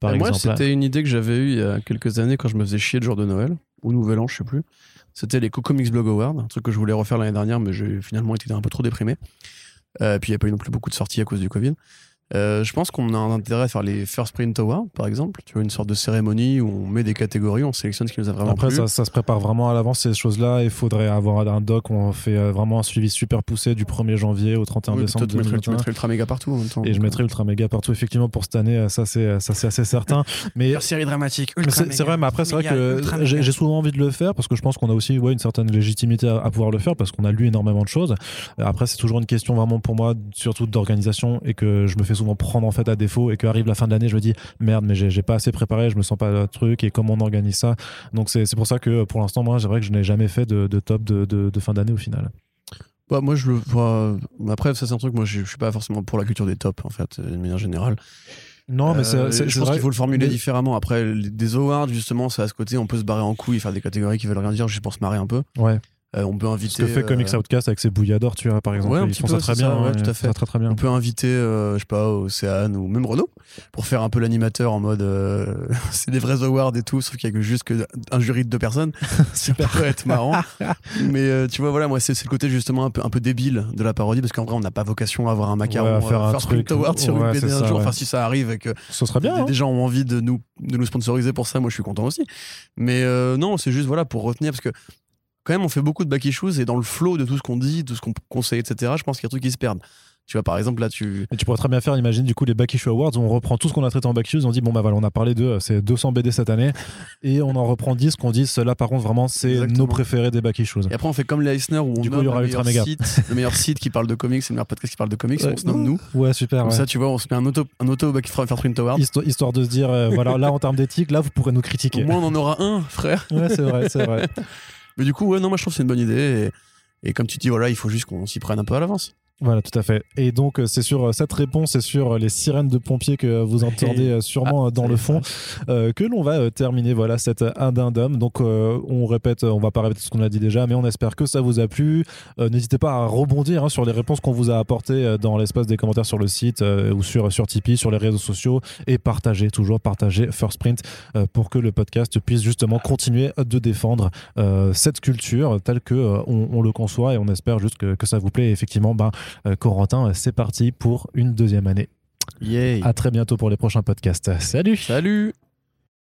par Et Moi, exemple c'était une idée que j'avais eue il y a quelques années quand je me faisais chier de jour de Noël, ou Nouvel An, je sais plus. C'était les Comics Blog Awards, un truc que je voulais refaire l'année dernière, mais j'ai finalement été un peu trop déprimé. Euh, puis il n'y a pas eu non plus beaucoup de sorties à cause du Covid. Euh, je pense qu'on a un intérêt à faire les First Print Awards, par exemple. Tu vois, une sorte de cérémonie où on met des catégories, on sélectionne ce qui nous a vraiment Après, plu. ça, ça se prépare vraiment à l'avance ces choses-là. Il faudrait avoir un doc où on fait euh, vraiment un suivi super poussé du 1er janvier au 31 Oui, décembre tu mettrais, tu 2021. mettrais Ultra Méga partout en même temps. Et je mettrai Ultra Méga partout, effectivement, pour cette année. euh, Ça, c'est ça, c'est assez certain. Mais série dramatique. C'est c'est vrai, mais après, c'est vrai que j'ai souvent envie de le faire parce que je pense qu'on a aussi ouais, une certaine légitimité à, à pouvoir le faire parce qu'on a lu énormément de choses. Euh, Après, c'est toujours une question vraiment pour moi, surtout d'organisation et que je me fais souvent prendre en fait à défaut et qu'arrive la fin de l'année, je me dis merde, mais j'ai pas assez préparé, je me sens pas le truc et comment on organise ça. Donc, c'est pour ça que pour l'instant, moi, c'est vrai que je n'ai jamais fait de, de top de, de- de fin d'année au final. Bah, moi, je le vois. Après, ça, c'est un truc, moi, je je suis pas forcément pour la culture des tops, en fait, euh, de manière générale. Non, mais c'est Euh, c'est- je pense qu'il faut le formuler Mais- différemment. Après, les- des awards, justement, c'est à ce côté, on peut se barrer en couille, faire des catégories qui veulent rien dire juste pour se marrer un peu. Ouais. Euh, on peut Ce inviter. que fait euh, Comics Outcast avec ses bouilladors, tu vois, par exemple. Ouais, ils font peu, ça très bien. ça, ouais, tout à fait. ça très très bien. On peut inviter, euh, je sais pas, Océane ou même Renault pour faire un peu l'animateur en mode euh, c'est des vrais awards et tout, sauf qu'il y a que juste que un jury de deux personnes. Ça peut être marrant. Mais euh, tu vois, voilà, moi, c'est le côté justement un peu, un peu débile de la parodie parce qu'en vrai, on n'a pas vocation à avoir un macaron, Ouais, faire euh, un truc. Award sur une BD un jour. Enfin, si ça arrive et que Ce serait bien. des, hein. des gens ont envie de nous, de nous sponsoriser pour ça, moi, je suis content aussi. Mais euh, non, c'est juste voilà pour retenir parce que quand même, on fait beaucoup de back issues et dans le flow de tout ce qu'on dit, tout ce qu'on conseille, etc., je pense qu'il y a des trucs qui se perdent. Tu vois, par exemple, là, tu. Et tu pourrais très bien faire, imagine, du coup, les Back Issue Awards, on reprend tout ce qu'on a traité en Back Issues, on dit, bon, bah voilà, on a parlé de ces 200 BD cette année, et on en reprend 10 qu'on dit, ceux-là, par contre, vraiment, c'est nos préférés des Back Issues. Et après, on fait comme les Eisner où on Du coup, il y aura le, Ultra meilleur Mega. site, le meilleur site qui parle de comics, c'est le meilleur podcast qui parle de comics, Ouais. on se nomme nous. Ouais, super. Comme ouais. ça, tu vois, on se met un auto, un auto back First Print Award. Histoire, histoire de se dire, euh, voilà, là, en termes d'éthique, là, vous pourrez nous Au critiquer. moins, on en aura un, frère. Ouais, c'est vrai, c'est vrai. Mais du coup, ouais, non, moi, je trouve que c'est une bonne idée. Et, comme tu dis, voilà, il faut juste qu'on s'y prenne un peu à l'avance. Voilà, tout à fait. Et donc, euh, c'est sur euh, cette réponse et sur euh, les sirènes de pompiers que vous entendez sûrement Ah, dans le fond euh, que l'on va terminer voilà cette addendum. Donc, euh, on répète, on va pas répéter ce qu'on a dit déjà, mais on espère que ça vous a plu. Euh, N'hésitez pas à rebondir hein, sur les réponses qu'on vous a apportées dans l'espace des commentaires sur le site ou sur sur Tipeee, sur les réseaux sociaux et partagez toujours partagez First Print pour que le podcast puisse justement continuer de défendre cette culture telle que on, on le conçoit et on espère juste que, que ça vous plaît. Et effectivement, ben Corentin, c'est parti pour une deuxième année. Yay! À très bientôt pour les prochains podcasts. Salut Salut!